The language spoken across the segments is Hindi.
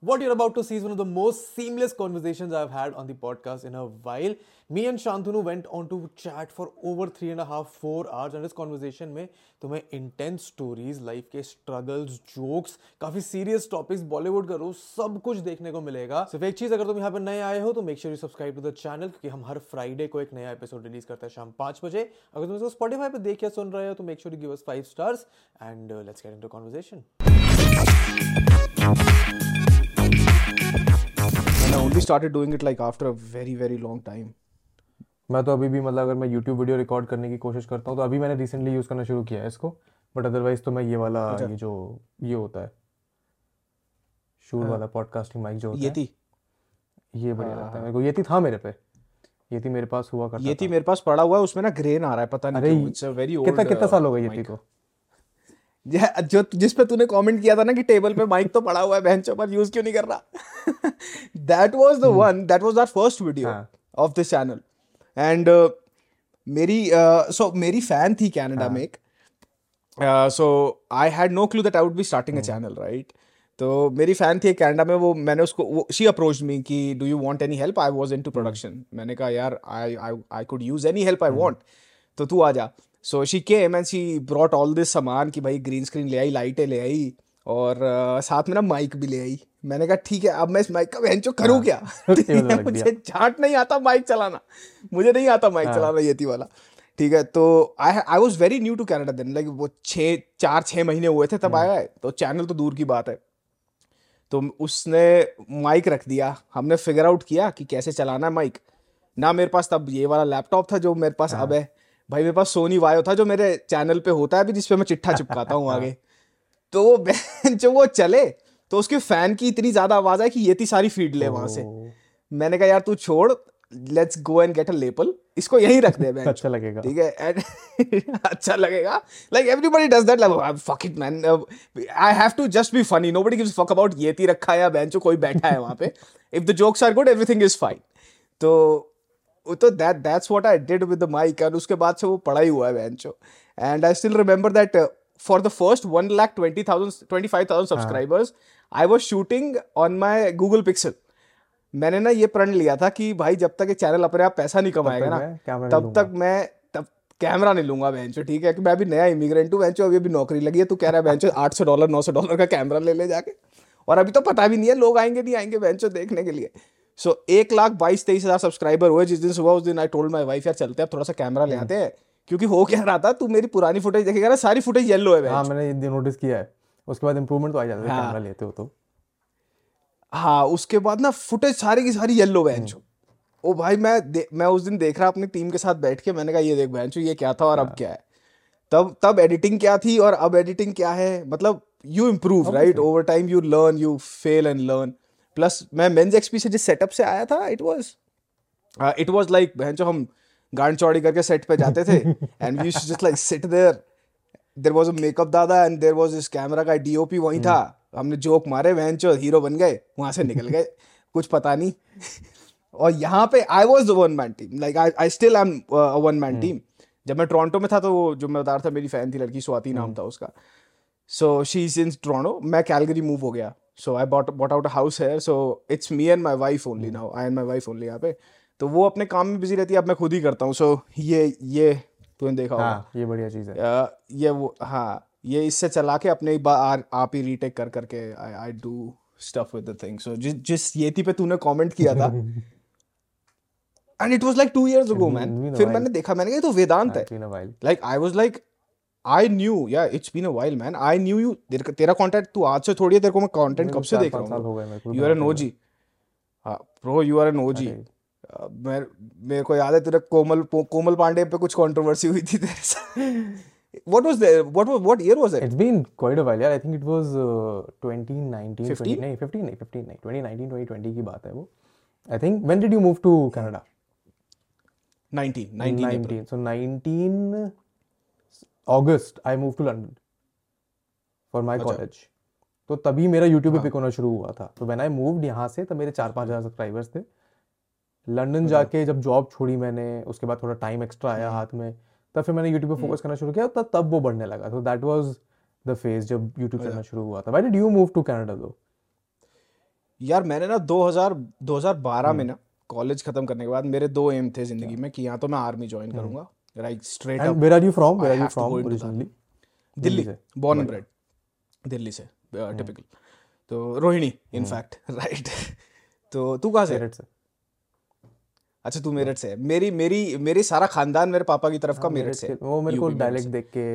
What you're about to see is one of the most seamless conversations I've had on the podcast in a while. Me and Shantanu went on to chat for over three and a half, four hours. And इस conversation में तुम्हें intense stories, life के struggles, jokes, काफ़ी serious topics, Bollywood का रोज सब कुछ देखने को मिलेगा. सिर्फ़ एक चीज़ अगर तुम यहाँ पे नए आए हो तो make sure you subscribe to the channel क्योंकि हम हर Friday को एक नया episode release करते हैं शाम पाँच बजे. अगर तुम इसको Spotify पे देख या सुन रहे हो तो make sure you give us five stars and uh, let's get into and I only started doing it like after a very very long time. मैं तो अभी भी मतलब अगर मैं YouTube वीडियो रिकॉर्ड करने की कोशिश करता हूँ तो अभी मैंने रिसेंटली यूज़ करना शुरू किया है इसको। बट अदरवाइज़ तो मैं ये वाला अच्छा। ये जो ये होता है। शूट हाँ। वाला पॉडकास्टिंग माइक जो होता ये है। थी। ये बढ़िया लगता है हाँ। मेरे को। ये थी था मेरे पे। ये थी मेरे पास हुआ करता ये थी मेरे पास पड़ा हुआ है उसमें ना ग्रेन आ रहा है पता नहीं क्यों इट्स अ वेरी ओल्ड कितना कितना साल हो गया ये थी को जो जिस पे तूने कमेंट किया था ना कि टेबल पे माइक तो पड़ा हुआ है बेंच पर यूज़ क्यों नहीं कर रहा? That was the one that was our first video. Of this channel and मेरी सो uh, so, मेरी फ़ैन थी कनाडा। में एक so I had no clue that I would be starting a channel right तो मेरी फ़ैन थी कनाडा में वो मैंने उसको शी अप्रोच मी कि do you want any help I was into production मैंने कहा यार I I I could use any help I want तो तू आ जा. So she came and she brought all this सामान कि भाई ग्रीन स्क्रीन ले आई लाइटें ले आई और uh, साथ में ना माइक भी ले आई। मैंने कहा ठीक है अब मैं इस माइक का बेंचो करूँ हाँ। क्या? रख मुझे झाट नहीं आता माइक चलाना। मुझे नहीं आता माइक हाँ। चलाना ये थी वाला। ठीक है तो I I was very new to Canada then like वो छः चार छः महीने हुए थे तब हम्म। आया है। तो चैनल तो दूर की बात है। तो उसने माइक रख दिया। हमने फिगर आउट किया कि कैसे चलाना है माइक ना मेरे पास तब ये वाला लैपटॉप था जो मेरे पास हाँ। अब है। भाई मेरे पास सोनी वायो था जो मेरे चैनल पे होता है अभी जिसपे मैं चिट्ठा चिपकाता हूँ आगे। तो वो बेंच जो वो चले तो उसके फ़ैन की इतनी ज़्यादा आवाज़ है कि ये थी सारी फ़ीड ले वहाँ से। मैंने कहा यार तू छोड़ let's go and get a lapel इसको यहीं रख दे बेंच अच्छा लगेगा। ठीक है? अच्छा लगेगा। Like everybody does that like fuck it man I have to just be funny nobody gives fuck about ये ती रखा है या बेंचो कोई बैठा है वहाँ पे। If the jokes are good everything is fine तो तो that that's what I did with the mic और उसके बाद से वो पड़ा ही हुआ है बेंचो and I still remember that for the first one lakh twenty thousand twenty five thousand subscribers I was shooting on my Google Pixel मैंने ना ये प्रण लिया था कि भाई जब तक ये चैनल अपने आप पैसा नहीं कमाएगा ना तब तक मैं तब कैमरा नहीं लूँगा बेंचो ठीक है? कि मैं अभी नया इमिग्रेंट हूँ बेंचो अभी अभी नौकरी लगी है तू कह रहा है बेंचो आठ सौ डॉलर नौ सौ डॉलर का कैमरा ले ले जाके। और अभी तो पता भी नहीं है लोग आएँगे नहीं आएँगे बेंचो देखने के लिए। सो एक लाख बाईस तेईस हज़ार सब्सक्राइबर हुए जिस दिन सुबह उस दिन आई टोल्ड माई वाइफ यार चलते हैं थोड़ा सा कैमरा ले आते हैं क्योंकि हो क्या रहा था तू मेरी पुरानी फुटेज देखेगा ना सारी फुटेज येलो है हाँ मैंने ये नोटिस किया है। उसके बाद इम्प्रूवमेंट तो आ जाता है हाँ। कैमरा लेते हो तो। हाँ उसके बाद ना फुटेज सारी की सारी येलो बेंच ओ भाई मैं मैं उस दिन देख रहा अपनी टीम के साथ बैठ के मैंने कहा ये देख बेंचो ये क्या था और अब क्या है? तब तब एडिटिंग क्या थी और अब एडिटिंग क्या है? मतलब you improve right over time you learn you fail and learn plus मैं मेन्स एक्सपी से जिस सेटअप से आया था it was it was like बेंचो हम गांड चौड़ी करके सेट पे जाते थे and we just like sit there there was a makeup दादा एंड देर वॉज़ इस कैमरा का डीओपी वहीं था। हमने जोक मारे बहन चो हीरो बन गए वहाँ से निकल गए। कुछ पता नहीं। और यहाँ पे I was the one man team like I I still am one man team जब मैं टोरंटो में था तो वो जो मैं बता रहा था मेरी फ़ैन थी लड़की स्वाति नाम था उसका। So she is in Toronto मैं कैलगरी मूव हो गया। So I bought bought out house है so it's me and my wife only now I and my wife only यहाँ पे। तो वो अपने काम में बिज़ी रहती है। अब मैं खुद ही करता हूँ। सो so, ये ये तूने देखा होगा। हाँ ये बढ़िया चीज़ है। अ, ये वो हाँ ये इससे चला के अपने ही आप ही रीटेक कर करके I I do stuff with the thing so जिस जिस येती पे तूने कमेंट किया था। And it was like two years ago man फिर मैंने देखा मैंने कहा ये तो वेदांत है while. Like I was like I knew ya it's been a while man I knew you तेरा कंटेंट तू आज से थोड़ी है तेरे को मैं कंटेंट कब से देख रहा हूँ? मेरे यू आर एन बनाते OG bro you are an OG अरे, मैं मेरे को याद है तेरे कोमल कोमल पांडे पे कुछ कंट्रोवर्सी हुई थी तेरे साथ। What was the what was what year was it? It's been quite a while यार I think it was uh, 2019 15? 20, नहीं 15 नहीं 15 नहीं 2019 2020 की बात है वो। I think when did you move to Canada? 19 19 April. 19 so 19 August I moved to London for my अच्छा। college. तो तभी मेरा YouTube पे हाँ। पिक होना शुरू हुआ था। तो when I moved यहाँ से तब मेरे चार पाँच हज़ार सब्सक्राइबर्स थे। लंदन अच्छा। जाके जब जॉब छोड़ी मैंने उसके बाद थोड़ा टाइम एक्स्ट्रा हम्म। आया हाथ में तब फिर मैंने यूट्यूब पे फोकस करना शुरू किया तब तब वो बढ़ने लगा। तो दैट वाज द फ़ेज़ जब यूट्यूब अच्छा। चलना शुरू हुआ था। Why did you move to Canada though यार मैंने ना 2000 2012 में ना कॉलेज खत्म करने के बाद मेरे दो एम थे ज़िंदगी में कि यहाँ तो मैं आर्मी ज्वाइन करूँगा। Up where are you from where are you have to from go into originally Delhi. Born and bred Delhi से टिपिकल तो रोहिणी इनफैक्ट राइट तो तू कहाँ से अच्छा तू मेरठ से है मेरी मेरी मेरी सारा खानदान मेरे पापा की तरफ़ का मेरठ से वो मेरे को डायलेक्ट देख के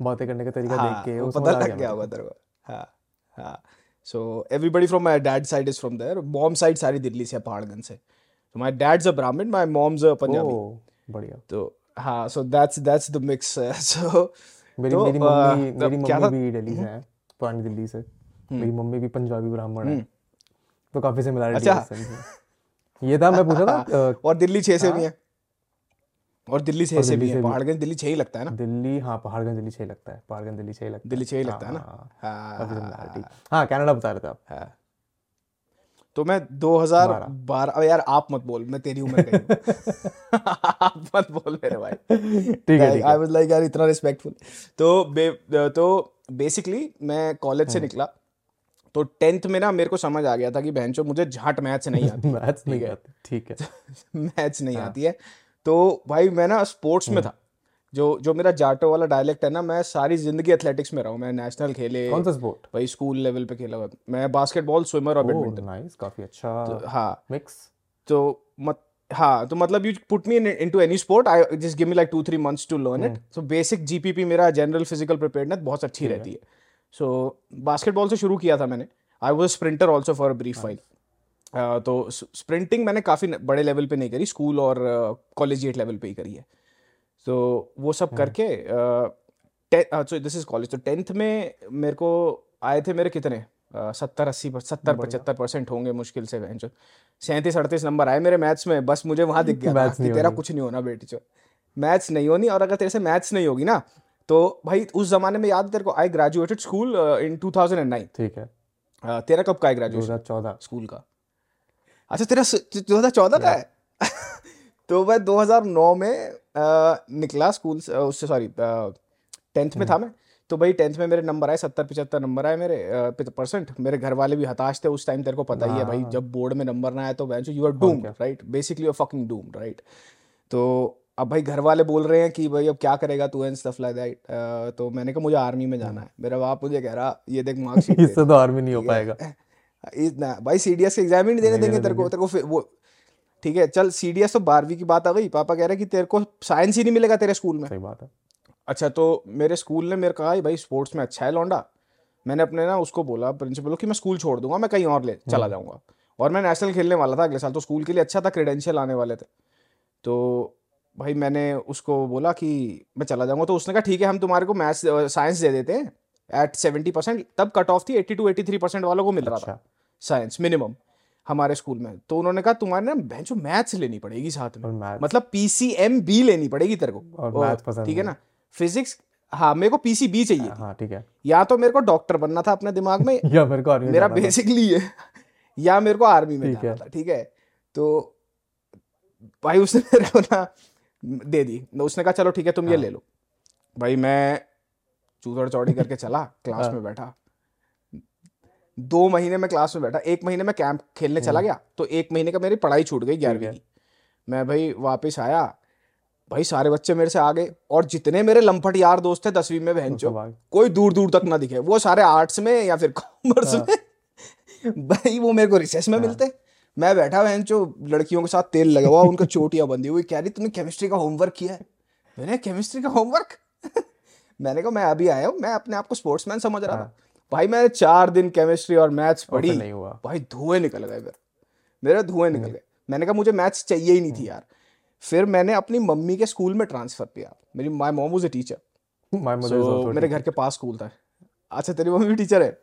बातें करने का तरीका देख के वो पता लग गया होगा तेरे को हाँ हाँ so everybody from my dad side is from there mom side सारी दिल्ली से पहाड़गंज से तो माय डैड्स अ ब्राह्मण माय मॉम्स अ पंजाबी बढ़िया। तो हाँ so that's that's the mix so मेरी तो, मेरी मम्मी तब मेरी मम्मी हम्म। भी दिल्ली से है पुरानी दिल्ली से। मेरी मम्मी भी पंजाबी ब्राह्मण है। तो काफ़ी सिमिलरिटी है अच्छा। ये था मैं पूछा था और दिल्ली छः से भी है। और दिल्ली छः से भी है। पहाड़गंज दिल्ली छः ही लगता है ना? दिल्ली हाँ पहाड़गंज दिल्ली छह लगता है। पहाड़गंज दिल्ली छह लगता है। दिल्ली छः ही लगता है ना? हाँ, हाँ। हाँ कनाडा बता रहे थे आप। हाँ। तो मैं 2012 अब यार आप मत बोल मैं तेरी उम्र का आप मत बोल मेरे भाई। ठीक है आई वाज लाइक यार इतना रिस्पेक्टफुल तो बे, तो बेसिकली मैं कॉलेज हम्म। से निकला। तो टेंथ में ना मेरे को समझ आ गया था कि बहन मुझे झाट मैथ्स नहीं आती। मैथ्स नहीं आती ठीक है। मैथ्स नहीं हाँ। आती है। तो भाई मैं ना स्पोर्ट्स हम्म। में था। जो जो मेरा जाटो वाला डायलेक्ट है ना मैं सारी ज़िंदगी एथलेटिक्स में रहा हूँ। मैं नेशनल खेले कौन सा स्पोर्ट भाई स्कूल लेवल पे खेला हुआ। मैं बास्केटबॉल स्विमर और बैडमिंटन नाइस काफ़ी अच्छा। तो, हाँ। मिक्स तो मत हाँ तो मतलब you put me into any sport I just give me like two three months to learn it so basic GPP मेरा जनरल फ़िज़िकल प्रिपेयरनेस बहुत अच्छी रहती है। सो बास्केटबॉल से शुरू किया था मैंने। I was sprinter also for a brief while तो स्प्रिंटिंग मैंने काफ़ी बड़े लेवल पे नहीं करी स्कूल और कॉलेजिएट लेवल पे ही करी है। तो वो सब करके सो दिस इज़ कॉलेज तो टेंथ में मेरे को आए थे मेरे कितने? सत्तर अस्सी सत्तर पचहत्तर परसेंट होंगे मुश्किल से बहन जो सैंतीस अड़तीस नंबर आए मेरे मैथ्स में बस मुझे वहाँ दिख गया कि तेरा कुछ नहीं होना बेटी चो मैथ्स नहीं होनी और अगर तेरे से मैथ्स नहीं होगी ना तो भाई उस जमाने में याद तेरे को आई ग्रेजुएटेड स्कूल इन 2009 ठीक है। uh, तेरा कब का है ग्रेजुएशन 2014 स्कूल का। अच्छा तेरा दो हज़ार चौदह का है? तो वह दो हज़ार नौ में निकला स्कूल से उससे सॉरी टेंथ में था मैं। तो भाई टेंथ में मेरे नंबर आए सत्तर पिछहत्तर नंबर आए मेरे परसेंट मेरे घर वाले भी हताश थे उस टाइम तेरे को पता ही है भाई जब बोर्ड में नंबर ना आए तो you are doomed right basically you are fucking doomed right तो अब भाई घर वाले बोल रहे हैं कि भाई अब क्या करेगा तू एंड स्टफ़ लाइक दैट तो मैंने कहा मुझे आर्मी में जाना है। मेरा बाप मुझे कह रहा ये देख मार्कशीट इससे तो आर्मी नहीं हो पाएगा। इतना भाई सीडीएस के एग्ज़ाम ही नहीं देने देंगे तेरे को तेरे को वो ठीक है चल सी डी एस तो बारहवीं की बात आ गई। पापा कह रहे हैं कि तेरे को साइंस ही नहीं मिलेगा तेरे स्कूल में। सही बात है। अच्छा तो मेरे स्कूल ने मेरे कहा भाई स्पोर्ट्स में अच्छा है लौंडा। मैंने अपने ना उसको बोला प्रिंसिपल को कि मैं स्कूल छोड़ दूँगा मैं कहीं और ले चला जाऊँगा। और मैं नेशनल खेलने वाला था अगले साल तो स्कूल के लिए अच्छा था क्रेडेंशियल आने वाले थे। तो भाई मैंने उसको बोला कि मैं चला जाऊँगा। तो उसने कहा ठीक है हम तुम्हारे को मैथ्स साइंस दे देते हैं। एट सेवेंटी परसेंट तब कट ऑफ़ थी eighty two eighty three percent वालों को मिल रहा था। अच्छा। साइंस मिनिमम हमारे स्कूल में। तो उन्होंने कहा तुम्हारे ना बेंचो मैथ्स लेनी पड़ेगी साथ में। मतलब पीसीएम बी लेनी पड़ेगी तेरे को। ठीक है ना? फिजिक्स हाँ मेरे को पीसीबी चाहिए हाँ ठीक है। या तो मेरे को डॉक्टर बनना था अपने दिमाग में या मेरे को आर्मी मेरा बेसिकली ये। या मेरे को आर्मी में जाना है। था ठीक है? तो भाई उसने मेरे को ना दे दी। उसने कहा चलो ठीक है तुम ये हाँ। ले लो। भाई मैं चूतड़ चौड़ी करके चला क्लास हाँ। में बैठा। दो महीने में क्लास में बैठा एक महीने में कैंप खेलने चला गया तो एक महीने का मेरी पढ़ाई छूट गई ग्यारहवीं हम्म। की। मैं भाई वापस आया भाई सारे बच्चे मेरे से आ गए और जितने मेरे लंपट यार दोस्त थे दसवीं में बहन गए। कोई दूर दूर तक ना दिखे। वो सारे आर्ट्स में या फिर कॉमर्स हाँ। में भाई वो मेरे को रिसेस में मिलते। मैं बैठा बहन जो लड़कियों के साथ तेल लगा हुआ उनका चोटियाँ बंधी हुई कह रही तुमने केमिस्ट्री का होमवर्क किया है? मैंने केमिस्ट्री का होमवर्क मैंने कहा मैं अभी आया हूँ मैं अपने आप को स्पोर्ट्समैन समझ रहा था। भाई मैंने चार दिन केमिस्ट्री और मैथ्स हाँ। पढ़ी। नहीं हुआ। भाई धुएँ निकल गए मेरे मेरे धुएँ हम्म। निकल गए। मैंने कहा मुझे मैथ्स चाहिए ही नहीं थी यार। फिर मैंने अपनी मम्मी के स्कूल में ट्रांसफ़र किया। मेरी my mom was a teacher so मेरे घर के पास स्कूल था। अच्छा तेरी मम्मी भी टीचर है?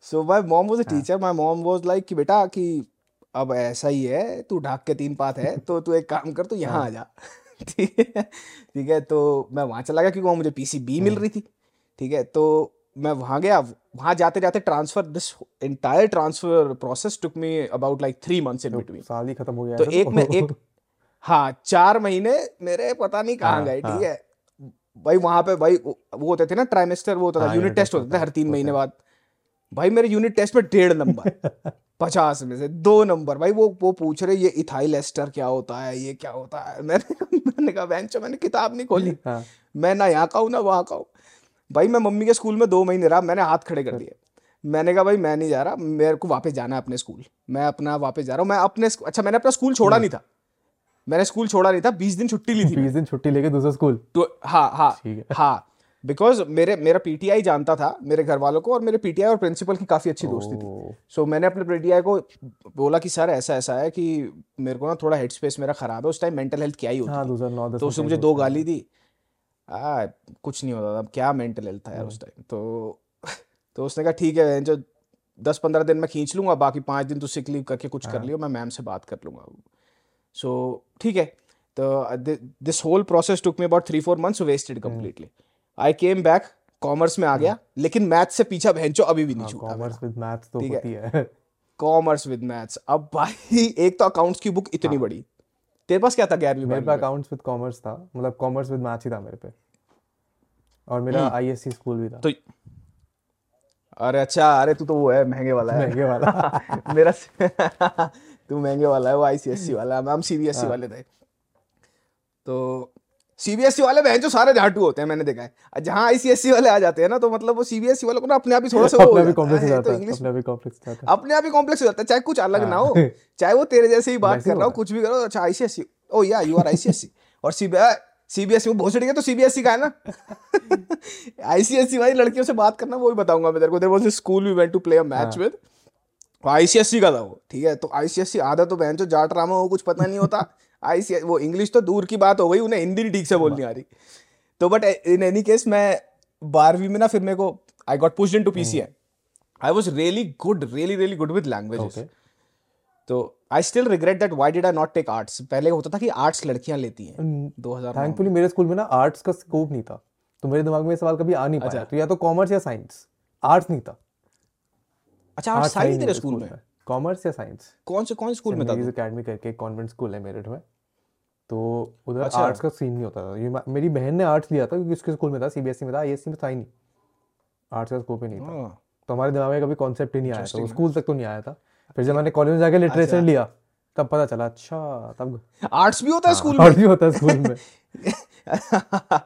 So my mom was a teacher my mom was like कि बेटा कि अब ऐसा ही है तू ढाक के तीन पात है तो तू एक काम कर तू यहाँ आ जा। ठीक है? ठीक है तो मैं वहाँ चला गया क्योंकि वहाँ मुझे पीसीबी मिल रही थी। ठीक है तो मैं वहाँ गया वहाँ जाते जाते transfer this entire transfer process took me about like three months in between साल ही खत्म हो गया तो एक में एक हाँ चार महीने मेरे पता नहीं कहाँ हाँ, गए हाँ। ठीक है। भाई वहाँ पे भाई वो होते थे ना ट्राइमेस्टर वो होता था यूनिट टेस्ट होते थे हर तीन महीने बाद। भाई मेरे यूनिट टेस्ट में डेढ़ नंबर पचास में से दो नंबर भाई वो वो पूछ रहे ये इथाइल एस्टर क्या होता है? ये क्या होता है? मैंने मैंने कहा बेंचो मैंने किताब नहीं खोली। हाँ। मैं ना यहाँ का हूँ ना वहाँ का हूँ। भाई मैं मम्मी के स्कूल में दो महीने रहा मैंने हाथ खड़े कर दिए। मैंने कहा भाई मैं नहीं जा रहा मेरे को वापस जाना है अपने स्कूल। मैं अपना वापस जा रहा हूँ। मैं अपने अच्छा मैंने अपना स्कूल छोड़ा नहीं था। मैंने स्कूल छोड़ा नहीं था बीस दिन छुट्टी ली थी बीस दिन छुट्टी लेके दूसरा स्कूल? तो हाँ हाँ हाँ। बिकॉज़ मेरे मेरा पीटीआई जानता था मेरे घर वालों को और मेरे पीटीआई और प्रिंसिपल की काफ़ी अच्छी दोस्ती थी। सो मैंने अपने पीटीआई को बोला कि सर ऐसा ऐसा है कि मेरे को ना थोड़ा हेड स्पेस मेरा खराब है उस टाइम मेंटल हेल्थ क्या ही होती हाँ तो उसने मुझे दो गाली दी। आ, कुछ नहीं होता था। क्या मेंटल हेल्थ था यार हाँ। उस टाइम तो तो उसने कहा ठीक है जो दस पंद्रह दिन में खींच लूँगा बाकी पाँच दिन तो सिक लीव करके कुछ कर हाँ। लियो मैं मैम से बात कर लूँगा। सो so, ठीक है तो this whole process took me about three four months wasted hmm. Completely I came back commerce में आ गया लेकिन मैथ से पीछा भैंचो अभी भी नहीं हाँ छूटा कॉमर्स विद मैथ्स तो होती है। कॉमर्स विद मैथ्स अब भाई एक तो अकाउंट्स की बुक इतनी बड़ी। तेरे पास क्या था ग्यारहवीं। मेरे पास अकाउंट्स विद कॉमर्स था। मतलब कॉमर्स विद मैथ्स ही था मेरे पे। और मेरा आईएससी स्कूल भी था। तो अरे अच्छा अरे तू तो वो है महँगे वाला है। महँगे वाला। मेरा तू महँगे वाला है वो आईसीएससी वाला हम सीबीएसई हाँ। वाले थे। तो सीबीएसई वाले बहन जो सारे झाटू होते हैं मैंने देखा है। जहाँ आईसीएससी वाले आ जाते हैं ना तो मतलब वो सीबीएसई वालों को ना अपने आप ही थोड़ा सा अपने कॉम्प्लेक्स हो जाता तो है कॉम्प्लेक्स हो जाता है। अपने आप ही कॉम्प्लेक्स हो जाता है चाहे कुछ अलग ना हो हाँ। चाहे वो तेरे जैसे ही बात कर रहा हो कुछ भी करो अच्छा आईसीएससी ओ या यू आर आईसीएससी और सीबीआई सीबीएसई में बहुत तो सीबीएसई का है ना? आईसीएससी वाली लड़कियों से बात करना वो भी बताऊँगा मैं तेरे को। There was a school we went to play a match with ICSC का था वो ठीक है? तो आईसीएससी आधा तो बहन जो जाट रामा हो कुछ पता नहीं होता। आईसीएस वो इंग्लिश तो दूर की बात हो गई उन्हें हिंदी नहीं ठीक से बोलनी आ रही। तो बट इन एनी केस मैं बारहवीं में ना फिर मेरे को I got pushed into PCM I was really good really really good with languages okay तो I still regret that why did I not take arts पहले होता था कि आर्ट्स लड़कियाँ लेती हैं 2000 थैंकफुली मेरे स्कूल में ना आर्ट्स का स्कोप नहीं था। तो मेरे दिमाग में ये सवाल कभी आ नहीं पाया। तो या तो कॉमर्स या साइंस आर्ट्स नहीं था। अच्छा आर्ट्स ही तेरे स्कूल में? कॉमर्स या साइंस कौन से कौन से स्कूल में था एकेडमी करके कॉन्वेंट स्कूल है मेरठ में। तो उधर अच्छा। आर्ट्स का सीन नहीं होता था। ये मेरी बहन ने आर्ट्स लिया था क्योंकि उसके स्कूल में था सीबीएसई में था आईएससी में था ही नहीं। आर्ट्स का स्कोप ही नहीं था। हाँ। तो हमारे दिमाग में कभी कॉन्सेप्ट ही नहीं आया था। स्कूल तक तो नहीं आया था। फिर जब मैंने कॉलेज में जाके लिटरेचर अच्छा। लिया तब पता चला अच्छा तब आर्ट्स भी होता है स्कूल में? और भी होता है स्कूल में।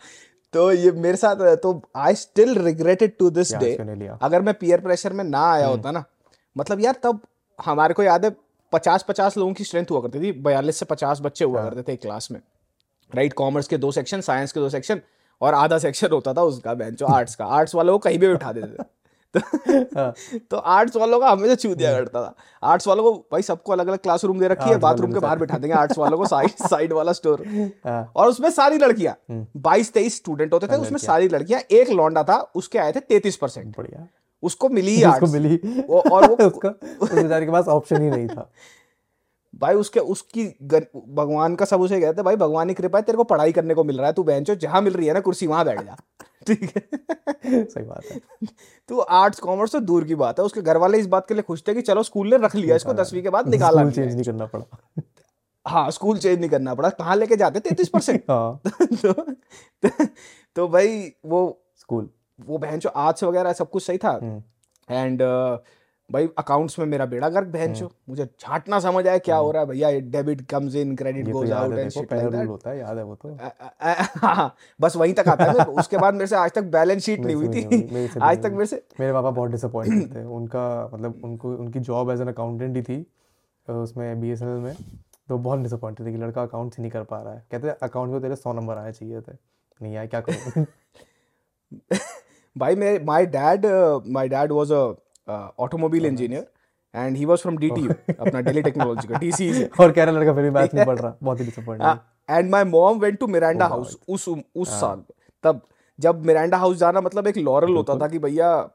तो ये मेरे साथ तो I still regretted to this day अगर मैं पीयर प्रेशर में ना आया होता ना मतलब यार तब हमारे को याद है पचास पचास लोगों की स्ट्रेंथ हुआ करती थी। बयालीस से पचास बच्चे हुआ करते थे एक क्लास में। राइट कॉमर्स के दो सेक्शन साइंस के दो सेक्शन और आधा सेक्शन होता था उसका बेंच आर्ट्स का। आर्ट्स वालों को कहीं भी उठा देते थे। हाँ। तो तो आर्ट्स वालों का हमेशा छू दिया करता था। आर्ट्स वालों को भाई सबको अलग अलग क्लासरूम दे रखी है बाथरूम के बाहर बिठा देंगे आर्ट्स वालों को साइड साइड वाला स्टोर हाँ। और उसमें सारी लड़कियाँ बाईस तेईस स्टूडेंट होते थे उसमें सारी लड़कियाँ एक लौंडा था उसके आए थे तैतीस परसेंट बढ़िया। उसको मिली उसको मिली। वो- और वो- उसका उस बेचारे के पास ऑप्शन ही नहीं था। भाई उसके उसकी गर, भगवान का सब उसे कहते हैं भाई भगवान की कृपा है तेरे को पढ़ाई करने को मिल रहा है तू बेंचो जहाँ मिल रही है ना कुर्सी वहाँ बैठ जा। ठीक है। सही बात है। तू आर्ट्स कॉमर्स तो दूर की बात है। उसके घर वाले इस बात के लिए खुश थे कि चलो स्कूल ने रख लिया इसको दसवीं के बाद निकाला चेंज नहीं करना पड़ा। हाँ स्कूल चेंज नहीं करना पड़ा। कहाँ लेके जाते? तैतीस परसेंट। हाँ। तो, तो भाई वो स्कूल वो बहन जो आर्ट्स वगैरह सब कुछ सही था। हम्म। एंड भाई अकाउंट्स में मेरा बेड़ा गर्क बहन जो। मुझे झाटना समझ आया क्या हो रहा है भैया debit comes in credit goes out and shit like that होता है याद है वो तो। हाँ बस वहीं तक आता है उसके बाद मेरे से आज तक बैलेंस शीट नहीं हुई थी। आज तक मेरे से मेरे पापा बहुत डिसअपॉइंटेड थे। उनका मतलब उनको उनकी जॉब एज एन अकाउंटेंट ही थी उसमें बीएसएनएल में। तो बहुत डिसअपॉइंटेड थे कि लड़का अकाउंट्स ही नहीं कर पा रहा है। कहते अकाउंट में तेरे सौ नंबर आए चाहिए थे। नहीं आए क्या करूँ? भाई मेरे my dad my dad was a automobile engineer and he was from DTU अपना दिल्ली टेक्नोलॉजी का टीसी से. और कह रहा लड़का फिर भी मैथ नहीं पढ़ रहा बहुत ही disappointed and my mom went to Miranda House उस उस साल तब जब मिरांडा हाउस जाना मतलब एक लॉरल होता था कि भैया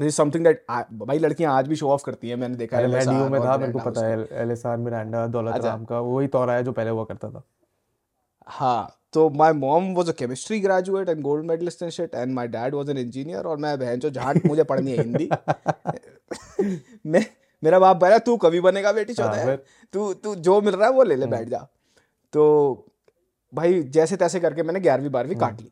दिस समथिंग दैट भाई लड़कियाँ आज भी शो ऑफ़ करती हैं मैंने देखा है मैं LSR में था मेरे को पता है एलएसआर मिरांडा दौलत अच्छा। राम का वही तौरा है जो पहले हुआ करता था। हाँ. तो my mom was a chemistry graduate and gold medalist and shit and my dad was an engineer और मैं बहन जो झाट मुझे पढ़नी है हिंदी। मैं मेरा बाप बोला तू कभी बनेगा बेटी चौदह हाँ, है? तू तू जो मिल रहा है वो ले ले हम्म। बैठ जा। तो भाई जैसे तैसे करके मैंने ग्यारहवीं बारहवीं हम्म। काट ली।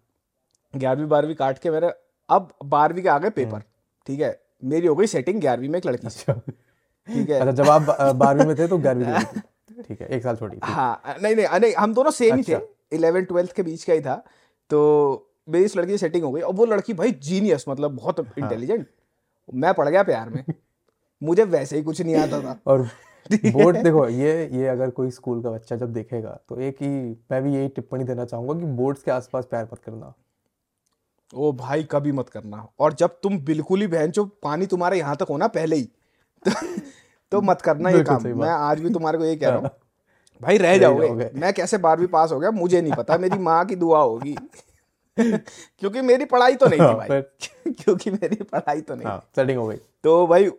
ग्यारहवीं बारहवीं काट के मेरे अब बारहवीं के आ गए पेपर ठीक है? मेरी हो गई सेटिंग ग्यारहवीं में एक लड़की से। ठीक है? अच्छा जब आप बारहवीं में थे तो ग्यारहवीं ठीक है एक साल छोटी हाँ नहीं नहीं नहीं हम दोनों सेम ही थे। अच्छा। इलेवन ट्वेल्थ के बीच का ही था तो मेरी इस लड़की से सेटिंग हो गई। और वो लड़की भाई जीनियस मतलब बहुत हाँ। इंटेलिजेंट मैं पड़ गया प्यार में। मुझे वैसे ही कुछ नहीं आता था। और बोर्ड देखो ये ये अगर कोई स्कूल का बच्चा जब देखेगा तो एक ही मैं भी यही टिप्पणी देना चाहूँगा कि बोर्ड्स के आसपास प्यार मत करना। ओ भाई कभी मत करना। और जब तुम बिल्कुल ही बहन चो पानी तुम्हारे यहाँ तक होना पहले ही। तो, तो मत करना ये काम। मैं आज भी तुम्हारे को ये कह रहा हूँ। भाई रह जाओगे। मैं कैसे बारहवीं पास हो गया? मुझे नहीं पता। मेरी माँ की दुआ होगी। क्योंकि मेरी पढ़ाई तो नहीं थी हाँ, भाई। क्योंकि मेरी पढ़ाई तो नहीं हाँ सेटिंग हो गई। तो भाई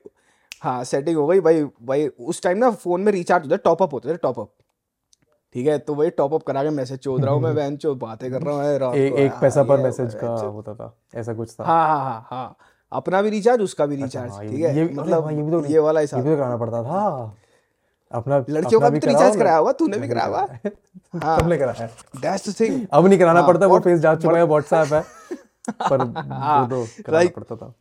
हाँ सेटिंग हो गई। भाई भाई उस टाइम ना फ़ोन में रिचार्ज होता है टॉपअप होते थे टॉपअप ठीक है? तो वही टॉपअप करा के मैसेज चोद रहा हूँ मैं बहन चो बातें कर रहा हूँ एक एक हाँ, पैसा पर मैसेज का होता था। ऐसा कुछ था। हाँ हाँ हाँ हाँ। अपना भी रिचार्ज उसका भी रिचार्ज हाँ, ठीक है? मतलब हाँ, ये भी तो ये वाला हिसाब भी तो कराना पड़ता था। अपना लड़कियों का भी तो रिचार्ज कराया होगा तूने भी कराया होगा कराया है। हाँ। सबने कराया है। दैट्स द थिंग अब नहीं कराना हाँ, पड़ता वो फेस जा चुका है व्हाट्सएप है। पर हाँ, वो तो कराना पड़ता था।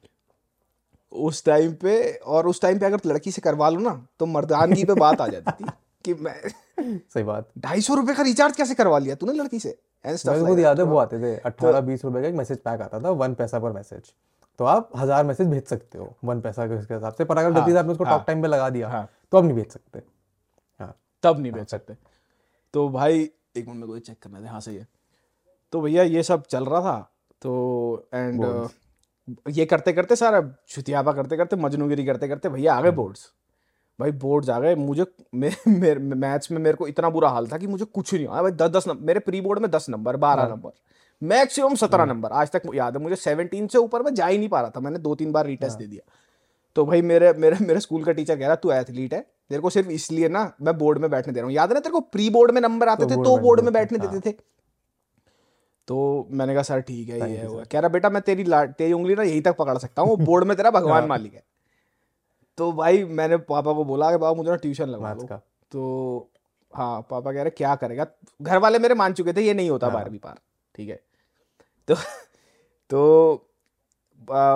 उस टाइम पे और उस टाइम पे अगर लड़की से करवा लो ना तो मर्दानगी पे बात आ जाती थी कि मैं सही बात। ढाई सौ रुपए का रिचार्ज कैसे करवा लिया तूने लड़की से? खुद याद है वो तो- आते थे अट्ठारह बीस रुपए का एक मैसेज पैक आता था वन पैसा पर मैसेज तो आप हज़ार मैसेज भेज सकते हो वन पैसा के हिसाब से। पर अगर गलती से आपने उसको हाँ, टॉक टाइम पे लगा दिया हाँ। तो अब नहीं भेज सकते। हाँ तब नहीं बेच सकते। तो भाई एक मिनट में कोई चेक करना था हाँ। सही है। तो भैया ये सब चल रहा था। तो एंड ये करते करते सारा छुतियापा करते करते मजनूगिरी करते करते भैया आ गए बोर्ड्स भाई बोर्ड्स आ गए। मुझे मे, मेरे मैथ्स में मेरे को इतना बुरा हाल था कि मुझे कुछ नहीं आया भाई दस दस नंबर मेरे प्री बोर्ड में दस नंबर बारह नंबर। मैक्सिमम सत्रह नंबर। आज तक याद है मुझे सेवनटीन से ऊपर मैं जा ही नहीं पा रहा था। मैंने दो तीन बार रिटेस्ट दे दिया। तो भाई मेरे मेरे मेरे स्कूल का टीचर कह रहा तू एथलीट है तेरे को सिर्फ़ इसलिए ना मैं बोर्ड में बैठने दे रहा हूँ। याद है ना तेरे को प्री बोर्ड में नंबर आते तो थे तो बोर्ड में बैठने हाँ। देते थे। तो मैंने कहा सर ठीक है ये है कह रहा बेटा मैं तेरी तेरी उंगली ना यहीं तक पकड़ सकता हूँ बोर्ड में तेरा भगवान मालिक है। तो भाई मैंने पापा को बोला कि बाबा मुझे ना ट्यूशन लगा दो। तो हाँ पापा कह रहे क्या करेगा? घर वाले मेरे मान चुके थे ये नहीं होता हाँ। बारहवीं पार ठीक है? तो तो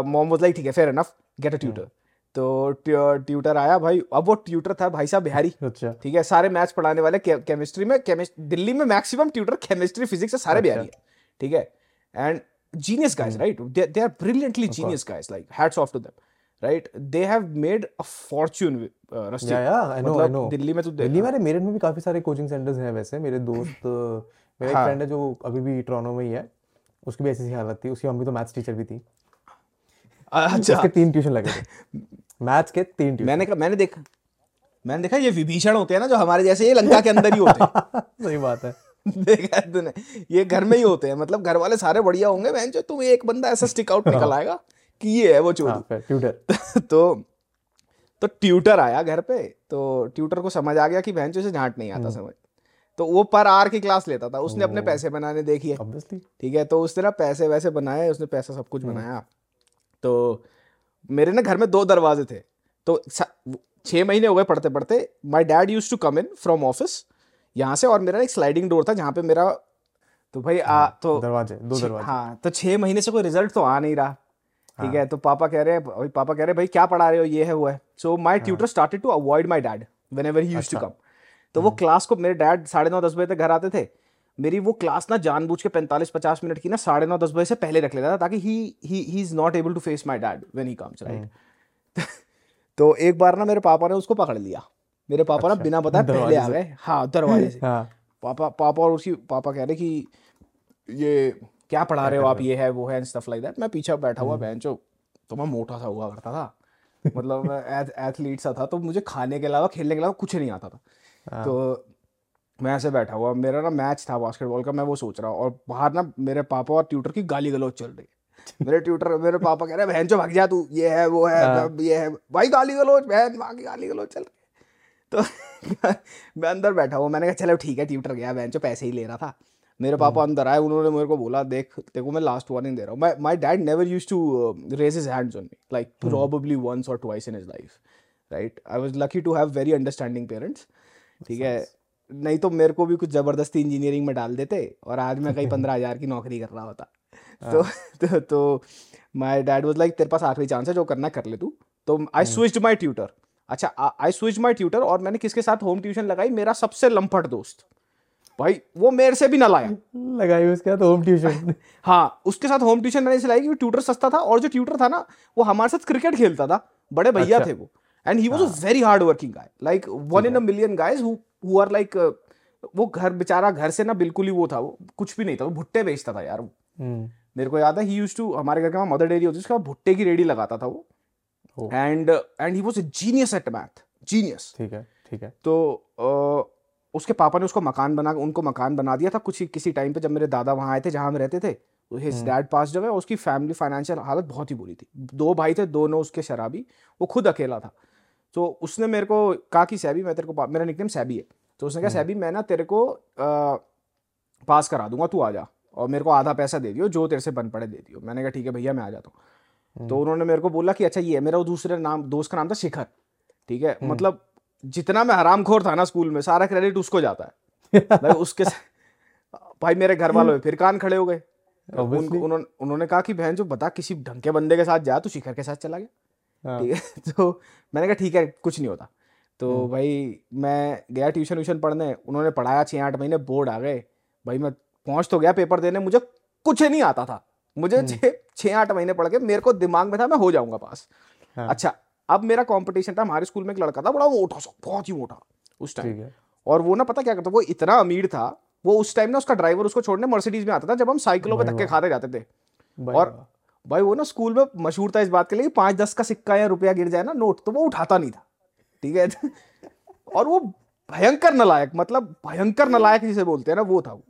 मॉम वाज लाइक ठीक है fair enough get a tutor तो ट्यूटर आया भाई। अब वो ट्यूटर था भाई साहब बिहारी। अच्छा। ठीक है सारे मैथ्स पढ़ाने वाले केमिस्ट्री में केमिस्ट दिल्ली में मैक्सिमम ट्यूटर केमिस्ट्री फिजिक्स से सारे अच्छा। बिहारी है। ठीक है? And genius guys right they are brilliantly genius guys like hats off to them right they have made a fortune rusty yeah yeah I no आई मतलब नो दिल्ली में तो दिल्ली में मेरठ में भी काफ़ी सारे कोचिंग सेंटर्स हैं वैसे। मेरे दोस्त मेरा एक हाँ। फ्रेंड है जो अभी भी ट्रोनो में ही है। उसकी भी ऐसी हालत थी। उसकी मम्मी तो मैथ्स टीचर भी थी। अच्छा। उसके तीन ट्यूशन लगे थे। मैथ्स के तीन ट्यूशन। मैंने कहा मैंने देखा। मैंने देखा ये विभीषण होते हैं ना जो हमारे जैसे ये लंका के अंदर ही होते हैं। सही बात है। देखा है तूने। ये घर में ही होते हैं। मतलब घर वाले सारे बढ़िया होंगे बहन जो तुम एक बंदा ऐसा स्टिक आउट निकल आएगा कि ये है वो हाँ चोरी ट्यूटर तो तो ट्यूटर आया घर पे। तो ट्यूटर को समझ आ गया कि बहन से झांट नहीं हम्म। आता समझ। तो वो पर आर की क्लास लेता था। उसने अपने पैसे बनाने देखी है। ठीक है तो उसने ना पैसे वैसे बनाए उसने पैसा सब कुछ हम्म। बनाया। तो मेरे ना घर में दो दरवाजे थे। तो छह महीने हो गए पढ़ते पढ़ते। My dad use to come in from office यहाँ से और मेरा एक स्लाइडिंग डोर था जहाँ पे मेरा तो भाई आ तो दरवाजे दो दरवाजे। हाँ तो छह महीने से कोई रिज़ल्ट तो आ नहीं रहा। ठीक है तो पापा कह रहे हैं भाई पापा कह रहे हैं भाई क्या पढ़ा रहे हो? ये है वो है। So my tutor started to avoid my dad whenever he use to. Come तो वो क्लास को मेरे डैड साढ़े नौ दस बजे तक घर आते थे। मेरी वो क्लास ना जानबूझ के पैंतालीस पचास मिनट की ना साढ़े नौ दस बजे से पहले रख लेता था ताकि he he he is not able to face my dad when he comes right तो एक बार ना मेरे पापा ने उसको पकड़ लिया। मेरे पापा अच्छा, ना बिना बताए पहले आ गए। हाँ दरवाजे से। हाँ। पापा पापा और उसकी पापा कह रहे कि ये क्या पढ़ा रहे हो आप? ये है वो है स्टफ़ लाइक दैट मैं पीछे बैठा हुआ बहन चो तो मैं मोटा सा हुआ करता था। मतलब मैं एथलीट सा था तो मुझे खाने के अलावा खेलने के अलावा कुछ नहीं आता था। तो मैं ऐसे बैठा हुआ मेरा ना मैच था बास्केटबॉल का मैं वो सोच रहा हूँ और बाहर ना मेरे पापा और ट्यूटर की गाली गलौज चल रही है। मेरे ट्यूटर मेरे पापा कह रहे हैं बहन चो भाग जा तू ये है वो है अब ये है। भाई गाली गलौज बहन माँ की गाली गलौज चल रही है। तो मैं अंदर बैठा हुआ मैंने कहा चलो ठीक है ट्यूटर गया बहन चो पैसे ही ले रहा था। मेरे पापा अंदर आए उन्होंने मेरे को बोला देख देखो मैं लास्ट वार्निंग दे रहा हूँ। My my dad never use to raise his hands on me like probably once और twice in his life right I was lucky to have very understanding parents ठीक है? नहीं तो मेरे को भी कुछ ज़बरदस्ती इंजीनियरिंग में डाल देते और आज मैं कहीं पंद्रह हज़ार की नौकरी कर रहा होता। तो तो तो माय डैड वाज लाइक तेरे पास आखिरी चांस है जो करना कर ले तू। तो आई स्विच्ड माय ट्यूटर अच्छा आई स्विच माय ट्यूटर और मैंने किसके साथ होम ट्यूशन लगाई? मेरा सबसे लंपट दोस्त। भाई वो मेरे से भी ना लाया। लगाई उसके बाद होम ट्यूशन हाँ उसके साथ होम ट्यूशन मैंने इसलिए लाई क्योंकि ट्यूटर सस्ता था और जो ट्यूटर था ना वो हमारे साथ क्रिकेट खेलता था। बड़े भैया अच्छा। थे वो। And he. Was a very hard working guy like one in a million guys who are like वो घर बेचारा घर से ना बिल्कुल ही वो था वो कुछ भी नहीं था वो भुट्टे बेचता था यार वो। हम्म, मेरे को याद है ही यूज़ टू हमारे घर के वहाँ मदर डेयरी होती उसका भुट्टे की रेडी लगाता था वो। And and he was a genius at math genius ठीक है ठीक है। तो अ, उसके पापा ने उसको मकान बना उनको मकान बना दिया था कुछ किसी टाइम पे जब मेरे दादा वहाँ आए थे जहाँ हम रहते थे हिज डैड पास जो है उसकी फैमिली फाइनेंशियल हालत बहुत ही बुरी थी। दो भाई थे दोनों उसके शराबी वो खुद अकेला था। तो उसने मेरे को कहा कि सैबी मैं तेरे को मेरा निकनेम सैबी है। तो उसने कहा सैबी मैं ना तेरे को अ, पास करा दूँगा तू आ जा। और मेरे को आधा पैसा दे दियो जो तेरे से बन पड़े दे दियो। मैंने कहा ठीक है भैया मैं आ जाता हूँ। तो उन्होंने मेरे को बोला कि अच्छा ये है मेरा वो दूसरे नाम दोस्त का नाम था शिखर। ठीक है? मतलब जितना मैं हरामखोर था ना स्कूल में सारा क्रेडिट उसको जाता है। भाई उसके भाई मेरे घर वालों फिर कान खड़े हो गए। उन, उन्होंने उन्होंने कहा कि बहन जो बता किसी ढंग के बंदे के साथ जा तू शिखर के साथ चला गया? ठीक है? तो मैंने कहा ठीक है कुछ नहीं होता। तो भाई मैं गया ट्यूशन व्यूशन पढ़ने उन्होंने पढ़ाया छः आठ महीने बोर्ड आ गए। भाई मैं पहुँच तो गया पेपर देने मुझे कुछ नहीं आता था। मुझे छः छः आठ महीने पढ़ के मेरे को दिमाग में था मैं हो जाऊँगा पास। हाँ। अच्छा अब मेरा कंपटीशन था हमारे स्कूल में एक लड़का था बड़ा मोटा सा बहुत ही मोटा उस टाइम और वो ना पता क्या करता वो इतना अमीर था वो उस टाइम ना उसका ड्राइवर उसको छोड़ने मर्सिडीज में आता था जब हम साइकिलों पे धक्के खाते जाते थे। और। भाई वो ना स्कूल में मशहूर था इस बात के लिए कि पाँच दस का सिक्का या रुपया गिर जाए ना नोट तो वो उठाता नहीं था। ठीक है? और वो भयंकर नलायक मतलब भयंकर नलायक जिसे बोलते हैं ना वो था वो।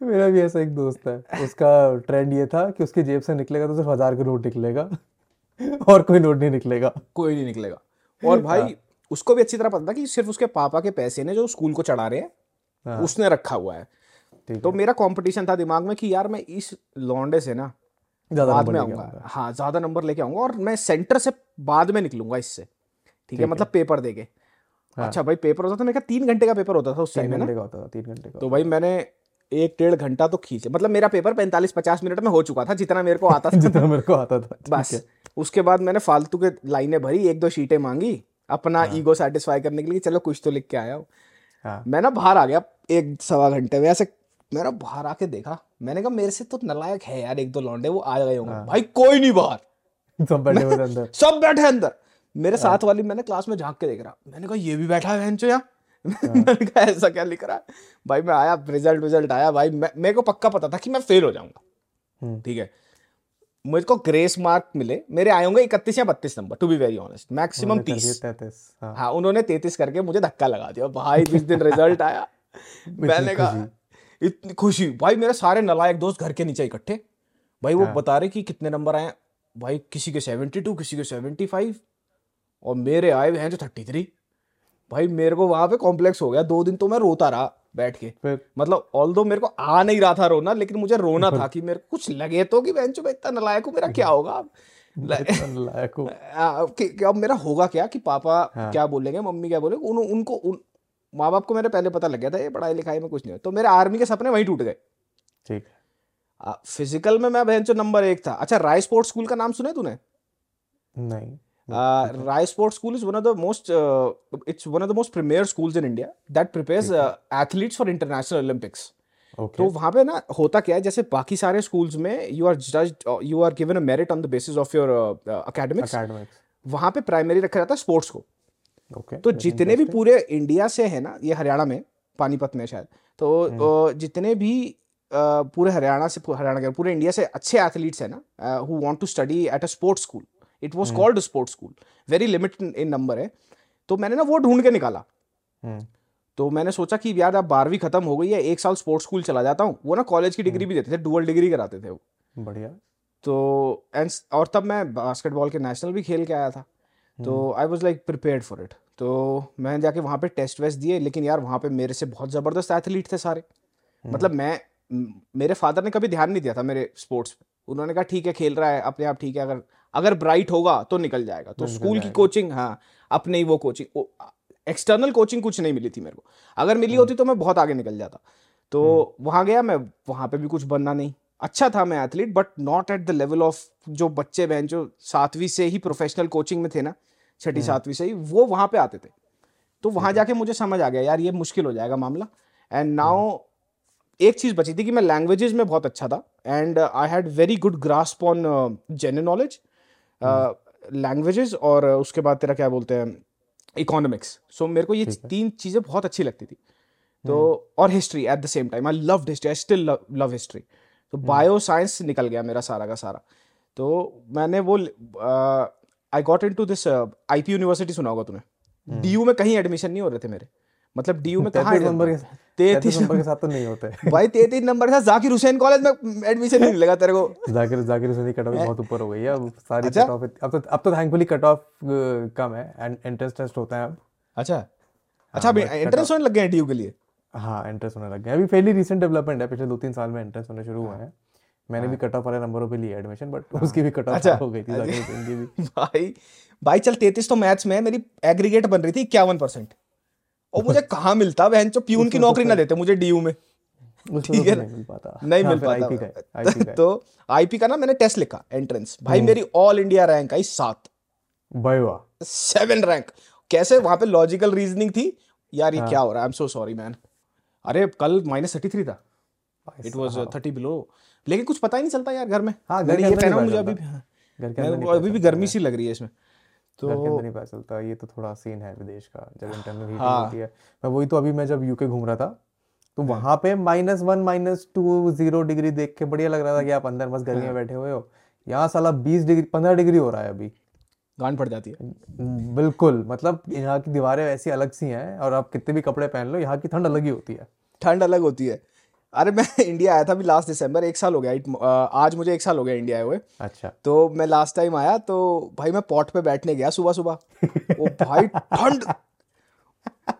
मेरा भी ऐसा एक दोस्त है उसका ट्रेंड ये था कि उसकी जेब से निकलेगा तो सिर्फ़ हज़ार का नोट निकलेगा। और कोई नोट नहीं निकलेगा। कोई नहीं निकलेगा। और भाई उसको भी अच्छी तरह पता था कि सिर्फ़ उसके पापा के पैसे ने जो स्कूल को चढ़ा रहे हैं हाँ। उसने रखा हुआ है। तो मेरा कंपटीशन था दिमाग में कि यार मैं इस लौंडे से ना बाद में आऊँगा। हाँ ज़्यादा नंबर लेके आऊँगा और मैं सेंटर से बाद में निकलूँगा इससे। ठीक है मतलब पेपर देके। अच्छा भाई पेपर होता था मेरे का तीन घंटे का पेपर होता था उस टाइम घंटे का होता था तीन घंटे का तो भाई मैंने एक डेढ़ घंटा तो खींचे मतलब मेरा पेपर पैंतालीस पचास मिनट में हो चुका था जितना मेरे को आता था। जितना मेरे को आता था बस। उसके बाद मैंने फालतू के लाइनें भरी एक दो शीटें मांगी अपना हाँ। ईगो सेटिस्फाई करने के लिए चलो कुछ तो लिख के आया हूँ। हाँ। मैं ना बाहर आ गया एक सवा घंटे में ऐसे मेरा बाहर आके देखा। मैंने कहा मेरे से तो नलायक है यार एक दो लौंडे वो आ गए होंगे। हाँ। भाई कोई नहीं बाहर। सब बैठे अंदर। सब बैठे अंदर। मेरे हाँ। साथ वाली मैंने क्लास में झाँक के देख रहा। मैंने कहा ये भी बैठा है यहाँ हाँ। मैंने कहा ऐसा क्या लिख रहा है? भाई मैं आया रिज़ल्ट रिज़ल्ट आया भाई मेरे को पक्का पता था कि मैं फेल हो जाऊँगा। हम्म। ठीक है? मुझको ग्रेस मार्क मिले। मेरे आए होंगे इकतीस या बत्तीस number to be very honest maximum तीस। 33 हाँ। हाँ उन्होंने तैतीस करके मुझे धक्का लगा दिया। भाई जिस दिन रिज़ल्ट आया मैंने कहा इतनी खुशी। भाई मेरे सारे नलायक दोस्त घर के नीचे इकट्ठे। भाई वो हाँ। बता रहे कि कितने नंबर आए भाई किसी के सेवेंटी टू किसी के सेवेंटी फाइव और मेरे आए हैं जो थर्टी थ्री। भाई मेरे को वहाँ पे कॉम्प्लेक्स हो गया। दो दिन तो मैं रोता रहा बैठ के। मतलब ऑल दो मेरे को आ नहीं रहा था रोना लेकिन मुझे रोना था कि मेरे को कुछ लगे तो कि बहन में इतना नलायक हूँ मेरा क्या होगा? अब हो। अब मेरा होगा क्या कि पापा हाँ। क्या बोलेंगे मम्मी क्या बोलेंगे? उन, उनको उन माँ बाप को मेरे पहले पता लग गया था ये पढ़ाई लिखाई में कुछ नहीं है तो मेरे आर्मी के सपने वहीं टूट गए। ठीक है। फ़िज़िकल में मैं बहन नंबर एक था। अच्छा राय स्पोर्ट्स स्कूल का नाम सुना तूने? नहीं। Rai sports school is one of the most it's one of the most premier schools in India that prepares athletes for international Olympics तो वहाँ पे ना होता क्या है जैसे बाकी सारे स्कूल्स में you are judged you are given a merit on the basis of your academics वहाँ पे प्राइमरी रखा जाता है स्पोर्ट्स को। ओके तो जितने भी पूरे इंडिया से है ना ये हरियाणा में पानीपत में शायद तो जितने भी पूरे हरियाणा से हरियाणा के पूरे इंडिया से अच्छे एथलीट्स है ना who want to study at a sports school it was called sports school very limited in number है. तो मैंने ना वो ढूंढ के निकाला। हम्म। तो मैंने सोचा कि यार अब बारहवीं खत्म हो गई है एक साल स्पोर्ट्स स्कूल चला जाता हूँ। वो ना कॉलेज की डिग्री भी देते थे डुअल डिग्री कराते थे वो। बढ़िया। तो एंड और तब मैं बास्केटबॉल के नेशनल भी खेल के आया था। तो I was like prepare for it तो मैं जाके वहाँ पे टेस्ट वेस्ट दिए लेकिन यार वहाँ पे मेरे से बहुत ज़बरदस्त एथलीट थे सारे। मतलब मैं मेरे फादर ने कभी ध्यान नहीं दिया था मेरे स्पोर्ट्स पे। उन्होंने कहा ठीक है खेल रहा है अपने आप ठीक है अगर अगर ब्राइट होगा तो निकल जाएगा। तो स्कूल की कोचिंग हाँ अपने ही वो कोचिंग एक्सटर्नल कोचिंग कुछ नहीं मिली थी मेरे को। अगर मिली होती तो मैं बहुत आगे निकल जाता। तो वहाँ गया मैं वहाँ पे भी कुछ बनना नहीं। अच्छा था मैं athlete but not at the level of जो बच्चे बहन जो सातवीं से ही प्रोफेशनल कोचिंग में थे ना छठी सातवीं से ही वो वहाँ पे आते थे। तो वहाँ जाके मुझे समझ आ गया यार ये मुश्किल हो जाएगा मामला। एंड नाउ एक चीज़ बची थी कि मैं लैंग्वेजेस में बहुत अच्छा था। And I had very good grasp on general knowledge languages और उसके बाद तेरा क्या बोलते हैं इकोनॉमिक्स सो so, मेरे को ये तीन चीज़ें बहुत अच्छी लगती थी। तो और history at the same time I love history I still love history तो बायो साइंस निकल गया मेरा सारा का सारा। तो मैंने वो I got into this I P university सुना होगा तुम्हें। डी यू में कहीं एडमिशन नहीं हो रहे थे मेरे। मतलब डीयू में कहाँ नंबर तैतीस नंबर के साथ तो नहीं होते। भाई तैतीस नंबर के साथ जाकिर हुसैन कॉलेज में एडमिशन नहीं मिलेगा तेरे को। जाकिर जाकिर हुसैन की कट ऑफ़ बहुत ऊपर हो गई है। अब सारी अच्छा? कट ऑफ़ अब तो अब तो थैंकफुली कट ऑफ़ कम है एंड एंट्रेंस टेस्ट होता है अब। अच्छा। हाँ, अच्छा अभी एंट्रेंस होने लग गए हैं डीयू के लिए? हाँ एंट्रेंस होने लग गए अभी फेली रिसेंट डेवलपमेंट है। पिछले दो तीन साल में एंट्रेंस होने शुरू हुए हैं। मैंने भी कट हाँ। ऑफ़ वाले नंबरों पे लिया एडमिशन बट हाँ। उसकी भी कट ऑफ़ अच्छा, हो गई थी की भी। भाई भाई चल तैतीस तो मैथ्स में मेरी एग्रीगेट बन रही थी इक्यावन परसेंट और मुझे कहाँ मिलता बहन? चो प्यून की नौकरी ना देते मुझे डीयू में। ठीक है नहीं मिल पाता। नहीं मिल पाता तो आईपी का ना मैंने टेस्ट लिखा एंट्रेंस भाई मेरी ऑल इंडिया रैंक आई सात। भाई वाह। सेवन रैंक कैसे? वहाँ पे लॉजिकल रीजनिंग थी। यार ये हाँ। क्या हो रहा है? I am so sorry man अरे कल माइनस थर्टी थ्री था इट वॉज़ थर्टी बिलो लेकिन कुछ पता ही नहीं चलता यार घर में। हाँ घर ये पहना मुझे अभी भी अभी भी गर्मी सी लग रही है इसमें। तो नहीं पता चलता। ये तो थोड़ा सीन है विदेश का जब इंटरनल हीटिंग हाँ। होती है। मैं वही तो अभी मैं जब यूके घूम रहा था तो हाँ। वहाँ पे minus one minus two zero degree देख के बढ़िया लग रहा था कि आप अंदर बस गर्मी में हाँ। बैठे हुए हो। यहाँ साला बीस डिग्री पंद्रह डिग्री हो रहा है अभी। गांड पड़ जाती है। बिल्कुल मतलब यहाँ की दीवारें ऐसी अलग सी हैं और आप कितने भी कपड़े पहन लो यहाँ की ठंड अलग ही होती है। ठंड अलग होती है। अरे मैं इंडिया आया था अभी लास्ट दिसंबर एक साल हो गया। आज मुझे एक साल हो गया इंडिया आए हुए। अच्छा। तो मैं लास्ट टाइम आया तो भाई मैं पॉट पे बैठने गया सुबह सुबह। ओ भाई ठंड।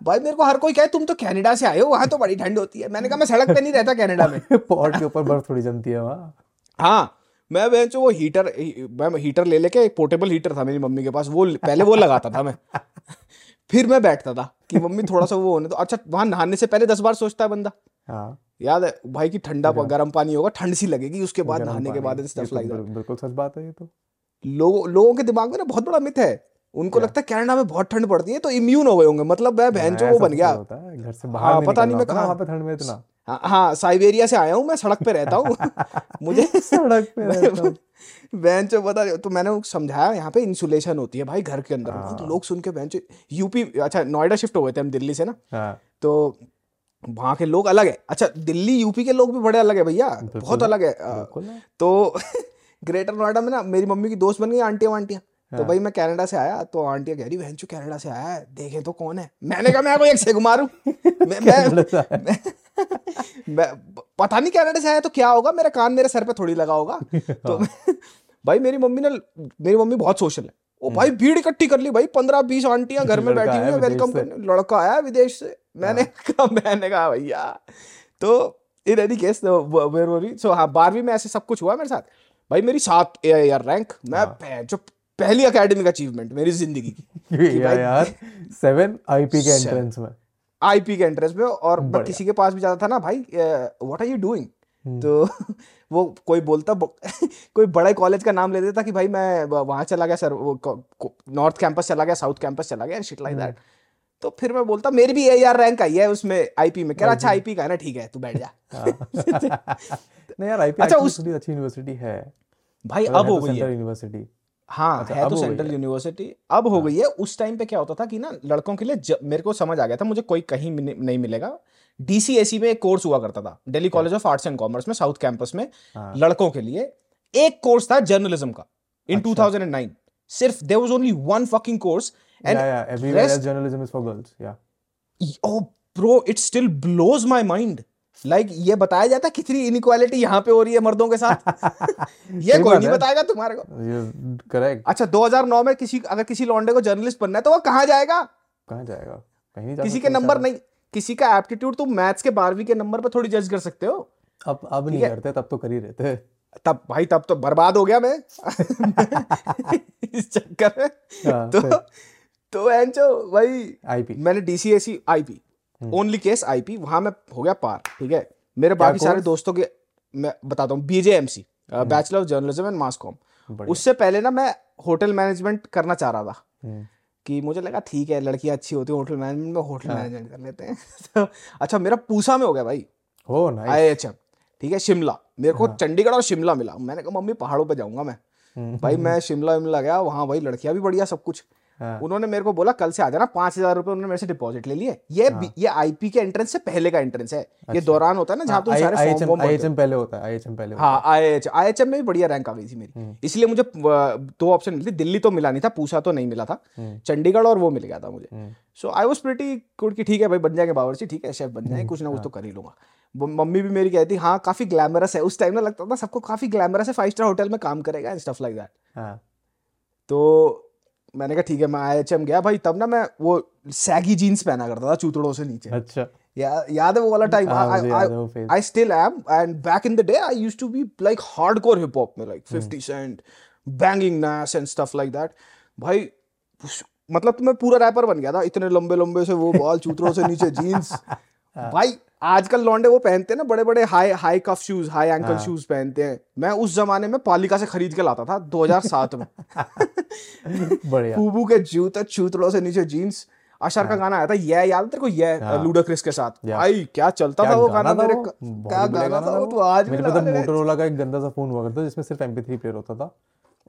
भाई मेरे को हर कोई कहे तुम तो कनाडा से आए हो वहाँ तो बड़ी ठंड होती है। मैंने कहा मैं सड़क पे नहीं रहता कनाडा में। पॉट के ऊपर बर्फ़ थोड़ी जमती है वहाँ। हाँ मैं बेंच वो हीटर मैं हीटर ले लेके एक पोर्टेबल हीटर था मेरी मम्मी के पास वो पहले वो लगाता था मैं। फिर मैं बैठता था कि मम्मी थोड़ा सा वो होने तो अच्छा वहाँ नहाने से पहले दस बार सोचता है बंदा। हाँ। याद है भाई की ठंडा गर्म पानी होगा ठंड सी लगेगी उसके बाद नहाने के बाद स्टफ़ लाइक तो बिल्कुल सच बात है ये तो। लोगों लोगों के दिमाग में ना बहुत बड़ा मिथ है। उनको लगता है कनाडा में बहुत ठंड पड़ती है तो इम्यून हो गए होंगे। मतलब मैं बहन जो वो बन गया। घर से बाहर हाँ, पता नहीं मैं कहाँ पे ठंड में इतना। हाँ, हाँ साइबेरिया से आया हूँ मैं सड़क पे रहता हूँ। मुझे सड़क पे हूँ। बहन चो बता तो मैंने समझाया यहाँ पे इंसुलेशन होती है भाई घर के अंदर। हाँ। तो लोग सुन के बहन यूपी अच्छा नोएडा शिफ्ट हो गए थे हम दिल्ली से ना। हाँ। तो वहाँ के लोग अलग है। अच्छा दिल्ली यूपी के लोग भी बड़े अलग है भैया। बहुत अलग है। तो ग्रेटर नोएडा में ना मेरी मम्मी की दोस्त बन गई आंटियाँ वांटियाँ। तो हाँ। भाई मैं कनाडा से आया तो आंटियाँ कह रही बहन चो कनाडा से आया है देखे तो कौन है? मैंने कहा मैं कोई एक सेग मारू। मैं, मैं, मैं पता नहीं कनाडा से आया तो क्या होगा मेरा कान मेरे सर पे थोड़ी लगा होगा। तो भाई मेरी मम्मी ने मेरी मम्मी बहुत सोशल है। ओ भाई भीड़ इकट्ठी कर ली भाई पंद्रह बीस आंटियाँ घर में बैठी हुई है वेलकम करने लड़का आया विदेश से। मैंने हाँ। कहा मैंने कहा भैया तो इन एनी केस सो हाँ बारहवीं में ऐसे सब कुछ हुआ मेरे साथ। भाई मेरी सात यार रैंक मैं हाँ। जो पहली एकेडमिक अचीवमेंट मेरी ज़िंदगी यार सेवन आईपी के एंट्रेंस में। आईपी के एंट्रेंस में और मैं किसी के पास भी जाता था ना भाई व्हाट आर यू डूइंग तो वो कोई बोलता कोई बड़े कॉलेज का नाम ले देता कि भाई मैं वहाँ चला गया सर वो नॉर्थ कैंपस चला गया साउथ कैंपस चला गया शिट लाइक दैट तो फिर मैं बोलता मेरी भी ए आर रैंक आई है उसमें आईपी में। कह रहा अच्छा आईपी का है ना ठीक है तू बैठ जा। हाँ। नहीं यार आईपी अच्छा उस अच्छी यूनिवर्सिटी है। भाई अब हो तो गई है। यूनिवर्सिटी हाँ अच्छा, है तो सेंट्रल यूनिवर्सिटी अब हो हाँ। गई है। उस टाइम पे क्या होता था कि ना लड़कों के लिए मेरे को समझ आ गया था मुझे कोई कहीं नहीं मिलेगा। डीसीएसी में एक कोर्स हुआ करता था Delhi college of arts and commerce में साउथ कैंपस में हाँ। लड़कों के लिए। एक कोर्स था जर्नलिज्म का इन अच्छा। 2009 सिर्फ़ there was only one fucking course and yeah everywhere journalism is for girls yeah oh bro it still blows my mind like ये बताया जाता कितनी इनइक्वालिटी यहाँ पे हो रही है मर्दों के साथ? ये कोई नहीं बताएगा तुम्हारे को। करेक्ट अच्छा 2009 में किसी अगर किसी लॉन्डे को जर्नलिस्ट बनना है तो वो कहाँ जाएगा? कहाँ जाएगा? कहीं किसी के नंबर नहीं। किसी का एप्टीट्यूड तुम मैथ्स के बारहवीं के नंबर पे थोड़ी जज कर सकते हो। अब अब नहीं करते तब तो कर ही रहते तब भाई तब तो बर्बाद हो गया मैं। इस चक्कर में। हाँ, तो तो एंचो भाई आईपी मैंने DCAC IP only case IP वहाँ में हो गया पार ठीक है? मेरे बाकी सारे दोस्तों के मैं बताता हूँ BJMC bachelor of journalism and mass com उससे पहले ना मैं होटल मैनेजमेंट करना चाह रहा था। हम्म, कि मुझे लगा ठीक है लड़कियाँ अच्छी होती है होटल मैनेजमेंट में होटल हाँ। मैनेजमेंट कर लेते हैं। तो अच्छा मेरा पूसा में हो गया भाई। हो नाइस एच एम ठीक है? शिमला। मेरे को हाँ। चंडीगढ़ और शिमला मिला। मैंने कहा मम्मी पहाड़ों पर जाऊँगा मैं। हम्म, भाई मैं शिमला विमला गया वहाँ भाई लड़कियाँ भी बढ़िया सब कुछ। हाँ, उन्होंने मेरे को बोला कल से आ जाना पाँच हज़ार रुपए उन्होंने मेरे से डिपॉजिट ले लिए। ये हाँ। ये आईपी के एंट्रेंस से पहले का एंट्रेंस है। ये अच्छा। दौरान होता है ना जहाँ तुम सारे हो। IHM पहले होता है आईएचएम पहले हाँ I H I H M में भी बढ़िया रैंक आ गई थी मेरी। हम्म। इसलिए मुझे दो ऑप्शन मिली। दिल्ली तो मिला नहीं था पूसा तो नहीं मिला था। हम्म, चंडीगढ़ और वो मिल गया था मुझे। हम्म, so I was pretty good कि ठीक है भाई बन जाएँगे बावर्ची ठीक है शेफ बन जाएँगे कुछ ना कुछ तो कर ही लूँगा। मम्मी भी मेरी कहती हाँ काफ़ी ग्लैमरस है। उस टाइम में लगता था सबको काफ़ी ग्लैमरस है फाइव स्टार होटल में काम करेगा एंड स्टफ़ लाइक दैट हाँ। तो मैंने कहा ठीक है मैं आई गया भाई तब ना मैं वो सैगी जीन्स पहना करता था चूतड़ों से नीचे अच्छा या, याद है वो वाला time. I still am and back in the day I used to be like hardcore hip hop में like. 50 cent banging Nas and stuff like that भाई मतलब तो मैं पूरा रैपर बन गया था इतने लंबे लंबे से वो बॉल चूतरों से नीचे जीन्स हाँ। भाई आजकल लौंडे वो पहनते हैं ना बड़े बड़े high high cuff shoes high ankle हाँ। शूज़ पहनते हैं। मैं उस जमाने में पालिका से खरीद के लाता था 2007 में। बढ़िया। फूबू के जूते चूतड़ों से नीचे जीन्स अशर का गाना आया था ये याद तेरे को? ये हाँ। लूडा क्रिस के साथ। भाई क्या चलता क्या था वो गाना मेरे क्या गाना था वो। तो आज मेरे पे लगा तब ले रहे। मोटोरोला का एक गंदा सा फ़ोन हुआ करता था जिसमें सिर्फ़ MP3 प्लेयर होता था।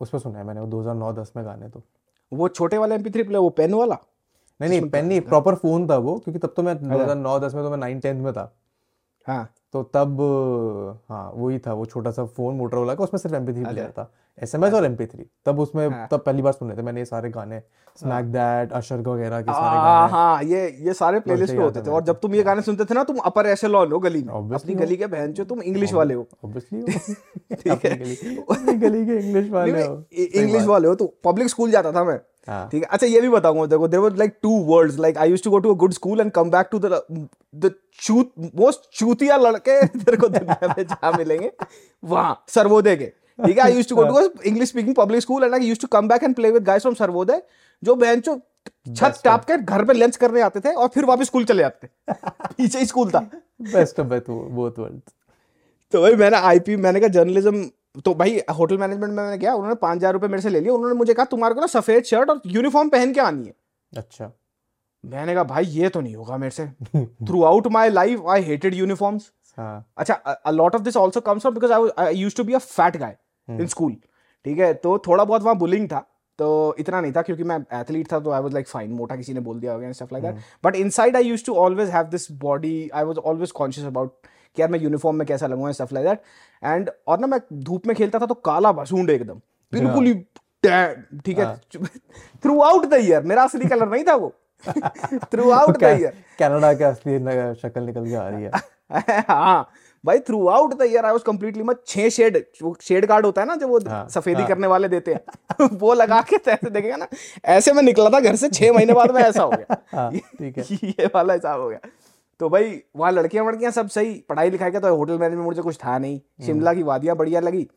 उसमें सुना है मैंने वो 2009-10 में गाने तो। वो छोटे वाले MP3 प्लेयर वो पेन वाला? नहीं नहीं पेन नहीं प्रॉपर फ़ोन था वो क्योंकि तब तो मैं अच्छा। 2009-10 में तो मैं 9-10 में था। हाँ। तो तब हाँ वही था वो छोटा सा फ़ोन मोटरोला का उसमें सिर्फ़ MP3 अच्छा। प्लेयर था। एस एम एस और MP3 तब उसमें हाँ। तब पहली बार सुने थे मैंने ये सारे गाने। स्मैक दैट अशर वगैरह के सारे हाँ गाने। हाँ ये ये सारे प्लेलिस्ट वैसे पे होते थे। और जब तुम ये गाने सुनते थे ना तुम अपर एशेलॉन हो गली में। अपनी गली के बहन जो तुम इंग्लिश वाले हो। ऑब्वियसली ठीक है। गली के इंग्लिश वाले हो। इंग्लिश वाले हो तो पब्लिक स्कूल जाता था मैं। ठीक है? अच्छा ये भी बताऊँगा देखो there was like two words like I used to go to a good school and come back to the चूत most चूतिया लड़के तेरे को दुनिया में जहाँ मिलेंगे वहाँ सर्वोदय के। ठीक है? I used to go to English speaking public school and I used to come back and play with guys from Sarvodaya जो बहन जो छत टाप के घर पे लंच करने आते थे और फिर वापस स्कूल चले जाते थे। पीछे ही स्कूल था। बेस्ट ऑफ़ बोथ वर्ल्ड्स तो भाई मैंने आईपी मैंने कहा जर्नलिज्म तो भाई होटल मैनेजमेंट में मैंने गया उन्होंने पाँच हज़ार रुपये मेरे से ले लिए। उन्होंने मुझे कहा तुम्हारे को ना सफ़ेद शर्ट और यूनिफॉर्म पहन के आनी है। अच्छा। मैंने कहा भाई ये तो नहीं होगा मेरे से। Throughout my life I hated uniforms हाँ। अच्छा a lot of this also comes from because I used to be a fat guy in school ठीक है? तो थोड़ा बहुत वहाँ बुलिंग था तो इतना नहीं था क्योंकि मैं एथलीट था तो आई वाज लाइक फाइन मोटा किसी ने बोल दिया होगा stuff like that but inside I used to always have this body I was always conscious about कि यार मैं यूनिफॉर्म में कैसा लगूँगा स्टफ़ लाइक दैट एंड और ना मैं धूप में खेलता था तो काला भसूंड एकदम। बिल्कुल ही ठीक है थ्रू आउट द ईयर मेरा असली कलर नहीं था वो। Throughout the year Canada के असली शक्ल निकल के आ रही है। हाँ भाई throughout the year I was completely मैं छह शेड वो शेड कार्ड होता है ना जो वो हाँ, सफेदी हाँ। करने वाले देते हैं। वो लगा के तो ऐसे देखेगा ना ऐसे में निकला था घर से छह महीने बाद में ऐसा हो गया। हाँ ठीक है। ये वाला हिसाब हो गया। तो भाई वहाँ लड़कियाँ वड़कियाँ सब सही पढ़ाई लिखाई का तो होटल मैनेजमेंट मुझे कुछ था नहीं। हम्म। शिमला की वादियाँ बढ़िया लगी।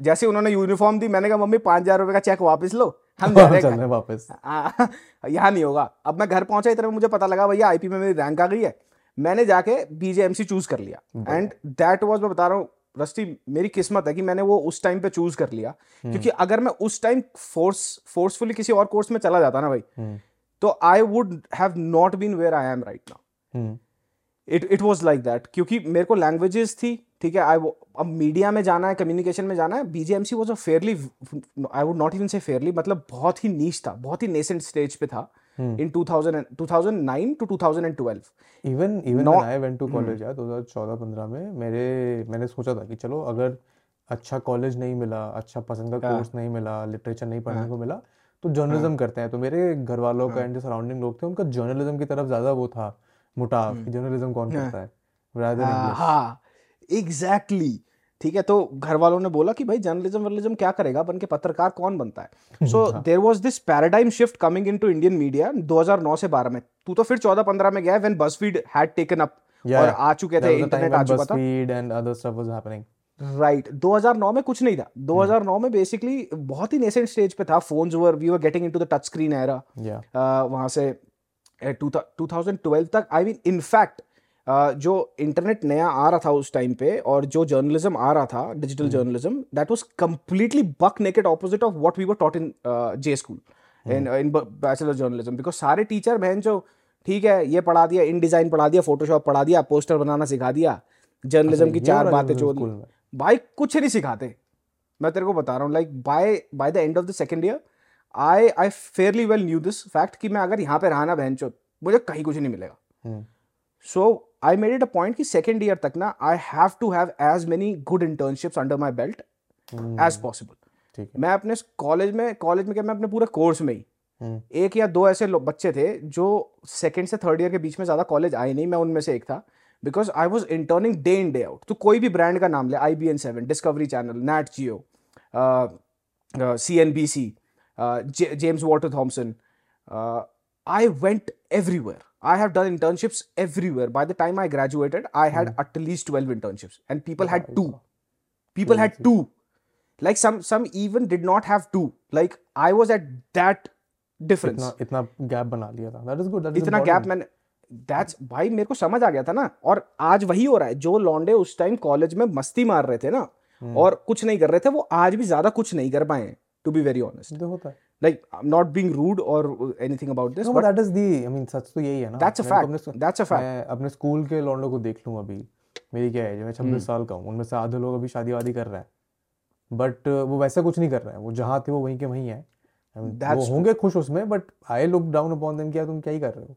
जैसे उन्होंने यूनिफॉर्म दी मैंने कहा मम्मी पाँच हज़ार रुपए का चेक वापस लो हम जा रहे हैं चल घर। रहे वापस। हाँ, यहाँ नहीं होगा। अब मैं घर पहुँचा इतने मुझे पता लगा भैया आईपी में मेरी रैंक आ गई है। मैंने जाके बीजेएमसी चूज़ कर लिया। एंड दैट वाज मैं बता रहा हूँ रस्टी मेरी किस्मत है कि मैंने वो उस टाइम पे चूज़ कर लिया। क्योंकि अगर मैं उस टाइम फोर्स फोर्सफुली किसी और कोर्स में चला जाता ना भाई हम्म, तो I would have not been where I am right now hmm, it it was like that क्योंकि मेरे को लैंग्वेजेस थी ठीक है? आई अब मीडिया में जाना है कम्युनिकेशन में जाना है BJMC was a fairly I would not even say fairly मतलब बहुत ही नीच था बहुत ही नेसेंट स्टेज पे था। In 2000 2009 to 2012 even even I went to college यार 2014-15 में मेरे मैंने सोचा था कि चलो अगर अच्छा कॉलेज नहीं मिला अच्छा पसंद का हाँ। कोर्स नहीं मिला लिटरेचर नहीं पढ़ने को मिला तो जर्नलिज्म करते हैं। तो मेरे घर वालों का एंड जो सराउंडिंग लोग थे उनका जर्नलिज्म की तरफ़ ज़्यादा वो था। मुटाव जर्नलिज्म कौन करता है than हाँ. हाँ एग्जैक्टली ठीक है तो घर वालों ने बोला कि भाई जर्नलिज्म वर्नलिज्म क्या करेगा? बन के पत्रकार कौन बनता है? So there was this paradigm shift coming into Indian media 2009 से 12 में। तू तो फिर 14-15 में गया when BuzzFeed had taken up और आ चुके थे इंटरनेट आ चुका था। And other stuff was happening. Right 2009 में कुछ नहीं था। 2009 में बेसिकली बहुत ही नेसेंट स्टेज पे था। Phones were we were getting into the touch screen era वहाँ से टू थाउज़ेंड ट्वेल्व तक आई मीन इनफैक्ट जो इंटरनेट नया आ रहा था उस टाइम पे और जो जर्नलिज्म आ रहा था digital journalism that was completely buck naked opposite of what we were taught in J school in in bachelor journalism because सारे टीचर बहन जो ठीक है ये पढ़ा दिया इन डिज़ाइन पढ़ा दिया फोटोशॉप पढ़ा दिया पोस्टर बनाना सिखा दिया जर्नलिज्म की चार बातें स्कूल भाई कुछ नहीं सिखाते। मैं तेरे को बता रहा हूँ like by by the end of the second year I I fairly well knew this fact कि मैं अगर यहाँ पे रहा ना बहन मुझे कहीं कुछ नहीं मिलेगा। So I made it a point कि सेकेंड ईयर तक ना I have to have as many good internships under my belt as possible मैं अपने कॉलेज में कॉलेज में क्या मैं अपने पूरे कोर्स में ही। हम्म, एक या दो ऐसे बच्चे थे जो सेकेंड से थर्ड ईयर के बीच में ज़्यादा कॉलेज आए नहीं मैं उनमें से एक था। Because I was interning day in day out तो कोई भी ब्रांड का नाम ले I B N seven Discovery channel Nat Geo C N B C James Walter Thompson I went everywhere I have done internships everywhere. By the time I graduated, I had mm. at least 12 internships, and people had two. People had two. Like some some even did not have two. Like I was at that difference. इतना इतना गैप बना लिया था that is good that is इतना गैप मैंने दैट्स भाई मेरे को समझ आ गया था ना और आज वही हो रहा है जो लौंडे उस टाइम कॉलेज में मस्ती मार रहे थे ना और कुछ नहीं कर रहे थे वो आज भी ज़्यादा कुछ नहीं कर पाए टू बी वेरी ऑनेस्ट तो होता है। लाइक नॉट बीइंग रूड और anything about this no but that is the I mean सच तो यही है ना। That's a को fact. That's a fact. मैं अपने स्कूल के लौंडों को देख लूँ अभी। मेरी क्या है मैं। छब्बीस साल का हूँ उनमें से आधे लोग अभी शादी वादी कर रहे हैं। बट वो वैसा कुछ नहीं कर रहे हैं। वो जहाँ थे वो वहीं के वहीं है। I mean, वो होंगे खुश उसमें but I look down upon them क्या तुम क्या ही कर रहे हो।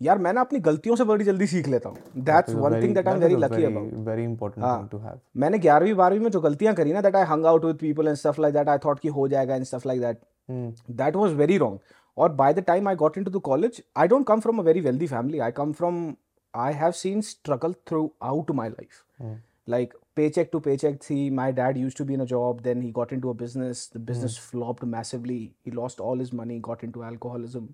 यार मैं ना अपनी गलतियों से बड़ी जल्दी सीख लेता हूँ। मैंने ग्यारहवीं बारहवीं में जो गलतियाँ करी ना that I hung out with people and stuff like that I thought कि हो जाएगा and stuff like that that was very wrong और by the time I got into the college I don't come from a very wealthy family I come from I have seen struggle throughout my life like pay check to pay check थी my dad used to be a job then he got into a the business flopped massively he lost all his money got into alcoholism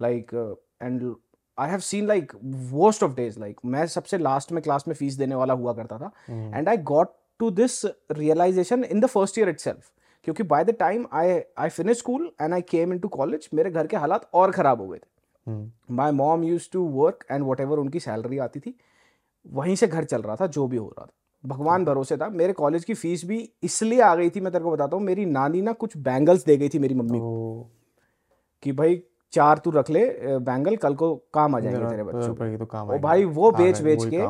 like and i have seen like worst of days. Like मैं सबसे लास्ट में क्लास में फ़ीस देने वाला हुआ करता था। And I got to this realisation in the first year itself क्योंकि by the time I I finish school and I came into college मेरे घर के हालात और ख़राब हो गए थे। My mom use to work and whatever उनकी सैलरी आती थी वहीं से घर चल रहा था जो भी हो रहा था। भगवान भरोसे था। मेरे कॉलेज की फ़ीस भी इसलिए आ गई थी मैं तेरे को बताता हूँ। मेरी नानी ना कुछ बैंगल्स दे गई थी मेरी मम्मी को। तो कि भाई चार तू रख ले बैंगल कल को काम आ जाएँगे तेरे बच्चों को पर तो काम ओ भाई वो बेच बेच के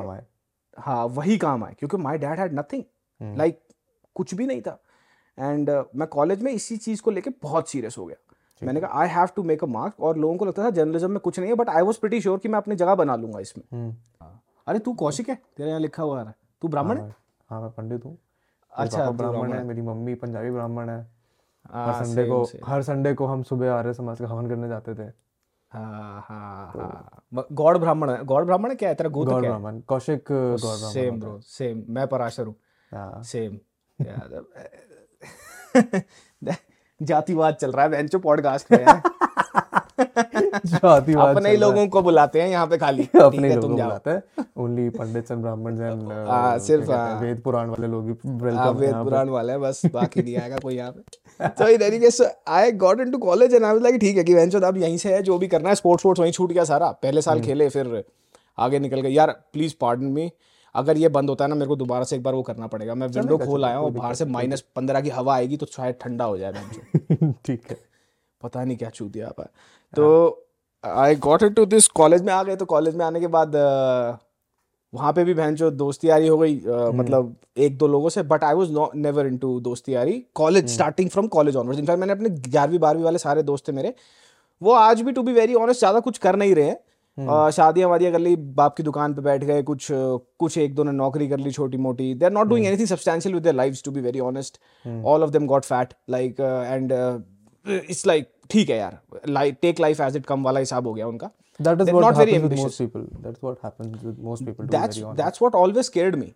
हाँ वही काम आए क्योंकि my dad had nothing like कुछ भी नहीं था। एंड uh, मैं कॉलेज में इसी चीज़ को लेके बहुत सीरियस हो गया। मैंने कहा I have to make a mark और लोगों को लगता था जर्नलिज्म में कुछ नहीं है but I was pretty sure कि मैं अपनी जगह बना लूँगा इसमें। हम्म। अरे तू कौशिक है? तेरे यहाँ लिखा हुआ है। तू ब्राह्मण है हाँ, हाँ मैं पंडित हूँ। अच्छा, ब्राह्मण है। मेरी मम्मी पंजाबी ब्राह्मण है। हर हाँ, संडे को. हर संडे को हम सुबह आर्य समाज का हवन करने जाते थे। हाँ हाँ हाँ। गॉड ब्राह्मण है। गौड़ ब्राह्मण है क्या है? तेरा गोत्र गौड़ ब्राह्मण कौशिक गौड़ ब्राह्मण सेम ब्रो सेम मैं पराशर हूँ। हाँ। सेम जातिवाद चल रहा है बेंचो पॉडकास्ट में अपने ही। लोगों को बुलाते हैं यहाँ पे खाली। अपने लोगों को बुलाते हैं। Only pandit and Brahmin and हाँ, सिर्फ़, हाँ। वेद पुराण वाले लोग ही वेद पुराण वाला बस बाकी नहीं आएगा कोई यहाँ पे। तो in any case I got into college and I was like ठीक है कि वेंचो अब यहीं से है जो भी करना है स्पोर्ट्स स्पोर्ट्स वहीं छूट गया सारा। पहले साल खेले फिर आगे निकल गए। यार प्लीज़ पार्डन मी अगर ये बंद होता है ना मेरे को दोबारा से एक बार वो करना पड़ेगा। मैं विंडो खोल आया हूँ बाहर से माइनस पंद्रह की हवा आएगी तो शायद ठंडा हो जाए ठीक है। पता नहीं क्या दिया आप। तो I got it to this college में आ गए तो कॉलेज में आने के बाद अ, वहाँ पे भी बहन जो दोस्ती यारी हो गई अ, मतलब एक दो लोगों से but I was not never into दोस्ती यारी। College starting from college onwards in fact मैंने अपने ग्यारहवीं बारहवीं वाले सारे दोस्त थे मेरे। वो आज भी टू बी वेरी ऑनेस्ट ज़्यादा कुछ कर नहीं रहे हैं। अ, शादियाँ वादियाँ कर ली बाप की दुकान पे बैठ गए कुछ कुछ एक दो ने नौकरी कर ली छोटी मोटी they are not doing anything substantial with their lives to be very honest all of them got fat like and it's like ठीक है यार like take life as it come वाला हिसाब हो गया उनका that is They're what not very happens with most people that's what happens with most people to that's that's what always scared me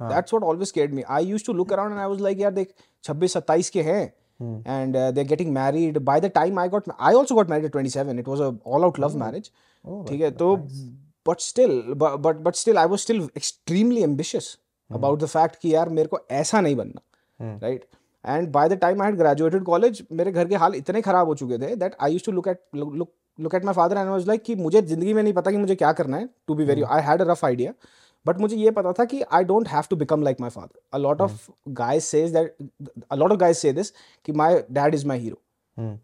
that's what always scared me i used to look around and i was like यार देख 26 27 के हैं and uh, they're getting married by the time i got i also got married at 27 it was a all out love oh. marriage ठीक है तो but still but but but still i was still extremely ambitious about the fact कि यार मेरे को ऐसा नहीं बनना right and by the time I had graduated college मेरे घर के हाल इतने खराब हो चुके थे that I used to look at look look at my father and was like कि मुझे ज़िंदगी में नहीं पता कि मुझे क्या करना है to be very I had rough idea but मुझे ये पता था कि I don't have to become like my father a lot of guys says that a lot of guys say this कि my dad is my hero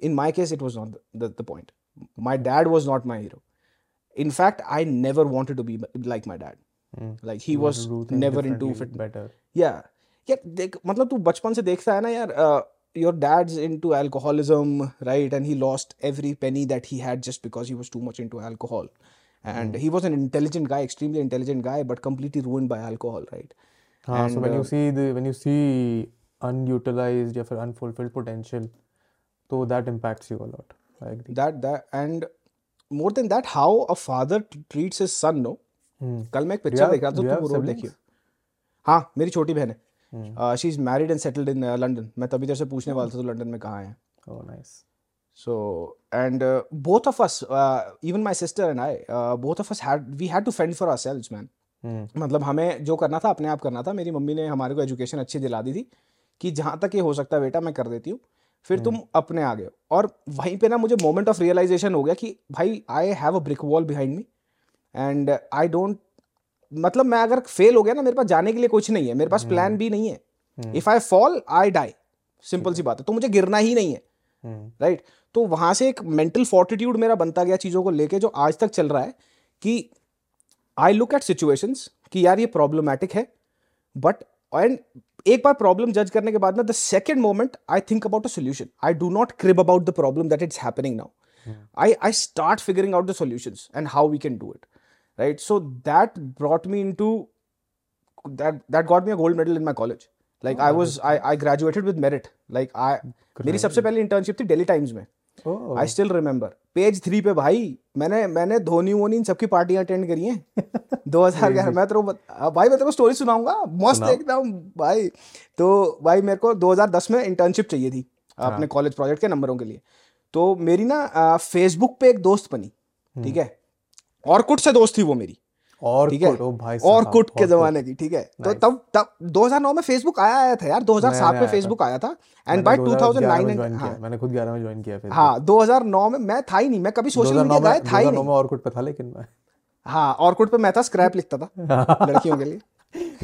in my case it was not the point my dad was not my hero in fact I never wanted to be like my dad like he was never into fit better या yeah देख मतलब तू बचपन से देखता है ना यार uh, your dad's into alcoholism right and he lost every penny that he had just because he was too much into alcohol and he was an intelligent guy extremely intelligent guy but completely ruined by alcohol right हाँ, so when And, you see the when you see unutilized या फिर unfulfilled potential, तो that impacts you a lot. I agree. that that and more than that how a father t- treats his son no Hmm. कल मैं एक पिक्चर देख रहा था तो वो रोड देखियो हाँ मेरी छोटी बहन Hmm. है she is married and settled in London मैं तभी तेरे से पूछने वाला था तो लंदन में कहाँ है? Oh, nice. so and uh, both of us uh, even my sister and i uh, both of us had we had to fend for ourselves man. Hmm. मतलब हमें जो करना था अपने आप करना था। मेरी मम्मी ने हमारे को एजुकेशन अच्छी दिला दी थी कि जहाँ तक ये हो सकता है बेटा मैं कर देती हूँ। फिर तुम अपने आ गए और वहीं पे ना मुझे मोमेंट ऑफ़ रियलाइजेशन हो गया कि भाई I have a brick wall behind me and I don't मतलब मैं अगर फेल हो गया ना मेरे पास जाने के लिए कुछ नहीं है मेरे पास प्लान भी नहीं है। If I fall I die simple सी बात है। तो मुझे गिरना ही नहीं है. राइट तो वहाँ से एक मेंटल फोर्टिट्यूड मेरा बनता गया चीज़ों को लेके जो आज तक चल रहा है कि आई लुक एट सिचुएशंस कि यार ये प्रॉब्लमेटिक है बट एंड एक बार प्रॉब्लम जज करने के बाद में the second moment I think about a solution I do not crib about the problem that it's happening now I I start figuring out the solutions and how we can do it right so that brought me into that that got me a gold medal in my college. Like i was I, I graduated with merit. Like i मेरी सबसे पहली इंटर्नशिप थी डेली टाइम्स में. Oh. I still remember page three पे भाई मैंने मैंने धोनी वोनी इन सबकी पार्टियाँ अटेंड करी हैं. 2011 मैं तेरे को बत- भाई मैं तेरे को स्टोरी सुनाऊँगा. मस्त एकदम भाई. तो भाई मेरे को 2010 में इंटर्नशिप चाहिए थी अपने कॉलेज प्रोजेक्ट के नंबरों के लिए. तो मेरी ना फेसबुक पे एक दोस्त बनी ठीक है? और से दोस्त थी वो मेरी। और ठीक है? भाई और कुट के जमाने की ठीक है? तो तब तब 2009 में फेसबुक आया आया था यार 2007 में फेसबुक आया था। एंड बाय 2011 में 2009 किया हाँ। मैंने खुद 11 में ज्वाइन किया फिर हाँ 2009 में मैं था ही नहीं मैं कभी सोशल मीडिया में गाय था ही 2009 नहीं। में और कुट पे था लेकिन मैं। हाँ ऑर्कुट पे मैं था स्क्रैप लिखता था लड़कियों के लिए।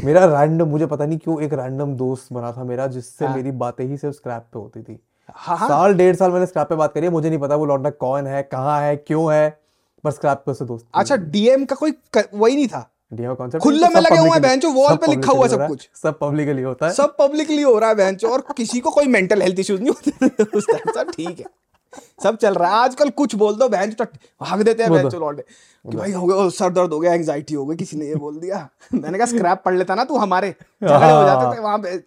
मेरा रैंडम मुझे पता नहीं क्यों एक रैंडम दोस्त बना था मेरा जिससे हाँ। मेरी बातें ही सिर्फ़ स्क्रैप पे होती थी। हाँ हाँ। साल डेढ़ साल मैंने स्क्रैप पे बात करी है मुझे नहीं पता वो लौंडा कौन है कहाँ है क्यों है। पर स्क्रैप पे दोस्त। अच्छा डीएम का कोई क- वही नहीं था। डीएम कॉन्सेप्ट खुले में लगे हुए हैं बेंचो वॉल पे लिखा हुआ सब कुछ। सब पब्लिकली होता है। सब पब्लिकली हो रहा है बेंच और किसी को कोई मेंटल हेल्थ इश्यूज़ नहीं होते। उस टाइम सब ठीक है। सब चल रहा है। आजकल कुछ बोल दो बेंच तो भाग देते हैं बेंच लौटे कि भाई हो गया सर दर्द हो गया एंजाइटी हो गई किसी ने ये बोल दिया। मैंने कहा स्क्रैप पढ़ लेता ना तू हमारे। झगड़े हो जाते थे वहाँ पे।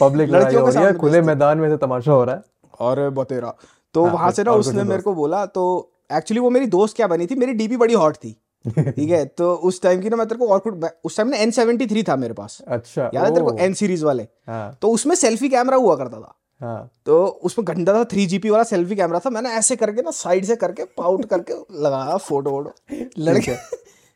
पब्लिक लड़कियों के सामने खुले मैदान में से तमाशा हो रहा है। और बतेरा। तो हाँ, वहाँ से ना उसने मेरे को बोला तो एक्चुअली वो मेरी दोस्त क्या बनी थी? मेरी डीपी बड़ी हॉट थी। ठीक है? तो उस टाइम की ना मैं तेरे को और कुछ उस टाइम ना एन सेवेंटी थ्री था मेरे पास। अच्छा याद है तेरे को? एन सीरीज़ वाले। हाँ। तो उसमें सेल्फी कैमरा हुआ करता था। हाँ। तो उसमें घंटा था थ्री जीपी वाला सेल्फी कैमरा था। मैंने ऐसे करके ना साइड से करके पाउट करके लगाया फ़ोटो वोटो लड़के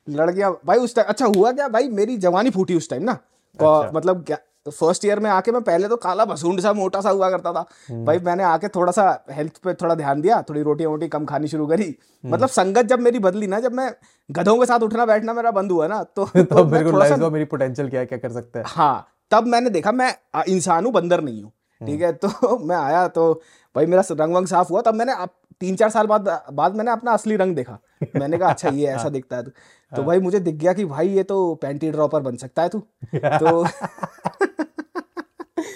लड़कियाँ भाई उस टाइम अच्छा हुआ क्या? भाई मेरी जवानी फूटी उस टाइम ना। अच्छा। मतलब क्या फ़र्स्ट ईयर में आके मैं पहले तो काला भसूंड सा मोटा सा हुआ करता था। हम्म। भाई मैंने आके थोड़ा सा हेल्थ पे थोड़ा ध्यान दिया थोड़ी रोटी वोटी कम खानी शुरू करी। हम्म। मतलब संगत जब मेरी बदली ना जब मैं गधों के साथ उठना बैठना मेरा बंद हुआ ना तो, तो तब मैं मेरे को थोड़ा सा मेरी पोटेंशियल क्या क्या कर सकता है? हाँ तब मैंने देखा मैं इंसान हूँ बंदर नहीं हूँ ठीक है? तो मैं आया तो भाई मेरा रंग वंग साफ़ हुआ तब मैंने अब तीन चार साल बाद बाद मैंने अपना असली रंग देखा। मैंने कहा अच्छा ये ऐसा दिखता है तू। तो भाई मुझे दिख गया कि भाई ये तो पैंटी ड्रॉपर बन सकता है तू। तो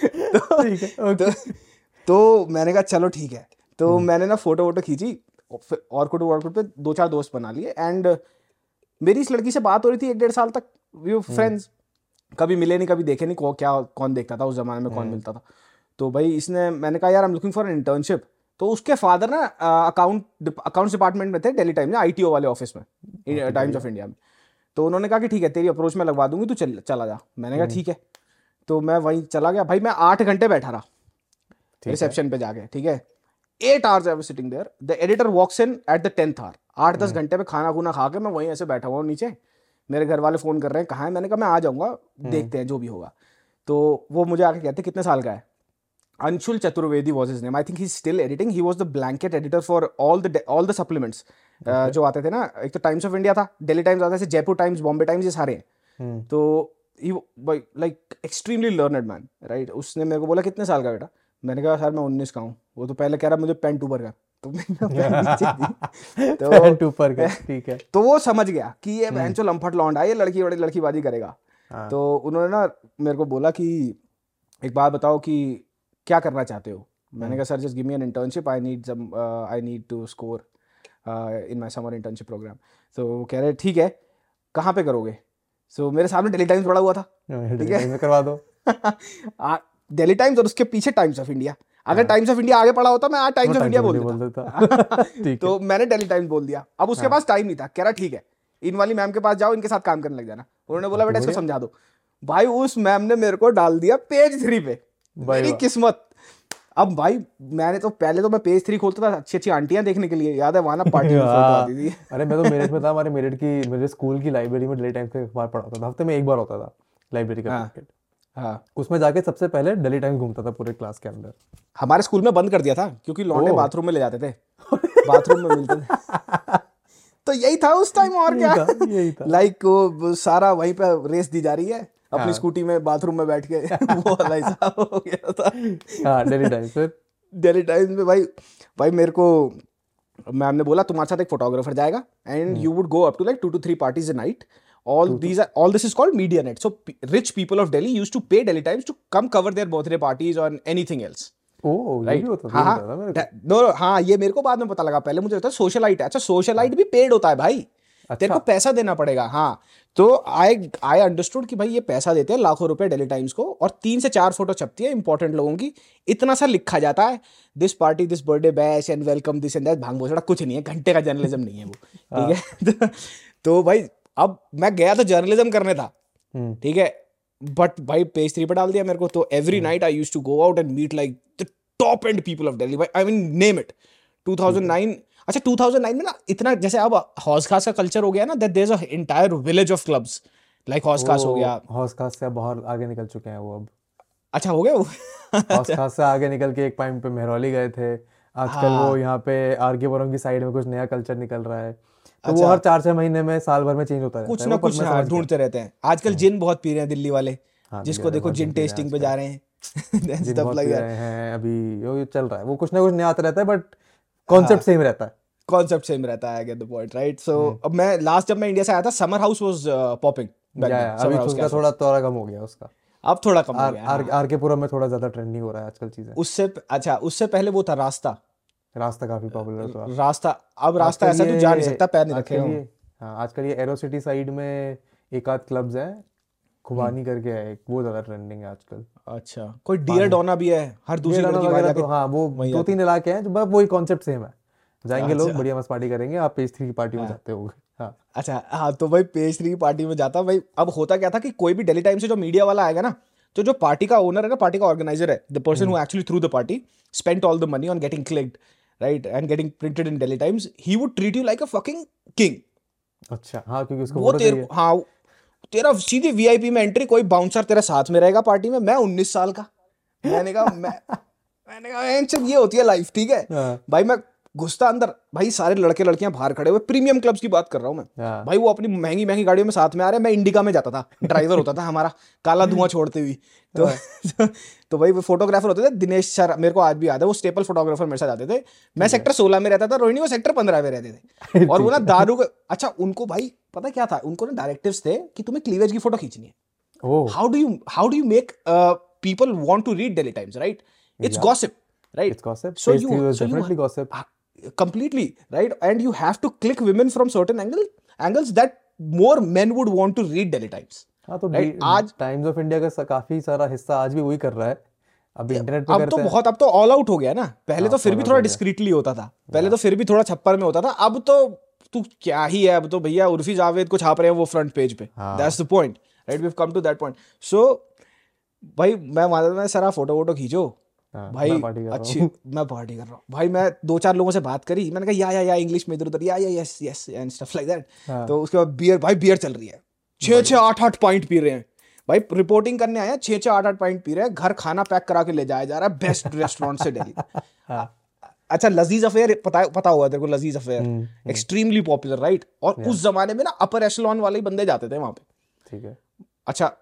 ठीक है तो, तो मैंने कहा चलो ठीक है। तो मैंने ना फ़ोटो वोटो खींची और कुट और पे दो चार दोस्त बना लिए। एंड मेरी इस लड़की से बात हो रही थी एक डेढ़ साल तक वी फ्रेंड्स कभी मिले नहीं कभी देखे नहीं को क्या कौन देखता था उस जमाने में कौन मिलता था। तो भाई इसने मैंने कहा यार I am looking for an internship तो उसके फादर ना अकाउंट अकाउंट्स डिपार्टमेंट में थे दिल्ली टाइम में आईटीओ वाले ऑफ़िस में टाइम्स ऑफ़ इंडिया में। तो उन्होंने कहा कि ठीक है तेरी अप्रोच में लगवा दूँगी तू चल चला जा। मैंने कहा ठीक है। तो मैं वहीं चला गया। भाई मैं आठ घंटे बैठा रहा। रिसेप्शन पे जाके ठीक है? Eight hours I was sitting there the editor walks in at the tenth hour आठ दस घंटे में खाना खुना खा के मैं वहीं ऐसे बैठा हुआ हूँ नीचे। मेरे घर वाले फ़ोन कर रहे हैं कहाँ है? मैंने कहा मैं आ जाऊँगा देखते हैं जो भी होगा। तो वो मुझे आके कहते कितने साल का है? Anshul Chaturvedi was his name. I think he's still editing. He was the blanket editor for all the all the supplements uh, जो आते थे ना एक तो टाइम्स ऑफ़ इंडिया था दिल्ली टाइम्स आता था जयपुर टाइम्स बॉम्बे टाइम्स ये सारे हैं। तो he like extremely learned man right उसने मेरे को बोला कितने साल का बेटा? मैंने कहा सर मैं उन्नीस का हूँ। वो तो पहले कह रहा मुझे पेंट ऊपर का। तो मैंने "पैंट नीचे दी।" तो ऊपर का ठीक है। तो वो समझ गया कि ये बहन लम्फट लौंडा ये लड़की बड़ी लड़कीबाजी करेगा। हाँ। तो उन्होंने ना मेरे को बोला कि एक बात बताओ कि क्या करना चाहते हो? मैंने कहा sir just give me an internship I need I need to score in my summer internship programme तो कह रहे ठीक है कहाँ पे करोगे? सो so, मेरे सामने डेली टाइम्स पड़ा हुआ था ठीक है? करवा दो। डेली टाइम्स और उसके पीछे टाइम्स ऑफ़ इंडिया अगर टाइम्स ऑफ़ इंडिया आगे पड़ा होता मैं आज टाइम्स ऑफ़ इंडिया बोल देता। है। तो मैंने डेली टाइम्स बोल दिया। अब उसके पास टाइम नहीं था। कह रहा ठीक है इन वाली मैम के पास जाओ इनके साथ काम करने लग जाना। उन्होंने बोला बेटा इसको समझा दो। भाई उस मैम ने मेरे को डाल दिया पेज थ्री पे। मेरी किस्मत। अब भाई मैंने तो पहले तो मैं पेज थ्री खोलता था अच्छी अच्छी आंटियाँ देखने के लिए याद है? वहाँ ना पार्टी में आती थी। अरे मैं तो मेरठ में था हमारे मेरठ की मेरे स्कूल की लाइब्रेरी में डेली टाइम्स का अखबार पढ़ाता था हफ़्ते में एक बार होता था लाइब्रेरी का हाँ। हाँ। उसमें जाके सबसे पहले डेली टाइम्स घूमता था पूरे क्लास के अंदर। हमारे स्कूल में बंद कर दिया था क्योंकि लौंडे बाथरूम में ले जाते थे। बाथरूम में मिलते थे। तो यही था उस टाइम और क्या। यही था, लाइक वो सारा वहीं पे रेस दी जा रही है। अपनी हाँ। स्कूटी में बाथरूम में बैठ के वो वाला हिसाब हो गया था। हाँ डेली टाइम्स फिर डेली टाइम्स में भाई भाई मेरे को मैम ने बोला तुम्हारे साथ एक फोटोग्राफर जाएगा and you would go up to like two two three parties a night all these are all this is called media net so p- rich people of delhi used to pay delhi times to come cover their birthday parties or anything else. हाँ ये होता मेरे को। हाँ हाँ ये मेरे को बाद में पता लगा। पहले मुझे सोशलाइट है। अच्छा सोशलाइट भी पेड होता है भाई। तेरे को अच्छा। पैसा देना पड़ेगा। हाँ। तो आई आई अंडरस्टूड कि भाई ये पैसा देते हैं लाखों रुपए डेली टाइम्स को और तीन से चार फ़ोटो छपती है इंपॉर्टेंट लोगों की। इतना सा लिखा जाता है this party this birthday bash and welcome this and that भाँग भोसड़ा कुछ नहीं है घंटे का जर्नलिज्म नहीं है वो। ठीक है? तो भाई अब मैं गया तो जर्नलिज्म करने था। हम्म, ठीक है? बट भाई पेज थ्री पर डाल दिया मेरे को तो every night I used to go out and meet like the top end people of Delhi I mean name it 2009 अच्छा 2009 में ना इतना जैसे अब हौस खास का कल्चर हो गया ना that there is a entire village of clubs like हौस खास हो गया। हौस खास से बहुत आगे निकल चुके हैं वो अब। अच्छा हो गया वो? हौस खास से आगे निकल के एक टाइम पे मेहरौली गए थे। आजकल हाँ। वो यहाँ पे आरकेपुरम की साइड में कुछ नया कल्चर निकल रहा है। तो वो अच्छा। हर चार छह महीने में साल भर में चेंज होता है कुछ ना कुछ हाँ, ढूंढते रहते हैं। आजकल जिन बहुत पी रहे हैं दिल्ली वाले हाँ, जिसको देखो जिन हैं टेस्टिंग पे जा हैं। रहे हैं अभी चल रहा है। वो कुछ ना कुछ नया आता रहता है बट कॉन्सेप्ट सेम रहता है। कॉन्सेप्ट सेम रहता है get the point right so. अब मैं लास्ट जब मैं इंडिया से आया था समर हाउस वाज पॉपिंग अभी उसका थोड़ा थोड़ा कम हो गया उसका। अब थोड़ा कम हो गया आर हाँ। आरकेपुरम में थोड़ा ज़्यादा ट्रेंडिंग हो रहा है आजकल चीज़ें। उससे अच्छा उससे पहले वो था रास्ता। रास्ता काफ़ी पॉपुलर था। रास्ता अब रास्ता ऐसा तो जा नहीं सकता पैर नहीं रखे हाँ आजकल ये एरो सिटी साइड में एक आध क्लब्स हैं खुबानी करके है एक वो ज़्यादा ट्रेंडिंग है आजकल। अच्छा कोई डियर डोना भी है? हर दूसरी लड़की वगैरह तो हाँ वो दो तीन इलाके हैं जो बस वही कॉन्सेप्ट सेम है। जाएँगे लोग अच्छा। बढ़िया मस्त पार्टी करेंगे आप पेज थ्री की पार्टी में जाते होगे। हाँ। अच्छा हाँ तो भाई पेज थ्री की पार्टी में जाता भाई अब होता क्या था कि कोई भी डेली टाइम से जो मीडिया वाला आएगा ना तो जो पार्टी का ओनर है ना पार्टी का ऑर्गेनाइजर है the person who actually threw the party spent all the money on getting clicked right and getting printed in Daily Times he would treat you like a fucking king अच्छा हाँ क्योंकि उसको वो तेरे हाँ तेरा सीधी वीआईपी में एंट्री कोई बाउंसर तेरे साथ में रहेगा पार्टी में? मैं उन्नीस साल का। मैंने कहा मैं मैंने कहा "एंचन, ये होती है लाइफ ठीक है? हाँ। भाई मैं घुसता अंदर। भाई सारे लड़के लड़कियाँ बाहर खड़े हुए प्रीमियम क्लब्स की बात कर रहा हूँ मैं। हाँ। भाई वो अपनी महँगी महँगी गाड़ियों में साथ में आ रहे हैं। मैं इंडिका में जाता था। ड्राइवर होता था हमारा काला धुआँ छोड़ते हुए। तो तो भाई वो फोटोग्राफर होते थे दिनेश सर मेरे को आज भी याद है वो स्टेपल फोटोग्राफर मेरे साथ आते थे। मैं सेक्टर सोलह में रहता था रोहिणी वो सेक्टर पंद्रह में रहते थे। और वो ना दारू अच्छा उनको भाई पता क्या था? उनको ना डायरेक्टिव्स थे कि तुम्हें क्लीवेज की फ़ोटो खींचनी है। How do you how do you make people want to read Daily Times right it's gossip right it's gossip you- definitely gossip completely right? And you have to click women from certain angle angles that more men would want to read daily times हाँ तो Right, आज- टाइम्स ऑफ़ इंडिया का सा- काफ़ी सारा हिस्सा आज भी वही कर रहा है। अब इंटरनेट पे अब तो करते बहुत अब तो ऑल आउट हो गया ना। पहले तो हाँ, फिर भी थोड़ा। डिस्क्रीटली होता था। पहले तो फिर भी थोड़ा छप्पर में होता था। अब तो तू क्या ही है? अब तो भैया उर्फी जावेद को छाप रहे हैं वो फ्रंट पेज पे। That's the point right we come to that point so भाई मैं वहाँ मैं सर आप फ़ोटो वोटो खींचो। हाँ, भाई अच्छी मैं पार्टी कर रहा हूँ। भाई मैं दो चार लोगों से बात करी। मैंने कहा या या या इंग्लिश में इधर उधर या या yes yes and stuff like that. तो उसके बाद बियर भाई बियर चल रही है। छः छः आठ आठ पॉइंट पी रहे हैं। भाई रिपोर्टिंग करने आया छह छह आठ आठ पॉइंट पी रहे हैं। घर खाना पैक करा के ले जाया जा रहा है। बेस्ट रेस्टोरेंट से हाँ। अच्छा लजीज अफेयर पता पता होगा तेरे को लजीज अफेयर। एक्सट्रीमली पॉपुलर राइट और उस जमाने में ना अपर एशलॉन वाले ही बंदे जाते थे वहाँ पे। ठीक है। अच्छा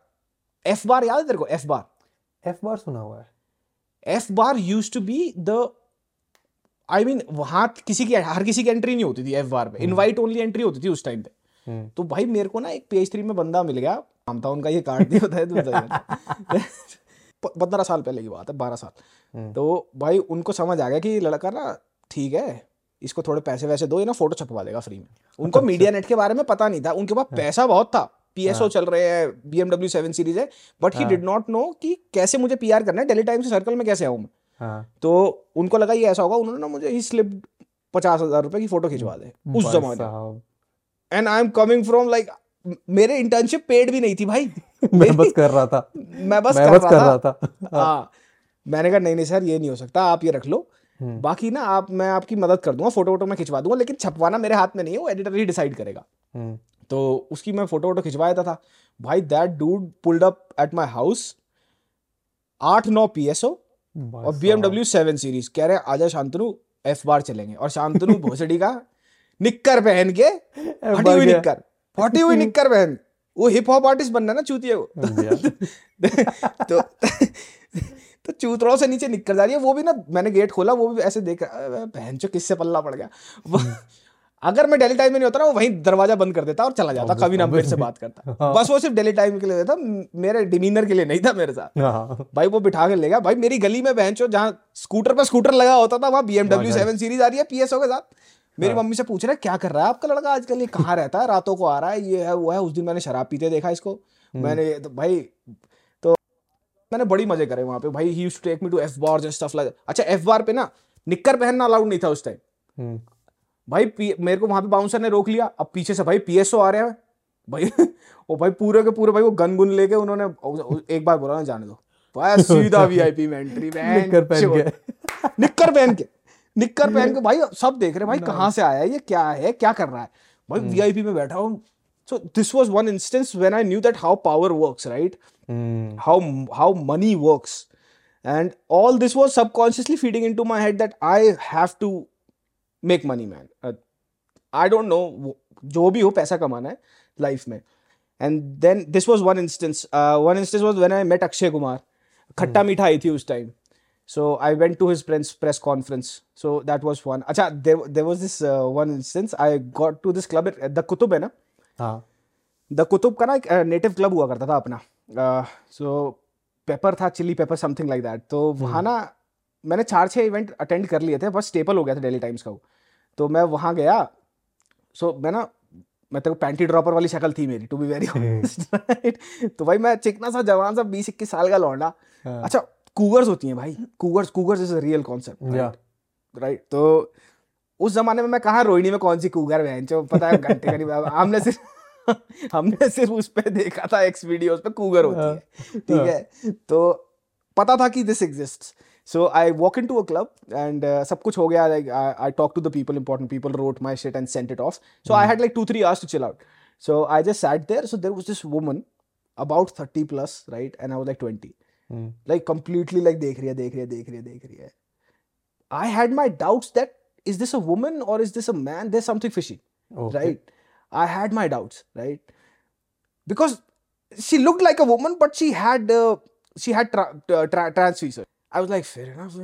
एफ़ बार याद है तेरे को? एफ़ बार एफ़ बार सुना हुआ है। F Bar used to be the I mean वहाँ किसी की हर किसी की एंट्री नहीं होती थी एफ़ बार पे। इनवाइट ओनली एंट्री होती थी उस टाइम पे। हम्म, तो भाई मेरे को ना एक पेज थ्री में बंदा मिल गया। नाम था उनका ये कार्ड नहीं होता है। पंद्रह साल पहले की बात है बारह साल। हम्म। तो भाई उनको समझ आ गया कि लड़का ना ठीक है इसको थोड़े पैसे वैसे दो ये ना फ़ोटो छपवा देगा फ्री में। उनको मीडिया नेट के बारे में पता नहीं था उनके पास पैसा बहुत था। पीएसओ चल रहे हैं बीएमडब्ल्यू सेवन सीरीज़ है but he. Did not know कि कैसे मुझे पीआर करना है डेली टाइम से सर्कल में कैसे आऊँ मैं। हाँ। तो उनको लगा ये ऐसा होगा उन्होंने ना मुझे ही स्लिप पचास हज़ार रुपए की फ़ोटो खिंचवा दे उस भाई जमाने and I am coming from like मेरे इंटर्नशिप पेड भी नहीं थी भाई। मैं बस कर रहा था। मैं बस मैं कर बस कर रहा रहा था। हाँ। मैंने कहा नहीं नहीं सर ये नहीं हो सकता आप ये रख लो। हम्म। बाकी ना आप मैं आपकी मदद कर दूँगा फ़ोटो वोटो मैं खिंचवा दूँगा लेकिन छपवाना मेरे हाथ में नहीं है वो एडिटर ही डिसाइड करेगा। हम्म, तो उसकी मैं फ़ोटो वोटो खिंचवाया था भाई that dude pulled up at my house आठ नौ पीएसओ भाई और BMW सेवन सीरीज़ कह रहे हैं आजा शांतनु एफ़ बार चलेंगे। और शांतनु भोसड़ी का निक्कर पहन के फटी हुई निक्कर। फटी हुई निक्कर पहन वो हिप हॉप आर्टिस्ट बनना ना चूतिए वो। यार। तो तो चूतड़ों से नीचे निकल जा रही है। वो भी ना मैंने गेट खोला वो भी ऐसे देख बहन चो किससे पल्ला पड़ गया? अगर मैं डेली टाइम में नहीं होता ना वो वहीं दरवाज़ा बंद कर देता और चला जाता कभी ना मेरे से बात करता। हाँ। बस वो सिर्फ़ डेली टाइम के लिए था मेरे डिमीनर के लिए नहीं था मेरे साथ। हाँ। भाई वो बिठा के ले गया। भाई मेरी गली में बहन चो जहाँ स्कूटर पर स्कूटर लगा होता था वहाँ बीएमडब्ल्यू सेवन सीरीज़ आ रही है पीएसओ के साथ। मेरी मम्मी से पूछ रहा है क्या कर रहा है आपका लड़का आजकल? ये कहाँ रहता है? रातों को आ रहा है ये है वो है। उस दिन मैंने शराब पीते देखा इसको। मैंने तो भाई तो मैंने बड़ी मज़े करे वहाँ पे। भाई he used to take me to F Bar and stuff like अच्छा एफ़ बार पे ना निक्कर पहनना अलाउड नहीं था उस टाइम हम्म, भाई मेरे को वहाँ पे बाउंसर ने रोक लिया। अब पीछे से भाई पीएसओ आ रहे हैं। भाई वो भाई पूरे के पूरे भाई वो गन गुन लेके उन्होंने एक बार बोला ना जाने दो। भाई सीधा वीआईपी में एंट्री निक्कर पहन के। निक्कर पहन के। निक्कर पहन के भाई सब देख रहे हैं भाई कहाँ से आया है ये क्या है क्या कर रहा है? भाई वीआईपी में बैठा हूँ। So this was one instance when I knew that how power works right hmm, how how money works. And all this was subconsciously feeding into my head that i have to make money man. Uh, i don't know जो भी हो पैसा कमाना है लाइफ में. And then this was one instance one instance was when I met Akshay Kumar Khatta Meetha आई थी उस time so i went to his press press conference. So that was one acha there, there was this uh, one instance. I got to this club at the kutub है ना हाँ द कुतुब का ना एक नेटिव क्लब हुआ करता था अपना सो पेपर था chilli paper something like that तो वहाँ ना मैंने चार छः इवेंट अटेंड कर लिए थे बस स्टेपल हो गया था डेली टाइम्स का वो तो मैं वहाँ गया। सो मैं ना मैं तेरे को पैंटी ड्रॉपर वाली शक्ल थी मेरी टू बी वेरी राइट तो भाई मैं चिकना सा जवान सा बीस इक्कीस साल का लौंडा। हाँ। अच्छा कूगर्स होती हैं भाई। Cougars cougars is a real concept right तो उस जमाने में मैं कहा रोहिणी में कौन सी कूगर बहन चो पता है घंटे करीब हमने सिर्फ़ हमने सिर्फ़ उस पे देखा था एक्स वीडियोस पे कूगर होती है ठीक है? तो पता था कि this exist so I walk into a club and सब कुछ हो गया like I talk to the people important people wrote my shit and sent it off so I had like two three hours to chill out so I just sat there so there was this woman about thirty plus right and I was like twenty hmm, like completely like देख रही है देख रही है देख रही है देख रही है I had my doubts that is this a woman or is this a man there's something fishy Okay. right I had my doubts right because she looked like a woman but she had uh, she had tra- uh, tra- trans visa I was like fair enough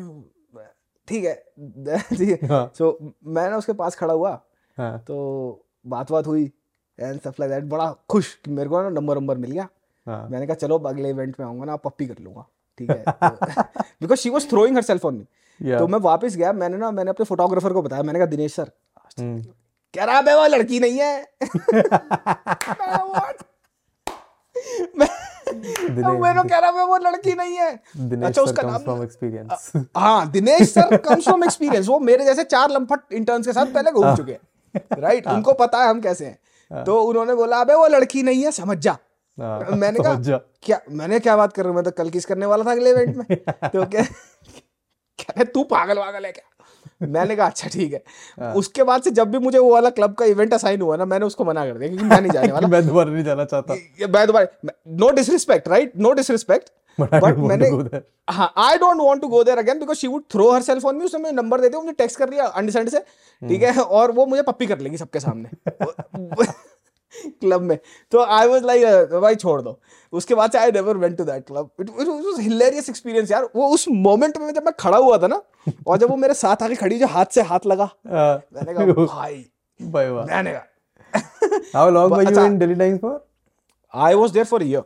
ठीक है ठीक है हाँ so मैं ना उसके पास खड़ा हुआ हाँ तो बात बात हुई एंड stuff like that बड़ा खुश कि मेरे को ना नंबर नंबर मिल गया हाँ। मैंने कहा चलो अगले इवेंट में आऊँगा ना पप्पी कर लूँगा। ठीक है because she was throwing herself on me तो मैं वापस गया मैंने ना मैंने अपने फोटोग्राफर को बताया मैंने कहा दिनेश सर हम्म, कह रहा है वो लड़की नहीं है? को कह रहा है वो लड़की नहीं है। अच्छा उसका नाम from experience. हाँ Dinesh sir comes from experience वो मेरे जैसे चार लम्फट इंटर्न्स के साथ पहले घूम चुके हैं राइट उनको पता है हम कैसे हैं। तो उन्होंने बोला अबे वो लड़की नहीं है समझ जा। हाँ, मैंने कहा क्या मैंने क्या बात कर रहा हूँ? मैं तो कल किस करने वाला था अगले इवेंट में? तो क्या रहे तू पागल वागल है क्या? मैंने कहा अच्छा ठीक है। उसके बाद से जब भी मुझे वो वाला क्लब का इवेंट असाइन हुआ ना मैंने उसको मना कर दिया क्योंकि मैं नहीं जाने वाला। मैं दोबारा नहीं जाना चाहता। मैं दोबारा no disrespect right no disrespect but मैंने to go there. हाँ I don't want to go there again because she would throw herself on me उसने मुझे नंबर देते मुझे टेक्स्ट कर लिया अंडरस्टैंड से। ठीक है और वो मुझे पप्पी कर लेगी सबके सामने। क्लब में। तो आई वाज लाइक भाई छोड़ दो। उसके बाद से I never went to that club it was hilarious experience यार। वो उस मोमेंट में जब मैं खड़ा हुआ था ना और जब वो मेरे साथ आके खड़ी जो हाथ से हाथ लगा हाँ। मैंने कहा भाई भाई वाह। मैंने कहा how long were you. In Delhi Times for I was there for year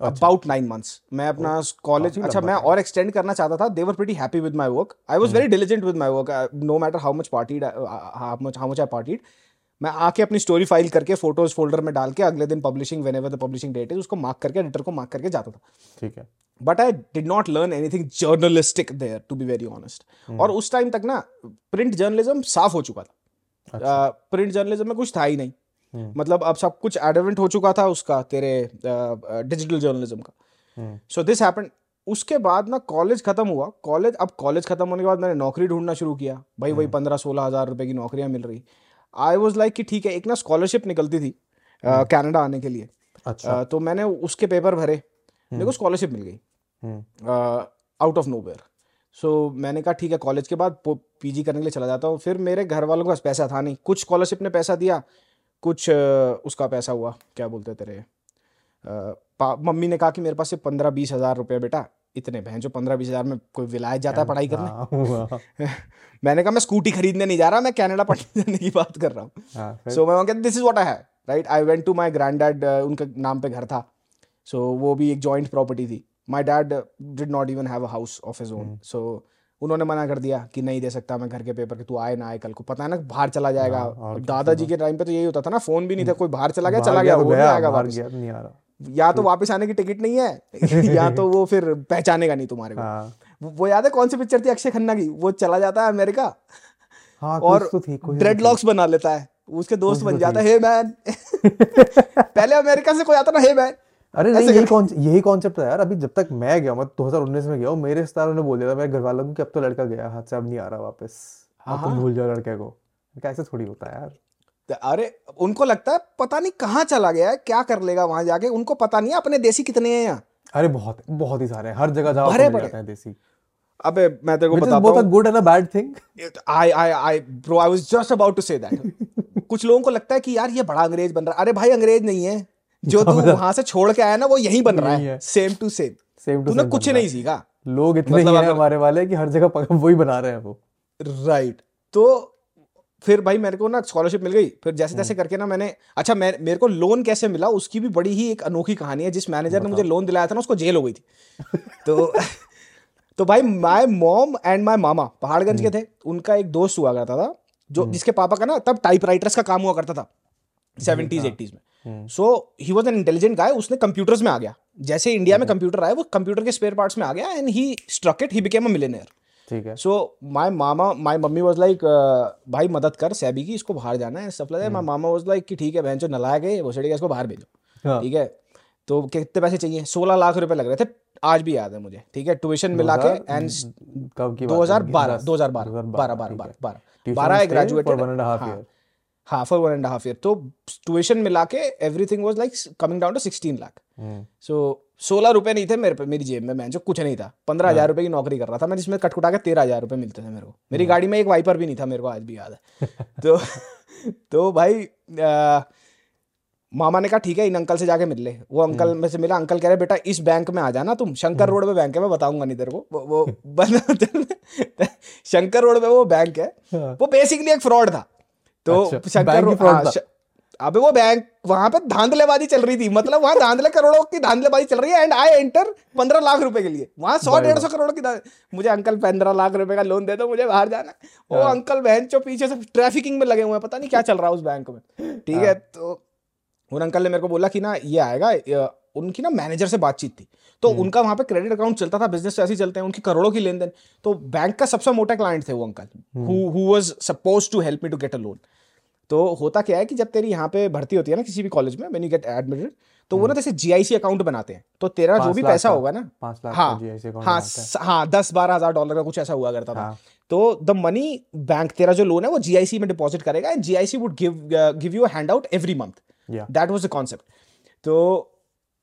about nine months मैं अपना कॉलेज अच्छा मैं और एक्सटेंड करना चाहता था। They were pretty happy with my work I was very diligent with my work no matter how much partied how much how much I partied मैं आके अपनी स्टोरी फ़ाइल करके फ़ोटोज़ फोल्डर में डाल के अगले दिन publishing whenever the publishing date है उसको मार्क करके एडिटर को मार्क करके जाता था। ठीक है। But I did not learn anything journalistic there to be very honest और उस टाइम तक ना प्रिंट जर्नलिज्म साफ़ हो चुका था। प्रिंट जर्नलिज्म में कुछ था ही नहीं। हम्म। मतलब अब सब कुछ एडवेंट हो चुका था उसका तेरे डिजिटल जर्नलिज्म का। हम्म। सो दिस हैपन उसके बाद ना कॉलेज खत्म हुआ। कॉलेज अब कॉलेज खत्म होने के बाद मैंने नौकरी ढूंढना शुरू किया। भाई वही पंद्रह सोलह हज़ार रुपए की नौकरियाँ मिल रही। आई वॉज़ लाइक कि ठीक है एक ना स्कॉलरशिप निकलती थी कनाडा आने के लिए। अच्छा। तो मैंने उसके पेपर भरे मेरे को स्कॉलरशिप मिल गई। Hmm, out of nowhere so मैंने कहा ठीक है कॉलेज के बाद पीजी करने के लिए चला जाता हूँ। फिर मेरे घर वालों के पास पैसा था नहीं। कुछ स्कॉलरशिप ने पैसा दिया कुछ उसका पैसा हुआ। क्या बोलते तेरे? मम्मी ने कहा कि मेरे पास से पंद्रह बीस हज़ार रुपये बेटा। इतने बहन जो पंद्रह बीस हज़ार में कोई विलायत जाता है पढ़ाई करने? हाँ, मैंने कहा मैं स्कूटी खरीदने नहीं जा रहा मैं कनाडा पढ़ने जाने की बात कर रहा हूँ। हाँ, सो मैं कहता दिस इज़ व्हाट आई है right I went to my granddad उनके नाम पे घर था। सो so, वो भी एक जॉइंट प्रॉपर्टी थी। My dad did not even have a house of his own so उन्होंने मना कर दिया कि नहीं दे सकता मैं घर के पेपर कि तू आए ना आए कल को। पता है ना बाहर चला जाएगा। हाँ, दादाजी के टाइम पे तो यही होता था ना फ़ोन भी नहीं था कोई बाहर चला गया चला गया तो वो नहीं आएगा बाहर गया तो नहीं आ रहा। या तो वापस आने की टिकट नहीं है या तो वो फिर पहचानेगा नहीं तुम्हारे को। हाँ। वो याद है कौन सी पिक्चर थी अक्षय खन्ना की? वो चला जाता है अमेरिका। हाँ और तो ड्रेड लॉक्स बना लेता है। उसके दोस्त बन तो जाता है हे मैन पहले अमेरिका से कोई आता ना हे मैन अरे नहीं यही कौन यही कॉन्सेप्ट था यार। अभी जब तक मैं गया मैं 2019 में गया हूँ मेरे रिश्तेदारों ने बोल दिया था मेरे घर वालों को कि अब तो लड़का गया हाथ से अब नहीं आ रहा वापस। अब तुम हाँ। भूल जाओ लड़के को। कैसे थोड़ी होता है यार। तो अरे उनको लगता है पता नहीं कहाँ चला गया है क्या कर लेगा वहाँ जाके उनको पता नहीं है अपने देसी कितने हैं यहाँ। अरे बहुत बहुत ही सारे हैं हर जगह जाओ भरे आपको पड़े। हैं देसी। अबे मैं तेरे को बताता हूँ। good and a bad thing I I I bro I was just about to say that कुछ लोगों को लगता है कि यार ये बड़ा अंग्रेज़ बन रहा है। अरे भाई अंग्रेज़ नहीं है। जो तू वहाँ से छोड़ के आया ना वो यहीं बन रहा है। Same to same same to तूने कुछ नहीं सीखा। लोग इतने मतलब ही हैं हमारे वाले कि हर जगह वही बना रहे हैं वो। राइट तो फिर भाई मेरे को ना स्कॉलरशिप मिल गई। फिर जैसे हम्म। तैसे करके ना मैंने अच्छा मैं मेरे को लोन कैसे मिला उसकी भी बड़ी ही एक अनोखी कहानी है जिस मैनेजर ने मुझे लोन दिलाया था ना उसको जेल हो गई थी। तो तो भाई माय मॉम एंड माय मामा पहाड़गंज हम्म। के थे उनका एक दोस्त हुआ करता था जो जिसके पापा का ना तब टाइपराइटर्स का काम हुआ करता था सेवेंटीज एट्टीज हम्म। में। So he was an intelligent guy उसने कंप्यूटर्स में आ गया। जैसे इंडिया में कंप्यूटर आया वो कंप्यूटर के स्पेयर पार्ट्स में आ गया and he struck it he became a millionaire ठीक है। So my mama my mummy was like भाई मदद कर सैबी की इसको बाहर जाना है सब लगा माय मामा वाज लाइक कि ठीक है बहन जो नलायक है वो सड़ेगा इसको बाहर भेजो। हाँ। ठीक है। तो कितने पैसे चाहिए? सोलह लाख रुपए लग रहे थे। आज भी याद है मुझे। ठीक है ट्यूशन मिला के एंड कब की दो हज़ार बारह दो हज़ार बारह बारह बारह बारह बारह बारह। Year. हाँ for one and half year तो ट्यूशन मिला के everything was like coming down to sixteen lakh so सोलह रुपए नहीं थे मेरे पे मेरी जेब में मैं जो कुछ नहीं था। पंद्रह हज़ार रुपए की नौकरी कर रहा था। मैं जिसमें कटकुटा के तेरह हज़ार रुपए मिलते थे मेरे को। मेरी गाड़ी में एक वाइपर भी नहीं था मेरे को आज भी याद है। तो तो भाई आ, मामा ने कहा ठीक है इन अंकल से जाके मिल ले। वो अंकल में से मिला अंकल कह रहे बेटा इस बैंक में आ जाना तुम। शंकर रोड पे बैंक है मैं बताऊँगा नहीं तेरे को। वो, वो बंद शंकर रोड पे वो बैंक है। हाँ। वो बेसिकली एक फ्रॉड था। तो अच्छा, शंकर रोड हाँ, अबे वो बैंक वहाँ पे धांधलेबाजी चल रही थी। मतलब वहाँ धांधले करोड़ों की धांधलेबाजी चल रही है एंड आई एंटर पंद्रह लाख रुपए के लिए। वहाँ सौ डेढ़ सौ करोड़ की मुझे अंकल पंद्रह लाख रुपए का लोन दे दो मुझे बाहर जाना। वो हाँ। अंकल बहन जो पीछे से ट्रैफिकिंग में लगे हुए हैं पता नहीं क्या चल रहा है उस बैंक में। ठीक हाँ। है। तो उन अंकल ने मेरे को बोला कि ना ये आएगा उनकी ना मैनेजर से बातचीत थी। तो हम्म। उनका वहाँ पे क्रेडिट अकाउंट चलता था बिज़नेस ऐसे ही चलते हैं उनकी करोड़ों की लेन देन। तो बैंक का सबसे मोटा क्लाइंट थे वो uncle. Who who was suppose to help me to get a loan तो होता क्या है कि जब तेरी यहाँ पे भर्ती होती है ना किसी भी कॉलेज में व्हेन यू गेट एडमिटेड तो वो ना जैसे जीआईसी अकाउंट बनाते हैं तो तेरा जो हम्म। भी पैसा होगा ना पाँच लाख हाँ हाँ हैं। दस बारह हज़ार डॉलर का कुछ ऐसा हुआ करता था हाँ। तो द मनी बैंक तेरा जो लोन है वो जीआईसी में डिपॉजिट करेगा and GIC would give give you hand out every month. That was the concept तो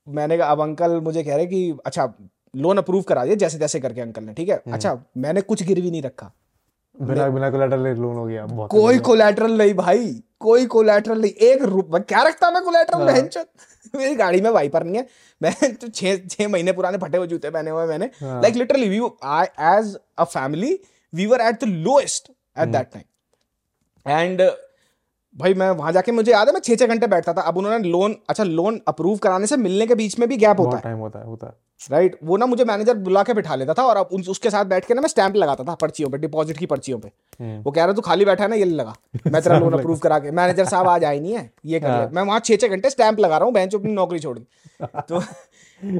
मैंने कहा अब अंकल मुझे कह रहे कि अच्छा लोन अप्रूव करा दिया जैसे तैसे करके अंकल ने ठीक है हम्म। अच्छा मैंने कुछ गिरवी नहीं रखा बिना बिना कोलेटरल लोन हो गया बहुत कोई। कोलेटरल नहीं भाई कोई कोलेटरल नहीं एक रुपया क्या रखता मैं कोलेटरल हाँ। मेरी गाड़ी में वाइपर नहीं है मैं तो छह छह महीने पुराने फटे हुए जूते पहने हुए मैंने। Like literally we I as a family we were at the lowest at. That time and भाई मैं वहाँ जाके मुझे याद है मैं छह छह घंटे बैठता था। अब उन्होंने लोन अच्छा लोन अप्रूव कराने से मिलने के बीच में भी गैप होता है। टाइम होता है होता है। राइट वो ना मुझे मैनेजर बुला के बिठा लेता था और अब उन, उसके साथ बैठ के ना मैं स्टैंप लगाता था पर्चियों पे डिपॉजिट की पर्चियों पे। हम्म। वो कह रहा तू खाली बैठा है ना ये लगा। मैं तेरा लोन अप्रूव करा के मैनेजर साहब आज आए नहीं है ये कर ले। हाँ। मैं वहाँ छह छह घंटे स्टैंप लगा रहा हूँ बेंच अपनी नौकरी छोड़ के। तो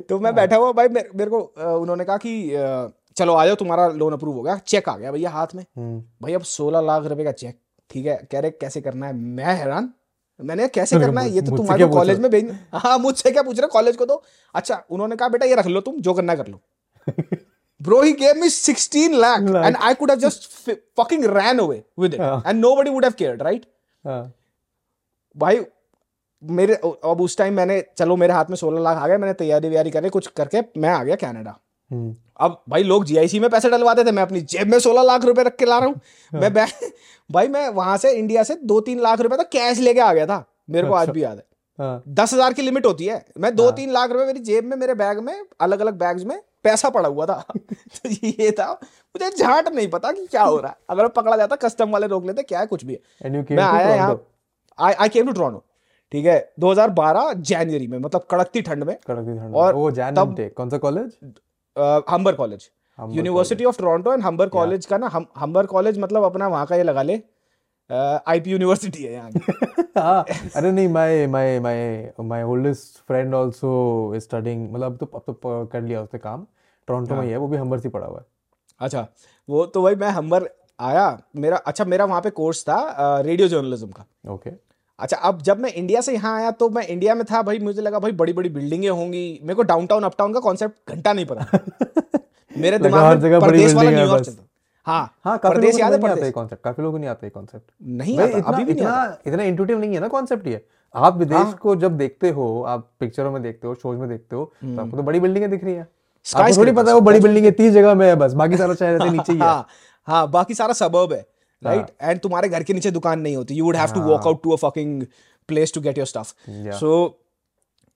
तो मैं बैठा हुआ भाई मेरे मेरे को उन्होंने कहा कि चलो आ जाओ तुम्हारा लोन अप्रूव हो गया चेक आ गया भैया हाथ में। हम्म। भाई अब सोलह लाख रुपए का चेक ठीक है कह रहे कैसे करना है? मैं हैरान। मैंने कैसे करना है? ये तो तुम्हारे कॉलेज में भेज हाँ मुझसे क्या पूछ रहे कॉलेज को तो। अच्छा उन्होंने कहा बेटा ये रख लो तुम जो करना कर लो। Bro, he gave me 16 lakh, Lakh. and I could have just f- fucking ran away with it, हाँ। and nobody would have cared, right? हाँ, भाई मेरे अब उस टाइम मैंने चलो मेरे हाथ में 16 लाख आ गए मैंने तैयारी व्यारी करे कुछ करके मैं आ गया कनाडा। अब भाई लोग जीआईसी में पैसे डलवाते थे मैं अपनी जेब में 16 लाख रुपए रख के ला रहा हूँ। मैं बै- भाई मैं वहाँ से इंडिया से दो तीन लाख रुपए तो कैश लेके आ गया था मेरे को आज भी याद है। हाँ, दस हज़ार की लिमिट होती है। मैं दो हाँ। तीन लाख रुपए मेरी जेब में मेरे बैग में अलग अलग बैग्स में पैसा पड़ा हुआ था। तो ये था। मुझे झाट नहीं पता कि क्या हो रहा है। अगर पकड़ा जाता कस्टम वाले रोक लेते क्या है कुछ भी है। मैं आया यहाँ आई केम टू टोरंटो ठीक है 2012 जनवरी में मतलब कड़कती ठंड में। कड़क दी ठंड और वो तब- कौन सा college Humber college University of Toronto and Humber college का ना हम हम्बर कॉलेज मतलब अपना वहाँ का ये लगा ले आईपी यूनिवर्सिटी है यहाँ की। हाँ अरे नहीं my my my my oldest friend also is studying मतलब तो अब तो कर लिया उसने काम। टोरंटो में ही। है वो भी हम्बर से पढ़ा हुआ है। अच्छा वो तो भाई मैं हम्बर आया मेरा अच्छा मेरा वहाँ पे कोर्स था रेडियो जर्नलिज्म का। ओके अच्छा अब जब मैं इंडिया से यहाँ आया तो मैं इंडिया में था भाई मुझे लगा भाई बड़ी बड़ी बिल्डिंगें होंगी। मेरे को डाउनटाउन अपटाउन का कॉन्सेप्ट घंटा नहीं पता। मेरे दिमाग में बड़ी वाला है न्यूयॉर्क। चलता। हाँ हाँ काफ़ी परदेश याद है परदेश? ये कॉन्सेप्ट काफ़ी लोगों को नहीं आता ये कॉन्सेप्ट नहीं आता इतना अभी भी इतना इतना इंट्यूटिव नहीं है ना कॉन्सेप्ट ये। आप विदेश हाँ। को जब देखते हो आप पिक्चरों में देखते हो शोज़ में देखते हो तो आपको तो बड़ी बिल्डिंगें दिख रही है। आपको थोड़ी पता है वो बड़ी बिल्डिंग है तीस जगह में है बस बाकी सारा शहर नीचे ही है। हाँ हाँ बाकी सारा सबर्ब है। राइट एंड तुम्हारे घर के नीचे दुकान नहीं होती। You would have to walk out to a fucking place to get your stuff so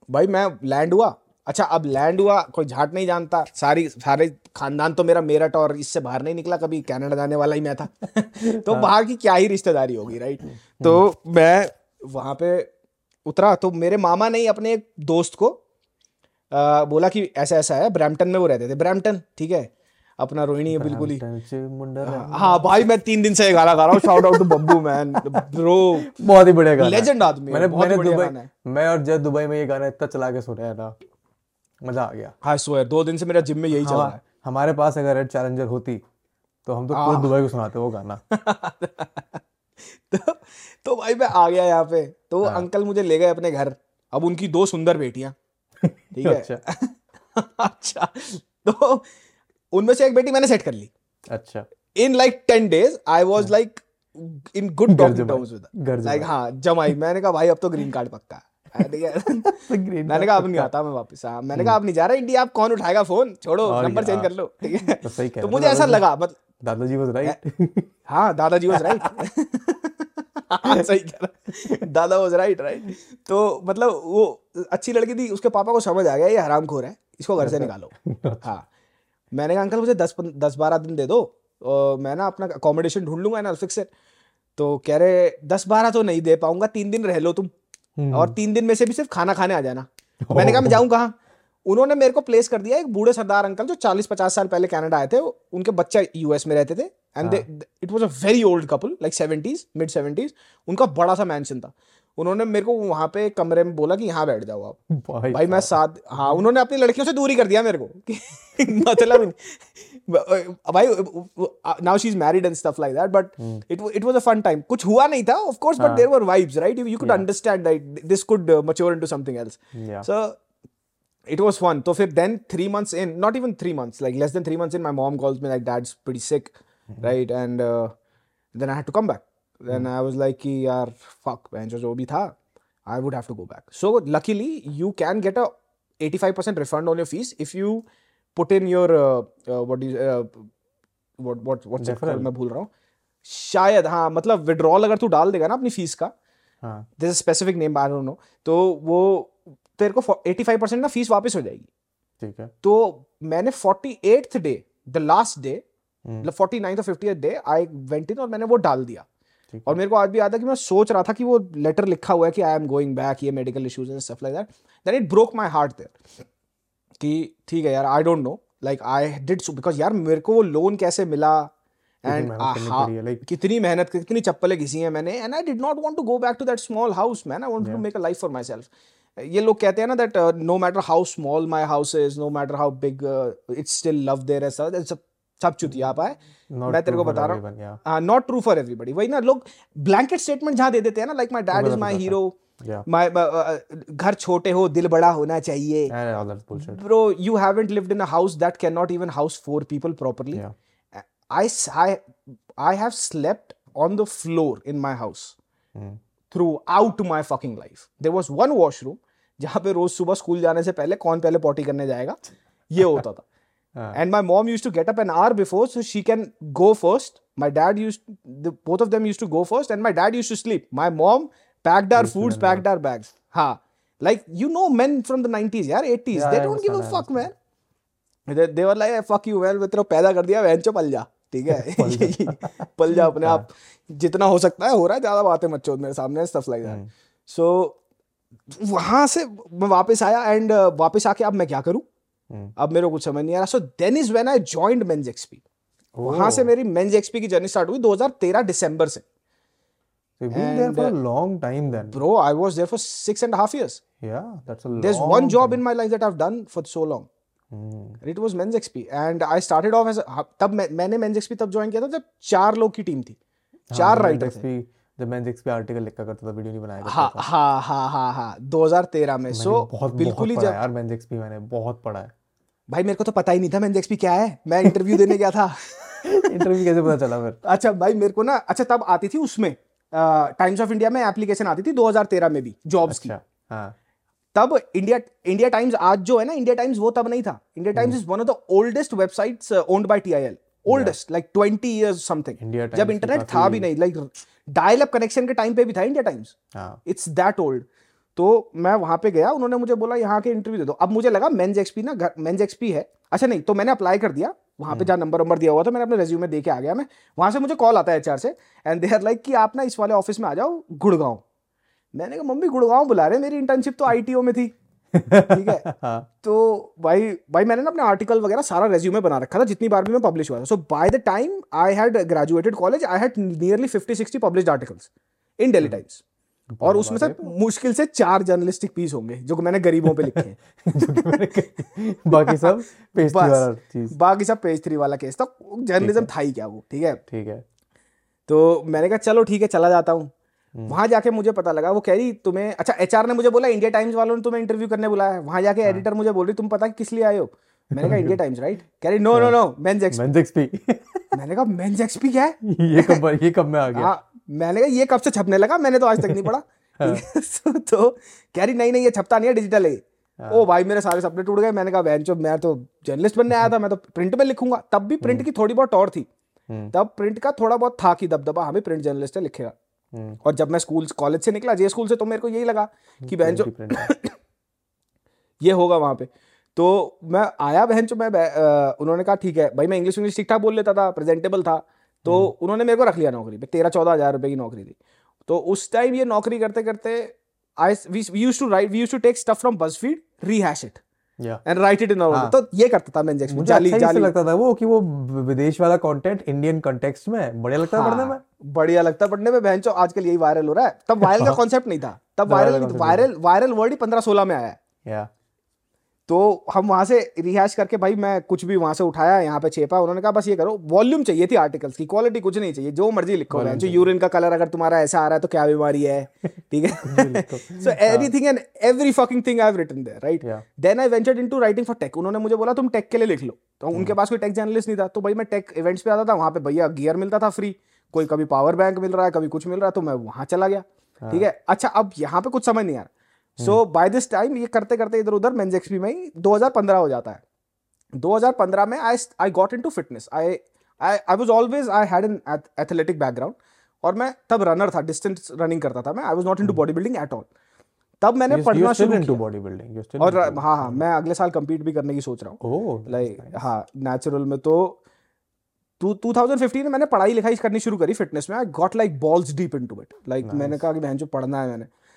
भाई मैं लैंड हुआ। अच्छा अब लैंड हुआ कोई झाट नहीं जानता। सारी सारे खानदान तो मेरा मेरठ और इससे बाहर नहीं निकला कभी। कनाडा जाने वाला ही मैं था। तो बाहर की क्या ही रिश्तेदारी होगी राइट तो मैं वहाँ पे उतरा। तो मेरे मामा ने अपने एक दोस्त को आ, बोला कि ऐसा ऐसा है ब्रैम्पटन में वो रहते थे। ब्रैम्पटन ठीक है? अपना रोहिणी है बिल्कुल ही। रहा। हाँ भाई मैं तीन दिन से ये गाना गा रहा हूँ। Shout out to Babbu Maan bro बहुत ही बढ़िया गाना है। आदमी मैंने बहुत बढ़िया गाना है। मैं और जय दुबई में ये गाना इतना चला के सुना है ना मज़ा आ गया। हाँ स्वेयर दो दिन से मेरा जिम में यही चल रहा है। हमारे पास अगर रेड चैलेंजर होती तो हम तो पूरे दुबई को सुनाते वो गाना। तो तो भाई मैं आ गया यहाँ पे। तो हाँ। अंकल मुझे ले गए अपने घर। अब उनकी दो सुंदर बेटियाँ। ठीक है? अच्छा। अच्छा। तो उनमें से एक बेटी मैंने सेट कर ली। अच्छा। In like ten days I was like in good terms with like हाँ जमाई। मैंने कहा भाई अब तो ग्रीन कार्ड पक्का है। है। ग्रीन मैंने कहा अब नहीं आता मैं वापस। हाँ मैंने कहा अब नहीं जा रहा इंडिया आप कौन उठाएगा फ़ोन छोड़ो नंबर चेंज कर लो। ठीक है। तो सही तो मुझे ऐसा लगा मतलब दादाजी वाज राइट हाँ दादाजी वॉज़ राइट सही कह रहा दादा वॉज़ राइट राइट तो मतलब वो अच्छी लड़की थी उसके पापा को समझ आ गया ये हराम खोर है इसको घर से निकालो। हाँ। मैंने कहा अंकल मुझे दस दस बारह दिन दे दो और मैं ना अपना अकोमोडेशन ढूंढ लूँगा ना फिक्स तो कह रहे दस बारह तो नहीं दे पाऊँगा तीन दिन रह लो तुम हम्म। और तीन दिन में से भी सिर्फ़ खाना खाने आ जाना. मैंने कहा मैं जाऊँ कहाँ? उन्होंने मेरे को प्लेस कर दिया एक बूढ़े सरदार अंकल जो चालीस पचास साल पहले कनाडा आए थे उनके बच्चे यूएस में रहते थे and it was a very old couple like seventies mid seventies उनका बड़ा सा मैंशन था। उन्होंने मेरे को वहाँ पे कमरे में बोला कि यहाँ बैठ जाओ आप। भाई, भाई मैं साथ हाँ उन्होंने अपनी लड़कियों से दूरी कर दिया मेरे को। मतलब भाई now she is married and stuff like that but it it was a fun time hmm. कुछ हुआ नहीं था of course but there were vibes right you could understand that this could mature into something else so it was fun तो फिर then 3 months in not even 3 months like less than 3 months in my mom calls me like that's pretty sick right and then I had to come back then Mm. I was like कि यार fuck बहन जो भी था I would have to go back so luckily you can get a 85% refund on your fees if you put in your uh, uh, what do you uh, what what what's it Deferral. called मैं भूल रहा हूँ शायद हाँ मतलब विड्रॉल अगर तू डाल देगा ना अपनी फ़ीस का हाँ this specific name I don't know तो वो तेरे को 85 परसेंट ना फ़ीस वापस हो जाएगी ठीक है तो मैंने 48th day the last day hmm. मतलब 49th और 50th day I went in और मैंने वो डाल दिया और मेरे को आज भी याद है कि मैं सोच रहा था कि वो लेटर लिखा हुआ है कि आई एम गोइंग बैक ये medical issues and stuff like that then it broke my heart there कि ठीक है यार I don't know like I did so because यार मेरे को वो लोन कैसे मिला? एंड like- कितनी मेहनत कितनी चप्पलें घिसी हैं मैंने। And I did not want to go back to that small house man I want to make a life for myself ये लोग कहते हैं ना that no matter how small my house is no matter how big it's still love there सब सब चुतिया पाए Not मैं तेरे को बता रहा. हूँ हाँ नॉट ट्रू फॉर एवरीबडी वही ना लोग ब्लैंकेट स्टेटमेंट जहाँ दे देते हैं ना like my dad is my है। Hero Yeah. घर छोटे हो दिल बड़ा होना चाहिए haven't lived in a house that cannot even house four people properly Yeah. I, s- I I have slept on the floor in my house Hmm. throughout my fucking life there was one washroom जहाँ पे रोज सुबह स्कूल जाने से पहले कौन पहले पॉटी करने जाएगा ये होता था हाँ. and my mom used to get up an hour before so she can go first my dad used the, both of them used to go first and my dad used to sleep my mom packed our foods packed our bags ha like you know men from the 90s यार 80s Yeah, they don't give a fuck man they, they were like fuck you मैं तेरे पैदा कर दिया वहन चो पल जा ठीक है पल जा अपने आप जितना हो सकता है हो रहा है ज़्यादा बातें मत चोद मेरे सामने स्टफ़ लाइक दैट सो वहाँ से मैं वापस आया एंड वापस आके अब मैं क्या करूँ हम्म। अब मेरे को कुछ समझ नहीं आ रहा। So then is when I joined MensXP वहाँ से मेरी मेंस एक्सपी की जर्नी स्टार्ट हुई 2013 दिसंबर से। So you've been there for a uh, long time then. Bro I was there for six and half years Yeah, that's a there's one job time. in my life that i've done for so long Hmm. it was men's xp and i started off as a, तब मैं, मैंने men's xp तब ज्वाइन किया था जब चार लोग की टीम थी। हाँ, चार राइटर Men's थे। XP जब मैं एक्सपी आर्टिकल लिखा करता था वीडियो नहीं बनाया करता हाँ था। हाँ हाँ हाँ हाँ 2013 में। सो बहुत बिल्कुल ही यार मेंस एक्सपी मैंने बहुत पढ़ा है। भाई मेरे को तो पता ही नहीं था मेंस एक्सपी क्या है। मैं इंटरव्यू देने गया था। इंटरव्यू कैसे पता चला फिर? अच्छा भाई मेरे को ना अच्छा तब आती थी उसमें टाइम्स ऑफ़ इंडिया में एप्लीकेशन आती थी 2013 में भी जॉब्स की। अच्छा हाँ। तब इंडिया इंडिया टाइम्स आज जो है ना इंडिया टाइम्स वो तब नहीं था। India Times is one of the oldest websites owned by TIL oldest like 20 years something जब इंटरनेट था भी नहीं लाइक डायल अप कनेक्शन के टाइम पे भी था India Times it's that old तो मैं वहाँ पे गया उन्होंने मुझे बोला यहाँ के इंटरव्यू दे दो। अब मुझे लगा मेंस एक्सपी ना मेंस एक्सपी है। अच्छा नहीं तो मैंने अप्लाई कर दिया वहाँ हम्म। पे जहाँ नंबर नंबर दिया हुआ था मैंने अपने रेज्यूमे दे के आ गया मैं। वहाँ से मुझे कॉल आता है एचआर से एंड दे आर लाइक कि आप ना इस वाले ऑफ़िस में आ जाओ गुड़गांव। मैंने कहा मम्मी गुड़गांव बुला रहे मेरी इंटर्नशिप तो आईटीओ में थी। ठीक है? हाँ। तो भाई भाई मैंने ना अपने आर्टिकल वगैरह सारा रेज्यूमे बना रखा था जितनी बार भी मैं पब्लिश हुआ था। So by the time I had graduated college I had nearly fifty sixty publish articles in Daily Times और उसमें से मुश्किल से चार जर्नलिस्टिक पीस होंगे जो कि मैंने गरीबों पे लिखे हैं। बाकी सब पेस्ट्री वाला चीज़। बाकी सब पेज थ्री वाला केस था। जर्नलिज्म था ही क्या वो ठीक है? ठीक है। तो मैंने कहा चलो ठीक है चला जाता हूँ। हम्म। वहाँ जाके मुझे पता लगा वो कह रही तुम्हें अच्छा एचआर ने मुझे बोला इंडिया टाइम्स वालों ने तुम्हें इंटरव्यू करने बुलाया है। वहाँ जाके हाँ। एडिटर मुझे बोल रही तुम पता किस लिए आए हो? मैंने कहा इंडिया टाइम्स राइट कह रही no no no MensXP MensXP मैंने कहा मेंस एक्सपी क्या है? ये कब ये कब में आ गया? हाँ मैंने कहा ये कब से छपने लगा? मैंने तो आज तक नहीं पढ़ा। हाँ। तो- तो कह रही नहीं नहीं ये छपता नहीं है डिजिटल है हाँ। ओ भाई मेरे सारे सपने टूट गए। मैंने कहा बहन चो मैं तो जर्नलिस्ट बनने आया था मैं तो प्रिंट में लिखूँगा। तब भी प्रिंट की थोड़ी बहुत टौर थी। हम्म, तब प्रिंट का थोड़ा बहुत था कि दबदबा हमें प्रिंट जर्नलिस्ट है लिखेगा। हम्म, और जब मैं स्कूल कॉलेज से निकला जे स्कूल से तो मेरे को यही लगा कि बहन जो। ये होगा वहाँ पे। तो मैं आया बहन जो मैं उन्होंने कहा ठीक है भाई मैं इंग्लिश इंग्लिश ठीक ठाक बोल लेता था प्रेजेंटेबल था। तो उन्होंने मेरे को रख लिया नौकरी पे तेरह चौदह हज़ार रुपए की नौकरी थी। तो उस टाइम ये नौकरी करते करते I we use to write we use to take stuff from BuzzFeed rehash it and write it in हाँ। तो ये करता था मैं मुझे जाली अच्छा जाली। लगता था वो कि वो विदेश वाला कंटेंट इंडियन कंटेक्स्ट में बढ़िया लगता है पढ़ने में। हाँ, बढ़िया लगता पढ़ने में। बहन आजकल यही वायरल हो रहा है। तब वायरल का कॉन्सेप्ट नहीं था। तब वायरल वायरल वायरल वर्ड ही पंद्रह सोलह में आया है। तो हम वहाँ से रिहाश करके भाई मैं कुछ भी वहाँ से उठाया यहाँ पे छेपा उन्होंने कहा बस ये करो। वॉल्यूम चाहिए थी आर्टिकल्स की क्वालिटी कुछ नहीं चाहिए जो मर्ज़ी लिखो Volume जो यूरिन का कलर अगर तुम्हारा ऐसा आ रहा है तो क्या बीमारी है? ठीक है? So anything and every fucking thing I written there right then I ventured into writing for tech उन्होंने मुझे बोला तुम टेक के लिए लिख लो। तो उनके पास कोई टेक जर्नलिस्ट नहीं था। तो भाई मैं टेक इवेंट्स पे आता था वहाँ पे भैया गियर मिलता था फ्री कोई कभी पावर बैंक मिल रहा है कभी कुछ मिल रहा है तो मैं वहाँ चला गया। ठीक है? अच्छा अब यहाँ पे कुछ समझ नहीं आ रहा। सो बाय दिस टाइम ये करते करते इधर उधर मेंस एक्सपी में ही 2015 हो जाता है। 2015 में I I got into fitness I I I was always I had an athletic background और मैं तब रनर था डिस्टेंस रनिंग करता था मैं। I was not into body building at all तब मैंने पढ़ना शुरू किया. You're still और हाँ हाँ मैं अगले साल compete भी करने की सोच रहा हूँ। Oh, लाइक हाँ नेचुरल में तो टू 2015 में मैंने पढ़ाई लिखाई करनी शुरू करी फिटनेस में। I got like balls deep into it like मैंने कहा कि बहन जो पढ़ना है मैंने।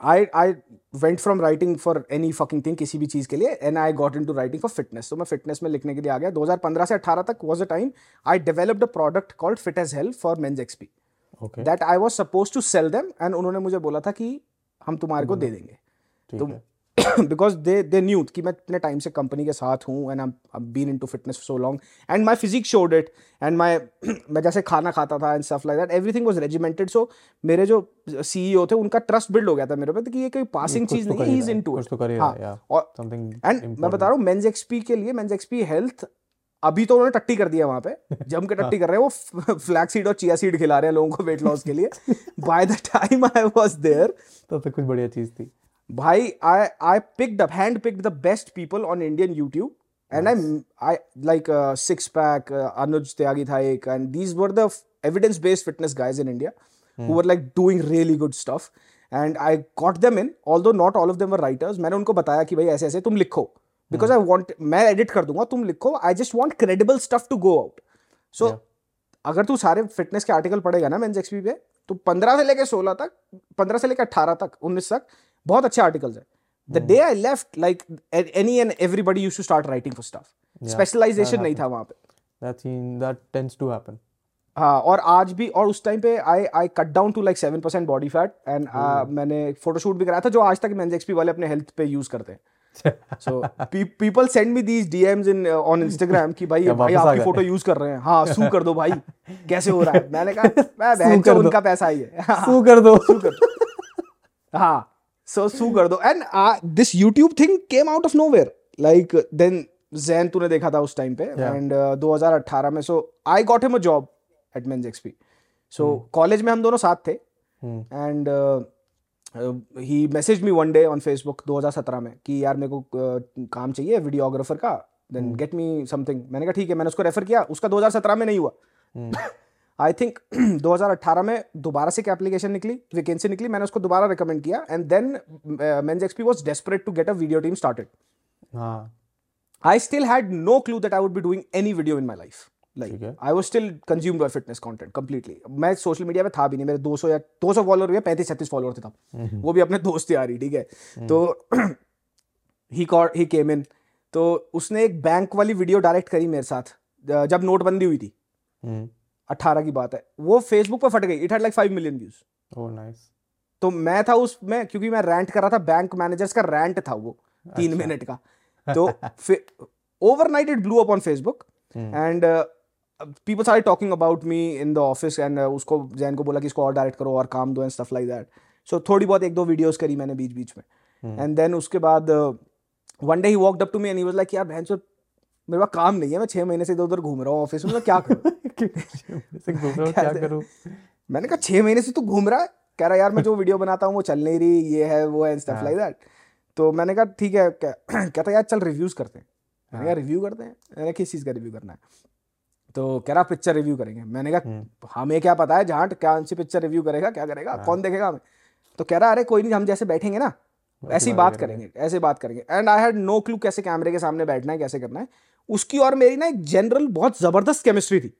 I I went from writing for any fucking thing किसी भी चीज़ के लिए and I got into writing for fitness तो मैं फिटनेस में लिखने के लिए आ गया। 2015 से 18 तक was a time I developed a product called fit as help for MensXP that I was suppose to sell them and उन्होंने मुझे बोला था कि हम तुम्हारे को हम्म। दे देंगे। तो बिकॉज़ दे दे न्यू कि मैं इतने टाइम से कंपनी के साथ हूँ and I been into fitness so long and my physique showed it and my मैं जैसे खाना खाता था and stuff like that everything was regimented so मेरे जो सीईओ थे उनका ट्रस्ट बिल्ड हो गया था मेरे पे कि ये कोई पासिंग चीज़ तो नहीं है ही ही इज़ है, तो ही है, yeah. और एंड मैं बता रहा हूँ मेंस एक्सपी के लिए मेंस एक्सपी हेल्थ अभी तो उन्होंने टट्टी कर दिया वहाँ पे जम के टट्टी कर रहे हैं वो फ्लैक्स सीड और चिया सीड खिला रहे हैं लोगों को वेट लॉस के लिए by the time I was there तब तक कुछ बढ़िया चीज़ थी. भाई I I pick the hand pick the best people on Indian YouTube and I I like six pack Anuj Tyagi था एक and these were the evidence based fitness guys in India who were like doing really good stuff and I got them in all though not all of them writers मैंने उनको बताया कि भाई ऐसे ऐसे तुम लिखो बिकॉज़ आई वॉन्ट मैं एडिट कर दूँगा तुम लिखो I just want credible stuff to go out so अगर तू सारे फिटनेस के आर्टिकल पढ़ेगा ना मैं जेक्सपी पे तो पंद्रह से लेकर सोलह तक पंद्रह से लेकर अठारह तक उन्नीस तक बहुत अच्छे आर्टिकल्स है। The day I left like any and everybody used to start writing for stuff specialization नहीं था वहाँ पे That seen that tends to happen. हाँ और आज भी और उस टाइम पे I I cut down to like seven percent body fat and मैंने फोटोशूट भी कराया था जो आज तक मेंस एक्सपी वाले अपने हेल्थ पे यूज़ करते हैं। So people send me these DMs in on Instagram कि भाई भाई आपकी फ़ोटो यूज़ कर रहे हैं। हाँ सू कर दो भाई। कैसे हो रहा है? मैंने कहा मैं बहन उनका पैसा ही है। हाँ, सू कर दो. सू कर दो। हाँ। सो सू कर दो। And this YouTube thing came out of nowhere like then Jain तूने देखा था उस टाइम पे। And Yeah. एंड 2018 में so I got him a job at MensXP so college में हम दोनों साथ थे. And he message me one day on Facebook 2017 में कि यार मेरे को uh, काम चाहिए वीडियोग्राफर का। देन गेट मी समथिंग मैंने कहा ठीक है मैंने उसको रेफर किया। उसका 2017 में नहीं हुआ। Hmm. आई थिंक 2018 में दोबारा से एक एप्लीकेशन निकली? वैकेंसी निकली मैंने उसको दोबारा रिकमेंड किया and then MensXP was desperate to get a video team started हाँ. I still had no clue that I would be doing any video in my life. Like ठीक है. I was still consumed by fitness मैं सोशल मीडिया पे था भी नहीं मेरे 200 या 200 फॉलोअर या 35 36 फॉलोअर थे तब। वो भी अपने दोस्त यार ही ठीक है? तो ही कॉट ही केम इन तो उसने एक बैंक वाली वीडियो डायरेक्ट करी मेरे साथ जब नोटबंदी हुई थी। Hmm. 18 की बात है। वो फेसबुक पे फट गई। It had like 5 million views nice. तो मैं था उसमें क्योंकि मैं रैंट कर रहा था बैंक मैनेजर्स का रैंट था वो तीन अच्छा। मिनट का। तो overnight it blew up on Facebook and people are talking about me in the office and उसको जैन को बोला कि इसको और डायरेक्ट करो और काम दो and stuff like that so थोड़ी बहुत एक दो वीडियोस करी मैंने बीच बीच में एंड देन उसके बाद one day he walked up to me and he was like यार बहन मेरे पास काम नहीं है मैं छह महीने से इधर उधर घूम रहा हूँ ऑफ़िस में मैं क्या करूँ? घूम रहा हूँ, क्या करूँ? मैंने कहा छह महीने से तू घूम रहा है? कह रहा यार मैं जो वीडियो बनाता हूँ वो चल नहीं रही ये है वो है स्टफ़ लाइक दैट तो मैंने कहा ठीक है कहता यार चल रिव्यूज़ करते हैं। मैंने कहा रिव्यू करते हैं? मैंने किस चीज़ का रिव्यू करना है? तो कह रहा पिक्चर रिव्यू करेंगे। मैंने कहा हमें क्या पता है जहाँ क्या सी पिक्चर रिव्यू करेगा क्या करेगा कौन देखेगा हमें? तो कह रहा अरे कोई नहीं हम जैसे बैठेंगे ना ऐसी बात करेंगे। ऐसे बात करेंगे. And I had no clue कैसे कैमरे के सामने बैठना है कैसे करना है। उसकी और मेरी ना एक जनरल बहुत ज़बरदस्त केमिस्ट्री थी।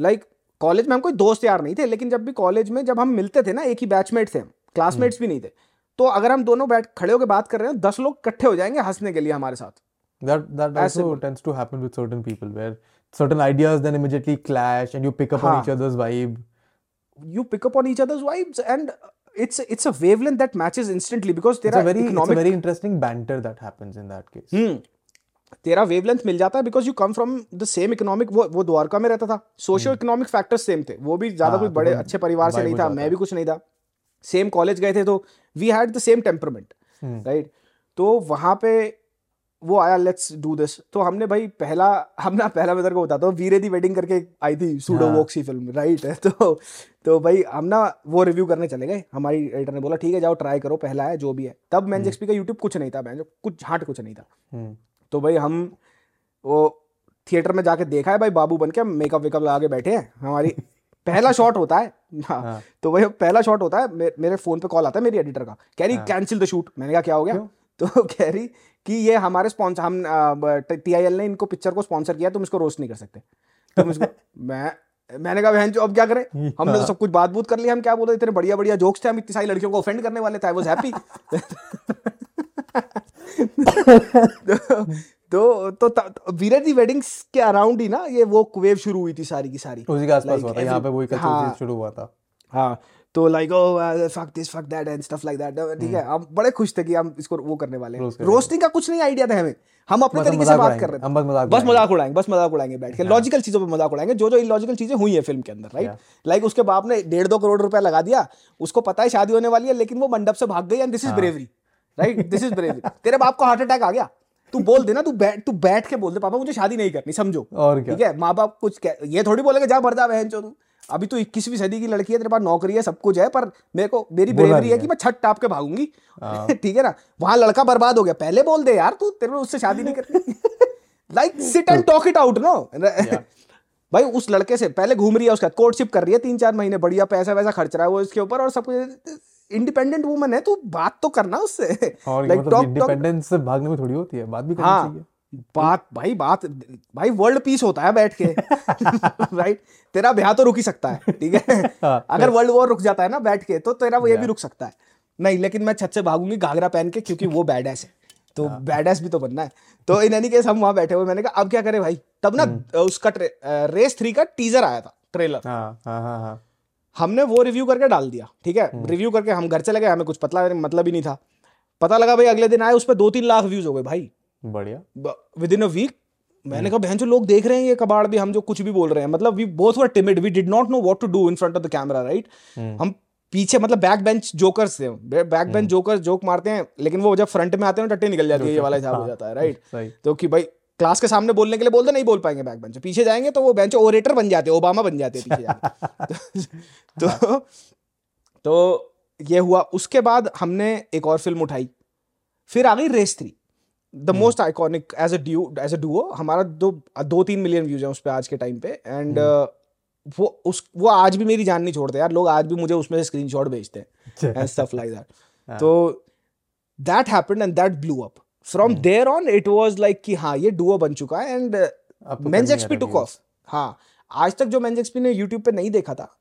लाइक like, कॉलेज में हम कोई दोस्त यार नहीं थे लेकिन जब भी कॉलेज में जब हम मिलते थे ना एक ही बैचमेट थे क्लासमेट्स भी नहीं थे। तो अगर हम दोनों बैठ खड़े होकर बात कर रहे हैं दस लोग इकट्ठे हो जाएँगे हंसने के लिए हमारे साथ। वेवलेंट दैट तेरा वेवलेंथ मिल जाता है because you come from the same economic वो वो द्वारका में रहता था। सोशियो इकोनॉमिक फैक्टर्स सेम थे। वो भी ज़्यादा हाँ, कोई तो बड़े अच्छे परिवार से नहीं था मैं भी कुछ नहीं था। सेम कॉलेज गए थे तो we had the same temperament. Right तो वहाँ पे वो आया लेट्स डू दिस तो हमने भाई पहला हमने पहला मैं तेरे को बताता हूँ वीरे दी वेडिंग करके आई थी सूडो हाँ। वॉक्सी फ़िल्म राइट है तो तो भाई हम ना वो रिव्यू करने चले गए। हमारी एडिटर ने बोला ठीक है जाओ ट्राई करो पहला है जो भी है। तब मैं एक्सपी का यूट्यूब कुछ नहीं था मैं कुछ झाट कुछ नहीं था। हम्म, तो भाई हम वो थिएटर में जाके देखा है भाई बाबू बन के मेकअप वेकअप लगा के बैठे हैं। हमारी पहला शॉट होता है। हाँ हाँ। तो भाई पहला शॉट होता है मे, मेरे फ़ोन पे कॉल आता है मेरी एडिटर का। कह रही कैंसिल द शूट मैंने कहा क्या हो गया? क्यों? तो कह रही कि ये हमारे स्पॉन्सर हम टी आई एल ने इनको पिक्चर को स्पॉन्सर किया तुम इसको रोस्ट नहीं कर सकते। तुम इसको मैं मैंने कहा बहन जो अब क्या करें? हमने तो सब कुछ बात बूत कर लिया हम क्या बोल रहे इतने बढ़िया बढ़िया जोक्स थे हम इतनी सारी लड़कियों को ऑफेंड करने वाले थे आई वाज हैप्पी तो तो तो वीरे दी वेडिंग्स के अराउंड ही ना ये वो वेव शुरू हुई थी सारी की सारी। उसी के आसपास हुआ था यहाँ पे वही कचौड़ी हाँ। शुरू हुआ था। हाँ तो like oh fuck this fuck that and stuff like that ठीक है हम बड़े खुश थे कि हम इसको वो करने वाले हैं। रोस्टिंग का कुछ नहीं आइडिया था हमें। हम अपने तरीके से बात कर रहे थे। मज़ाक बस उड़ाएँगे। मज़ाक उड़ाएँगे बस मज़ाक उड़ाएँगे बैठ के। लॉजिकल चीज़ों पे मज़ाक उड़ाएँगे जो जो इलॉजिकल चीज़ें हुई है फ़िल्म के अंदर राइट लाइक उसके बाप ने डेढ़ दो करोड़ रुपया लगा दिया उसको पता है शादी होने वाली है लेकिन वो मंडप से भाग गई and this is bravery right this is bravery तेरे बाप को हार्ट अटैक आ गया। तू बोल दे ना तू बैठ तू बैठ के बोल दे पापा मुझे शादी नहीं करनी समझो। और ठीक है? माँ बाप कुछ कह ये थोड़ी बोलेगा जा भरदा बहन चो तू अभी तो इक्कीसवीं सदी की लड़की है तेरे पास नौकरी है सब कुछ है पर मेरे को मेरी ब्रेवरी है। कि मैं छत टाप के भागूँगी। हाँ। ठीक है ना? वहाँ लड़का बर्बाद हो गया। पहले बोल दे यार तू तेरे उससे शादी नहीं करनी। Like sit and talk it out no भाई उस लड़के से पहले घूम रही है उसका कोर्टशिप कर रही है तीन चार महीने बढ़िया पैसा वैसा खर्च रहा है वो इसके ऊपर और सब कुछ। इंडिपेंडेंट वुमन है तू बात तो करना उससे। talk- talk- इंडिपेंडेंस से भागने में थोड़ी होती है बात भी करनी हाँ चाहिए। बात भाई बात भाई वर्ल्ड पीस होता है बैठ के। राइट तेरा ब्याह तो रुक ही सकता है ठीक है? हाँ, अगर वर्ल्ड वॉर रुक जाता है ना बैठ के तो तेरा वो ये भी रुक सकता है। नहीं लेकिन मैं छत से भागूँगी घाघरा पहन के क्योंकि वो बैड है। तो हाँ। बैड भी तो बनना है। तो इन एनी केस हम वहाँ बैठे हुए मैंने कहा अब क्या करें भाई? तब ना हम्म। उसका रेस थ्री का टीजर आया था ट्रेलर हाँ हाँ हाँ हाँ। हमने वो रिव्यू करके डाल दिया ठीक है? हम्म। रिव्यू करके हम घर चले गए हमें कुछ पता मतलब ही नहीं था। पता लगा भाई अगले दिन आए उस पर दो तीन लाख व्यूज़ हो गए भाई। बढ़िया। विद इन अ वीक मैंने कहा बहन जो लोग देख रहे हैं ये कबाड़ भी हम जो कुछ भी बोल रहे हैं मतलब we both were timid we did not know what to do in front of the camera right हम पीछे मतलब बैक बेंच जोकर्स थे बैक बेंच जोकर्स जोक मारते हैं लेकिन वो जब फ्रंट में आते हैं टट्टे निकल जाती है ये वाला हिसाब हो जाता है राइट तो कि भाई क्लास के सामने बोलने के लिए बोलते नहीं बोल पाएँगे बैक बेंच पीछे जाएँगे तो वो बेंच ओरेटर बन जाते ओबामा बन जाते पीछे जाके। तो तो ये हुआ। उसके बाद हमने एक और फ़िल्म उठाई। फिर आ गई race three the most iconic as a duo as a duo हमारा दो दो तीन मिलियन व्यूज़ है उस पर आज के टाइम पे। एंड वो उस वो आज भी मेरी जान नहीं छोड़ते यार। लोग आज भी मुझे उसमें से स्क्रीनशॉट भेजते हैं। एंड स्टफ़ लाइक दैट तो that happened and that blew up from there on it was like कि हाँ ये डुओ बन चुका है एंड तो है एक्सपी टुक reviews. ऑफ़ हाँ आज तक जो मेंस एक्सपी ने यूट्यूब पे नहीं देखा था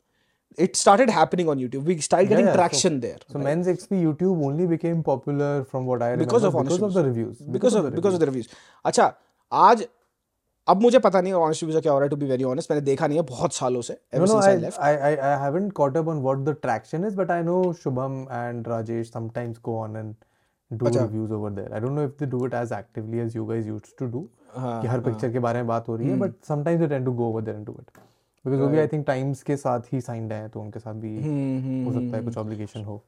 it started happening on YouTube we started Yeah, getting yeah, so- traction there So men's XP YouTube only became popular from what I remember Because of because of the reviews. Because of because of the reviews अच्छा आज अब मुझे पता नहीं ऑनेस्ट रिव्यूज़ क्या हो रहा है टू बी वेरी ऑनेस्ट मैंने देखा नहीं है बहुत सालों से No, ever no, since I I, left I, I, I haven't caught up on what the traction is, but I know Shubham and Rajesh sometimes go on and do अच्छा। reviews over there. I don't know if they do it as actively as you guys used to do. हाँ, कि हर पिक्चर के बारे में बात हो रही है but sometimes they tend to go over there and do it because वो भी आई थिंक टाइम्स के साथ ही साइंड है तो उनके साथ भी हम्म, हो सकता है कुछ ऑब्लिगेशन हो।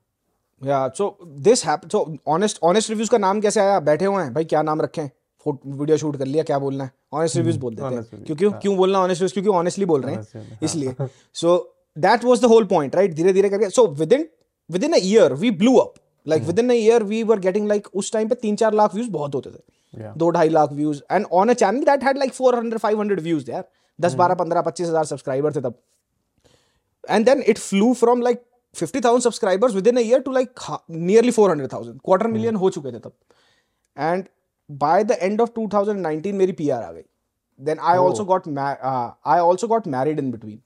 या so this so honest honest reviews का नाम कैसे आया? बैठे हुए हैं भाई क्या नाम रखें? वीडियो शूट कर लिया क्या बोलना है? ऑनेस्ट रिव्यूज़ बोल देते Hmm, honest हैं reviews, क्योंकि क्यों बोलना ऑनेस्ट रिव्यूज़ क्योंकि ऑनेस्टली बोल रहे हैं reviews, इसलिए। So that was the whole point right धीरे धीरे करके so within within a year we blew up like within year we were getting like उस टाइम पे तीन चार लाख व्यूज़ बहुत होते थे। दो ढाई lakh views and on a channel that had like four hundred five hundred views दस hmm. बारह पंद्रह पच्चीस हज़ार सब्सक्राइबर थे तब। And then it flew from like fifty thousand subscribers within year to like nearly four hundred thousand quarter million हो चुके थे तब। And by the end of two thousand nineteen मेरी पी आर आ गई। Then I also got I also got married in between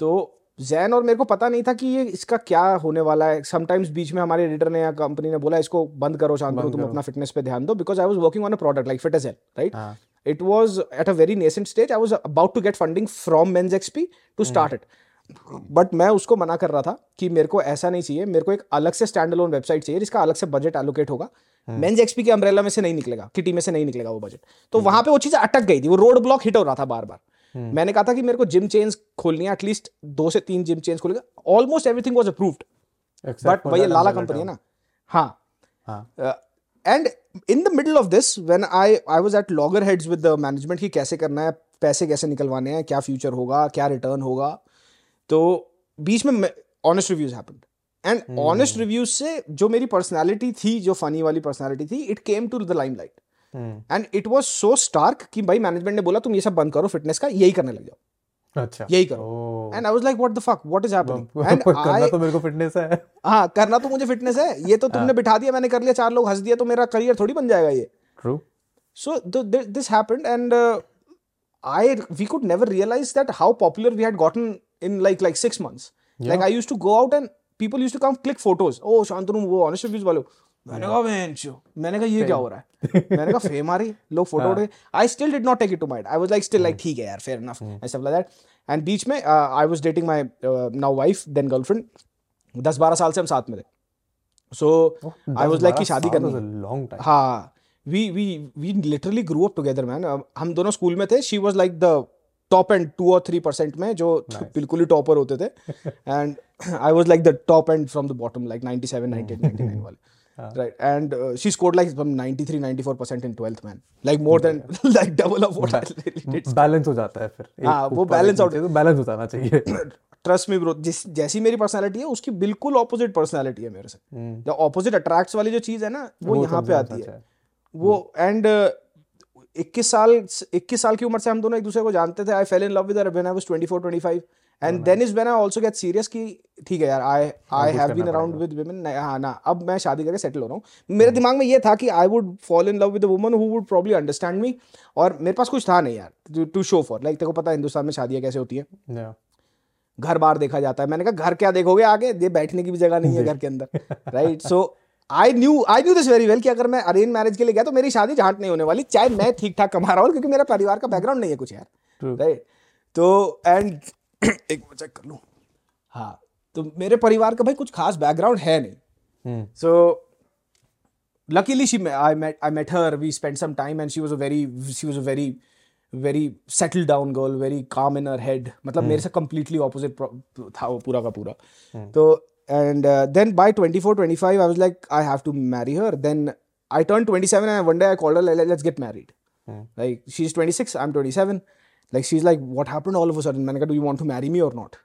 तो जैन और मेरे को पता नहीं था कि ये इसका क्या होने वाला है। समटाइम्स बीच में हमारे एडिटर ने या कंपनी ने बोला इसको बंद करो शांतनु तुम अपना फिटनेस पे ध्यान दो because I was working on a product like fit as right it was at a very nascent stage i was about to get funding from men's xp to start it. But मैं उसको मना कर रहा था कि मेरे को ऐसा नहीं चाहिए मेरे को एक अलग से स्टैंड अलोन वेबसाइट चाहिए जिसका अलग से बजट एलोकेट होगा। मेंस एक्सपी के अम्ब्रेला में से नहीं निकलेगा किटी में से नहीं निकलेगा वो बजट तो वहाँ पे वो चीज़ अटक गई थी वो रोड ब्लॉक हिट हो रहा था बार बार मैंने कहा था कि मेरे को जिम चेन्स खोलनी है एटलीस्ट दो से तीन जिम चेन्स खोलेगा। Almost everything was approved but भैया लाला कंपनी है ना? हाँ। And in the middle of this when I I was at loggerheads with the management कि कैसे करना है पैसे कैसे निकलवाने हैं क्या फ्यूचर होगा क्या रिटर्न होगा तो बीच में honest reviews happened and honest reviews से जो मेरी पर्सनालिटी थी जो फनी वाली पर्सनालिटी थी it came to the limelight and it was so stark कि भाई मैनेजमेंट ने बोला तुम ये सब बंद करो फिटनेस का यही करने लग जाओ। अच्छा। यही करो। And I was like what the fuck what is happening and करना आई तो मेरे को फिटनेस है। हाँ करना तो मुझे फिटनेस है। ये तो तुमने बिठा दिया मैंने कर लिया चार लोग हंस दिया तो मेरा करियर थोड़ी बन जाएगा ये। True So th- th- this happened, and uh, I we could never realize that how popular we had gotten in like like six months. Like I used to go out and people used to come click photos. Oh Shantanu वो honest reviews वाले मैंने कहा बेंचो मैंने कहा ये क्या हो रहा है? मैंने कहा फेम आ रही लोग फ़ोटो उठे I still did not take it to mind I was like still like ठीक है यार fair enough and stuff like that and बीच में I was dating my now wife then girlfriend 10 12 साल से हम साथ में थे। सो आई वाज लाइक कि शादी करनी है। लॉन्ग टाइम हाँ we we we literally grow up together man हम दोनों स्कूल में थे she was like the top and two और थ्री परसेंट में जो बिल्कुल ही टॉपर होते थे। And I was like the top and from the bottom like 97 98 99 वाले। Right. And uh, she scored like from 93 94 percent in 12th man. Like more than like double of what I really did balance हो जाता है फिर। हाँ, वो balance out- तो बैलेंस हो जाना चाहिए। ट्रस्ट मी ब्रो जिस जैसी मेरी पर्सनालिटी है उसकी बिल्कुल ऑपोजिट पर्सनालिटी है मेरे से। जो ऑपोजिट अट्रैक्ट्स वाली जो चीज़ है ना वो, वो यहाँ पे आती है। वो एंड इक्कीस साल इक्कीस साल की उम्र से हम दोनों एक दूसरे को जानते थे। I fell in love with her when I was 24 25 and then is when I also get serious कि ठीक है यार I I have been around with women हाँ ना अब मैं शादी करके सेटल हो रहा हूँ। मेरे दिमाग में ये था कि I would fall in love with woman who would probably understand me और मेरे पास कुछ था नहीं यार टू शो फॉर लाइक तेरे को पता है हिंदुस्तान में शादियाँ कैसे होती है. घर बार देखा जाता है। मैंने कहा घर क्या देखोगे आगे? ये बैठने की भी जगह नहीं है घर के अंदर. Right so I knew I knew this very well कि अगर मैं अरेंज मैरिज के लिए गया तो मेरी शादी झांट नहीं होने वाली। चाहे मैं ठीक ठाक कमा रहा हूँ क्योंकि मेरा परिवार का बैकग्राउंड नहीं है कुछ यार। राइट तो एंड एक बार चेक कर लो। हाँ तो मेरे परिवार का भाई कुछ खास बैकग्राउंड है नहीं। So luckily she I met her we spend some time and she was a very she was a very very settle down girl very calm in her head मतलब हम्म। मेरे से कम्प्लीटली ऑपोजिट था वो पूरा का पूरा। हम्म। तो and then by twenty four twenty five I was like I have to marry her then I turn twenty seven and one day I call let's get married like she is twenty six I am twenty seven like she's like what happened all of a sudden? मैंने कहा do you want to marry me or not?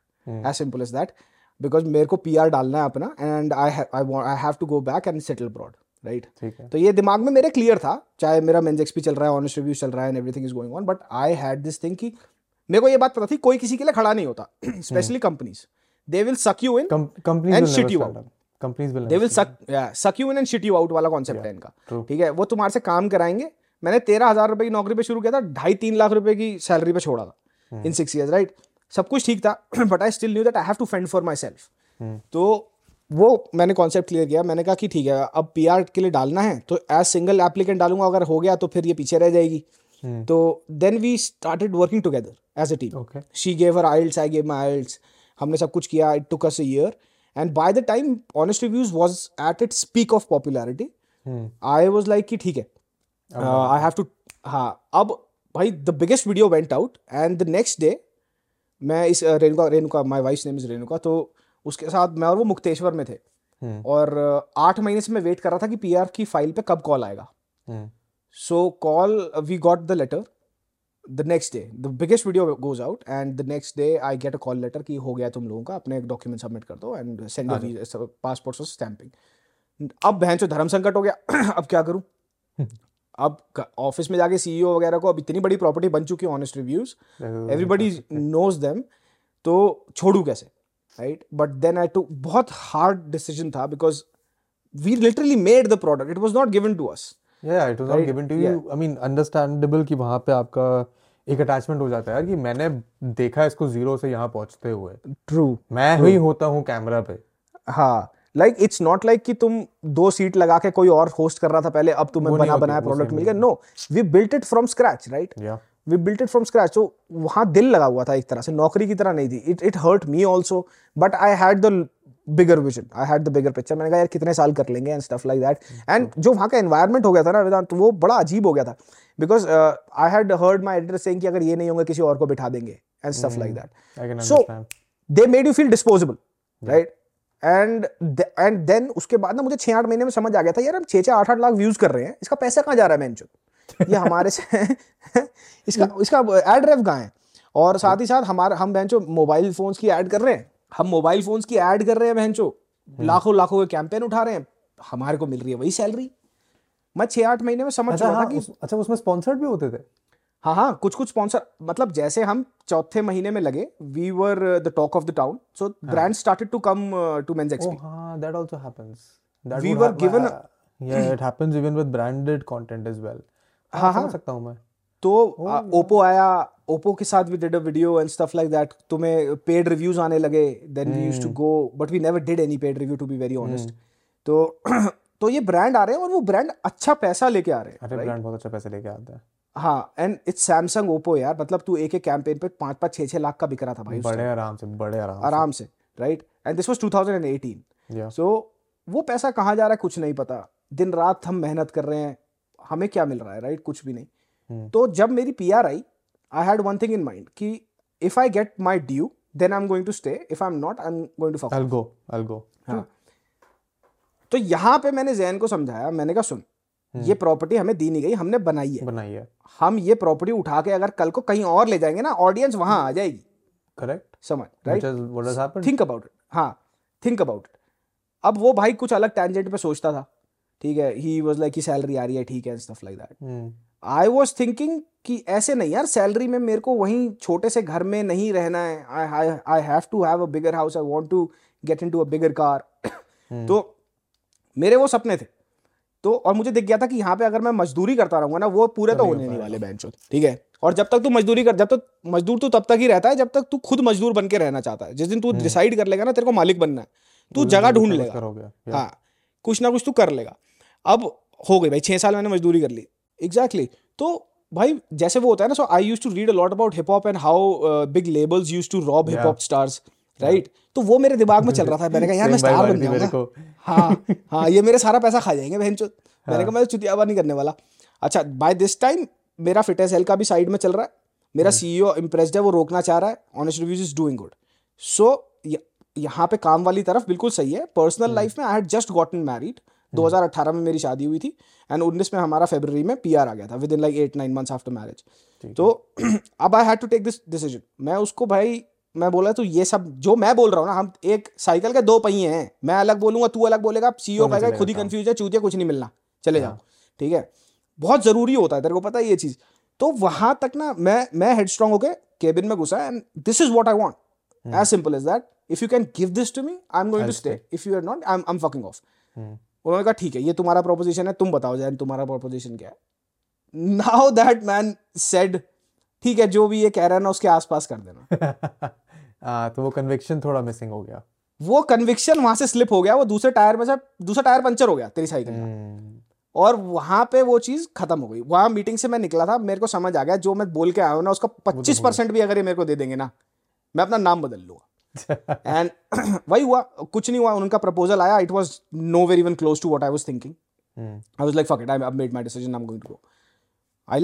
As simple as that. Because मेरे को PR डालना है अपना and I ha- I want I have to go back and settle abroad right? ठीक है। तो ये दिमाग में मेरे क्लियर था चाहे मेरा मेंस एक्सपी चल रहा है ऑनेस्ट रिव्यू चल रहा है and everything is going on but I had this thing कि मेरे को ये बात पता थी कोई किसी के लिए खड़ा नहीं होता specially companies they will suck you in And shit you out. Companies will they will suck suck you in and shit you out वाला कॉन्सेप्ट है इनका। ठीक है? वो तुम्हारे से काम कराएँगे मैंने तेरह हज़ार रुपए की नौकरी पे शुरू किया था ढाई तीन लाख रुपए की सैलरी पे छोड़ा था इन सिक्स ईयर्स राइट सब कुछ ठीक था but I still knew that I have to fend for myself तो वो मैंने कॉन्सेप्ट क्लियर किया मैंने कहा कि ठीक है अब पीआर के लिए डालना है तो एज सिंगल एप्लीकेंट डालूँगा अगर हो गया तो फिर ये पीछे रह जाएगी। तो then we started working together as a team she gave her aisles I gave my aisles हमने सब कुछ किया it took us a year and by the time honest reviews was at its peak of popularity I was like कि ठीक है आई हैव टू हाँ अब भाई the biggest video went out and the next day मैं इस uh, Renuka Renuka my wife name is Renuka तो उसके साथ मैं और वो मुक्तेश्वर में थे। और uh, आठ महीने से मैं वेट कर रहा था कि पीआर की फ़ाइल पे कब कॉल आएगा। So call we got the letter the next day the biggest video goes out and the next day I get a call letter letter कि हो गया तुम लोगों का अपने एक डॉक्यूमेंट सबमिट कर दो एंड सेंड पासपोर्ट और स्टैंपिंग अब बहन चो धर्म संकट हो गया अब क्या करूँ? अब ऑफ़िस में जाके सीईओ वगैरह को अब इतनी बड़ी प्रॉपर्टी बन चुकी है honest reviews everybody knows them तो छोड़ू कैसे right but then I too बहुत हार्ड डिसीज़न था because we literally made the product it was not given to us was not Right, given to you. I mean कि वहाँ पे आपका एक अटैचमेंट हो जाता है यार कि मैंने देखा इसको ज़ीरो से यहाँ पहुँचते हुए। ट्रू मैं ही होता हूँ कैमरा पे। हाँ लाइक इट्स नॉट लाइक कि तुम दो सीट लगा के कोई और होस्ट कर रहा था पहले अब तुम्हें बना बनाया प्रोडक्ट मिल गया। No we built it from scratch right we built it from scratch तो वहाँ दिल लगा हुआ था एक तरह से नौकरी की तरह नहीं थी। It it hurt me also but I had the bigger vision I had the bigger picture मैंने कहा यार कितने साल कर लेंगे and stuff like that and जो वहाँ का एनवायरमेंट हो गया था ना वेदांत तो वो बड़ा अजीब हो गया था। Because I had heard my editor saying कि अगर ये नहीं होंगे किसी और को बिठा देंगे and stuff like that understand they made you feel disposable right and and then उसके बाद ना मुझे छह आठ महीने में समझ आ गया था यार हम छह छह आठ आठ लाख व्यूज़ कर रहे हैं। इसका पैसा कहाँ जा रहा है बेंचो ये हमारे से इसका इसका एड रेव कहाँ है? और साथ ही साथ हमारा हम बेंचो मोबाइल फोन्स की ऐड कर रहे हैं। हम मोबाइल फोन्स की ऐड कर रहे हैं बेंचो लाखों लाखों के कैंपेन उठा रहे हैं। हमारे को मिल रही है वही सैलरी मैं छह आठ महीने में समझ रहा था हाँ कि अच्छा उसमें स्पॉन्सर्ड भी होते थे? हाँ हाँ कुछ कुछ स्पॉन्सर मतलब जैसे हम चौथे महीने में लगे we were the talk of the town so brand started to come to men's Oh, XP हाँ, that also happens. That We would were hap- given uh, yeah, it happens even with branded content as well. हाँ, हाँ। सकता हूँ मैं. तो ओप्पो आया ओप्पो के साथ भी did a video and stuff like that तुम्हें पेड रिव्यूज़ आने लगे then we used to go but we never did any paid review to be very honest तो तो ये ब्रांड आ रहे हैं और वो ब्रांड अच्छा पैसा लेके आ रहे हैं अरे ब्रांड बहुत अच्छा पैसे लेके आता है. हाँ एंड इट्स सैमसंग ओप्पो यार मतलब तू एक एक कैंपेन पे पाँच पाँच छः छः लाख का बिक रहा था भाई बड़े आराम से, बड़े आराम से. आराम से right and this was 2018 Yeah. So वो पैसा कहाँ जा रहा है कुछ नहीं पता दिन रात हम मेहनत कर रहे हैं हमें क्या मिल रहा है राइट कुछ भी नहीं हम्म। तो जब मेरी P R I I had one thing in mind कि if I get my due then I am going to stay if I am not I am going to. I'll go. हाँ तो यहाँ पे मैंने जैन को समझाया मैंने कहा सुन। ये प्रॉपर्टी हमें दी नहीं गई हमने बनाई है। बनाई है. हम ये प्रॉपर्टी उठा के अगर कल को कहीं और ले जाएँगे ना ऑडियंस वहाँ आ जाएगी। Correct. समझ राइट. थिंक अबाउट इट हाँ थिंक अबाउट इट अब वो भाई कुछ अलग टेंजेंट पे सोचता था। ठीक है ही वाज लाइक कि सैलरी आ रही है ठीक है stuff like that. I was thinking कि ऐसे नहीं यार सैलरी में मेरे को वहीं छोटे से घर में नहीं रहना है। I have to have a bigger house I want to get into a bigger car. तो मेरे वो सपने थे। तो और मुझे दिख गया था कि यहाँ पे अगर मैं मजदूरी करता रहूँगा ना वो पूरे तो होने नहीं वाले बेंच ठीक है? और जब तक तू मजदूरी कर जब तक मजदूर तू तब तक ही रहता है जब तक तू खुद मजदूर बन के रहना चाहता है। जिस दिन तू डिसाइड कर लेगा ना तेरे को मालिक बनना है तू जगह ढूंढ लेगा। हो. हाँ कुछ ना कुछ तू कर लेगा। अब हो गई भाई छह साल मैंने मजदूरी कर ली। एग्जैक्टली तो भाई जैसे वो होता है ना so I used to read a lot about hip hop and how big labels used to rob hip hop stars right तो वो मेरे दिमाग में चल रहा था। मैंने कहा यार मैं स्टार बन जाऊँगा। हाँ हाँ ये मेरे सारा पैसा खा जाएँगे बहन मैंने कहा मैं चुतियाबा नहीं करने वाला। अच्छा बाय दिस टाइम मेरा फिटनेस हेल्थ का भी साइड में चल रहा है। मेरा सीईओ इम्प्रेस्ड है वो रोकना चाह रहा है। Honest reviews is doing good so यहाँ पे काम वाली तरफ़ बिल्कुल सही है। पर्सनल लाइफ में I had just gotten married 2018 में मेरी शादी हुई थी। एंड 19 में हमारा फेब्रवरी में पीआर आ गया था within like eight nine months after marriage तो अब I had to take this decision मैं उसको भाई मैं बोला तो ये सब जो मैं बोल रहा हूँ ना हम एक साइकिल के दो पहिए हैं। मैं अलग बोलूँगा तू अलग बोलेगा सीईओ कहेगा खुद ही कंफ्यूज है चूतिया कुछ नहीं मिलना। चले जाओ। ठीक है? बहुत ज़रूरी होता है तेरे को पता है ये चीज़। तो वहाँ तक ना मैं मैं हेड स्ट्रॉन्ग होके केबिन में घुसा and this is what I want as simple as that if you can give this to me I am going to stay if you are not I am fucking off. उन्होंने कहा ठीक है ये तुम्हारा प्रोपोजिशन है तुम बताओ जैन तुम्हारा प्रोपोजिशन क्या है? नाउ दैट मैन सेड ठीक है जो भी ये कह रहा है ना उसके आसपास कर देना। हाँ, तो वो कन्विक्शन थोड़ा मिसिंग हो गया. वो कन्विक्शन वहाँ से स्लिप हो गया वो दूसरे टायर में से दूसरा टायर पंचर हो गया तेरी साइकिल का Hmm. और वहाँ पे वो चीज़ खत्म हो गई वहाँ मीटिंग से मैं निकला था मेरे को समझ आ गया जो मैं बोल के आया हूँ ना उसका पच्चीस परसेंट भी अगर ये मेरे को दे देंगे ना मैं अपना नाम बदल लूँगा एंड वही हुआ कुछ नहीं हुआ उनका प्रपोजल आया it was no very even close to what I was thinking Hmm. I was like, fuck it, I- I've made my decision, I'm going to go. I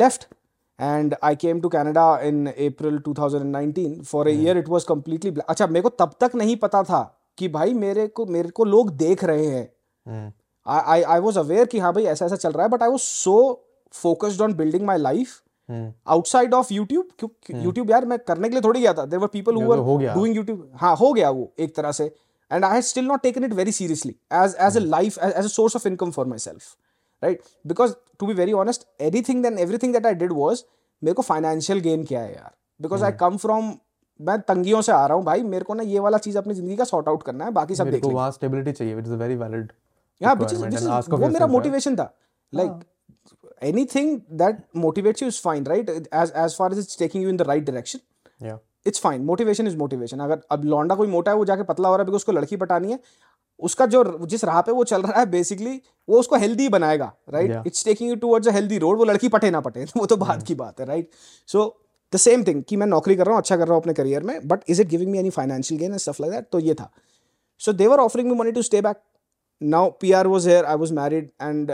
left I came to Canada in in April 2019. For a year, it was completely black. अच्छा मेरे को तब तक नहीं पता था कि भाई मेरे को मेरे को लोग देख रहे हैं. आई आई वॉज़ अवेयर कि हाँ भाई ऐसा ऐसा चल रहा है but I was so focused on building my life. Outside of YouTube YouTube यार मैं करने के लिए थोड़ी गया था there were people. Doing YouTube हाँ हो गया वो एक तरह से and I have still not taken it very seriously as as a life as a source of income for myself right because to be very honest anything then everything that I did was मेरे को फाइनेंशियल गेन क्या है यार। बिकॉज़ आई कम फ्रॉम मैं तंगियों से आ रहा हूँ भाई मेरे को ना ये वाला चीज़ अपनी ज़िंदगी का सॉर्ट आउट करना है बाकी सब देख वहाँ स्टेबिलिटी चाहिए and is ask of वो मेरा मोटिवेशन था। Like anything that motivates you is fine right? As as far as it's taking you in the right direction yeah. It's fine motivation is motivation अगर अब लौंडा कोई मोटा है वो जाके पतला हो रहा है बिकॉज़ उसको लड़की पटानी है उसका जो जिस राह पे वो चल रहा है बेसिकली वो उसको हेल्दी बनाएगा right it's taking you towards a healthy road वो लड़की पटे ना पटे वो तो बात की बात है right so the same thing कि मैं नौकरी कर रहा हूँ अच्छा कर रहा हूँ अपने करियर में but is it giving me any financial gain and stuff like that तो ये था। So they're offering me money to stay back now P R was here I was married and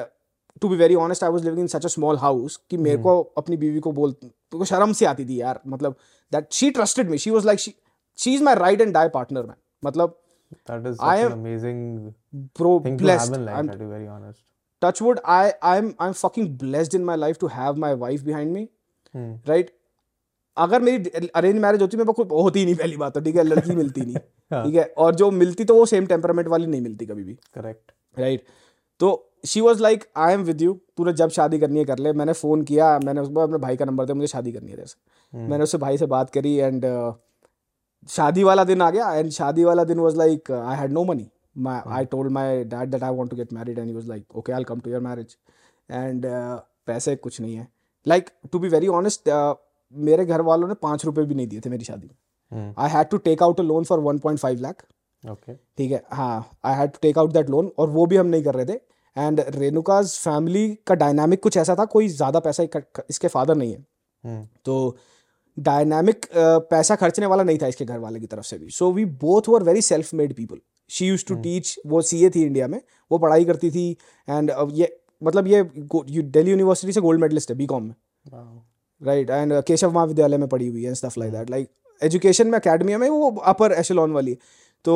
to be very honest I was living in such a small house कि मेरे को अपनी बीवी को बोल को शर्म से आती थी यार मतलब that she trusted me she was like she is my ride and die partner man मतलब that is I such am- an amazing bro thing blessed. to have in life I'm to be very honest. Touch wood I I'm I'm fucking blessed in my life to have my wife behind me Hmm. right? अगर मेरी अरेंज मैरिज होती मेरे को कोई होती ही नहीं पहली बात तो ठीक है? लड़की मिलती नहीं हाँ। ठीक है? और जो मिलती तो वो सेम टेम्परामेंट वाली नहीं मिलती कभी भी correct. राइट तो she was like I am with you तूने जब शादी करनी है कर ले। मैंने फ़ोन किया मैंने उसको अपने भाई का नंबर दिया मुझे शादी करनी है तेरे से। मैंने उससे भाई से बात करी एंड शादी वाला दिन आ गया एंड शादी वाला दिन was like I had no money my I told my dad that I want to get married and he was like okay I'll come to your marriage. And uh, पैसे कुछ नहीं है. To be very honest uh, मेरे घर वालों ने पाँच रुपए भी नहीं दिए थे मेरी शादी में. Hmm. I had to take out a loan for 1.5 lakh okay. ठीक है? हाँ I had to take out that loan और वो भी हम नहीं कर रहे थे. एंड रेणुकाज फैमिली का डायनामिक कुछ ऐसा था कोई ज़्यादा पैसा इसके फादर नहीं है. Hmm. तो डायनामिक पैसा खर्चने वाला नहीं था इसके घर वाले की तरफ़ से भी। So we both were very self made people she used to teach वो सीए थी इंडिया में वो पढ़ाई करती थी एंड ये मतलब ये दिल्ली यूनिवर्सिटी से गोल्ड मेडलिस्ट है बी कॉम में। राइट एंड केशव महाविद्यालय में पढ़ी हुई है stuff like that like education में अकेडमी में वो अपर एशलॉन वाली तो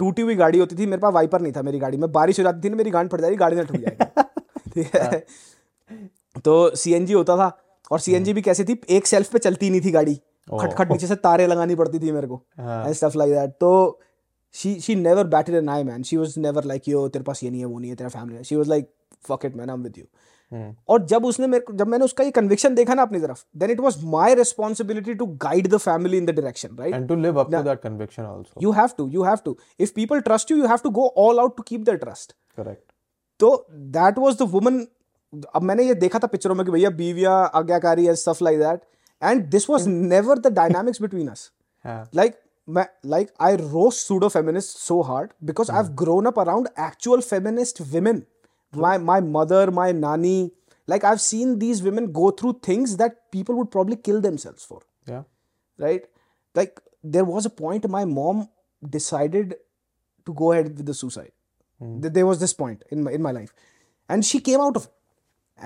टूटी हुई गाड़ी होती थी मेरे पास वाइपर नहीं था मेरी गाड़ी। में बारिश हो जाती थी ना मेरी गांड फट जाएगी गाड़ी ना टूट जाएगी ठीक है? तो सीएनजी होता था और सीएनजी भी कैसे थी एक सेल्फ पे चलती नहीं थी गाड़ी। खटखट नीचे से तारे लगानी पड़ती थी मेरे को। एंड स्टफ़ लाइक दैट तो she she never batted an eye man she was never like yo तेरे पास ये नहीं है वो नहीं है तेरा family she was like fuck it man I am with you. और जब उसने मेरे जब मैंने उसका ये कन्विक्शन देखा ना अपनी तरफ़ then it was my responsibility to guide the family in the direction right and to live up to that conviction also you have to you have to if people trust you you have to go all out to keep their trust correct तो दैट वाज द वुमन अब मैंने ये देखा था पिक्चरों में कि भैया बीविया आज्ञाकारी and stuff like that and this was never the dynamics between us like मैं like I roast pseudo feminist so hard because I have grown up around actual feminist women My my mother, my nani, like I've seen these women go through things that people would probably kill themselves for. yeah Right? Like there was a point my mom decided to go ahead with the suicide. Th- There was this point in my in my life. And she came out of it.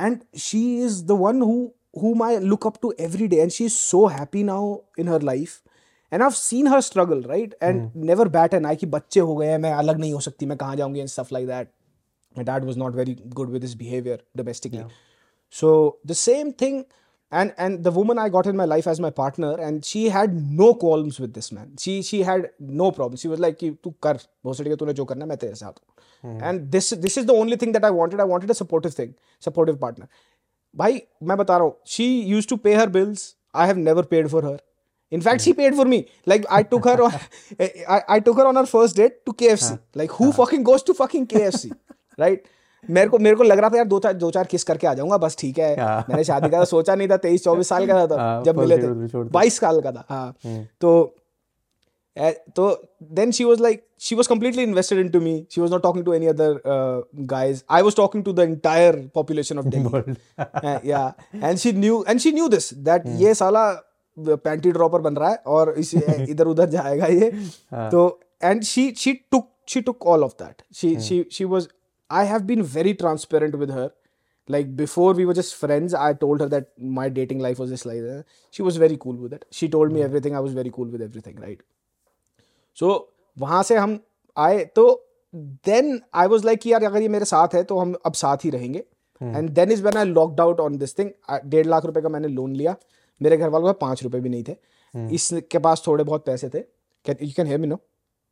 And she is the one who whom I look up to every day. And she's so happy now in her life. And I've seen her struggle, right? And never bat an eye कि बच्चे हो गए हैं मैं अलग नहीं हो सकती मैं कहाँ जाऊंगी and stuff like that. my dad was not very good with his behavior domestically. Yeah. so the same thing and and the woman i got in my life as my partner and she had no qualms with this man. She she had no problem. She was like tu kar bhosde jo karna main tere sath hmm. and this this is the only thing that i wanted. I wanted a supportive thing supportive partner. Bhai main bata raha she used to pay her bills. I have never paid for her. In fact, she hmm. paid for me. Like I took her on, I, I took her on her first date to KFC. Like who fucking goes to fucking KFC? Right मेरे को मेरे को लग रहा था यार दो चार दो चार किस करके आ जाऊँगा बस ठीक है। मैंने शादी का तो सोचा नहीं था तेईस चौबीस साल का था तो, जब मिले थे। बाईस साल का था हाँ। तो तो then she was like she was completely invested in to me she was not talking to any other guys I was talking to the entire population of dengue and she knew and she knew this that ये साला uh, पैंटी ड्रॉपर बन रहा है और इस इधर उधर जाएगा ये। तो and she she took she took all of that she she she was i have been very transparent with her like before we were just friends i told her that my dating life was just like that she was very cool with it she told me everything i was very cool with everything right so वहाँ से हम आए तो देन आई वॉज़ लाइक कि यार अगर ये मेरे साथ है तो हम अब साथ ही रहेंगे and then is when I locked out on this thing डेढ़ लाख रुपए का मैंने लोन लिया मेरे घर वालों के पाँच रुपए भी नहीं थे इसके पास थोड़े बहुत पैसे थे you can hear me no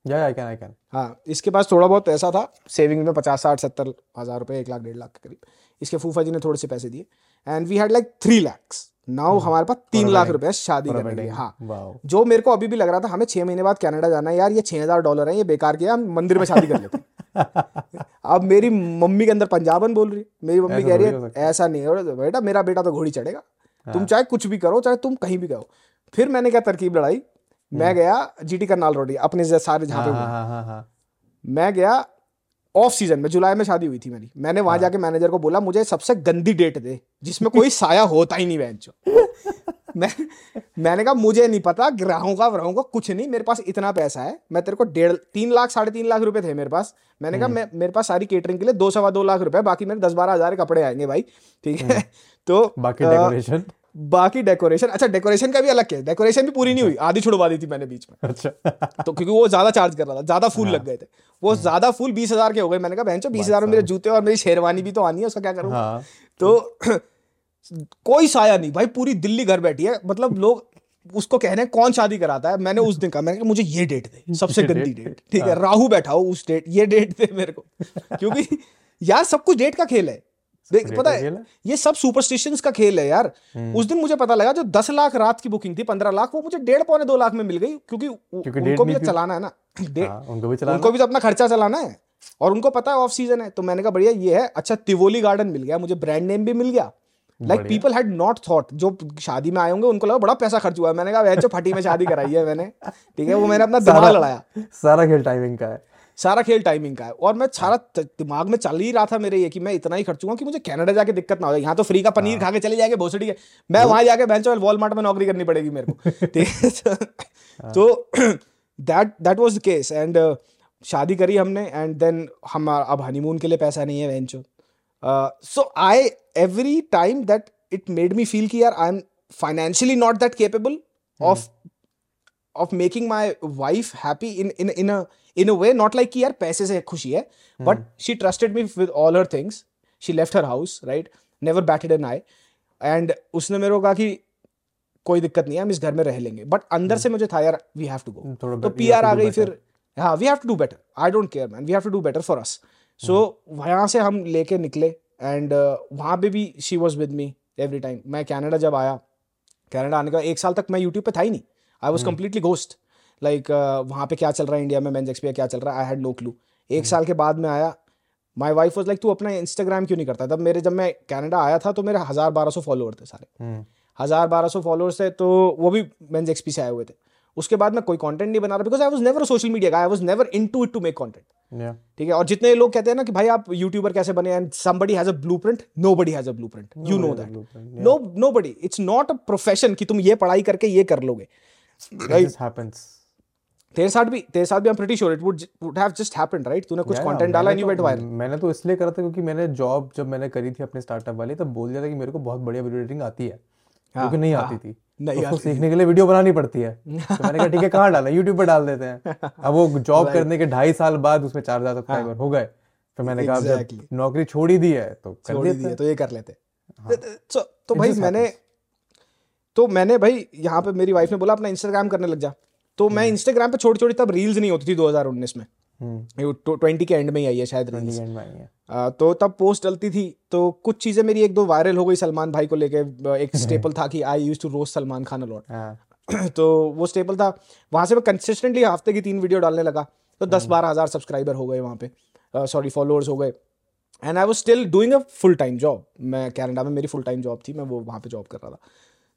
yeah I can I can हाँ इसके पास थोड़ा बहुत पैसा था सेविंग में पचास साठ सत्तर हज़ार रुपए एक लाख डेढ़ लाख के करीब। इसके फूफा जी ने थोड़े से पैसे दिए। And we had like three lakhs now हमारे पास तीन लाख रुपए शादी करने के लिए। हाँ। जो मेरे को अभी भी लग रहा था हमें छह महीने बाद कनाडा जाना है यार ये छह हज़ार डॉलर है ये बेकार किया हम मंदिर में शादी कर लेते हैं। अब मेरी मम्मी के अंदर पंजाबन बोल रही है। मेरी मम्मी कह रही है ऐसा नहीं है बेटा मेरा बेटा तो घोड़ी चढ़ेगा। तुम चाहे कुछ भी करो चाहे तुम कहीं भी करो फिर मैंने क्या तरकीब लड़ाई? मैं गया जीटी करनाल रोड अपने सारे जहाँ पे हाँ हाँ हाँ हाँ। मैं गया ऑफ़ सीज़न में जुलाई में शादी हुई थी मेरी। मैंने वहाँ जाके मैनेजर को बोला मुझे सबसे गंदी डेट दे जिसमें कोई साया होता ही नहीं बेंचो मैं मैंने कहा मुझे नहीं पता ग्राहूँगा वराहूँगा कुछ नहीं मेरे पास इतना पैसा है मैं तेरे को डेढ़ तीन लाख साढ़े तीन लाख रुपए थे मेरे पास। मैंने कहा मैं मेरे पास सारी केटरिंग के लिए दो सवा दो लाख रुपए बाकी मेरे दस बारह हज़ार कपड़े आएँगे भाई ठीक है? तो बाकी डेकोरेशन बाकी डेकोरेशन अच्छा डेकोरेशन का भी अलग क्या डेकोरेशन भी पूरी नहीं हुई आधी छुड़वा दी थी मैंने बीच में। अच्छा। तो क्योंकि वो ज़्यादा चार्ज कर रहा था ज़्यादा फूल लग गए थे। वो ज़्यादा फूल बीस हज़ार के हो गए। मैंने कहा बहन चो बीस हज़ार में मेरे जूते और मेरी शेरवानी भी तो आनी है उसका क्या करूँ? हाँ। तो कोई साया नहीं भाई पूरी दिल्ली घर बैठी है। मतलब लोग उसको कह रहे हैं कौन शादी कराता है? मैंने उस दिन कहा मैंने कहा मुझे ये डेट दे सबसे गंदी डेट ठीक है राहु बैठा हो उस डेट ये डेट दे मेरे को। क्योंकि यार सब कुछ डेट का खेल है। देख पता है? ये सब सुपरस्टिशंस का खेल है यार। उस दिन मुझे पता लगा जो दस लाख रात की बुकिंग थी पंद्रह लाख वो मुझे डेढ़ पौने दो लाख में मिल गई क्योंकि क्योंकि उनको भी। चलाना है ना। Date- हाँ उनको भी चलाना उनको भी तो अपना खर्चा चलाना है। और उनको पता है ऑफ़ सीज़न है तो मैंने कहा बढ़िया ये है अच्छा तिवोली गार्डन मिल गया मुझे ब्रांड नेम भी मिल गया। Like people had not thought जो शादी में आए होंगे उनको लगा बड़ा पैसा खर्च हुआ है। मैंने कहा वैसे फटी में शादी कराई है मैंने। ठीक है वो मैंने अपना दिमाग लड़ाया। सारा खेल टाइमिंग का है। सारा खेल टाइमिंग का है। और मैं सारा दिमाग में चल ही रहा था मेरे ये कि मैं इतना ही खर्चूँगा कि मुझे कनाडा जाके दिक्कत ना हो जाए। यहाँ तो फ्री का पनीर खा के चले जाएँगे भोसड़ी के मैं वहाँ जाके बेंच वॉलमार्ट में नौकरी करनी पड़ेगी मेरे को। है। तो that that was the case and शादी करी हमने एंड देन हम अब हनीमून के लिए पैसा नहीं है वेंचो so I every time that it made me feel कि यार I am financially not that capable of of making my wife happy in in in in a way not like कि यार पैसे से खुशी है but she trusted me with all her things she left her house right? Never batted an eye. And उसने मेरे को कहा कि कोई दिक्कत नहीं है हम इस घर में रह लेंगे। बट अंदर से मुझे था यार वी हैव टू गो तो पी have आ गई फिर हाँ we have to do better I don't care man we have to do better for us so वहाँ से हम लेके निकले एंड uh, वहाँ पे भी she was with me every time मैं कैनेडा जब आया कैनेडा आने का एक साल तक मैं यूट्यूब पे था ही नहीं. I was completely ghost like वहाँ पे क्या चल रहा है इंडिया में? मेन्स एक्सपीरिया क्या चल रहा है? आई हैड नो क्लू एक साल के बाद में आया। माई वाइफ वॉज़ लाइक तू अपना इंस्टाग्राम क्यों नहीं करता? तब मेरे जब मैं कनाडा आया था तो मेरे हज़ार बारह सौ फॉलोअर थे सारे। हम्म, हज़ार बारह सौ फॉलोअर्स थे तो वो भी मेन्स एक्सपी से आए हुए थे। उसके बाद मैं कोई कंटेंट नहीं बना रहा because I was never social media का I was never into it to make content ठीक है? और जितने लोग कहते हैं ना कि भाई आप यूट्यूबर कैसे बने and somebody has a blueprint nobody has a blueprint you know that blueprint, no nobody it's not a profession कि तुम ये पढ़ाई करके ये कर लोगे। Right happens. तेरे साथ भी तेरे साथ भी I am pretty sure it would would have just happened right तूने कुछ कंटेंट डाला एंड यू वेंट तो- वायरल मैंने तो इसलिए करा था क्योंकि मैंने जॉब जब मैंने करी थी अपने स्टार्टअप वाली तब बोल दिया था कि मेरे को बहुत बढ़िया वीडियो एडिटिंग आती है। क्योंकि नहीं आती थी। नहीं उसको आती सीखने के लिए वीडियो बनानी पड़ती है। तो मैंने कहा ठीक है कहाँ डाला? यूट्यूब पे डाल देते हैं। अब वो जॉब करने के ढाई साल बाद उसमें चार हज़ार सब्सक्राइबर हो गए। फिर मैंने कहा जब नौकरी छोड़ ही दी है तो कर ही हैं। तो ये कर लेते हाँ। तो तो भाई मैंने तो मैंने भाई यहाँ पे मेरी वाइफ ने बोला अपना इंस्टाग्राम करने लग जा। तो मैं इंस्टाग्राम पे छोटी छोटी तब रील्स नहीं होती थी 2019 में। हम्म। ट्वेंटी के एंड में ही आई है शायद रील्स में आ, तो तब पोस्ट डलती थी। तो कुछ चीज़ें मेरी एक दो वायरल हो गई सलमान भाई को लेके। एक स्टेपल था कि I used to roast Salman Khan a lot हाँ। तो वो स्टेपल था। वहाँ से मैं कंसिस्टेंटली हफ़्ते की तीन वीडियो डालने लगा। तो दस बारह हज़ार सब्सक्राइबर हो गए वहाँ पे। सॉरी फॉलोअर्स हो गए। And I was still doing a full time job मैं कैनेडा में मेरी फुल टाइम जॉब थी। मैं वो वहाँ पे जॉब कर रहा था।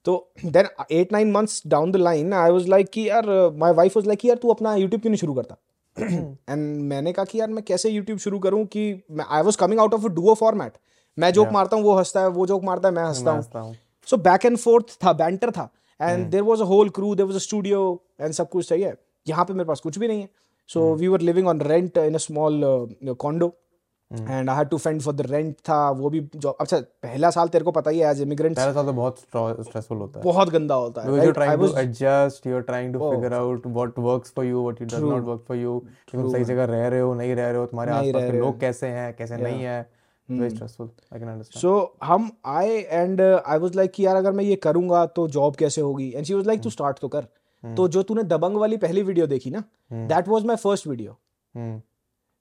तो then eight nine months down the line I was like कि यार माई वाइफ वॉज़ लाइक कि यार तू अपना यूट्यूब क्यों नहीं शुरू करता? एंड मैंने कहा कि यार मैं कैसे यूट्यूब शुरू करूँ कि I was coming out of a duo format मैं जोक yeah. मारता हूँ वो हंसता है वो जोक मारता है मैं हंसता हूँ। हंसता हूँ। सो बैक एंड फोर्थ था बैंटर था। And there was a whole crew there was a studio and सब कुछ सही है। यहाँ पे मेरे पास कुछ भी नहीं है। So we were living on rent in a small condo and I had to fend for the rent था वो भी जो अच्छा पहला साल तेरे को पता ही है एज इमिग्रेंट पहला साल तो बहुत स्ट्रेसफुल होता है। बहुत गंदा होता है because you're right? I trying to was- adjust you're trying to Oh. figure out what works for you what you does True. not work for you कि तुम सही जगह रह रहे हो नहीं रह रहे हो तुम्हारे आसपास के लोग कैसे हैं कैसे नहीं है? सो हम आए एंड आई वाज लाइक कि यार अगर मैं ये करूँगा तो जॉब कैसे होगी? एंड शी वाज लाइक तू स्टार्ट तो कर। तो जो तूने दबंग वाली पहली वीडियो देखी ना that was my first video hmm.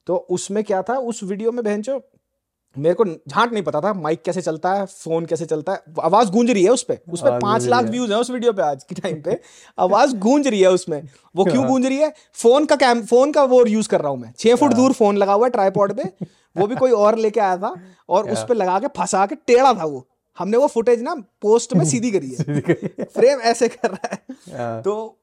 तो उसमें क्या था? उस वीडियो में बहन मेरे को झांट नहीं पता था माइक कैसे चलता है फ़ोन कैसे चलता है आवाज़ गूंज रही है उस पे। उस पे आवाज़ पाँच लाख व्यूज़ है। उस वीडियो पे आज के टाइम पे। आवाज़ गूंज रही है उसमें। वो क्यों गूंज रही है? फ़ोन का कैम फ़ोन का वो यूज़ कर रहा हूँ मैं। छह फुट दूर फ़ोन लगा हुआ है ट्राईपॉड पे। वो भी कोई और लेके आया था और उस पर लगा के फंसा के टेढ़ा था वो। हमने वो फुटेज ना पोस्ट में सीधी करी है। फ्रेम ऐसे कर रहा है। तो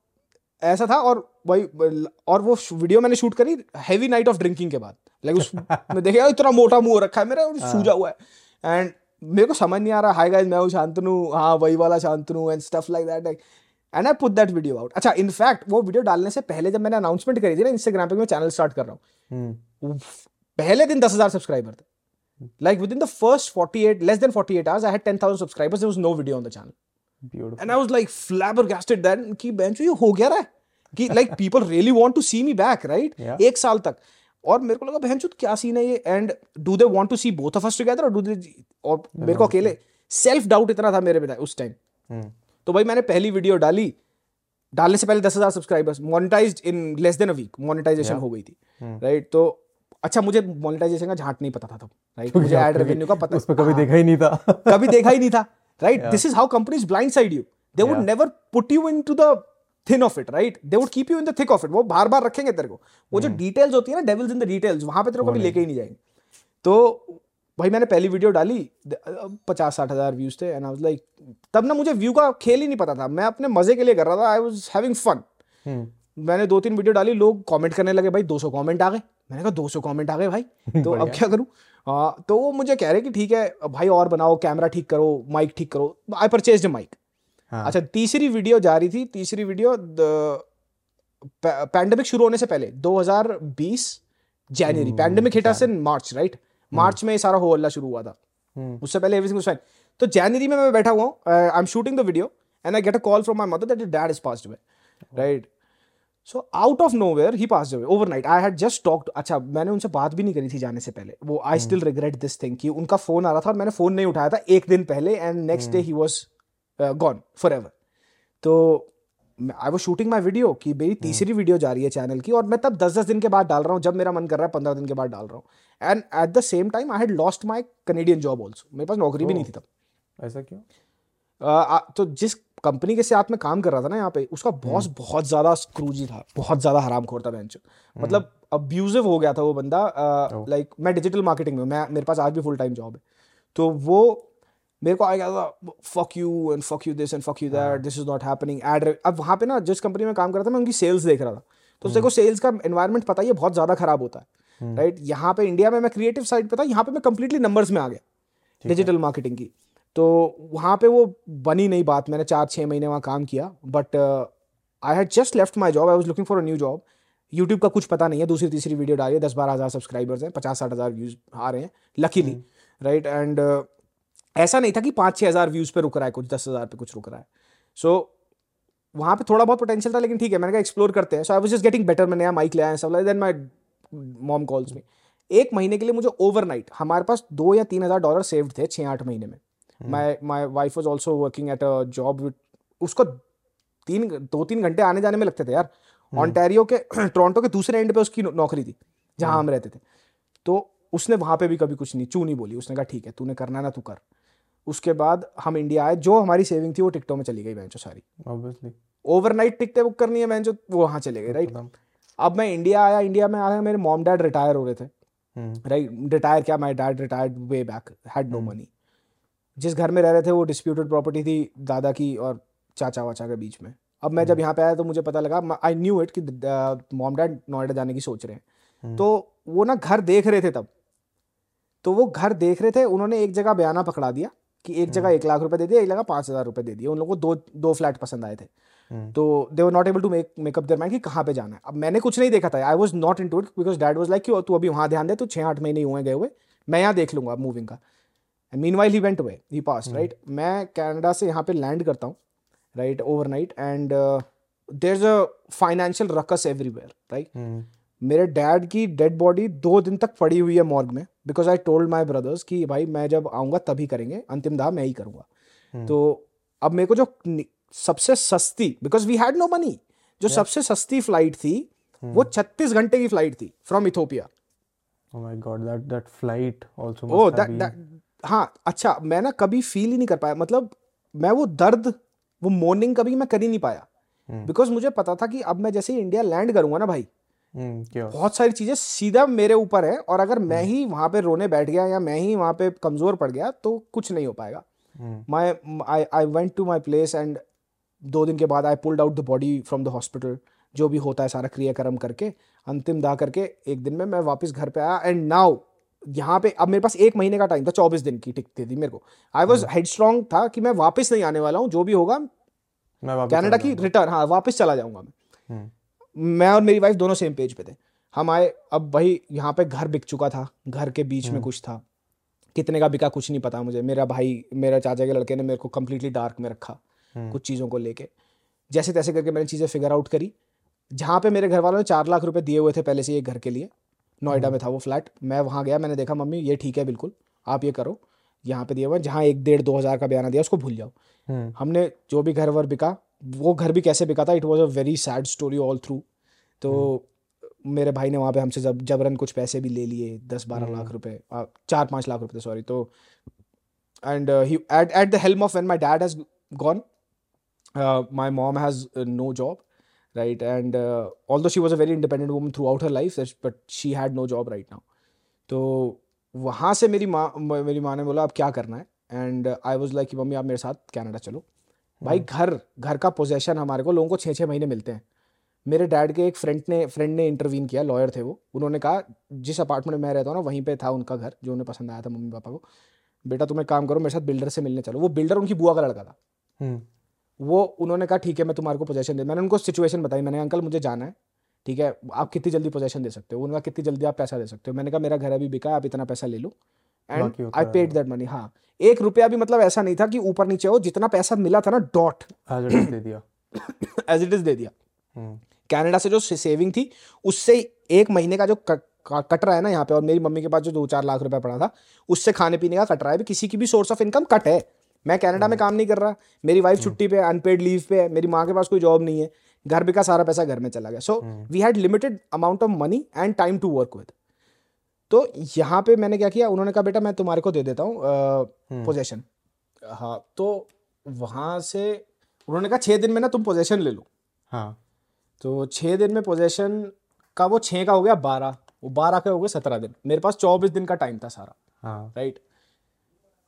ऐसा था और वही और वो वीडियो मैंने शूट करी हैवी नाइट ऑफ़ ड्रिंकिंग के बाद। लाइक उस में देखा इतना मोटा मुँह रखा है मेरा और सूजा हुआ है। एंड मेरे को समझ नहीं आ रहा हाय गाइस मैं हूँ शांतनु हाँ वही वाला Shantanu and stuff like that and I put that video out अच्छा इनफैक्ट वो वीडियो डालने से पहले जब मैंने अनाउंसमेंट करी थी ना इंस्टाग्राम पे मैं चैनल स्टार्ट कर रहा हूँ Hmm. पहले दिन दस हज़ार सब्सक्राइबर थे। Like with in the first forty eight less than forty eight hours I had ten thousand subscribers there was no video on the channel beautiful. And I was like flabbergasted then बेंचो ये हो गया रहा है? कि like people really want to see me back right Yeah. एक साल तक। और मेरे को लगा बहनचोद क्या सीन है ये? And do they want to see both of us together और डू दे और मेरे को अकेले सेल्फ डाउट इतना था मेरे में उस टाइम Hmm. तो भाई मैंने पहली वीडियो डाली। डालने से पहले दस हज़ार subscribers monetize in less than a week monetization. हो गई थी Hmm. राइट तो अच्छा मुझे मोनेटाइजेशन का झांट नहीं पता था तब राइट मुझे एड रेवेन्यू का पता उस पे कभी हाँ। देखा ही नहीं था। कभी देखा ही नहीं था। Right this is how companies blind side you they would Yeah. Never put you in to the thin of it right they would keep you in the thick of it वो बार बार रखेंगे तेरे को। वो जो डिटेल्स होती है ना डेविल्स इन द डिटेल्स वहाँ पे तेरे को कभी लेके ही नहीं जाएँगे। तो भाई मैंने पहली वीडियो डाली पचास साठ हज़ार व्यूज़ थे एंड आई वाज लाइक तब ना मुझे व्यू का खेल ही नहीं पता था। मैं अपने मज़े के लिए कर रहा था। I was having fun Hmm. मैंने दो तीन वीडियो डाली लोग कमेंट करने लगे भाई 200 कमेंट आ गए। मैंने कहा 200 कमेंट आ गए भाई। तो अब क्या करूँ? तो वो मुझे कह रहे कि ठीक है भाई और बनाओ कैमरा ठीक करो माइक ठीक करो। आई परचेज माइक हाँ. अच्छा तीसरी वीडियो जा रही थी तीसरी वीडियो पैंडेमिक शुरू होने से पहले 2020 January pandemic hit in March right March में सारा हो हल्ला शुरू हुआ था। Hmm. उससे पहले एवरीथिंग वाज फाइन तो जनवरी में मैं बैठा हुआ हूँ I am shooting the video and I get a call from my mother that your dad is passed away right so out of no where he passed away overnight I had just talked अच्छा मैंने उनसे बात भी नहीं करी थी जाने से पहले। वो I still regret this thing कि उनका फ़ोन आ रहा था और मैंने फ़ोन नहीं उठाया था एक दिन पहले and next day he was gone forever तो आई वो शूटिंग माई वीडियो कि मेरी तीसरी वीडियो जा रही है चैनल की और मैं तब दस दस दिन के बाद डाल रहा हूँ जब मेरा मन कर रहा है पंद्रह दिन के बाद डाल रहा हूँ। And at the same time I had lost my Canadian job also मेरे पास नौकरी भी नहीं थी तब। ऐसा क्यों? आ, तो जिस कंपनी के साथ में काम कर रहा था ना यहाँ पे उसका बॉस बहुत ज़्यादा स्क्रूजी था बहुत ज़्यादा हरामखोर था बेंच मतलब अब्यूजिव हो गया था वो बंदा लाइक मैं डिजिटल मार्केटिंग में मैं मेरे पास आज भी फुल टाइम जॉब है। तो वो मेरे को आ गया था fuck you and fuck you this and fuck you that this is not happening add अब वहाँ पे ना जिस कंपनी में काम कर रहा था मैं उनकी सेल्स देख रहा था। तो देखो सेल्स का एनवायरमेंट पता ही है बहुत ज़्यादा खराब होता है। राइट यहाँ पे इंडिया में मैं क्रिएटिव साइड पे था यहाँ पे मैं कंप्लीटली नंबर्स में आ गया डिजिटल मार्केटिंग की। तो वहाँ पे वो बनी नहीं बात मैंने चार छः महीने वहाँ काम किया but I had just left my job I was looking for a new job YouTube का कुछ पता नहीं है दूसरी तीसरी वीडियो डाली है दस बारह हज़ार सब्सक्राइबर्स हैं पचास साठ हज़ार व्यूज़ आ रहे हैं लकीली राइट एंड ऐसा नहीं था कि पाँच छः हज़ार व्यूज़ पे रुक रहा है कुछ दस हज़ार पे कुछ रुक रहा है। सो so, वहाँ पे थोड़ा बहुत पोटेंशियल था लेकिन ठीक है मैंने कहा एक्सप्लोर करते हैं। So I was just getting better मैंने नया माइक ले है सब like then my mom calls में एक महीने के लिए मुझे ओवरनाइट हमारे पास दो या तीन हज़ार डॉलर सेव्ड थे छः आठ महीने में। My my wife was also working at a job उसको तीन दो तीन घंटे आने जाने में लगते थे यार। ऑनटेरियो के टोरंटो के दूसरे एंड पे उसकी नौकरी थी जहाँ हम रहते थे। तो उसने वहाँ पे भी कभी कुछ नहीं चू नहीं बोली। उसने कहा ठीक है तूने करना ना तू कर। उसके बाद हम इंडिया आए जो हमारी सेविंग थी वो टिकटों में चली गई बेंचो सारी। ऑब्वियसली ओवरनाइट टिकटें बुक करनी है बेंचो वो वहाँ चले गए राइट अब मैं इंडिया आया इंडिया में आया मेरे मॉम डैड रिटायर हो रहे थे। राइट रिटायर क्या? My dad retired way back had no money जिस घर में रह रहे थे वो डिस्प्यूटेड प्रॉपर्टी थी दादा की और चाचा वाचा के बीच में। अब मैं जब यहाँ पे आया तो मुझे पता लगा आई न्यू इट कि मॉम डैड नोएडा जाने की सोच रहे हैं। तो वो ना घर देख रहे थे तब। तो वो घर देख रहे थे उन्होंने एक जगह बयाना पकड़ा दिया कि एक जगह एक लाख रुपए दे दिया एक जगह पाँच हज़ार रुपए दे दिए। उन लोगों को दो दो फ्लैट पसंद आए थे। तो they were not able to make makeup their mind कि कहाँ पे जाना है। अब मैंने कुछ नहीं देखा था I was not into it because dad was like कि तू अभी वहाँ ध्यान दे तू छः आठ महीने हुए गए हुए मैं यहाँ देख लूँगा मूविंग का। Meanwhile he went away he pass right मैं कनाडा से यहाँ पे लैंड करता हूँ right overnight and there is a financial ruckus everywhere right मेरे डैड की डेड बॉडी दो दिन तक पड़ी हुई है मॉर्ग में because I told my brothers कि भाई मैं जब आऊँगा तभी करेंगे अंतिम दाह मैं ही करूँगा। तो अब मेरे को जो सबसे सस्ती because we had no money जो yeah. सबसे सस्ती फ़्लाइट थी hmm. वो छत्तीस घंटे की फ़्लाइट थी from Ethiopia Oh my god, that that flight also oh must have that been. That हाँ अच्छा मैं ना कभी फील ही नहीं कर पाया मतलब मैं वो दर्द वो मॉर्निंग कभी मैं कर ही नहीं पाया हम्म। बिकॉज़ मुझे पता था कि अब मैं जैसे ही इंडिया लैंड करूँगा ना भाई Hmm, बहुत सारी चीज़ें सीधा मेरे ऊपर है और अगर मैं हम्म। ही वहाँ पे रोने बैठ गया या मैं ही वहाँ पे कमज़ोर पड़ गया तो कुछ नहीं हो पाएगा. My I I went to my place and दो दिन के बाद I pulled out the body from the hospital जो भी होता है सारा क्रियाक्रम करके अंतिम दाह करके एक दिन में मैं वापस घर पे आया एंड नाउ यहाँ पे अब मेरे पास एक महीने का टाइम था चौबीस दिन की टिकट थी मेरे को। आई वॉज़ हेड स्ट्रॉन्ग था कि मैं वापस नहीं आने वाला हूँ जो भी होगा मैं वापस कनाडा की रिटर्न हाँ वापस चला जाऊँगा मैं। हम्म, मैं और मेरी वाइफ दोनों सेम पेज पे थे। हम आए अब भाई यहाँ पे घर बिक चुका था घर के बीच हम्म। में कुछ था। कितने का बिका कुछ नहीं पता मुझे। मेरा भाई मेरा चाचा के लड़के ने मेरे को कम्प्लीटली डार्क में रखा हम्म, कुछ चीज़ों को लेके। जैसे तैसे करके मैंने चीज़ें फिगर आउट करी। जहाँ पे मेरे घर वालों ने चार लाख रुपए दिए हुए थे पहले से एक घर के लिए नोएडा में था वो फ्लैट। मैं वहाँ गया मैंने देखा मम्मी ये ठीक है बिल्कुल आप ये करो यहाँ पे दिए हुए हैं, जहाँ एक डेढ़ दो हज़ार का बयाना दिया उसको भूल जाओ। हम्म, हमने जो भी घर वर बिका वो घर भी कैसे बिका था it was a very sad story all through तो मेरे भाई ने वहाँ पे हमसे जब जबरन कुछ पैसे भी ले लिए दस बारह लाख रुपए चार पाँच लाख रुपए सॉरी तो and at at the helm of when my dad has gone my mom has no job right? And uh, although she was a very independent woman throughout her life but she had no job right now. तो वहाँ से मेरी माँ मेरी माँ ने बोला अब क्या करना है? एंड आई वाज लाइक मम्मी आप मेरे साथ कनाडा चलो। भाई घर घर का पोजेशन हमारे को लोगों को छः छः महीने मिलते हैं। मेरे डैड के एक फ्रेंड ने फ्रेंड ने इंटरवीन किया लॉयर थे वो। उन्होंने कहा जिस अपार्टमेंट में मैं रहता हूँ ना वहीं पे था उनका घर जो उन्हें पसंद आया था मम्मी पापा को। बेटा तुम एक काम करो मेरे साथ बिल्डर से मिलने चलो। वो बिल्डर उनकी बुआ का लड़का था। हम्म, वो उन्होंने कहा ठीक है मैं तुम्हारे को पोजेशन दे मैंने उनको सिचुएशन बताई। मैंने अंकल मुझे जाना है ठीक है? आप कितनी जल्दी पोजेशन दे सकते हो? उन्होंने कहा कितनी जल्दी आप पैसा दे सकते हो? मैंने कहा मेरा घर अभी बिका है आप इतना पैसा ले लो and I paid that money हाँ एक रुपया भी मतलब ऐसा नहीं था कि ऊपर नीचे हो जितना पैसा मिला था ना डॉट दे दिया। एज इट इज़ दे दिया। हम्म, कनाडा से जो सेविंग थी उससे एक महीने का जो कट रहा है ना यहाँ पे और मेरी मम्मी के पास जो दो चार लाख रुपया पड़ा था उससे खाने पीने का कट रहा है। किसी की भी सोर्स ऑफ़ इनकम कट है। मैं कनाडा में काम नहीं कर रहा मेरी वाइफ छुट्टी पे अनपेड लीव पे है मेरी माँ के पास कोई जॉब नहीं है घर भी का सारा पैसा घर में चला गया। So we had limited amount of money and time to work with तो यहाँ पे मैंने क्या किया उन्होंने कहा बेटा मैं तुम्हारे को दे देता हूँ पोजेशन हाँ तो वहाँ से उन्होंने कहा छः दिन में ना तुम पोजेशन ले लो। हाँ। तो छः दिन में पोजेशन का वो छः का हो गया बारह वो बारह के हो गए सत्रह दिन। मेरे पास चौबीस दिन का टाइम था सारा हाँ। राइट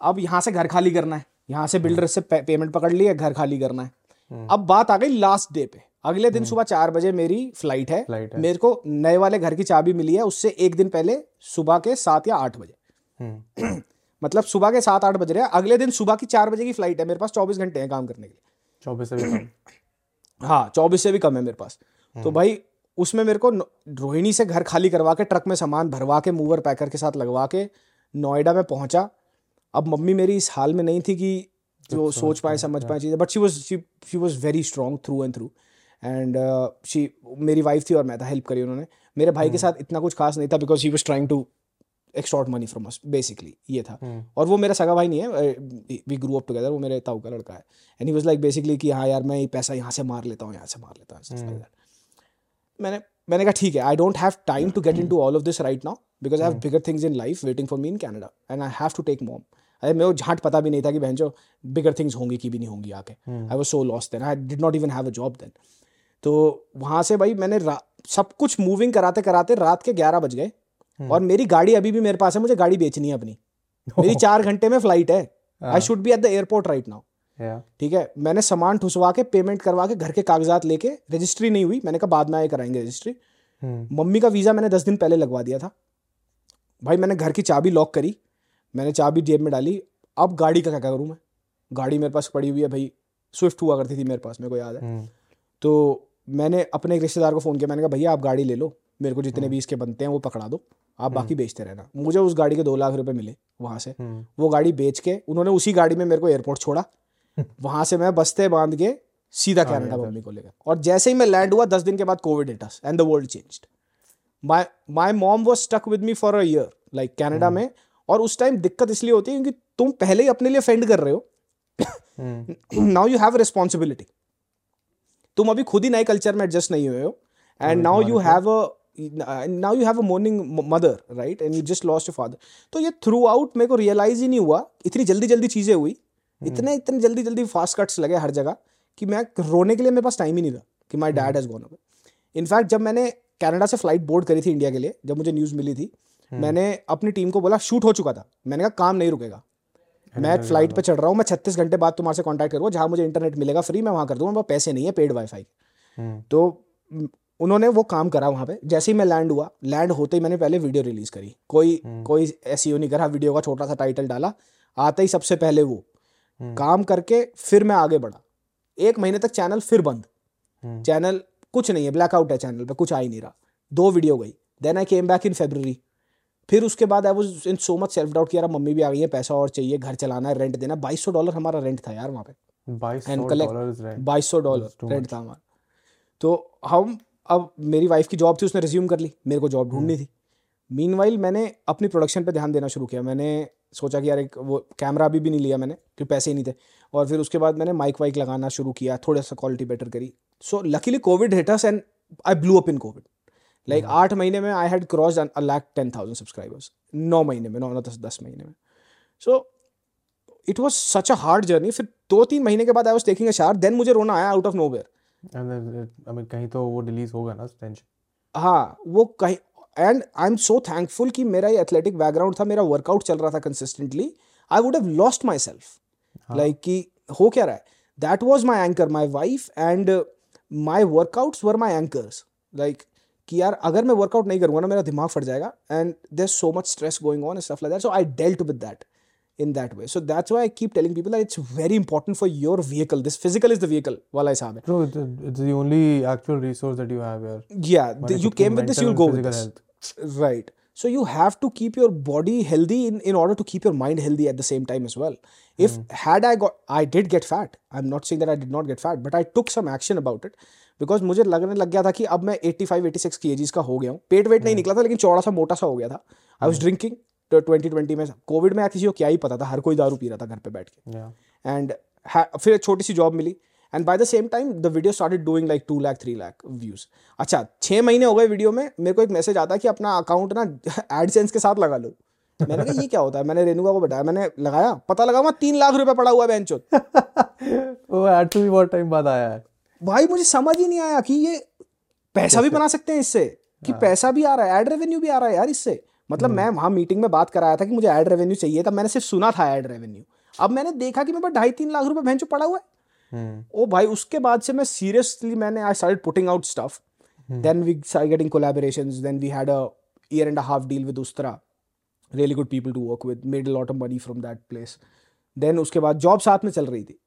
अब यहाँ से घर खाली करना है। यहाँ से बिल्डर से पे, पेमेंट पकड़ लिया घर खाली करना है। अब बात आ गई लास्ट डे पे। अगले दिन सुबह चार बजे मेरी फ़्लाइट है। Flight है। मेरे को नए वाले घर की चाबी मिली है उससे एक दिन पहले सुबह के सात या आठ बजे। हम्म, मतलब सुबह के सात आठ बज रहे हैं। अगले दिन सुबह की चार बजे की फ़्लाइट है मेरे पास चौबीस घंटे हैं काम करने के लिए। चौबीस से भी कम। हाँ चौबीस से भी कम है मेरे पास। तो भाई उसमें मेरे को रोहिणी से घर खाली करवा के ट्रक में सामान भरवा के मूवर पैकर के साथ लगवा के नोएडा में पहुँचा। अब मम्मी मेरी इस हाल में नहीं थी कि जो सोच पाए समझ पाए चीज़ें but she was she she was very strong through and through and she मेरी वाइफ थी और मैं था हेल्प करी उन्होंने। मेरे भाई के साथ इतना कुछ खास नहीं था because he was trying to extort money from us basically ये था। और वो मेरा सगा भाई नहीं है वी ग्रू अप टुगेदर वो मेरे ताऊ का लड़का है। And he was like basically कि हाँ यार मैं ये पैसा यहाँ से मार लेता हूँ यहाँ से मार लेता हूँ that. मैंने मैंने कहा ठीक है I don't have time to get in to all of this right now because I have bigger things in life waiting for me in Canada and I have to take mom अरे मेरे को झाट पता भी नहीं था कि बहन जो बिगर थिंग्स होंगी कि भी नहीं होंगी आके। I was so lost then I did not even have a job then तो वहाँ से भाई मैंने सब कुछ मूविंग कराते कराते रात के ग्यारह बज गए। और मेरी गाड़ी अभी भी मेरे पास है मुझे गाड़ी बेचनी है अपनी। मेरी चार घंटे में फ़्लाइट है। I should be at the airport right now ठीक है? मैंने सामान ठुसवा के पेमेंट करवा के घर के कागजात लेके रजिस्ट्री नहीं हुई। मैंने कहा बाद में आए कराएँगे रजिस्ट्री हम्म, मम्मी का वीज़ा मैंने दस दिन पहले लगवा दिया था। भाई मैंने घर की चाबी लॉक करी। मैंने चाबी जेब में डाली। अब गाड़ी का क्या क्या करूँ मैं? गाड़ी मेरे पास पड़ी हुई है भाई। स्विफ्ट हुआ करती थी मेरे पास मेरे को याद है। हम्म, तो मैंने अपने एक रिश्तेदार को फ़ोन किया। मैंने कहा भैया आप गाड़ी ले लो। मेरे को जितने भी इसके बनते हैं वो पकड़ा दो। आप बाकी बेचते रहना। मुझे उस गाड़ी के दो लाख रुपए मिले वहाँ से। हम्म, वो गाड़ी बेच के उन्होंने उसी गाड़ी में मेरे को एयरपोर्ट छोड़ा। वहाँ से मैं बस्ते बाँध के सीधा कैनेडा मम्मी को लेकर। और जैसे ही मैं लैंड हुआ दस दिन के बाद Covid hit and the world changed my my mom was stuck with me for a year like Canada में और उस टाइम दिक्कत इसलिए होती है क्योंकि तुम पहले ही अपने लिए फेंड कर रहे हो। नाउ यू हैव रिस्पॉन्सिबिलिटी तुम अभी खुद ही नए कल्चर में एडजस्ट नहीं हुए हो। And now you have a now you have a mourning mother right and you just lost your father तो ये थ्रू आउट मेरे को रियलाइज़ ही नहीं हुआ। इतनी जल्दी जल्दी चीज़ें हुई। इतने इतने जल्दी जल्दी फास्ट कट्स लगे हर जगह कि मैं रोने के लिए मेरे पास टाइम ही नहीं था कि my dad has gone away in fact जब मैंने कनाडा से फ़्लाइट बोर्ड करी थी इंडिया के लिए जब मुझे न्यूज़ मिली थी मैंने अपनी टीम को बोला शूट हो चुका था। मैंने कहा काम नहीं रुकेगा। मैं फ़्लाइट पे चढ़ रहा हूँ मैं छत्तीस घंटे बाद तुम्हारे से कॉन्टैक्ट करूँगा जहाँ मुझे इंटरनेट मिलेगा फ्री मैं वहाँ कर दूँगा पैसे नहीं है पेड वाईफाई तो उन्होंने वो काम करा वहाँ पे। जैसे ही मैं लैंड हुआ लैंड होते ही मैंने पहले वीडियो रिलीज़ करी। कोई कोई ऐसी नहीं करा वीडियो का छोटा सा टाइटल डाला। आते ही सबसे पहले वो। काम करके फिर मैं आगे बढ़ा। एक महीने तक चैनल फिर बंद। चैनल कुछ नहीं है ब्लैकआउट है चैनल पे कुछ आ ही नहीं रहा। दो वीडियो गई। Then I came back in February फिर उसके बाद I was in so much self doubt कि यार मम्मी भी आ गई है पैसा और चाहिए घर चलाना है रेंट देना बाईस सौ डॉलर हमारा रेंट था यार वहाँ पे। बाईस सौ डॉलर रेंट था हमारा। तो हम अब मेरी वाइफ की जॉब थी उसने रिज्यूम कर ली। मेरे को जॉब ढूंढनी थी। मीन मैंने अपनी प्रोडक्शन पे ध्यान देना शुरू किया। मैंने सोचा कि यार एक वो कैमरा अभी भी नहीं लिया मैंने क्योंकि पैसे ही नहीं थे। और फिर उसके बाद मैंने माइक वाइक लगाना शुरू किया थोड़ा सा क्वालिटी बेटर करी। So luckily Covid hits and I blew up in Covid like आठ महीने में I had cross a lakh ten thousand subscribers नौ महीने में नौ नौ दस दस महीने में. So it was such a hard journey फिर दो तीन महीने के बाद आई वॉज़ टेकिंग अ शार देन मुझे रोना आया आउट ऑफ़ नो वेयर कहीं तो वो रिलीज़ होगा ना टेंशन हाँ वो कहीं and I am so thankful कि मेरा ये एथलेटिक बैकग्राउंड था मेरा वर्कआउट चल रहा था consistently I would have lost myself like कि हो क्या रहा है? That was my anchor my wife and my workouts were my anchors like कि यार अगर मैं वर्कआउट नहीं करूँगा ना मेरा दिमाग फट जाएगा। And there so much stress going on stuff like that so I dealt with that in that way so that's why I keep telling people that it's very important for your vehicle this physical is the vehicle वाला हिसाब है true it's the only actual resource that you have यार या you came with this you will go with this right so you have to keep your body healthy in in order to keep your mind healthy at the same time as well if had I got I did get fat I am not saying that I did not get fat but I took some action about it because मुझे लगने लग गया था कि अब मैं 85 86 केजीज का हो गया हूँ। पेट वेट नहीं निकला था लेकिन चौड़ा सा मोटा सा हो गया था। I was drinking twenty twenty में कोविड में किसी को क्या ही पता था हर कोई दारू पी रहा था घर पे बैठ के। एंड फिर एक छोटी सी job milli. And by the same time the video started doing like two lakh three lakh views अच्छा छः महीने हो गए वीडियो में मेरे को एक मैसेज आता है कि अपना अकाउंट ना एडसेंस के साथ लगा लो। मैंने कहा ये क्या होता है? मैंने रेणुका को बताया मैंने लगाया पता लगा वहाँ तीन लाख रुपए पड़ा हुआ है बेंचो वो एड टू भी बहुत टाइम बाद आया है। भाई मुझे समझ ही नहीं आया कि ये पैसा भी बना सकते हैं इससे कि हाँ। पैसा भी आ रहा है एड रेवेन्यू भी आ रहा है यार इससे। मतलब हम्म। मैं वहाँ मीटिंग में बात कराया था कि मुझे एड रेवेन्यू चाहिए था मैंने सिर्फ़ सुना था एड रेवेन्यू अब मैंने देखा कि मेरे पास ढाई तीन लाख रुपए भैंचो पड़ा हुआ है। हम्म। ओ भाई उसके बाद से मैं सीरियसली मैंने I started putting out stuff then we start getting collaborations then we had a year and half deal with Ustraa really good people to work with made lot of money from that place then उसके बाद जॉब साथ में चल रही थी।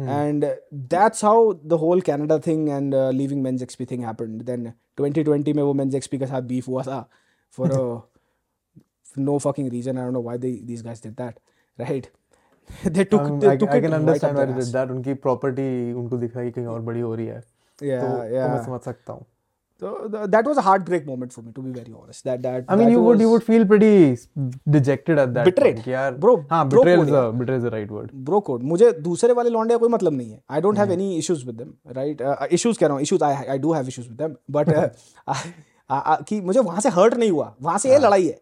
And that's how the whole Canada thing and leaving men's XP thing happened then 2020 में वो मेन्स एक्सपी के साथ बीफ हुआ था for no fucking reason. I don't know why they these guys did that, right? they took. Um, they I, took I can understand why they did that. उनकी property उनको दिख रहा है कि कहीं और बड़ी हो रही है. Yeah, तो, yeah. तो मैं समझ सकता हूँ. So that was a heartbreak moment for me, to be very honest. That that. I mean, that you would you would feel pretty dejected at that. Betrayed. यार, bro. हाँ, betrayal is a betrayal is the right word. Bro code. मुझे दूसरे वाले लौंडे का कोई मतलब नहीं है. I don't have any issues with them, right? Uh, issues कह रहा हूँ. Issues I I do have issues with them, but uh, कि मुझे वहाँ से hurt नहीं हुआ. वहाँ से ये लड़ाई है.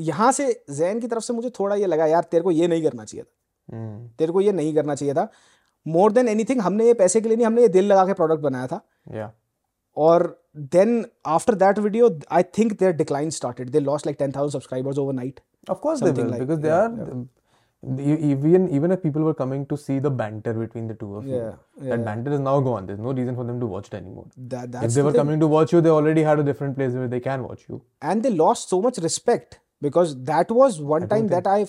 यहाँ से जैन की तरफ़ से मुझे थोड़ा ये लगा यार तेरे को ये नहीं करना चाहिए था hmm. तेरे को ये नहीं करना चाहिए था मोर देन एनीथिंग हमने ये पैसे के लिए नहीं हमने ये दिल लगा के प्रोडक्ट बनाया था yeah. और Then after that video I think their decline started they lost like 10000 subscribers overnight of course they will because they are even even if people were coming to see the banter between the two of yeah, you, yeah. that banter is now gone. There's no reason for them to watch it anymore. That, if they the were thing. coming to watch you, they already had a different place where they can watch you. And they lost so much respect because that was one time that I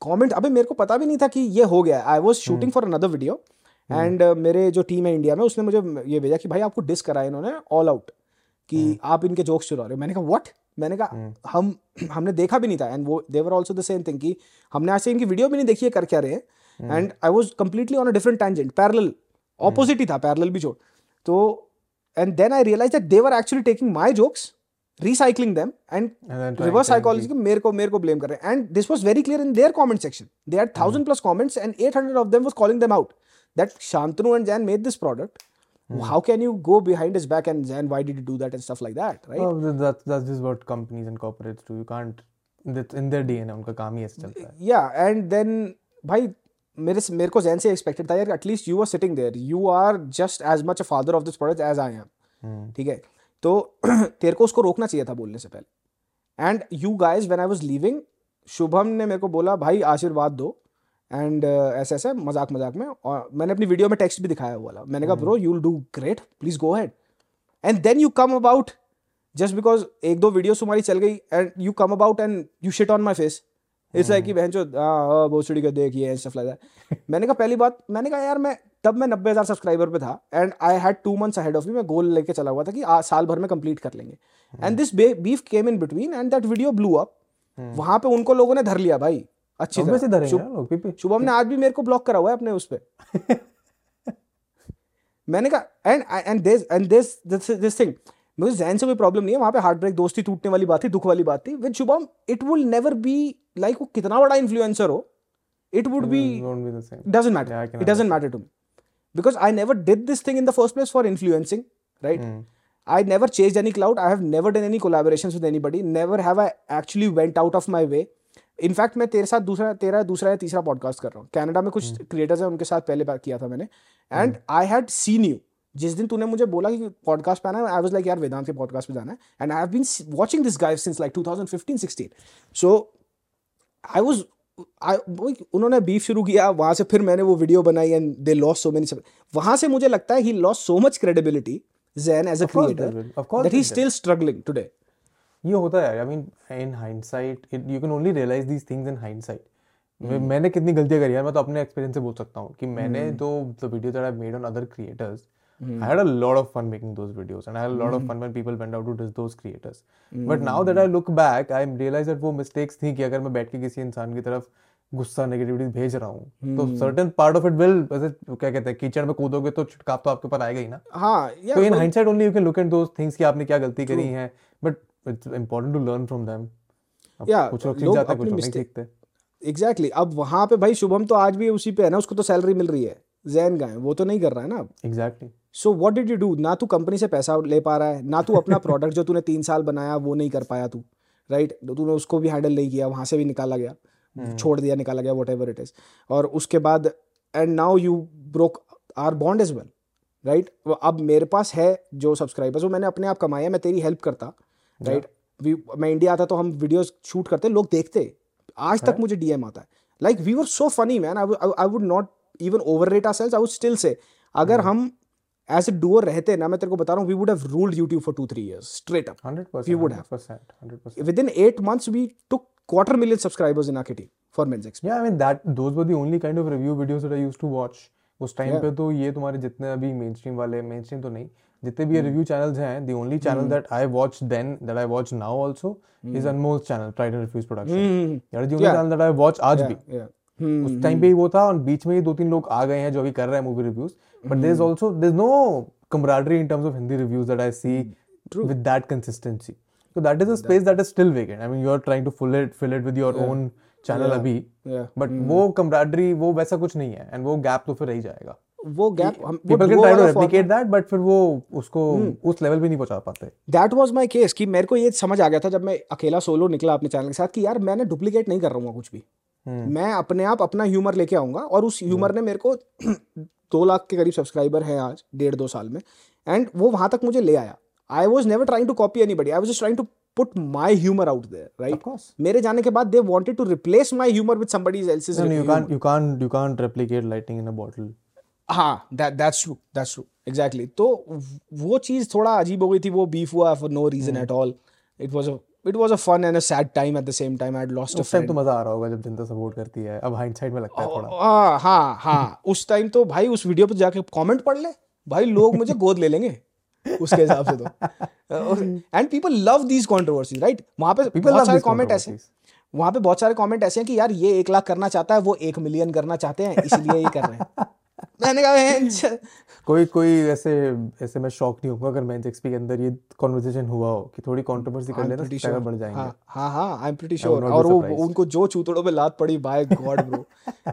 comment अभी मेरे को पता भी नहीं था कि ये हो गया I was shooting for another video And uh, मेरे जो टीम है इंडिया में उसने मुझे ये भेजा कि भाई आपको डिस कराया इन्होंने ऑल आउट कि hmm. आप इनके जोक्स चुरा रहे हो। मैंने कहा व्हाट मैंने कहा hmm. हम हमने देखा भी नहीं था। एंड वो they were also the same thing कि हमने आज से इनकी वीडियो भी नहीं देखी है कर क्या रहे and I was completely on a different tangent parallel opposite ही था पैरल भी जो तो and then I realize that they were actually taking my jokes recycling them and reverse कि मेरे को मेरे को ब्लेम कर रहे हैं। And this was very clear in their comment section. They had Hmm. thousand plus comments and 800 of them was calling them out. That Shantanu and Jan made this product Hmm. how can you go behind his back and Jan why did you do that and stuff like that right Oh, that- that's that's just what companies and corporates do. You can't. That's in their DNA. उनका काम ही ऐसे चलता है. yeah and then भाई मेरे मेरे को जैन से एक्सपेक्टेड था यार at least you are sitting there you are just as much a father of this product as I am Hmm. ठीक है तो तेरे को उसको रोकना चाहिए था बोलने से पहले and you guys when I was leaving Shubham ने मेरे को बोला भाई आशीर्वाद दो एंड ऐसे ऐसे मज़ाक मज़ाक में और मैंने अपनी वीडियो में टेक्स्ट भी दिखाया वाला। मैंने कहा bro you will do great please go head and then you come about just because एक दो वीडियोस तुम्हारी चल गई and you come about and you shit on my face it's like कि बहन चो भोसड़ी का देखिए स्टफ़ लाइक मैंने कहा पहली बात मैंने कहा यार मैं तब मैं नब्बे हज़ार सब्सक्राइबर पे था and I had two months ahead of me मैं गोल लेके चला हुआ था कि आ, साल भर में कंप्लीट कर लेंगे. And this beef came in between and that video blew up वहाँ पे उनको लोगों ने धर लिया भाई। अच्छी से लोग शुभम ने आज भी मेरे को ब्लॉक करा हुआ है अपने उस पर मैंने कहा and and and this this this thing मुझे जैन से कोई प्रॉब्लम नहीं है वहाँ पे हार्ट ब्रेक दोस्ती टूटने वाली बात थी दुख वाली बात थी। With Shubham it would never be like वो कितना बड़ा इन्फ्लुएंसर हो। It would be doesn't matter it doesn't matter to me because I never did this thing in the first place for influencing right I never chase any clout I have never done any collaboration with anybody never have I actually went out of my way in fact मैं तेरे साथ दूसरा तेरा दूसरा या तीसरा पॉडकास्ट कर रहा हूँ। कनाडा में कुछ क्रिएटर्स हैं उनके साथ पहले बात किया था मैंने। And I had seen you जिस दिन तूने मुझे बोला कि पॉडकास्ट पे आना है आई वाज लाइक यार वेदांत के पॉडकास्ट पे जाना है। And I have been watching this guys since like 2015 16 so I was I उन्होंने बीफ शुरू किया वहाँ से फिर मैंने वो वीडियो बनाई and they lost so many वहाँ से मुझे लगता है he lost so much credibility Jain as a creator that he still struggling today ये होता है I mean in hindsight you can only realise these things in hindsight मैंने कितनी गलतियाँ करी यार मैं तो अपने एक्सपीरियंस से बोल सकता हूँ कि मैंने तो the video that I made on other creators I had a lot of fun making those videos and I had a lot of fun when people went out to those creators. But now that I look back, I realize that वो mistakes थी कि अगर मैं बैठ के किसी इंसान की तरफ़ गुस्सा नेगेटिविटी भेज रहा हूँ तो certain part of it will ऐसे क्या कहते हैं कीचड़ में कूदोगे तो छिटकाव तो आपके ऊपर आएगा ही ना। हाँ तो in hindsight only you can look at those things कि आपने क्या गलती करी है but it's important to learn from them Yeah, कुछ लोग सीख जाते हैं कुछ नहीं सीखते। एग्जैक्टली अब वहाँ पे भाई शुभम तो आज भी उसी पे है ना उसको तो सैलरी मिल रही है। जैन का है वो तो नहीं कर रहा है ना exactly so what did you do ना तू कंपनी से पैसा ले पा रहा है ना तू अपना प्रोडक्ट जो तूने तीन साल बनाया वो नहीं कर पाया तू राइट तूने उसको भी हैंडल नहीं किया वहाँ से भी निकाला गया hmm. छोड़ दिया निकाला गया वट एवर इट इज़ और उसके बाद and now you broke our bond is well right अब मेरे पास है जो सब्सक्राइबर्स वो मैंने अपने आप कमाया मैं तेरी हेल्प करता। राइट मैं इंडिया आता तो हम वीडियोस शूट करते लोग देखते। आज तक मुझे डीएम आता है। Like we were so funny man I would not even overrate ourselves I would still say अगर हम एज ए डूअर रहते ना मैं तेरे को बता रहा हूँ we would have ruled YouTube for two three years straight up 100% We would have. 100% 100% within eight months we took quarter million subscribers in our kitty for men's exp Yeah, I mean that those were the only kind of review videos that I used to watch. उस टाइम Yeah. पे तो ये तुम्हारे जितने अभी मेन स्ट्रीम वाले मेन स्ट्रीम तो नहीं जितने भी रिव्यू चैनल हैं the only channel that I watch then that I watch now also is Anmol channel tried refuse production the only channel that I watch आज भी। उस टाइम पे ही वो था और बीच में ही दो तीन लोग आ गए हैं जो अभी कर रहे हैं movie reviews but there is also there is no camaraderie in terms of Hindi reviews that I see with that consistency तो that is a space that is still vacant I mean you are trying to fill it fill it with your own channel अभी बट वो कमराडरी वो वैसा कुछ नहीं है एंड वो गैप तो फिर रही जाएगा। वो गैप हम people can try to replicate that but फिर वो उसको उस लेवल पे नहीं पहुँचा पाते। दैट वाज माय केस कि मेरे को ये समझ आ गया था जब मैं अकेला सोलो निकला अपने चैनल के साथ कि यार मैंने डुप्लीकेट नहीं कर रहा हूँ कुछ भी। मैं अपने आप अपना ह्यूमर लेके आऊँगा और उस ह्यूमर ने मेरे को दो लाख के करीब सब्सक्राइबर हैं आज डेढ़ दो साल में। एंड वो वहाँ तक मुझे ले आया। I was never trying to copy anybody I was trying to put my humour out of right मेरे जाने के बाद they wanted to replace my humour with somebody else's you can't you can't you can't replicate lightning in a bottle. हाँ that's true that's true exactly. तो वो चीज़ थोड़ा अजीब हो गई थी वो बीफ हुआ at all. It was a it was a fun and a sad time at the same time. I had lost a उस टाइम तो मज़ा आ रहा होगा जब जनता सपोर्ट करती है। अब हाइंडसाइट में लगता है थोड़ा। हाँ हाँ हाँ। उस टाइम तो भाई उस वीडियो पे जाके कमेंट पढ़ ले। भाई लोग मुझे गोद ले लेंगे उसके हिसाब से तो। And people love these controversies right वहाँ पे People बहुत love सारे कमेंट ऐसे. वहाँ पे बहुत सारे कमेंट ऐसे हैं कि यार ये एक लाख करना चाहता है वो एक मिलियन करना चाहते हैं इसलिए ये कर रहे हैं। मैंने कहा "बहन, कोई कोई ऐसे ऐसे मैं शॉक नहीं होऊँगा अगर मेंस एक्सपी के अंदर ये कॉन्वर्सेशन हुआ हो कि थोड़ी कंट्रोवर्सी कर लेना sure. बढ़ जाएँगे। हाँ हाँ आई एम प्रीटी श्योर और वो उनको जो चूतड़ों पे लात पड़ी by God bro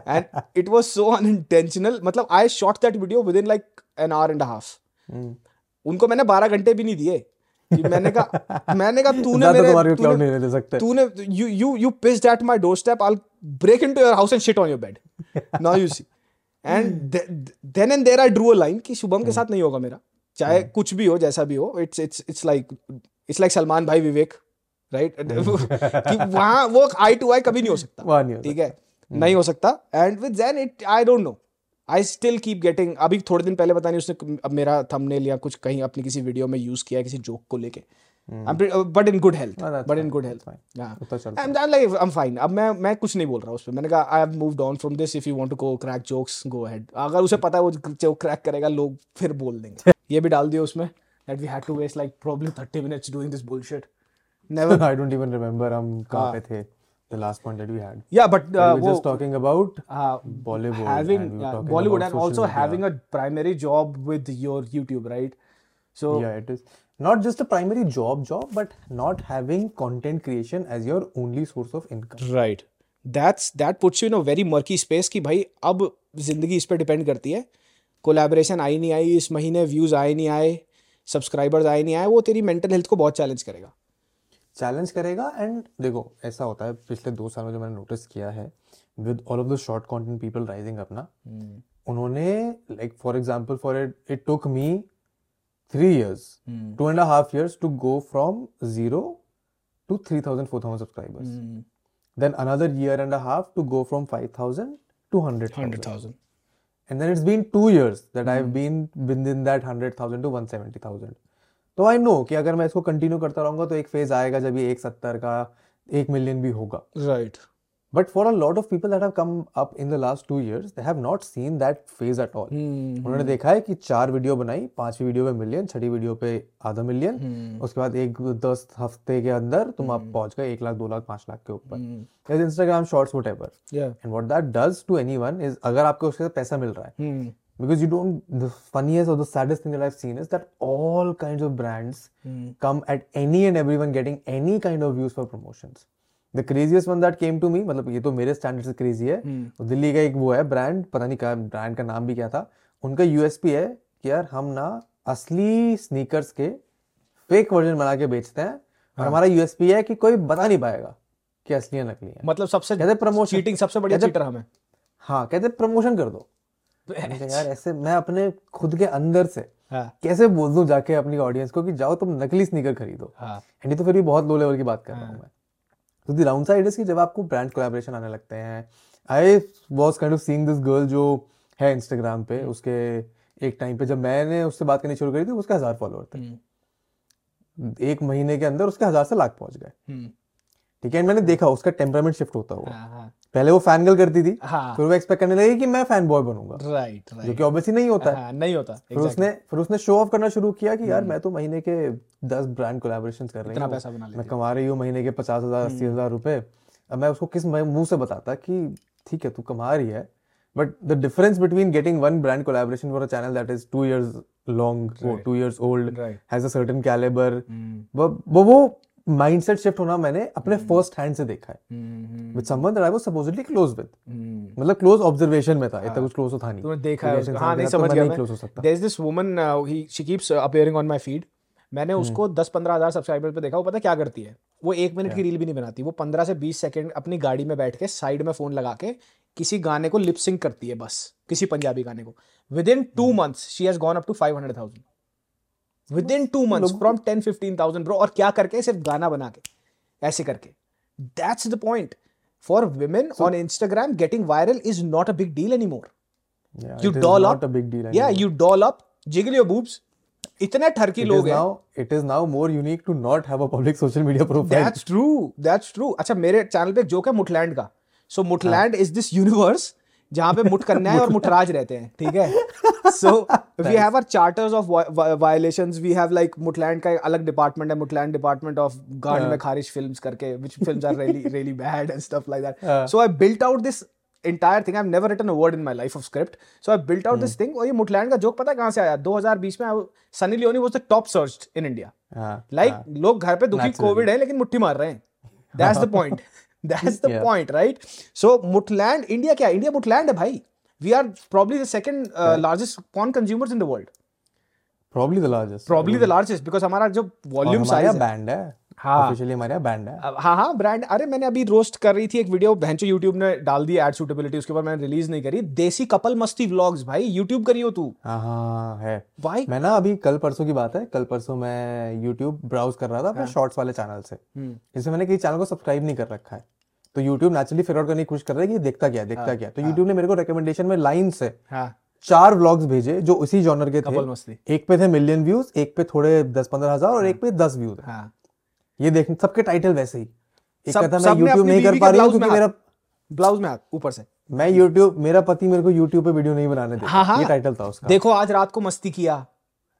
and it was so unintentional मतलब I shot that video within like an hour and half. उनको मैंने 12 घंटे भी नहीं दिए मैंने कहा मैंने कहा तूने मेरे तूने नहीं ले सकते. तूने you you you pissed at my doorstep. I'll break into your house and shit on your bed. Now you see. and th- then and there i drew a line कि शुभम के साथ नहीं होगा मेरा। चाहे कुछ भी हो जैसा भी हो it's it's it's like it's like Salman भाई विवेक राइट कि वहाँ वो आई टू आई कभी नहीं हो सकता। ठीक है? नहीं हो सकता। And with Jain it I don't know I still keep getting अभी थोड़े दिन पहले पता नहीं उसने अब मेरा थंबनेल या कुछ कहीं अपनी किसी वीडियो में यूज़ किया किसी जोक को लेके। But in good health Oh, that's but in fine, good that's health fine. चलता I'm, I'm like I'm fine. अब मैं मैं कुछ नहीं बोल रहा उस पे मैंने कहा I have moved on from this if you want to go crack jokes go ahead अगर उसे पता है वो जोक क्रैक करेगा लोग फिर बोल देंगे ये भी डाल दियो उसमें that we had to waste like probably 30 minutes doing this bullshit never I don't even remember हम कहाँ हाँ। पे थे the last point that we had yeah but uh, we uh, were वो just talking about uh, Bollywood having and we uh, talking Bollywood and also media. having a primary job with your YouTube right so yeah it is not just a primary job job but not having content creation as your only source of income. Right that's that puts you in a very murky space कि भाई अब ज़िंदगी इस पे डिपेंड करती है। कोलैबोरेशन आई नहीं आई इस महीने व्यूज़ आए नहीं आए सब्सक्राइबर्स आए नहीं आए वो तेरी मेंटल हेल्थ को बहुत चैलेंज करेगा। चैलेंज करेगा एंड देखो ऐसा होता है पिछले दो साल में जो मैंने नोटिस किया है with all of the short content people rising अपना उन्होंने like for example for it it took me three years two and half years to go from zero to three thousand four thousand subscribers then another year and a half to go from 5000 to 100000 hundred thousand and then it's been two years that mm. I've been within that 100,000 to 170,000 तो आई नो कि अगर मैं इसको कंटिन्यू करता रहूँगा तो एक फ़ेज़ आएगा जब ये एक सत्तर का एक मिलियन भी होगा। Right but for a lot of people that have come up in the last two years they have not seen that phase at all उन्होंने देखा है कि चार वीडियो बनाई पांचवी वीडियो पे मिलियन छठी वीडियो पे आधा मिलियन। Hmm. उसके बाद एक दस हफ़्ते के अंदर तुम hmm. आप पहुँच गए एक लाख दो लाख पाँच लाख के ऊपर। Instagram shorts whatever and what that does to anyone is अगर आपको उससे पैसा मिल रहा है because you don't the funniest or the saddest thing that i've seen is that all kinds of brands mm. come at any and everyone getting any kind of views for promotions. The craziest one that came to me मतलब ये तो मेरे स्टैंडर्ड से क्रेजी है। तो दिल्ली का एक वो है ब्रांड पता नहीं क्या ब्रांड का नाम भी क्या था। उनका यूएसपी है कि यार हम ना असली स्नीकर्स के फेक वर्जन बना के बेचते हैं। और हमारा यूएसपी है कि कोई बता नहीं पाएगा कि असली है नकली है। मतलब सबसे कहते प्रमोशन चीटिंग सबसे बढ़िया चीटर हमें। हाँ कहते प्रमोशन कर दो। यार ऐसे मैं अपने खुद के अंदर से हाँ। कैसे बोल दूँ जाके अपनी ऑडियंस को कि जाओ तुम नकली स्नीकर खरीदो। हाँ। एंड तो फिर भी बहुत लो लेवल की बात कर रहा हूँ। मैं। तो दी राउंड साइड इज़ कि जब आपको ब्रांड कोलेब्रेशन आने लगते हैं I was kind of seeing this girl जो है इंस्टाग्राम पे उसके एक टाइम पे जब मैंने उससे बात करनी शुरू करी थी उसके हज़ार फॉलोअर थे। एक महीने के अंदर उसके हज़ार से लाख पहुँच गए। हम्म, ठीक है मैंने देखा उसका टेम्परामेंट शिफ्ट होता हुआ। हाँ हाँ। पहले वो फ़ैन गर्ल करती थी हाँ। फिर वो एक्सपेक्ट करने लगी कि मैं फ़ैन बॉय बनूँगा। राइट जो कि ऑब्वियसली नहीं होता। हाँ नहीं होता फिर exactly. उसने फिर उसने शो ऑफ़ करना शुरू किया कि यार मैं तो महीने के दस ब्रांड कोलैबोरेशन कर रही हूँ। पैसा बना लेती मैं कमा रही हूँ महीने के पचास हज़ार अस्सी हज़ार रुपए। अब मैं उसको किस मुँह से बताता कि ठीक है तू कमा रही है but the difference between getting one brand collaboration for a channel that is two years long two years old. Has a certain calibre hmm, वो वो माइंडसेट शिफ्ट होना मैंने अपने फ़र्स्ट हैंड से देखा है। Hmm, hmm, with someone that I was supposedly close with hmm. मतलब क्लोज ऑब्जर्वेशन में था इतना कुछ क्लोज तो था नहीं। तूने देखा है उसको। हाँ नहीं तो समझ गया मैं। हो सकता। There is this woman he she keeps appearing on my feed मैंने उसको 10 15 हज़ार सब्सक्राइबर पे देखा वो पता क्या करती है? वो एक मिनट की रील भी नहीं बनाती वो 15 से 20 सेकंड अपनी गाड़ी में बैठ के साइड में फ़ोन लगा के किसी गाने को लिप सिंक करती है बस किसी पंजाबी गाने को। Within two months she has gone up to 500000 within two month from ten fifteen thousand bro और क्या करके? सिर्फ़ गाना बना के ऐसे करके। That's the point for women on Instagram getting viral is not a big deal any more you doll up big deal या you doll up jiggle your boobs इतने ठरकी लोग हैं। It is now more unique to not have a public social media profile that's true that's true अच्छा मेरे चैनल पे जोक है मुटलैंड का। सो मुठलैंड इज़ दिस यूनिवर्स जहाँ पे मुठ कन्या और मुठराज रहते हैं ठीक है so we have our charters of violations we have like मुठलैंड का एक अलग डिपार्टमेंट है मुठलैंड डिपार्टमेंट ऑफ़ गांड में खारिश फिल्म्स करके which films are really really bad and stuff like that. So I built out this entire thing. I've never written a word in my life of script. So I built out Hmm. this thing. और ये मुठलैंड का जोक पता है कहाँ से आया 2020 में Sunny Leone was the top searched in India. हाँ, लाइक लोग घर पे दुखी Naturally. कोविड है लेकिन मुट्ठी मार रहे हैं that's the point that's the. Point right so मुठलैंड India क्या इंडिया मुठलैंड है भाई we are probably the second largest porn consumers in the world probably the largest. Probably the largest because हमारा जो वॉल्यूम साइज़ है। बैंड है। हाँ। ऑफिशियली हमारे यहाँ बैंड है। हाँ हाँ ब्रांड अरे मैंने अभी रोस्ट कर रही थी एक वीडियो बहनचो यूट्यूब ने डाल दी एड सूटेबिलिटी उसके बाद मैंने रिलीज़ नहीं करी। देसी कपल मस्ती व्लॉग्स भाई। यूट्यूब करियो तू। हाँ हाँ है। भाई मैं ना अभी कल परसों की बात है। कल परसों मैं यूट्यूब ब्राउज कर रहा था अपने शॉर्ट्स वाले चैनल से। हम्म, जिसमें मैंने किसी चैनल को सब्सक्राइब नहीं कर रखा है। तो यूट्यूब नेचुरली फिगर आउट करने की कोशिश कर रहा है कि देखता क्या है देखता क्या है। तो यूट्यूब ने मेरे को रिकमेंडेशन में लाइन से हाँ। चार व्लॉग्स भेजे जो उसी जॉनर के थे। एक पे थे मिलियन व्यूज़ एक पे थोड़े दस पंद्रह हज़ार और एक पे दस व्यूज़ हाँ। ये देख सबके टाइटल वैसे ही। एक सब- मैं यूट्यूब नहीं कर पा रही हूँ क्योंकि मेरा ब्लाउज में हाथ ऊपर से। मैं यूट्यूब मेरा पति मेरे को यूट्यूब पे वीडियो नहीं बनाने देता। हाँ, हाँ। ये टाइटल था उसका। देखो आज रात को मस्ती किया।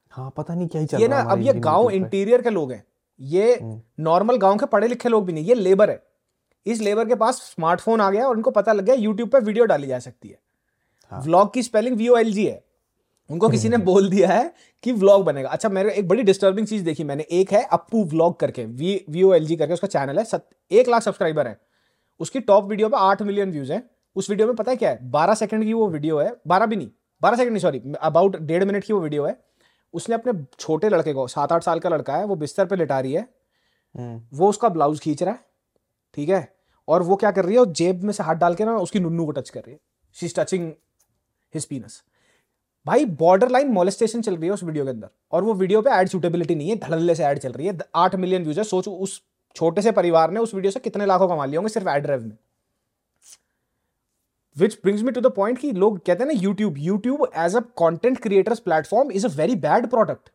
हाँ पता नहीं क्या ही चल ये ना अब ये गाँव इंटीरियर के लोग हैं। ये हम्म। नॉर्मल गाँव के पढ़े लिखे लोग भी नहीं ये लेबर है। इस लेबर के पास स्मार्टफ़ोन आ गया और उनको पता लग गया यूट्यूब पर वीडियो डाली जा सकती है। हाँ। व्लॉग की spelling V O L G है। उनको किसी ने बोल दिया है कि व्लॉग बनेगा। अच्छा मेरे एक बड़ी डिस्टर्बिंग चीज़ देखी। मैंने एक है अप्पू व्लॉग करके V V O L G करके उसका चैनल है। सत, एक लाख सब्सक्राइबर है। उसकी टॉप वीडियो पे आठ मिलियन व्यूज़ है। उस वीडियो में पता है क्या है? बारह सेकंड की वो वीडियो है। बारह भी नहीं बारह सेकंड नहीं सॉरी अबाउट डेढ़ मिनट की वो वीडियो है। उसने अपने छोटे लड़के को सात आठ साल का लड़का है वो बिस्तर पर लिटा रही है। हम्म, वो उसका ब्लाउज खींच रहा है। ठीक है? और वो क्या कर रही है जेब में से हाथ डाल के ना उसकी नुन्नू को टच कर रही है। She is touching his penis भाई बॉर्डर लाइन मोलेस्टेशन चल रही है उस वीडियो के अंदर। और वो वीडियो पे एड सूटेबिलिटी नहीं है धड़ल्ले से ऐड चल रही है। आठ मिलियन व्यूज़ है। सोचो उस छोटे से परिवार ने उस वीडियो से कितने लाखों कमा लिए होंगे सिर्फ़ एड रेव में। Which brings me to the point कि लोग कहते हैं ना YouTube YouTube as a content creators platform is a very bad product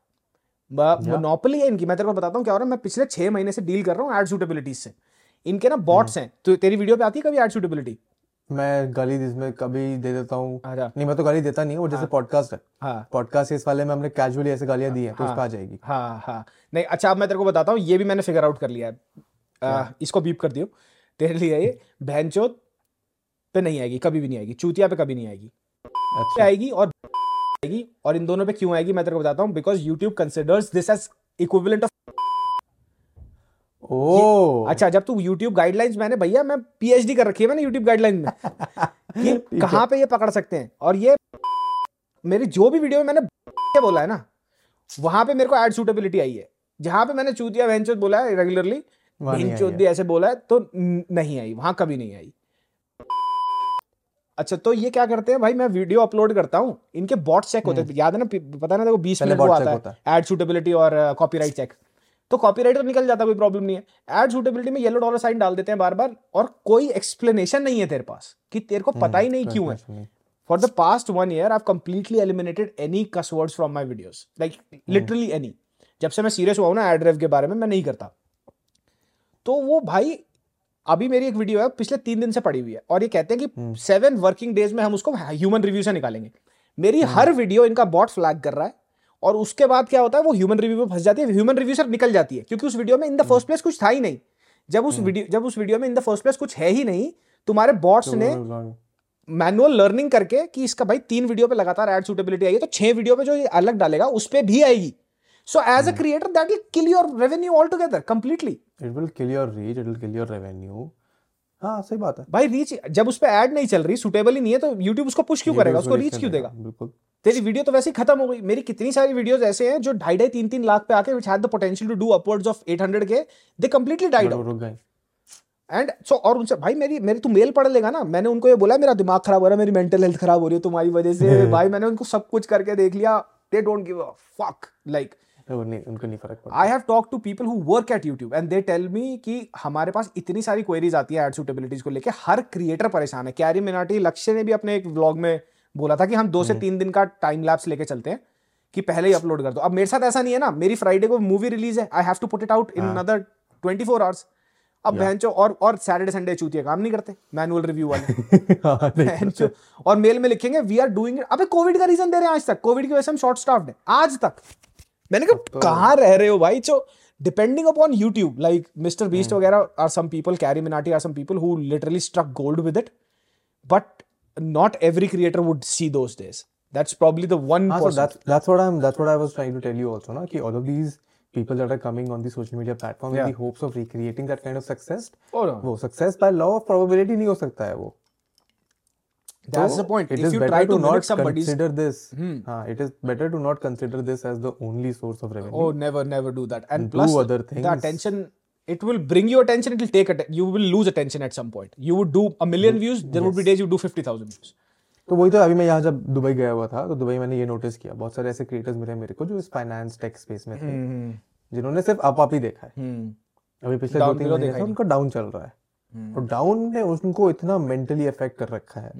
monopoly है इनकी। मैं तेरे को बताता हूँ क्या हो रहा है। मैं पिछले छह महीने से डील कर रहा हूँ एड सूटेबिलिटीज से। इनके ना बॉट्स हैं। तो तेरी वीडियो पे आती है कभी एड सूटेबिलिटी मैं गाली इसमें कभी दे देता हूँ। अच्छा। नहीं मैं तो गाली देता नहीं हूँ वो जैसे पॉडकास्ट है। हाँ। पॉडकास्ट इस वाले में हमने कैजुअली ऐसे गालियाँ दी है तो उस पर आ जाएगी। हाँ हाँ। नहीं अच्छा अब मैं तेरे को बताता हूँ ये भी मैंने फिगर आउट कर लिया है। आ, इसको बीप कर दियो। तेरे लिए ये बहनचोद पे नहीं आएगी कभी भी नहीं आएगी। चूतिया पे कभी नहीं आएगी। अच्छा। आएगी और आएगी और इन दोनों पे क्यों आएगी मैं तेरे को बताता हूँ because YouTube considers this as equivalent of ओ अच्छा जब तू यूट्यूब गाइडलाइंस मैंने भैया मैं पीएचडी कर रखी है मैंने यूट्यूब गाइडलाइन में। कि कहाँ पे ये पकड़ सकते हैं? और ये मेरी जो भी वीडियो में मैंने बोला है ना वहाँ पे मेरे को एड सूटेबिलिटी आई है। जहाँ पे मैंने चूतिया बहनचोद बोला है रेगुलरली भी ऐसे बोला है तो नहीं आई वहाँ कभी नहीं आई। अच्छा तो ये क्या करते हैं भाई मैं वीडियो अपलोड करता हूँ इनके बॉट चेक होते हैं। याद है ना पता ना देखो बीस हम्म। मिनट वो आता होता है। एड सूटेबिलिटी और कॉपीराइट चेक तो कॉपीराइट तो निकल जाता कोई प्रॉब्लम नहीं है। एड सूटेबिलिटी में येलो डॉलर साइन डाल देते हैं बार बार और कोई एक्सप्लेनेशन नहीं है तेरे पास कि तेरे को पता ही नहीं हम्म, क्यों है। For the past one year, I've completely eliminated any cuss words from my videos. Like literally any. जब से मैं सीरियस हुआ हूँ ना एड रेव के बारे में मैं नहीं करता। तो वो भाई अभी मेरी एक वीडियो है पिछले तीन दिन से पड़ी हुई है और ये कहते हैं कि सेवन वर्किंग डेज़ में हम उसको ह्यूमन रिव्यू से निकालेंगे। मेरी हर वीडियो इनका बॉट फ्लैग कर रहा है और उसके बाद क्या होता है वो ह्यूमन रिव्यू में फंस जाती है ह्यूमन रिव्यू से निकल जाती है क्योंकि उस वीडियो में इन द फ़र्स्ट प्लेस कुछ था ही नहीं। जब उस वीडियो जब उस वीडियो में इन द फ़र्स्ट प्लेस कुछ है ही नहीं तुम्हारे बॉट्स ने मैनुअल लर्निंग करके कि इसका भाई तीन वीडियो पे लगातार एड सूटेबिलिटी आई है तो छह वीडियो पे जो ये अलग डालेगा उस पर भी आएगी। So as a creator that will kill your revenue altogether completely it will kill your reach it will kill your revenue हाँ सही बात है। भाई रीच जब उस पे ऐड नहीं चल रही सुटेबल ही नहीं है तो यूट्यूब उसको पुश क्यों करेगा? उसको रीच क्यों देगा? बिल्कुल। तेरी वीडियो तो वैसे ही खत्म हो गई। मेरी कितनी सारी वीडियोस ऐसे हैं जो ढाई ढाई तीन तीन लाख पे आके which had the potential to do upwards of 800 के दे कंप्लीटली डाइड रुक गए एंड सो और उनसे भाई मेरी मेरी तू मेल पढ़ लेगा ना। मैंने उनको ये बोला मेरा दिमाग खराब हो रहा है मेरी मेंटल हेल्थ खराब हो रही है तुम्हारी वजह से। भाई मैंने उनको सब कुछ करके देख लिया। They don't give a fuck like वो नहीं उनको नहीं फ़र्क पड़ता। I have talk to people who work at YouTube and they tell me कि हमारे पास इतनी सारी क्वेरीज आती है एड सूटेबिलिटीज को लेके हर क्रिएटर परेशान है। कैरी मिनाटी लक्ष्य ने भी अपने एक व्लॉग में बोला था कि हम दो से तीन दिन का टाइम लैप्स लेके चलते हैं कि पहले ही अपलोड कर दो। अब मेरे साथ ऐसा नहीं है ना मेरी फ्राइडे को मूवी रिलीज़ है I have to put it out in another twenty four hours अब बहनचो और और सैटरडे संडे चूतिया काम नहीं करते मैनुअल रिव्यू वाले। हाँ, और मेल में लिखेंगे वी आर डूइंग इट अबे कोविड का रीजन दे रहे हैं आज तक। कोविड की वजह से हम शॉर्ट स्टाफ्ड है। आज तक। मैंने कहा कहाँ रह रहे हो भाई so depending upon YouTube like Mister Beast वगैरह are some people CarryMinati are some people who literally struck gold with it but not every creator would see those days that's probably the one Ah, so that's that's what I'm that's what I was trying to tell you also, na, कि all of these people that are coming on the social media platform Yeah. in the hopes of recreating that kind of success, oh no वो success by law of probability नहीं हो सकता है वो. That's So, the point It if is you better try to, to not consider this. Hmm. हाँ, it is better to not consider this as the only source of revenue. oh never never do that and And plus do other the attention it will bring you attention it will take atten- you will lose attention at some point you would do a million views there would be days you do 50000 views तो वही तो अभी मैं यहाँ जब दुबई गया हुआ था तो दुबई मैंने ये नोटिस किया बहुत सारे ऐसे क्रिएटर्स मिले मेरे को जो इस फाइनेंस टेक स्पेस में थे जिन्होंने सिर्फ़ अप अप ही देखा है Hmm. अभी पिछले दो तीन महीने से उनका डाउन चल रहा है और डाउन ने उनको इतना मेंटली अफेक्ट कर रखा है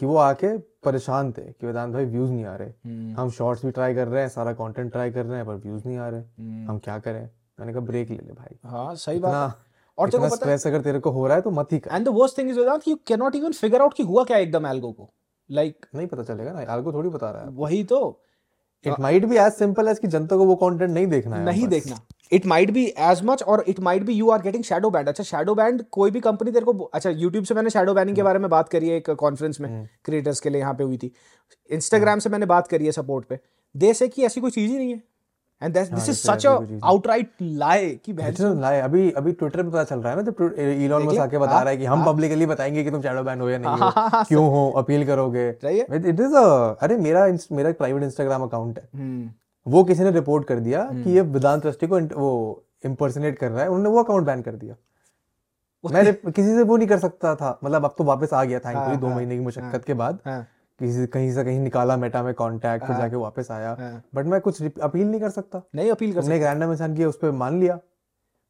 कि वो आके परेशान थे कि वेदांत भाई व्यूज़ नहीं आ रहे। हम शॉर्ट्स भी ट्राई कर रहे हैं सारा कंटेंट ट्राई कर रहे हैं पर व्यूज़ नहीं आ रहे। हम क्या करें? मैंने कहा ब्रेक ले ले भाई। हाँ सही बात है। और इतना स्ट्रेस अगर तेरे को हो रहा है तो मत ही कर। And the worst thing is Vedant you can not even figure out कि हुआ क्या एकदम एल्गो को। लाइक नहीं पता चलेगा ना को थोड़ी बता रहा है वही तो। It might be as simple as कि जनता को वो कंटेंट नहीं देखना है नहीं देखना। It might be as much और it might be you are getting shadow banned अच्छा शेडो बैंड कोई भी कंपनी तेरे को अच्छा यूट्यूब से मैंने शेडो बैनिंग के बारे में बात करी है एक कॉन्फ्रेंस में क्रिएटर्स के लिए यहाँ पे हुई थी। इंस्टाग्राम से मैंने बात करी है सपोर्ट पे। देश है कि ऐसी कोई चीज़ ही नहीं है। And this is such a outright lie कि बहन It's not lie. अभी अभी ट्विटर पे पता चल रहा है ना जब इलॉन मस्क? आके बता रहा है कि हम पब्लिकली बताएँगे कि तुम शैडो बैन हो या नहीं हाँ, हो क्यों हो अपील करोगे। है। इट इज़ अरे मेरा मेरा प्राइवेट इंस्टाग्राम अकाउंट है। हम्म। वो किसी ने रिपोर्ट कर दिया कि ये वेदांत ट्रस्टी को वो इम्पर्सनेट कर रहा है उन्होंने वो अकाउंट बैन कर दिया। मैं रिप- किसी से वो नहीं कर सकता था मतलब अब तो वापस आ गया था थैंकफुली दो महीने की मुशक्कत के बाद। हाँ। किसी कहीं से कहीं निकाला मेटा में कांटेक्ट फिर जाके वापस आया हाँ। बट मैं कुछ अपील नहीं कर सकता नहीं अपील कर एक रैंडम इंसान की उस पर मान लिया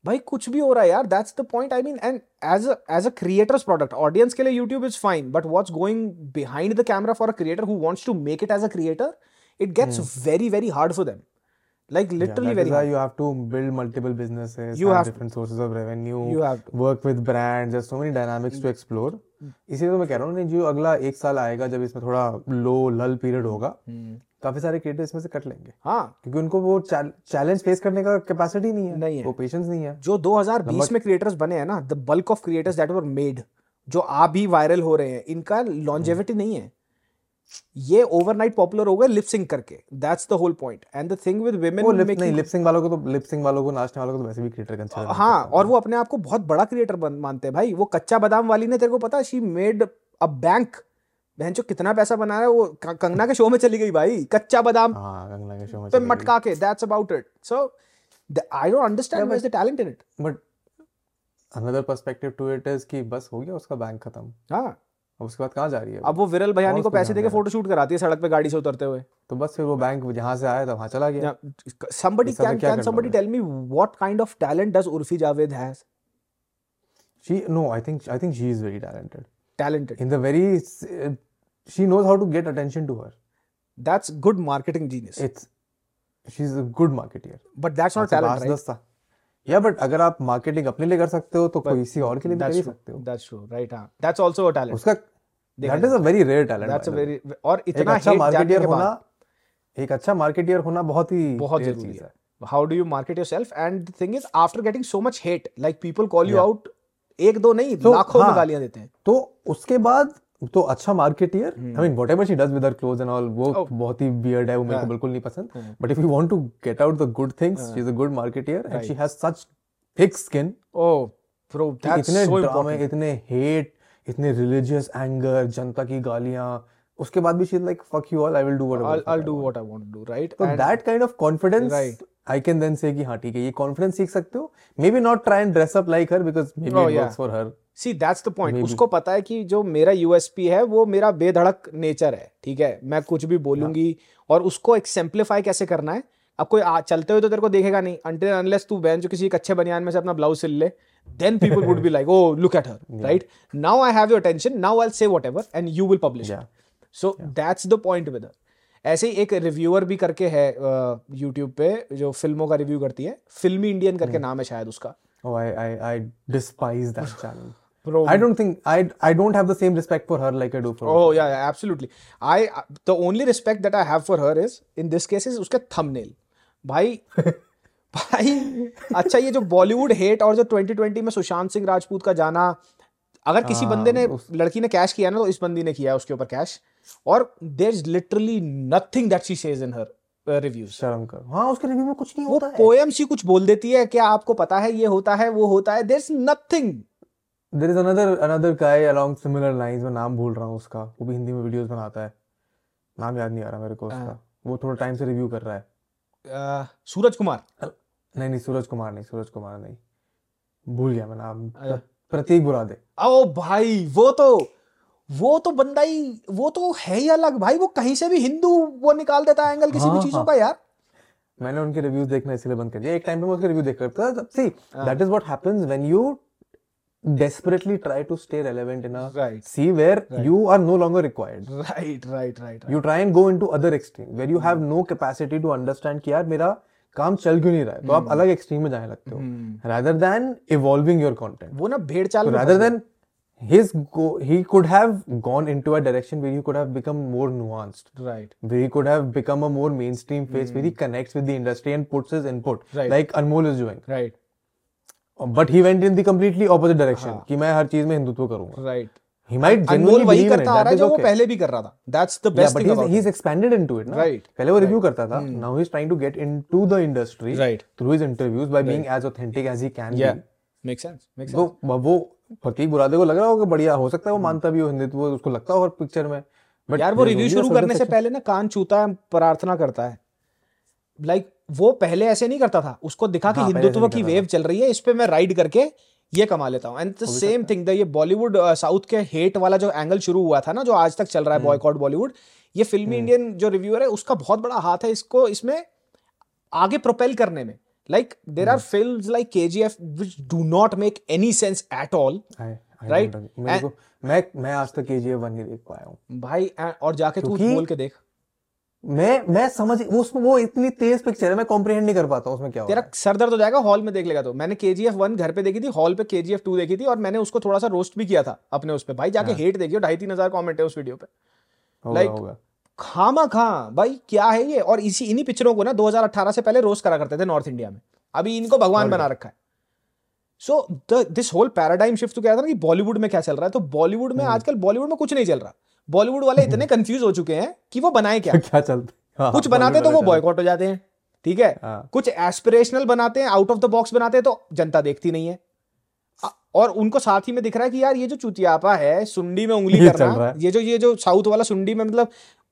भाई कुछ भी हो रहा है यार that's the point I mean and as as a creators product audience के लिए YouTube is fine but what's going behind the camera for a creator who wants to make it as a creator it gets very very hard for them Yeah, that very is why you have to build multiple businesses, You have, have to. sources of revenue, You have to. work with brands. There's so many dynamics to explore. इसीलिए तो मैं कह रहा हूँ जो अगला एक साल आएगा जब इसमें थोड़ा लो लल पीरियड होगा काफ़ी सारे क्रिएटर इसमें से कट लेंगे। हाँ। क्योंकि उनको वो चैलेंज फेस करने का कैपेसिटी नहीं है। नहीं है। वो पेशेंस नहीं है। जो 2020 में क्रिएटर्स बने हैं ना the bulk of creators that were made जो आप भी वायरल हो रहे हैं इनका लॉन्जेविटी नहीं है। ये ओवरनाइट पॉपुलर हो गए लिप सिंक करके. That's the whole point and the thing with वो वुमेन लिप नहीं लिप सिंग वालों को तो लिप सिंग वालों को नाचने वालों को तो वैसे भी क्रिएटर कंसीडर हाँ और वो अपने आप को बहुत बड़ा क्रिएटर मानते हैं भाई। वो कच्चा बादाम वाली ने तेरे को पता शी मेड अ बैंक बहन जो कितना पैसा बना रहा है वो? कंगना के शो में चली गई भाई। कच्चा बादाम हाँ कंगना के शो में पे मटका के। That's about it so I don't understand where is the talent in it but another perspective to it is कि बस हो गया उसका बैंक खत्म। हाँ। अब उसके बाद कहाँ जा रही है अब वो विरल भयानी को पैसे देके फ़ोटो शूट कराती है सड़क पे गाड़ी से उतरते हुए। तो बस फिर वो बैंक जहाँ से आया था वहाँ चला गया। Somebody can can somebody tell me what kind of talent does Urfi Javed has she no I think I think she is very talented talented in the very she knows how to get attention to her that's good marketing genius it's she is a good marketeer but that's not talent right yeah but अगर आप मार्केटिंग अपने लिए कर सकते हो तो but और के लिए कर सकते हो। दैट्स ट्रू राइट हाँ. दैट्स आल्सो अ टैलेंट उसका that is a very rare talent that's a very और इतना अच्छा मार्केटियर होना एक अच्छा मार्केटियर होना बहुत ही बहुत ज़रूरी है। How do you market yourself and thing is after getting so much hate like people call you out एक दो नहीं लाखों में हाँ। गालियाँ देते हैं। तो उसके बाद तो अच्छा marketeer hmm. I mean whatever she does with cloth and all वो Oh. बहुत ही वियर्ड है वो मेरे को बिल्कुल नहीं पसंद। But if you want to get out the good things she is a good marketeer and she has such thick skin oh bro that's इतने so ड्रामे इतने हेट इतने रिलीजियस एंगर जनता की गालियाँ। उसके बाद भी she like fuck you all I will do whatever I'll do what I want to do right? तो And- that kind of confidence I can then say कि हाँ ठीक है ये कॉन्फिडेंस सीख सकते हो। Maybe not try and dress up like her because maybe Oh, yeah. Works for her see that's the point उसको पता है कि जो मेरा यूएसपी है वो मेरा बेधड़क नेचर है ठीक है? मैं कुछ भी बोलूँगी yeah. और उसको एक्सेम्पलीफाई कैसे करना है? अब कोई आ, चलते हुए तो तेरे को देखेगा नहीं। अनटिल अनलेस तू बहन जो किसी एक अच्छे बनियान में से अपना ब्लाउज सिल ले then people would be like oh look at her right now I have your attention now I say what and you will publish Yeah. So that's the point with ऐसे ही एक रिव्यूअर भी करके है यूट्यूब पे जो फ़िल्मों का रिव्यू करती है। फिल्मी इंडियन करके नाम है शायद उसका। Only respect I for her is in this case is उसके थमनेल भाई अच्छा ये जो बॉलीवुड हेट और जो 2020 में सुशांत सिंह राजपूत का जाना अगर किसी हाँ, बंदे ने लड़की ने कैश किया ना तो इस बंदी ने किया उसके ऊपर कैश। और there is literally nothing that she says in her reviews शर्म कर। हाँ उसके रिव्यू में कुछ नहीं वो होता है। पोएम सी कुछ बोल देती है क्या आपको पता है ये होता है वो होता है there is nothing there is another another guy along similar lines मैं नाम भूल रहा हूँ उसका वो भी हिंदी में वीडियोस बनाता है। नाम याद नहीं आ रहा मेरे को उसका। हाँ। वो थोड़ा टाइम से रिव्यू कर रहा है। सूरज कुमार। नहीं नहीं सूरज कुमार नहीं सूरज कुमार नहीं। भूल गया मैं नाम। अच्छा। प्रतीक बुरादे ओ भाई वो तो वो तो बंदा ही वो तो है ही अलग भाई वो कहीं से भी हिंदू वो निकाल देता है एंगल किसी भी हाँ, चीज़ों हाँ। का यार मैंने उनके रिव्यूज़ देखना इसलिए बंद कर दिया एक टाइम पे मैं उसके रिव्यू देख करता था सी हाँ। That is what happens when you desperately try to stay relevant in a Right. sea where Right. you are no longer required right right right you try and go into other extreme where you have no capacity to understand कि यार मेरा काम चल क्यों नहीं रहा है तो हम्म। आप अलग एक्सट्रीम में जाने लगते हो rather than evolving your content वो ना भेड़ चाल फंस than his go he could have gone into a direction where he could have become more nuanced right where he could have become a more mainstream face mm. where he connects with the industry and puts his input Hmm. Right. like Anmol is doing right but he went in the completely opposite direction हाँ. कि मैं हर चीज़ में हिंदुत्व करूँगा right he might genuinely वही करता आ रहा है is जो वो पहले भी कर रहा था that's the best but thing about he's it expanded into it ना Right. पहले वो रिव्यू करता था now he's trying to get into the industry Right. through his interviews by being as authentic as he can yeah be makes sense makes sense तो वो- वो प्रतीक बुरादे को लग रहा होगा बढ़िया हो सकता है वो मानता भी हो हिंदुत्व उसको लगता हो हर पिक्चर में बट यार वो रिव्यू शुरू करने से पहले ना कान छूता है प्रार्थना करता है लाइक वो पहले ऐसे नहीं करता था उसको दिखा कि हाँ, पहले हिंदुत्व की वेव चल रही है इस पे मैं राइड करके ये कमा लेता हूँ। एंड द सेम थिंग ये बॉलीवुड साउथ के हेट वाला जो एंगल शुरू हुआ था ना जो आज तक चल रहा है हम्म। बॉयकॉट बॉलीवुड ये फिल्मी इंडियन जो रिव्यूअर है उसका बहुत बड़ा हाथ है इसको इसमें आगे प्रोपेल करने में। Like there hmm. Are film like K G F which do not make any sense at all right मैं मैं आज तक केजीएफ 1 नहीं देख पाया हूँ। भाई और जाके तू बोल के देख। मैं मैं समझ वो उसमें वो इतनी तेज पिक्चर है मैं कॉम्प्रिहेंड नहीं कर पाता उसमें क्या तेरा सर दर्द हो जाएगा हॉल में देख लेगा तो। मैंने के जी एफ़ वन घर पे देखी थी हॉल पे के जी एफ़ टू देखी थी और मैंने उसको थोड़ा सा रोस्ट भी किया था अपने उस पे। भाई जाके हाँ। हेट देखियो ढाई तीन हज़ार कॉमेंट है उस वीडियो पे। है like- खामा खा भाई क्या है ये? और इसी इन्हीं पिक्चरों को ना 2018 से पहले रोस्ट करा करते थे नॉर्थ इंडिया में। अभी इनको भगवान बना रखा है। So this whole paradigm shift तो क्या था ना कि बॉलीवुड में क्या चल रहा है? तो बॉलीवुड में हम्म। आजकल बॉलीवुड में कुछ नहीं चल रहा। बॉलीवुड वाले इतने कंफ्यूज हो चुके हैं कि वो बनाए क्या? क्या चलता हाँ, कुछ बनाते तो वो बॉयकॉट हो। जाते हैं ठीक है? हाँ। कुछ एस्पिरेशनल बनाते हैं आउट ऑफ़ द बॉक्स बनाते हैं तो जनता देखती नहीं है। और उनको साथ ही में दिख रहा है कि यार ये जो चुतियापा है सुंडी में उंगली करना रहा है। ये जो ये जो साउथ वाला सुंडी में मतलब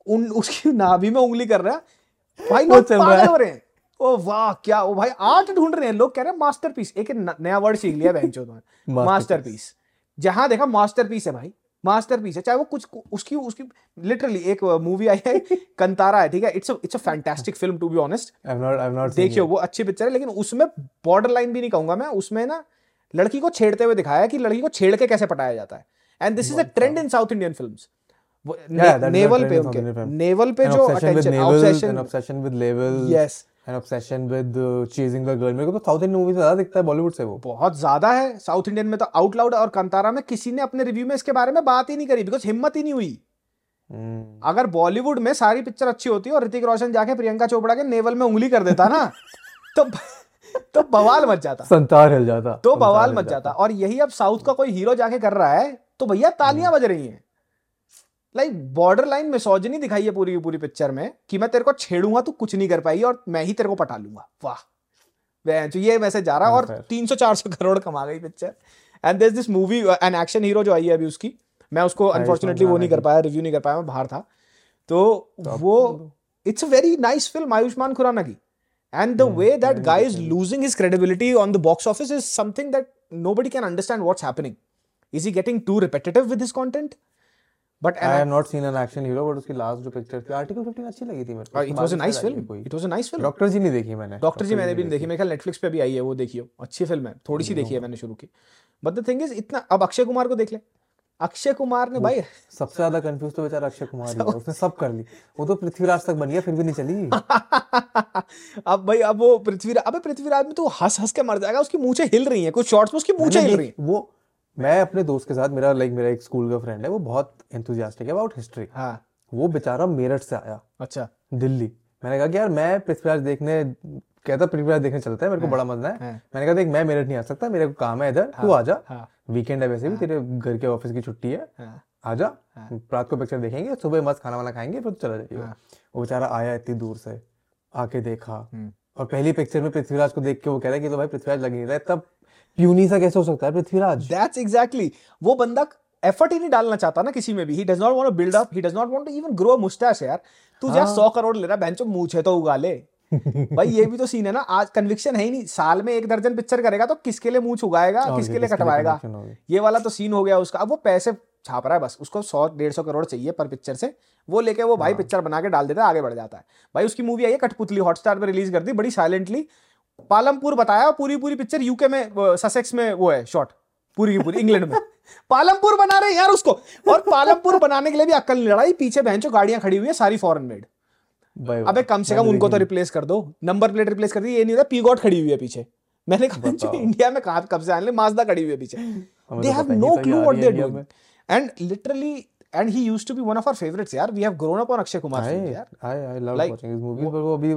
उन उसकी नाभि में उंगली कर रहा है भाई लोग चल रहा पागल है। हो रहे हैं। ओ वाह क्या ओ भाई आर्ट ढूंढ रहे हैं लोग कह रहे हैं मास्टरपीस एक नया वर्ड सीख लिया Masterpiece। मास्टरपीस जहाँ देखा मास्टरपीस है भाई। मास्टरपीस है चाहे वो कुछ उसकी उसकी लिटरली एक मूवी आई है कंतारा है ठीक है? It's it's a fantastic film to be honest देखियो वो अच्छी पिक्चर है लेकिन उसमें बॉर्डर लाइन भी नहीं कहूँगा मैं उसमें ना लड़की को छेड़ते हुए दिखाया कि लड़की को छेड़ के कैसे पटाया जाता है। And this is a trend in South Indian a navel पे उनके नेवल पे जो attention obsession with labels, yes an obsession with uh, chasing a girl. मेरे को तो साउथ इंडियन मूवी ज़्यादा दिखता है बॉलीवुड से वो। बहुत ज़्यादा है। साउथ इंडियन में तो आउट लाउड और कंतारा में किसी ने अपने रिव्यू में इसके बारे में बात ही नहीं करी बिकॉज़ हिम्मत ही नहीं हुई। हम्म, अगर बॉलीवुड में सारी पिक्चर अच्छी होती है और ऋतिक रोशन जाके प्रियंका चोपड़ा के नेवल में उंगली कर देता ना तो तो बवाल मच जाता। संतार हिल जाता। तो बवाल मच जाता और यही अब साउथ का कोई हीरो जाके कर रहा है तो भैया तालियाँ बज रही हैं। लाइक बॉर्डर लाइन मिसोजनी दिखाई है पूरी की पूरी पिक्चर में कि मैं तेरे को छेड़ूँगा तू कुछ नहीं कर पाएगी और मैं ही तेरे को पटा लूँगा। वाह। जो ये मैसेज जा रहा है और Unfair. 300 400 करोड़ कमा गई picture and this this movie an action hero जो आई है अभी उसकी। मैं उसको अनफॉर्चुनेटली वो नहीं कर पाया रिव्यू नहीं कर पाया मैं बाहर था। तो वो it's a very nice film Ayushmann Khurrana की। And the way that very guy good is film. losing his credibility on the box office is something that nobody can understand what's happening. Is he getting too repetitive with I and have not seen an action hero but उसकी लास्ट जो पिक्चर थी आर्टिकल 15 अच्छी लगी थी मेरे को। It was a nice film. कोई। It was a nice film. Doctor G नहीं देखी मैंने। डॉक्टर जी मैंने भी नहीं देखी। मेरे ख्याल नेटफ्लिक्स पे भी आई है वो देखियो अच्छी फ़िल्म है। थोड़ी सी देखी है मैंने शुरू की। बट द थिंग इज़ इतना अब अक्षय कुमार को देख ले। अक्षय कुमार ने भाई सबसे ज़्यादा कंफ्यूज तो बेचारा अक्षय कुमार ही है। उसने सब कर ली। वो तो पृथ्वीराज तक बन गया फिर भी नहीं चली। अब भाई अब वो पृथ्वीराज अबे पृथ्वीराज में तो हंस हंस के मर जाएगा। उसकी मूछें हिल रही हैं। कुछ शॉर्ट्स में उसकी मूछें हिल रही देख- वो मैं अपने दोस्त के साथ मेरा लाइक मेरा एक स्कूल का फ्रेंड है वो बहुत एंथुजियास्टिक है अबाउट हिस्ट्री हाँ। वो बेचारा मेरठ से आया। अच्छा। दिल्ली। मैंने कहा कि यार मैं पृथ्वीराज देखने कहता पृथ्वीराज देखने चलता है मेरे को बड़ा मज़ा है। हाँ। मैंने कहा देख मैं मेरठ नहीं आ सकता मेरे को काम है इधर तू आ जा। हाँ। वीकेंड है वैसे भी तेरे घर के ऑफ़िस की छुट्टी है। हाँ। आ जा। रात को पिक्चर देखेंगे सुबह मस्त खाना वाना खाएँगे फिर चला जाइएगा। हाँ। वो बेचारा आया इतनी दूर से आके देखा। हम्म। और पहली पिक्चर में पृथ्वीराज को देख के वो कह रहा है कि तो भाई पृथ्वीराज लग नहीं रहा है तब प्यूनी सा कैसे हो सकता है? पृथ्वीराज। दैट्स एग्जैक्टली वो बंदा एफर्ट ही नहीं डालना चाहता ना किसी में भी। He does not want to build up he does not want to even grow moustache यार। तू हाँ। जा 100 करोड़ ले रहा बेंचो मूछ है तो उगा ले। भाई ये भी तो सीन है ना। आज कन्विक्शन है ही नहीं। साल में एक दर्जन पिक्चर करेगा तो किसके लिए मूछ उगाएगा किसके लिए कटवाएगा? ये वाला तो सीन हो गया उसका। अब वो पैसे छाप रहा है बस। उसको सौ डेढ़ सौ करोड़ चाहिए पर पिक्चर से। वो लेके वो हाँ। भाई पिक्चर बना के डाल देता है आगे बढ़ जाता है। भाई उसकी मूवी आई है कठपुतली हॉटस्टार पे रिलीज़ कर दी बड़ी साइलेंटली पालमपुर बताया पूरी पूरी पिक्चर यूके में ससेक्स में वो है शॉट पूरी की पूरी इंग्लैंड में. पालमपुर बना रहे हैं यार उसको. और पालमपुर बनाने के लिए भी अक्कल नहीं लड़ाई. पीछे बहन गाड़ियाँ खड़ी हुई है सारी फॉरेन मेड अबे कम से कम उनको तो रिप्लेस कर दो. नंबर प्लेट रिप्लेस कर दी ये नहीं होता पीगॉट खड़ी हुई है पीछे. मैंने कहा इंडिया में कहाँ कब से आने माजदा खड़ी हुई है पीछे. दे हैव नो था clue what they are doing and literally and he used to be one of our favourites यार. We have grown up on Akshay Kumar यार. I love Like, watching his movies पर वो अभी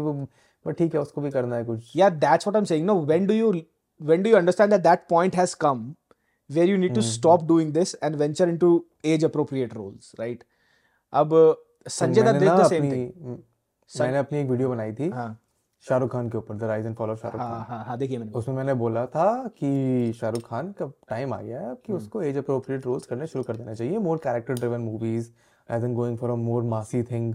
बट ठीक है उसको भी करना है कुछ। Yeah that's what i'm saying. No when do you when do you understand that that point has come where you need to stop doing this and venture into age appropriate roles right? अब संजय दत्त ना the same अपनी thing. मैंने अपनी एक वीडियो बनाई थी हाँ। शाहरुख खान के ऊपर the rise and fall of Shahrukh Khan. हाँ हाँ हाँ देखिए मैंने। उसमें मैंने बोला था कि शाहरुख खान का टाइम आ गया है कि हम्म। उसको एज अप्रोप्रिएट रोल्स करने शुरू कर देना चाहिए। More character driven movies as an going for a more massy thing.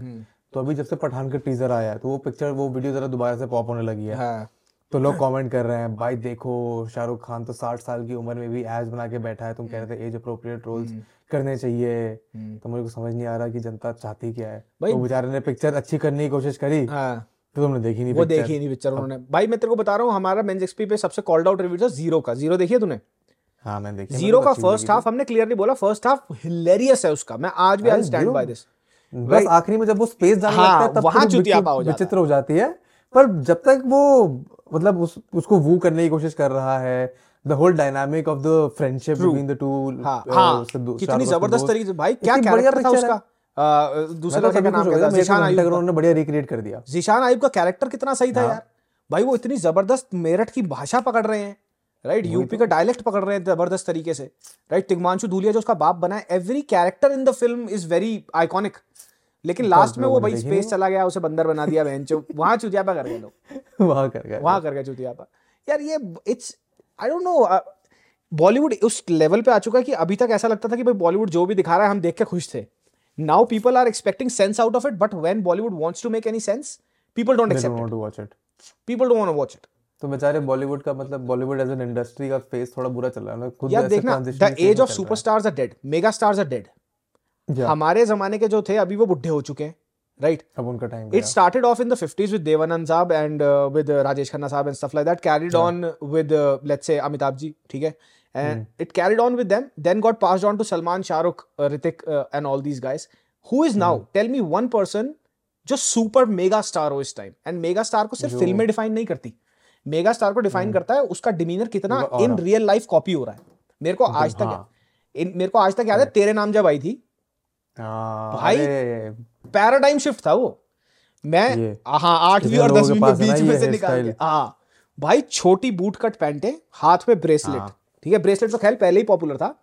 तो अभी जब से पठान का टीजर आया है तो वो पिक्चर वो वीडियो जरा दोबारा से पॉप होने लगी है। हाँ। तो लोग कमेंट कर रहे हैं भाई देखो शाहरुख खान तो साठ साल की उम्र में भी एज बना के बैठा है तुम कह रहे थे एज अप्रोप्रिएट रोल्स करने चाहिए। हम्म। तो मुझे को समझ नहीं आ रहा कि जनता चाहती क्या है। भाई- तो बेचारे ने पिक्चर अच्छी करने की कोशिश करी हाँ। तो तुमने देखी नहीं वो। देखी नहीं पिक्चर उन्होंने। भाई मैं तेरे को बता रहा हूँ हमारा मेंस एक्सपी पे सबसे कॉल्ड आउट रिव्यू था ज़ीरो का। ज़ीरो देखिए तूने? हाँ मैंने देखी ज़ीरो का फ़र्स्ट हाफ़ हमने क्लियरली बोला फ़र्स्ट हाफ़ हिलेरियस है उसका। मैं आज भी आई स्टैंड बाय दिस। बस आखिरी में जब वो स्पेस जाने हाँ, लगता है तब वहाँ थोड़ी चुतियापा विचित्र- हो जाता विचित्र हो जाती है। पर जब तक वो मतलब उस उसको वो करने की कोशिश कर रहा है the whole dynamic of the friendship between the two हाँ हाँ। कितनी ज़बरदस्त तरीके से भाई क्या कैरेक्टर था उसका? दूसरे लड़के का नाम क्या था जिशान आयुब। उन्होंने बढ़िया रिक्रिएट कर दिया। जिशान आयुब का कैरेक्टर कितना सही हाँ। था यार। भाई वो इतनी ज़बरदस्त मेरठ की भाषा पकड़ रहे हैं। राइट यूपी का डायलेक्ट पकड़ रहे हैं ज़बरदस्त तरीके से। राइट तिगमांशु धूलिया जो उसका बाप बना है every character in the film is very iconic लेकिन लास्ट में वो भाई स्पेस चला गया उसे बंदर बना दिया बहन चो वहाँ चुतियापा कर गए लोग। वहाँ कर गया वहाँ कर गए चुतियापा। यार ये it's I don't know Bollywood उस लेवल पे आ चुका है कि अभी तक ऐसा लगता था कि भाई बॉलीवुड जो भी दिखा रहा है हम देख के खुश थे। Now people are expecting sense out of it but when Bollywood wants to make any sense people don't accept. People don't want to watch it तो बेचारे बॉलीवुड का मतलब बॉलीवुड एज एन इंडस्ट्री का फेस थोड़ा बुरा चल रहा है। मतलब हमारे जमाने के जो थे अभी वो बुढ़े हो चुके हैं राइट अब उनका time it started off in the 50s with Dev Anand sahab and with Rajesh Khanna sahab and stuff like that carried on with let's say Amitabh ji ठीक है? And it carried on with them then got passed on to Salman Shahrukh Hrithik and all these guys who is now tell me one person जो सुपर मेगा स्टार हो इस टाइम एंड मेगा स्टार को सिर्फ़ फ़िल्में डिफाइन नहीं करती। मेगा स्टार को डिफाइन करता है उसका डिमीनर कितना इन रियल लाइफ कॉपी हो रहा है। मेरे को आज तक हाँ। इन मेरे को आज तक याद है तेरे नाम जब आई थी हाँ, भाई, पैराडाइम शिफ्ट था वो। मैं हाँ आठवीं और दसवीं के बीच में से निकाल के हाँ। भाई छोटी बूट कट पैंटे हाथ में ब्रेसलेट हाँ। ठीक है ब्रेसलेट तो खैर पहले ही पॉपुलर था।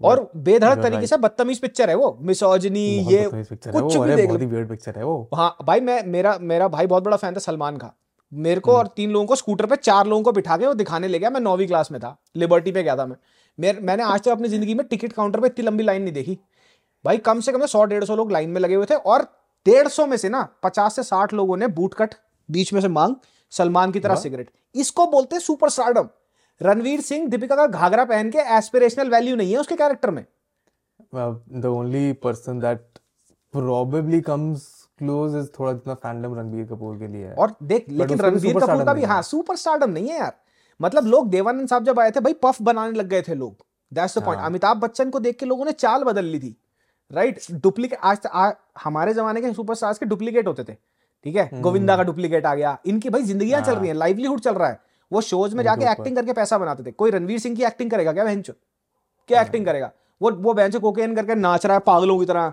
और बेधड़क तरीके से बदतमीज पिक्चर है वो। मिसोजनी ये कुछ भी देख लो। ही है वो। हाँ भाई मैं मेरा मेरा भाई बहुत बड़ा फ़ैन था सलमान का मेरे को हम्म। और तीन लोगों को स्कूटर पे चार लोगों को बिठा के वो दिखाने ले गया। मैं नौवीं क्लास में था लिबर्टी पे गया था मैं। मेरे मैंने आज तक अपनी ज़िंदगी में टिकट काउंटर पे इतनी लंबी लाइन नहीं देखी। भाई कम से कम सौ डेढ़ सौ लोग लाइन में लगे हुए थे और डेढ़ सौ में से ना पचास से साठ लोगों ने बूट कट बीच में से मांग सलमान की तरह सिगरेट। इसको बोलते हैं सुपर स्टारडम। रणवीर सिंह दीपिका का घाघरा पहन के एस्पिरेशनल वैल्यू नहीं है उसके कैरेक्टर में। The only person that probably comes close is थोड़ा जितना फैंडम रणबीर कपूर के लिए है। और देख लेकिन superstardom कपूर का भी हाँ। सुपर स्टारडम नहीं है यार। मतलब लोग देवानंद साहब जब आए थे भाई पफ बनाने लग गए थे लोग। दैट्स द पॉइंट हाँ। अमिताभ बच्चन को देख के लोगों ने चाल बदल ली थी। राइट डुप्लीकेट आज आ, हमारे जमाने के सुपरस्टार्स के डुप्लीकेट होते थे। ठीक है? गोविंदा का डुप्लीकेट आ गया। इनकी भाई जिंदगियाँ चल हम्म। हाँ। रही है लाइवलीहुड चल रहा है। वो शोज़ में जाके एक्टिंग करके पैसा बनाते थे। कोई रणवीर सिंह की एक्टिंग करेगा क्या बहनचो क्या एक्टिंग करेगा? वो वो बहन कोकेन करके नाच रहा है पागलों की तरह।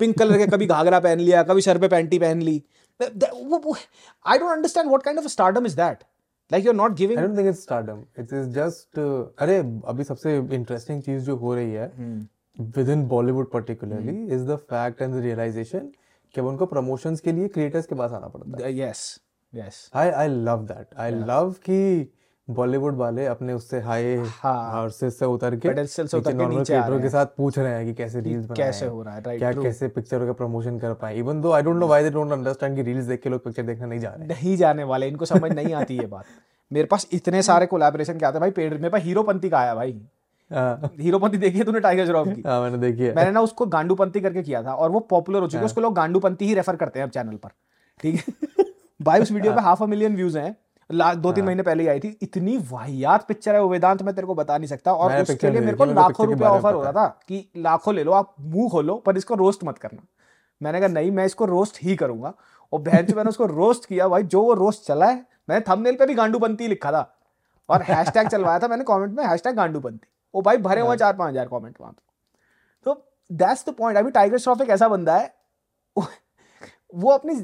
पिंक कलर के कभी घाघरा पहन लिया कभी सर पे पैंटी पहन ली don't understand what kind of a stardom is that. Like you're not giving. I don't think it's stardom. It is just uh, अरे अभी सबसे इंटरेस्टिंग चीज़ जो हो रही है with in Bollywood particularly is the fact and the realisation कि उनको प्रमोशंस के लिए क्रिएटर्स के पास आना पड़ता है yes, yes. I I love that I love कि बॉलीवुड वाले अपने उससे हाई हाँ। हॉर्सेस से उतर के से उतर के नीचे आ रहे के साथ पूछ रहे हैं कि कैसे रील्स बनाए कैसे हो रहा है, right, क्या. कैसे पिक्चरों का प्रमोशन कर पाए even though I don't know why they don't understand कि रील्स देख के लोग पिक्चर देखने नहीं जा रहे नहीं जाने वाले इनको समझ नहीं आती ये बात। मेरे पास इतने सारे कोलैबोरेशन के आते भाई पेड़ मेरे पास हीरोपंती का आया भाई। हाँ। हीरोपंती देखी है तूने टाइगर श्रॉफ की? हाँ, मैंने देखी है। मैंने ना उसको गांडूपंती करके किया था और वो पॉपुलर हो चुकी है उसको लोग गांडूपंती ही रेफर करते हैं अब चैनल पर ठीक है? भाई उस वीडियो पे हाफ़ अ मिलियन व्यूज़ हैं। दो तीन महीने पहले ही आई थी। इतनी वाहियात पिक्चर है वो वेदांत मैं तेरे को बता नहीं सकता। और उसके लिए मेरे को को लाखों रुपया ऑफ़र हो रहा था कि लाखों ले लो आप मुँह खोलो पर इसको रोस्ट मत करना। मैंने कहा नहीं मैं इसको रोस्ट ही करूँगा। और बहन से मैंने उसको रोस्ट किया भाई जो वो रोस्ट चला है मैंने थंबनेल पे भी गांडूपंती लिखा था। और हैशटैग चलवाया था मैंने कमेंट में हैशटैग गांडूपंती वो भाई भरे हाँ। हुए चार पाँच हज़ार कॉमेंट वहाँ पे। तो दैट्स द पॉइंट अभी टाइगर श्रॉफ एक ऐसा बंदा है वो अपनी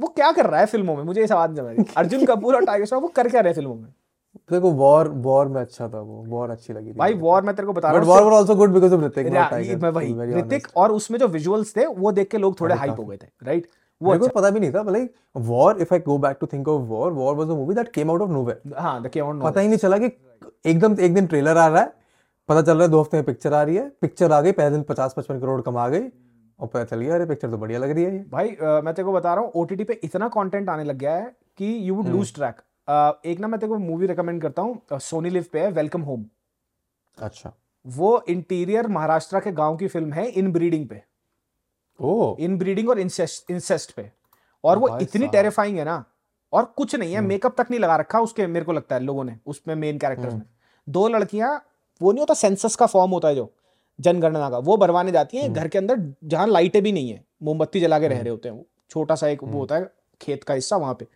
वो क्या कर रहा है फ़िल्मों में? मुझे ये सवाल नहीं समझ अर्जुन कपूर और टाइगर श्रॉफ वो कर क्या रहे हैं फ़िल्मों में? देखो वॉर वॉर में अच्छा था वो वॉर अच्छी लगी थी। भाई वॉर मैं तेरे को बता रहा but War were also good because of Hrithik मैं वही ऋतिक और उसमें जो विजुअल्स थे वो देख के लोग थोड़े हाइप हो गए थे राइट वो मेरे को अच्छा। पता भी नहीं था like War if I go back to think of War War was a movie that came out of nowhere हाँ द केवन पता ही नहीं चला कि एकदम एक दिन ट्रेलर आ रहा है पता चल रहा है दो हफ़्ते में पिक्चर आ रही है पिक्चर आ गई पहले दिन पचास पचपन करोड़ कमा गई और पता चल गया अरे पिक्चर तो बढ़िया लग रही है ये। भाई अ, मैं तेरे को बता रहा हूँ ओटीटी पे इतना कंटेंट आने लग गया है कि यू वुड लूज ट्रैक एक ना मैं तेरे को मूवी रिकमेंड करता हूँ सोनी लिव पे है वेलकम होम अच्छा। वो इंटीरियर महाराष्ट्र के गाँव की फ़िल्म है इन ब्रीडिंग पे। ओ। इन ब्रीडिंग और इंसेस्ट इंसेस्ट पे। और वो इतनी टेरिफाइंग है ना और कुछ नहीं है मेकअप तक नहीं लगा रखा उसके मेरे को लगता है लोगों ने उसमें मेन कैरेक्टर्स में। दो लड़कियाँ वो नहीं होता सेंसस का फॉर्म होता है जो। जनगणना का। वो भरवाने जाती है हम्म। घर के अंदर जहाँ लाइटें भी नहीं है मोमबत्ती जला के रह हम्म। रहे होते हैं वो। छोटा सा एक वो हम्म। होता है खेत का हिस्सा वहाँ पे।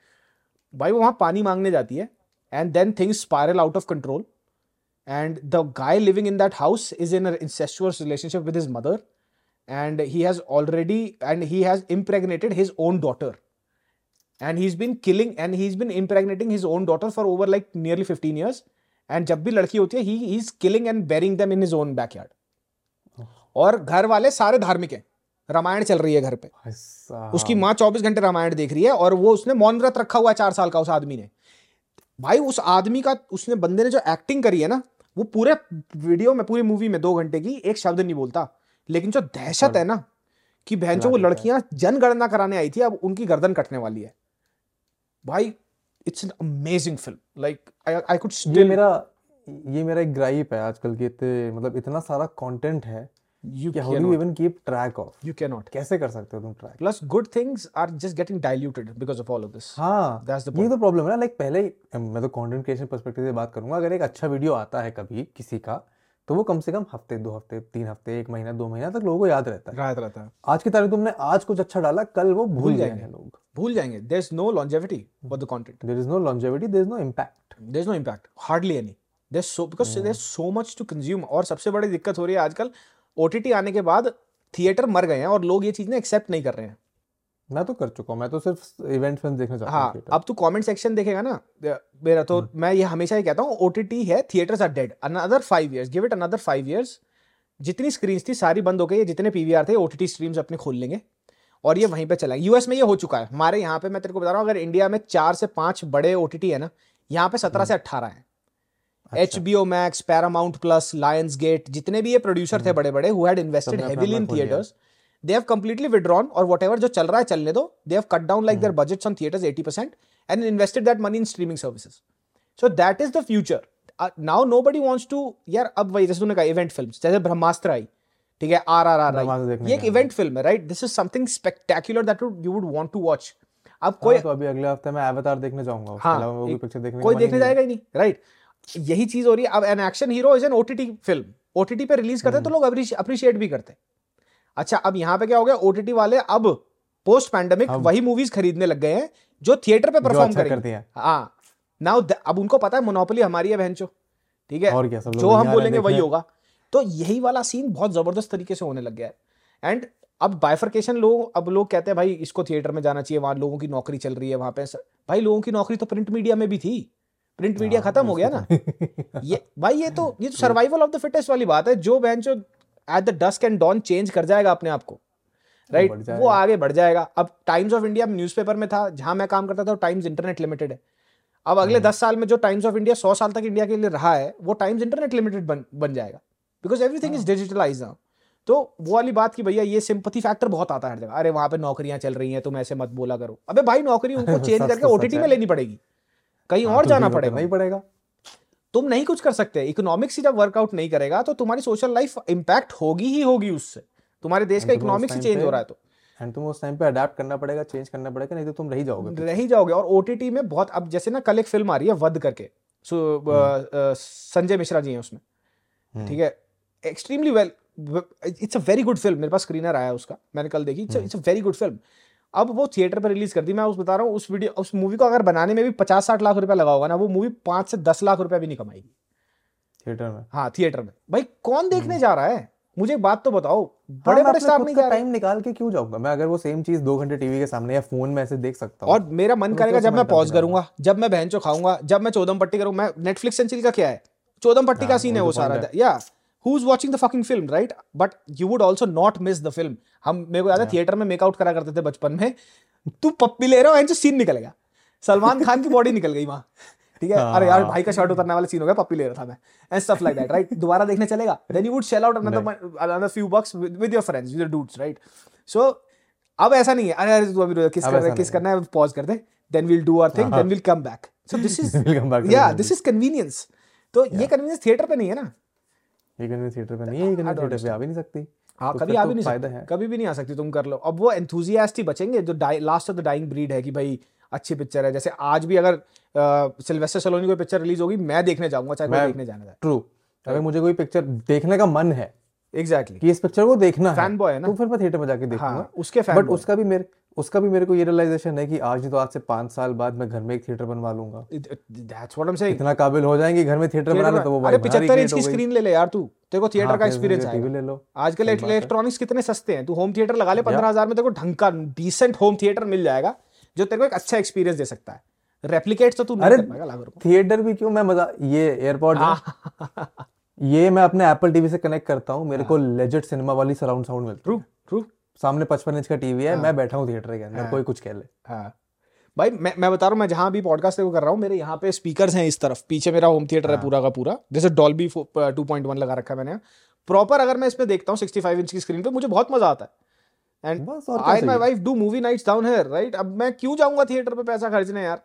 भाई वो वहाँ पानी मांगने जाती है and then things spiral out of control and the guy living in that house is in incestuous relationship with his mother and he has already and he has impregnated his own daughter and he's been killing and he is been impregnating his own daughter for over like nearly fifteen years and जब भी लड़की होती है he is killing and burying them in his own back yard और घर वाले सारे धार्मिक हैं। रामायण चल रही है घर पे। उसकी माँ चौबीस घंटे रामायण देख रही है और वो उसने मौन व्रत रखा हुआ है चार साल का उस आदमी ने। भाई उस आदमी का उसने बंदे ने जो एक्टिंग करी है ना वो पूरे वीडियो में पूरी मूवी में दो घंटे की एक शब्द नहीं बोलता। लेकिन जो दहशत है ना कि बहन जो वो लड़कियाँ जनगणना कराने आई थी अब उनकी गर्दन कटने वाली है। भाई it's an amazing film like I could ये स्टिल मेरा ये मेरा एक ग्राइप है आजकल के इतने मतलब इतना सारा कंटेंट है यू कि how do even keep track of you can not कैसे कर सकते हो तुम track plus good things are just getting diluted because of all of this हाँ That's the ये तो प्रॉब्लम है ना लाइक पहले मैं तो कंटेंट क्रिएशन पर्सपेक्टिव से बात करूँगा अगर एक अच्छा वीडियो आता है कभी किसी का तो वो कम से कम हफ़्ते दो हफ़्ते तीन हफ़्ते एक महीना दो महीना तक लोगों को याद रहता है। राहत रहता है। आज की तारीख तुमने आज कुछ अच्छा डाला कल वो भूल जाएँगे। लोग। भूल जाएँगे। There is no longevity for the content there is no longevity there is no impact there is no impact hardly any there so because there so much to consume और सबसे बड़ी दिक्कत हो रही है आजकल ओटीटी आने के बाद थिएटर मर गए हैं और लोग ये चीज़ें एक्सेप्ट नहीं कर रहे हैं। मैं तो कर चुका हूँ मैं तो सिर्फ़ इवेंट फ़िल्म देखना चाहता हाँ हूँ। अब तू कमेंट सेक्शन देखेगा ना मेरा तो मैं ये हमेशा ही कहता हूँ ओटीटी है theatres are dead another five years give it another five years जितनी स्क्रीन थी सारी बंद हो गई है जितने पीवीआर थे ओटीटी स्ट्रीम्स अपने खोल लेंगे और ये वहीं पे चलाएँगे। यूएस में ये हो चुका है हमारे यहाँ पे मैं तेरे को बता रहा हूँ अगर इंडिया में चार से पाँच बड़े ओटीटी है ना यहाँ पे सत्रह से अट्ठारह है। H B O Max Paramount Plus Lionsgate जितने भी ये प्रोड्यूसर थे बड़े बड़े who had invested heavily in. Theatres they have completely withdrawn or whatever जो चल रहा है चलने दो। They have cut down like their budgets on theaters 80% and invested that money in streaming services. So that is the future. Uh, now nobody wants to यार अब वही जैसे तूने कहा इवेंट फ़िल्म जैसे ब्रह्मास्त्र आई ठीक है आर आर आर आई ये एक इवेंट फ़िल्म है right this is something spectacular that you would want to watch अब कोई हाँ, तो अभी अगले हफ़्ते मैं एवतार देखने जाऊँगा हाँ, वो भी पिक्चर देखने कोई मन देखने जाएगा ही नहीं राइट यही चीज़ हो रही है। अब an action hero is an OTT film OTT पे रिलीज़ करते हैं तो हम्म। लोग अप्रिशिएट भी करते हैं। अच्छा अब यहाँ पे क्या हो गया? ओटीटी वाले अब पोस्ट पैंडेमिक वही मूवीज़ खरीदने लग गए हैं जो थिएटर पे परफॉर्म अच्छा करती हैं। हाँ। नाउ अब उनको पता है मोनोपोली हमारी है बहनचो ठीक है? और क्या सब जो हम बोलेंगे वही होगा। तो यही वाला सीन बहुत ज़बरदस्त तरीके से होने लग गया है। एंड अब बाइफर्केशन लोग अब लोग कहते हैं भाई इसको थिएटर में जाना चाहिए वहाँ लोगों की नौकरी चल रही है वहाँ पे। भाई लोगों की नौकरी तो प्रिंट मीडिया में भी थी। प्रिंट मीडिया हाँ, खत्म हो गया ना। ये भाई ये तो ये तो सर्वाइवल ऑफ़ द फिटेस्ट वाली बात है। जो जो at the dusk and dawn change कर जाएगा अपने आप को। राइट बढ़ वो आगे बढ़ जाएगा। अब टाइम्स ऑफ़ इंडिया न्यूज़पेपर में था जहाँ मैं काम करता था टाइम्स इंटरनेट लिमिटेड है। अब अगले हम्म। दस साल में जो टाइम्स ऑफ़ इंडिया सौ साल तक इंडिया के लिए रहा है वो टाइम्स इंटरनेट लिमिटेड बन बन जाएगा। Because everything. Is digitalise now तो वो वाली बात की भैया ये सिंपथी फैक्टर बहुत आता है हर जगह। अरे वहाँ पे नौकरियाँ चल रही हैं तुम ऐसे मत बोला करो। अबे भाई नौकरी उनको चेंज करके तो ओटीटी में लेनी पड़ेगी। कहीं हाँ, और तो जाना पड़ेगा करना ही पड़ेगा। तुम नहीं कुछ कर सकते। इकोनॉमिक्स ही जब वर्कआउट नहीं करेगा तो तुम्हारी सोशल लाइफ इंपैक्ट होगी ही होगी उससे। तुम्हारे देश का इकोनॉमिक्स ही चेंज हो रहा है तो। एंड तुम्हें उस टाइम पे अडेप्ट करना पड़ेगा चेंज करना पड़ेगा नहीं तो तुम रह जाओगे रह ही जाओगे। और ओटीटी में बहुत अब जैसे ना कल एक फ़िल्म आ रही है वध करके। हम्म। संजय मिश्रा जी हैं उसमें। हम्म। ठीक है? Extremely well it's a very good film मेरे पास स्क्रीनर आया उसका। मैंने कल देखी। It's a very good film अब वो थिएटर पर रिलीज़ कर दी मैं उस बता रहा हूँ उस वीडियो उस मूवी को अगर बनाने में भी पचास साठ लाख रुपया लगा होगा ना वो मूवी पाँच से दस लाख रुपया भी नहीं कमाएगी। थिएटर में? हाँ थिएटर में। भाई कौन देखने जा रहा है? मुझे एक बात तो बताओ हाँ, बड़े बड़े स्टार नहीं टाइम निकाल के क्यों जाऊँगा? मैं अगर वो सेम चीज़ दो घंटे टीवी के सामने या फ़ोन में ऐसे देख सकता हूँ और मेरा मन तो करेगा जब मैं पॉज करूँगा। जब मैं बहन चो खाऊँगा जब मैं चौदम पट्टी करूँगा मैं नेटफ्लिक्स एंड चिल का क्या है? चौदम पट्टी का हाँ, सीन है वो तो सारा या who is watching the fucking film right but you would also not miss the film हम मेरे को याद है हाँ। थिएटर में मेकआउट करा करते थे बचपन में। तू पप्पी ले रहा हो एंड सीन निकलेगा। सलमान खान की बॉडी निकल गई वहाँ। ठीक है? अरे यार भाई का शर्ट उतरने वाला सीन हो गया पप्पी ले रहा था मैं। And stuff like that right दोबारा देखने चलेगा। Then you would shell out another another few bucks with your friends with dudes right so अब ऐसा नहीं है। अरे अरे तू अभी किस कर किस करना है पॉज कर दे। Then we'll do our thing then we'll come back so this is या दिस इज़ कन्वीनियंस तो ये कन्वीनियंस थिएटर पे नहीं है ना। ये कन्वीनियंस थिएटर पे नहीं है ये I don't कन्वीनियंस थिएटर पे आ भी नहीं सकती। हाँ तो कभी आ तो भी नहीं फ़ायदा है। कभी भी नहीं आ सकती तुम कर लो। अब वो एंथुजियास्ट ही बचेंगे जो last of the dying breed है कि भाई अच्छी पिक्चर है। जैसे आज भी अगर सिल्वेस्टर सलोनी कोई पिक्चर रिलीज़ होगी मैं देखने जाऊँगा चाहे मैं- देखने जाने ट्रू अगर मुझे कोई पिक्चर देखने का मन है एग्जैक्टली कि इस पिक्चर को देखना है फ़ैन बॉय है ना? तो फिर मैं थिएटर में जाके देखूँगा। हाँ उसके फ़ैन बट उसका भी मेरे उसका भी मेरे को ये रियलाइजेशन है कि आज नहीं तो आज से पाँच साल बाद मैं घर में एक थिएटर बनवा लूँगा। That's what I am saying इतना काबिल हो जाएँगे घर में थिएटर बनाना तो वो अरे भाई बाहर ही 75 इंच की स्क्रीन ले ले यार तू। तेरे को थिएटर हाँ, का एक्सपीरियंस टीवी ले लो। आजकल है। इलेक्ट्रॉनिक्स कितने सस्ते हैं? तू होम थिएटर लगा ले पंद्रह हज़ार में तेरे को ढंग का डिसेंट होम थिएटर मिल जाएगा जो तेरे को एक अच्छा एक्सपीरियंस दे सकता है। रेप्लिकेट तो तू नहीं अरे कर पाएगा लाख थिएटर भी क्यों? मैं मज़ा ये एयरपोर्ट ये मैं अपने एप्पल टीवी से कनेक्ट करता हूँ। मेरे को लेजिट सिनेमा वाली सराउंड साउंड मिलती ट्रू ट्रू सामने पचपन इंच का टीवी है मैं बैठा हूँ थिएटर के अंदर कोई कुछ कह ले। हाँ। भाई मैं मैं बता रहा हूँ मैं जहाँ भी पॉडकास्ट कर रहा हूँ मेरे यहाँ पे स्पीकर्स हैं इस तरफ़। पीछे मेरा होम थिएटर है हाँ। पूरा का पूरा। जैसे डॉल्बी टू पॉइंट वन लगा रखा है मैंने। प्रॉपर अगर मैं इसमें देखता हूँ सिक्सटी फाइव इंच की स्क्रीन पे मुझे बहुत मज़ा आता है। And I and my wife do movie nights down here right अब मैं क्यों जाऊँगा थिएटर पे पैसा खर्चने यार?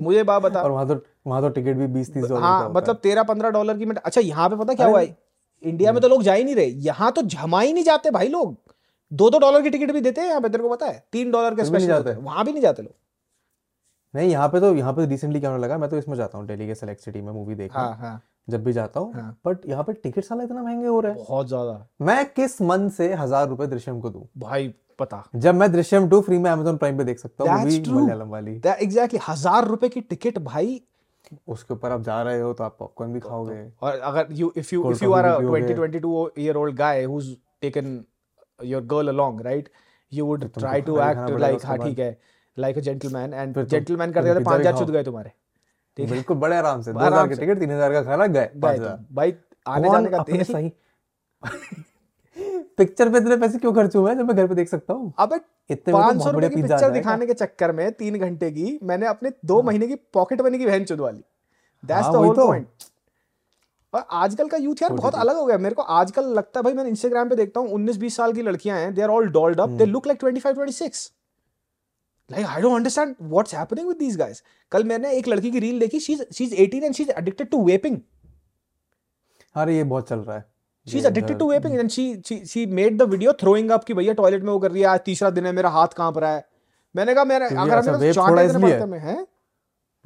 मुझे बात बता। और वहाँ तो वहाँ तो टिकट भी बीस तीस डॉलर हाँ मतलब तेरह पंद्रह डॉलर की मिनट। अच्छा यहाँ पे पता क्या हुआ है? इंडिया में तो लोग जा ही नहीं रहे। यहाँ तो जमा ही नहीं जाते भाई लोग। दो दो डॉलर की टिकट भी देते हैं यहाँ पे तेरे को पता है तीन डॉलर के स्पेशल जाते। हैं। वहाँ भी नहीं जाते लोग। नहीं यहाँ पे तो यहाँ पे रिसेंटली क्या होने लगा मैं तो इसमें जाता हूँ दिल्ली के सेलेक्ट सिटी में मूवी देखने। हाँ हाँ। जब भी जाता हूँ हाँ। बट यहाँ पे टिकट साला इतना महँगे हो रहे हैं। बहुत ज़्यादा। मैं किस मन से हज़ार रुपए दृश्यम को दूँ? भाई पता। जब मैं दृश्यम टू फ्री में अमेजोन प्राइम पे देख सकता हूँ. मलयालम वाली। एग्जैक्टली हज़ार रुपए की टिकट भाई। उसके ऊपर आप जा रहे हो तो आप पॉपकॉर्न भी खाओगे। और अगर you if you if you are a coffee भी 20 22 year old guy who's taken your girl along right? You would try to act like हाँ। ठीक है like a gentleman and gentleman करते करते पाँच हज़ार। छुट गए तुम्हारे। ठीक बिल्कुल बड़े आराम से। दो हज़ार के टिकट तीन हज़ार का खाना गए पाँच हज़ार। भाई आने जाने का अपने सही? पिक्चर पे इतने पैसे क्यों खर्च हुए जब मैं घर पे देख सकता हूँ? अबे इतने तो पाँच सौ रुपए की पिक्चर दिखाने के चक्कर में तीन घंटे की मैंने अपने दो महीने की पॉकेट मनी की बहन चुदवा ली। दैट्स हाँ, द होल। पॉइंट और आजकल का यूथ यार बहुत अलग हो गया। मेरे को आजकल लगता है भाई मैंने इंस्टाग्राम पे देखता हूँ 19 20 साल की लड़कियाँ हैं they are all dolled up they look like 25 26 like I don't understand what's happening with these guys कल मैंने एक लड़की की रील देखी she she is 18 and she is addicted to vaping अरे ये बहुत चल रहा है। She is addicted to vaping and she she made the video throwing up कि भैया टॉयलेट में वो कर रही है आज तीसरा दिन है मेरा हाथ काँप रहा है। मैंने कहा मेरा तो अगर हमें चांटे देने पड़ते में हैं?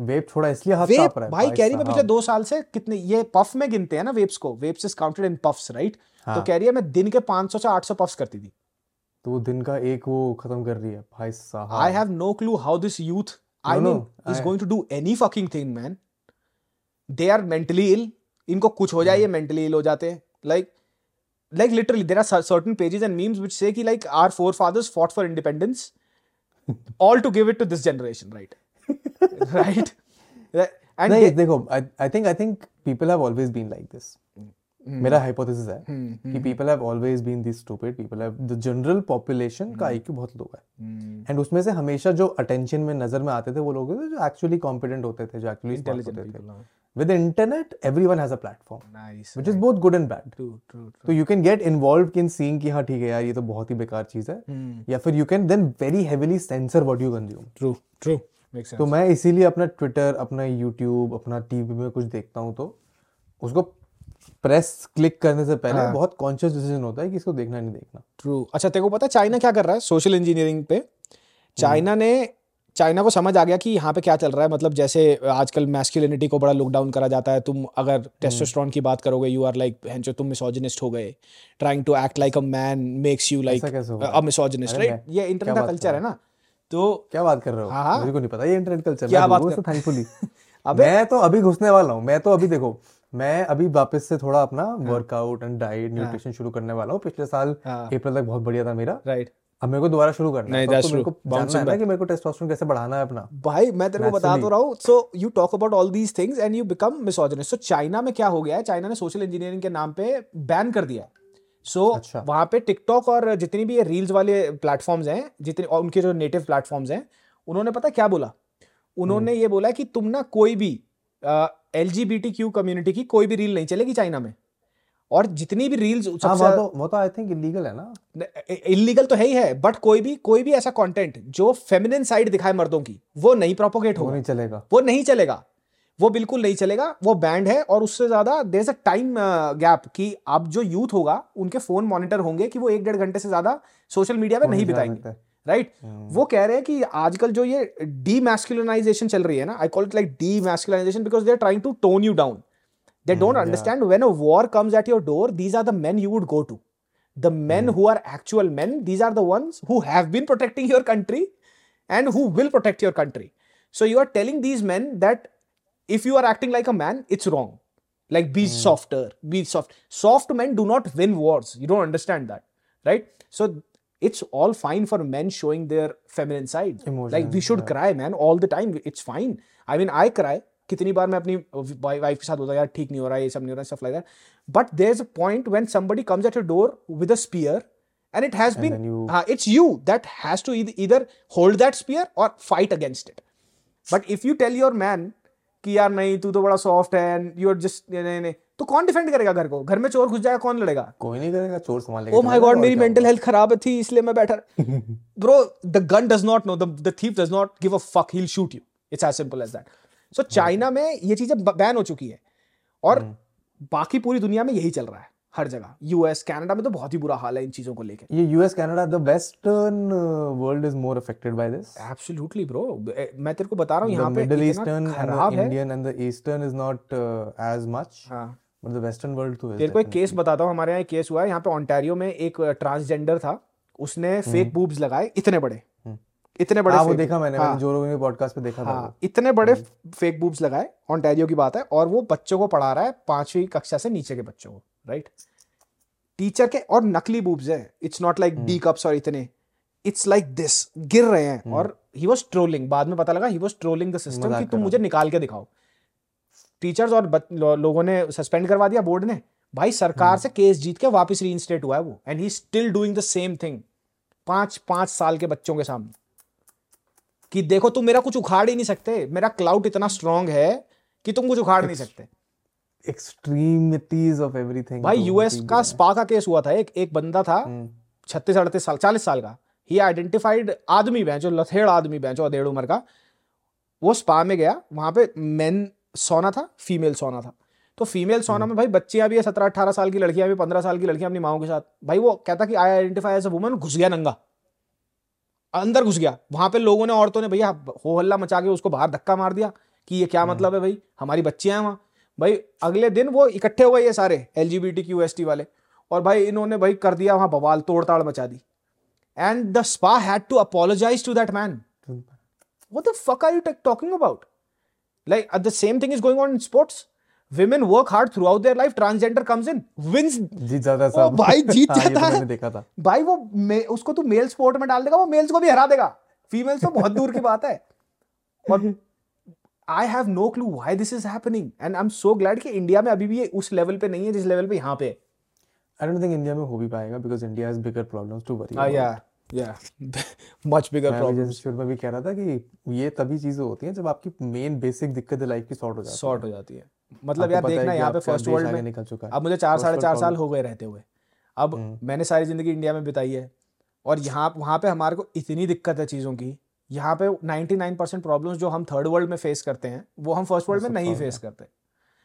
वेप थोड़ा इसलिए हाथ वेप रहा है भाई है मैं पिछले दो साल से कितने ये पफ में गिनते हैं ना वेप्स को vapes is counted in puffs right तो हाँ। है मैं दिन के 500 से 800 पफ्स करती थी। तो दिन का एक वो खत्म कर रही है भाई साहब। I have no clue how this youth I mean is going to do any fucking thing man they are mentally ill इनको कुछ हो जाए. ये मेंटली इल हो जाते हैं। Like like literally there are cer- certain pages and memes which say ki like our forefathers fought for independence all to give it to this generation right? right? And नहीं देखो I think I think people have always been like this Hmm. मेरा हाइपोथेसिस है कि people have always been this stupid people have the general population का आईक्यू बहुत लो है. Hmm. एंड उसमें से हमेशा जो अटेंशन में नज़र में आते थे वो लोग थे जो एक्चुअली कॉम्पिटेंट होते थे जो एक्चुअली Intelligent होते थे. हाँ. With internet everyone has a platform nice which is both good and bad true true true. तो you can get involve in seeing कि हाँ ठीक है यार ये तो बहुत ही बेकार चीज़ है. Hmm. या फिर you can then very heavily censor what you consume true true. तो मैं इसीलिए अपना ट्विटर अपना यूट्यूब अपना टीवी में कुछ देखता हूँ तो उसको प्रेस क्लिक करने से पहले हाँ। बहुत कॉन्शियस डिसीज़न होता है कि इसको देखना नहीं देखना। ट्रू अच्छा तेरे को पता है चाइना क्या कर रहा है? सोशल इंजीनियरिंग पे। चाइना ने चाइना को समझ आ गया कि यहाँ पे क्या चल रहा है। मतलब जैसे आजकल मैस्कुलिनिटी को बड़ा लुक डाउन करा जाता है। तुम अगर टेस्टोस्टेरोन की बात करोगे यू आर लाइक जो तुम मिसोजिनिस्ट हो गए। Trying to act like a man makes you like? A misogynist right ये इंटरनेट का कल्चर है? ना। तो क्या बात कर रहे हो? हाँ, हाँ। मुझे को नहीं पता ये इंटरनेट कल्चर क्या बात कर- थैंकफुली अबे- मैं तो अभी घुसने वाला हूँ मैं तो अभी देखो मैं अभी वापस से थोड़ा अपना हाँ। वर्कआउट एंड डाइट न्यूट्रिशन शुरू करने वाला हूँ। पिछले साल हाँ। अप्रैल तक बहुत बढ़िया था मेरा। राइट अब मेरे को दोबारा शुरू करना है। तो मेरे को जानना है ना कि मेरे को टेस्टोस्टेरोन कैसे बढ़ाना है अपना। भाई मैं तेरे को बता तो रहा हूँ। So you talk about all these things and you become misogynist so China में क्या हो गया है? चाइना ने सोशल इंजीनियरिंग के नाम पे बैन कर दिया है। सो अच्छा। वहाँ पे टिकटॉक और जितनी भी ये रील्स वाले प्लेटफॉर्म्स हैं जितने और उनके जो नेटिव प्लेटफॉर्म्स हैं उन्होंने पता क्या बोला? उन्होंने ये बोला कि तुम ना कोई भी L G B T Q community की कोई भी रील नहीं चलेगी चाइना में। और जितनी भी रील्स हाँ वो तो वो तो आई थिंक इलीगल है ना। इलीगल तो है ही है बट कोई भी कोई भी ऐसा कंटेंट जो फेमिनिन साइड दिखाए मर्दों की वो नहीं प्रोपोगेट होगा। नहीं चलेगा। वो नहीं चलेगा। वो बिल्कुल नहीं चलेगा वो बैंड है और उससे ज़्यादा देर अ टाइम गैप कि अब जो यूथ होगा उनके फ़ोन मॉनिटर होंगे कि वो एक डेढ़ घंटे से ज़्यादा सोशल मीडिया पर नहीं बिताएँगे राइट right? वो कह रहे हैं कि आजकल जो ये डी चल रही है ना I call it like demasculinization because they're trying to tone you down they don't understand when war comes at your door these are the men you would go to the man who are actual man these are the ones who have been protecting your country and who will protect your country so you are telling these men that if you are acting like a man it's wrong like be softer be soft soft men do not win wars you don't understand that right so it's all fine for men showing their feminine side like we should cry man all the time it's fine i mean i cry कितनी बार मैं अपनी वाइफ के साथ होता यार ठीक नहीं हो रहा है ये सब नहीं हो रहा है stuff like that but there's a point when somebody comes at your door with a spear and it has been then you- uh, it's you that has to either, either hold that spear or fight against it but if you tell your man कि यार नहीं तू तो बड़ा सॉफ्ट है एंड यू आर जस्ट नहीं नहीं। तो कौन डिफेंड करेगा घर को? घर में चोर घुस जाएगा कौन लड़ेगा? कोई नहीं करेगा चोर संभाल लेगा। ओ माय गॉड मेरी मेंटल हेल्थ खराब थी इसलिए मैं बैठा bro the gun does not know the thief does not give a fuck he will shoot you it's as simple as that so China में ये चीज़ें बैन हो चुकी है। और बाकी पूरी दुनिया में यही चल रहा है। हर जगह। यूएस कनाडा में तो बहुत ही बुरा हाल है इन चीज़ों को लेकर ये US Canada the western world is more affected by this absolutely bro मैं तेरे को बता रहा हूँ यहाँ पे इतना eastern and खराब है। Indian and the eastern is not uh, as much हाँ। but the western world तेरे को एक केस बताता हूँ हमारे यहाँ एक केस हुआ है। यहाँ पे ऑन्टारियो में एक ट्रांसजेंडर था। उसने फेक बूब्स लगाए इतने बड़े। इतने बड़े हाँ वो देखा मैंने हाँ, मैंने जो रोगन के पॉडकास्ट पे देखा हाँ वो। इतने बड़े फेक बूब्स लगाए ऑन्टेरियो की बात है और वो बच्चों को पढ़ा रहा है पांचवी कक्षा से नीचे के बच्चों को। राइट टीचर के और नकली बूब्स है। It's not like D cups और इतने। इट्स लाइक दिस गिर रहे हैं। और ही वॉज़ ट्रोलिंग बाद में पता लगा he was trolling the system कि तुम मुझे निकाल के दिखाओ। टीचर्स और लो, लोगों ने सस्पेंड करवा दिया बोर्ड ने। भाई सरकार से केस जीत के वापस रीइंस्टेट हुआ है वो। And he still doing the same thing पाँच पाँच साल के बच्चों के सामने। कि देखो तुम मेरा कुछ उखाड़ ही नहीं सकते। मेरा क्लाउड इतना स्ट्रांग है कि तुम कुछ उखाड़ नहीं सकते। Extremities of everything भाई यूएस का स्पा का केस हुआ था एक एक बंदा था हम्म, छत्तीस अड़तीस साल चालीस साल का। ही आइडेंटिफाइड आदमी बेंचो लथेड़ आदमी बेंचो अधेड़ उम्र का वो स्पा में गया वहाँ पे मेन सोना था फीमेल सोना था। तो फीमेल सोना में भाई बच्चियाँ भी है सत्रह अठारह साल की लड़कियाँ भी पंद्रह साल की लड़कियाँ अपनी माओ के साथ। भाई वो कहता कि I identify as a woman घुस गया नंगा। अंदर घुस गया। वहाँ पे लोगों ने औरतों ने भैया हो हल्ला मचा के उसको बाहर धक्का मार दिया कि ये क्या मतलब है भाई? हमारी बच्चियाँ हैं वहाँ। भाई अगले दिन वो इकट्ठे हो गए ये सारे L G B T Q S T वाले। और भाई इन्होंने भाई कर दिया वहाँ बवाल तोड़ ताड़ मचा दी। And the spa had to apologise to that man what the fuck are you t- talking about? Like uh, the same thing is going on in sports women work hard throughout their life transgender comes in wins जीत जाता है सब। भाई जीत हाँ, तो जाता है। मैंने देखा था। भाई वो मे, उसको तू मेल स्पोर्ट में डाल देगा वो मेल्स को भी हरा देगा। फीमेल्स तो बहुत दूर की बात है। और I have no clue why this is happening and I am so glad कि इंडिया में अभी भी ये उस लेवल पे नहीं है जिस लेवल पे यहाँ पे। आई डोंट थिंक इंडिया में हो भी पाएगा because India has bigger problems to worry yeah yeah much bigger problem शुरू में भी कह रहा था कि ये तभी चीज़ें होती हैं जब आपकी मेन बेसिक दिक्कतें लाइफ की सॉर्ट हो जाती है। सॉर्ट हो जाती है। मतलब यार देखना यहाँ पे फ़र्स्ट वर्ल्ड में निकल चुका है। अब मुझे चार साढ़े चार साल हो गए रहते हुए। अब हम्म। मैंने सारी ज़िंदगी इंडिया में बिताई है। और यहाँ वहाँ पे हमारे को इतनी दिक्कत है चीज़ों की। यहाँ पे 99% परसेंट प्रॉब्लम्स जो हम थर्ड वर्ल्ड में फेस करते हैं वो हम फ़र्स्ट वर्ल्ड में नहीं फेस करते।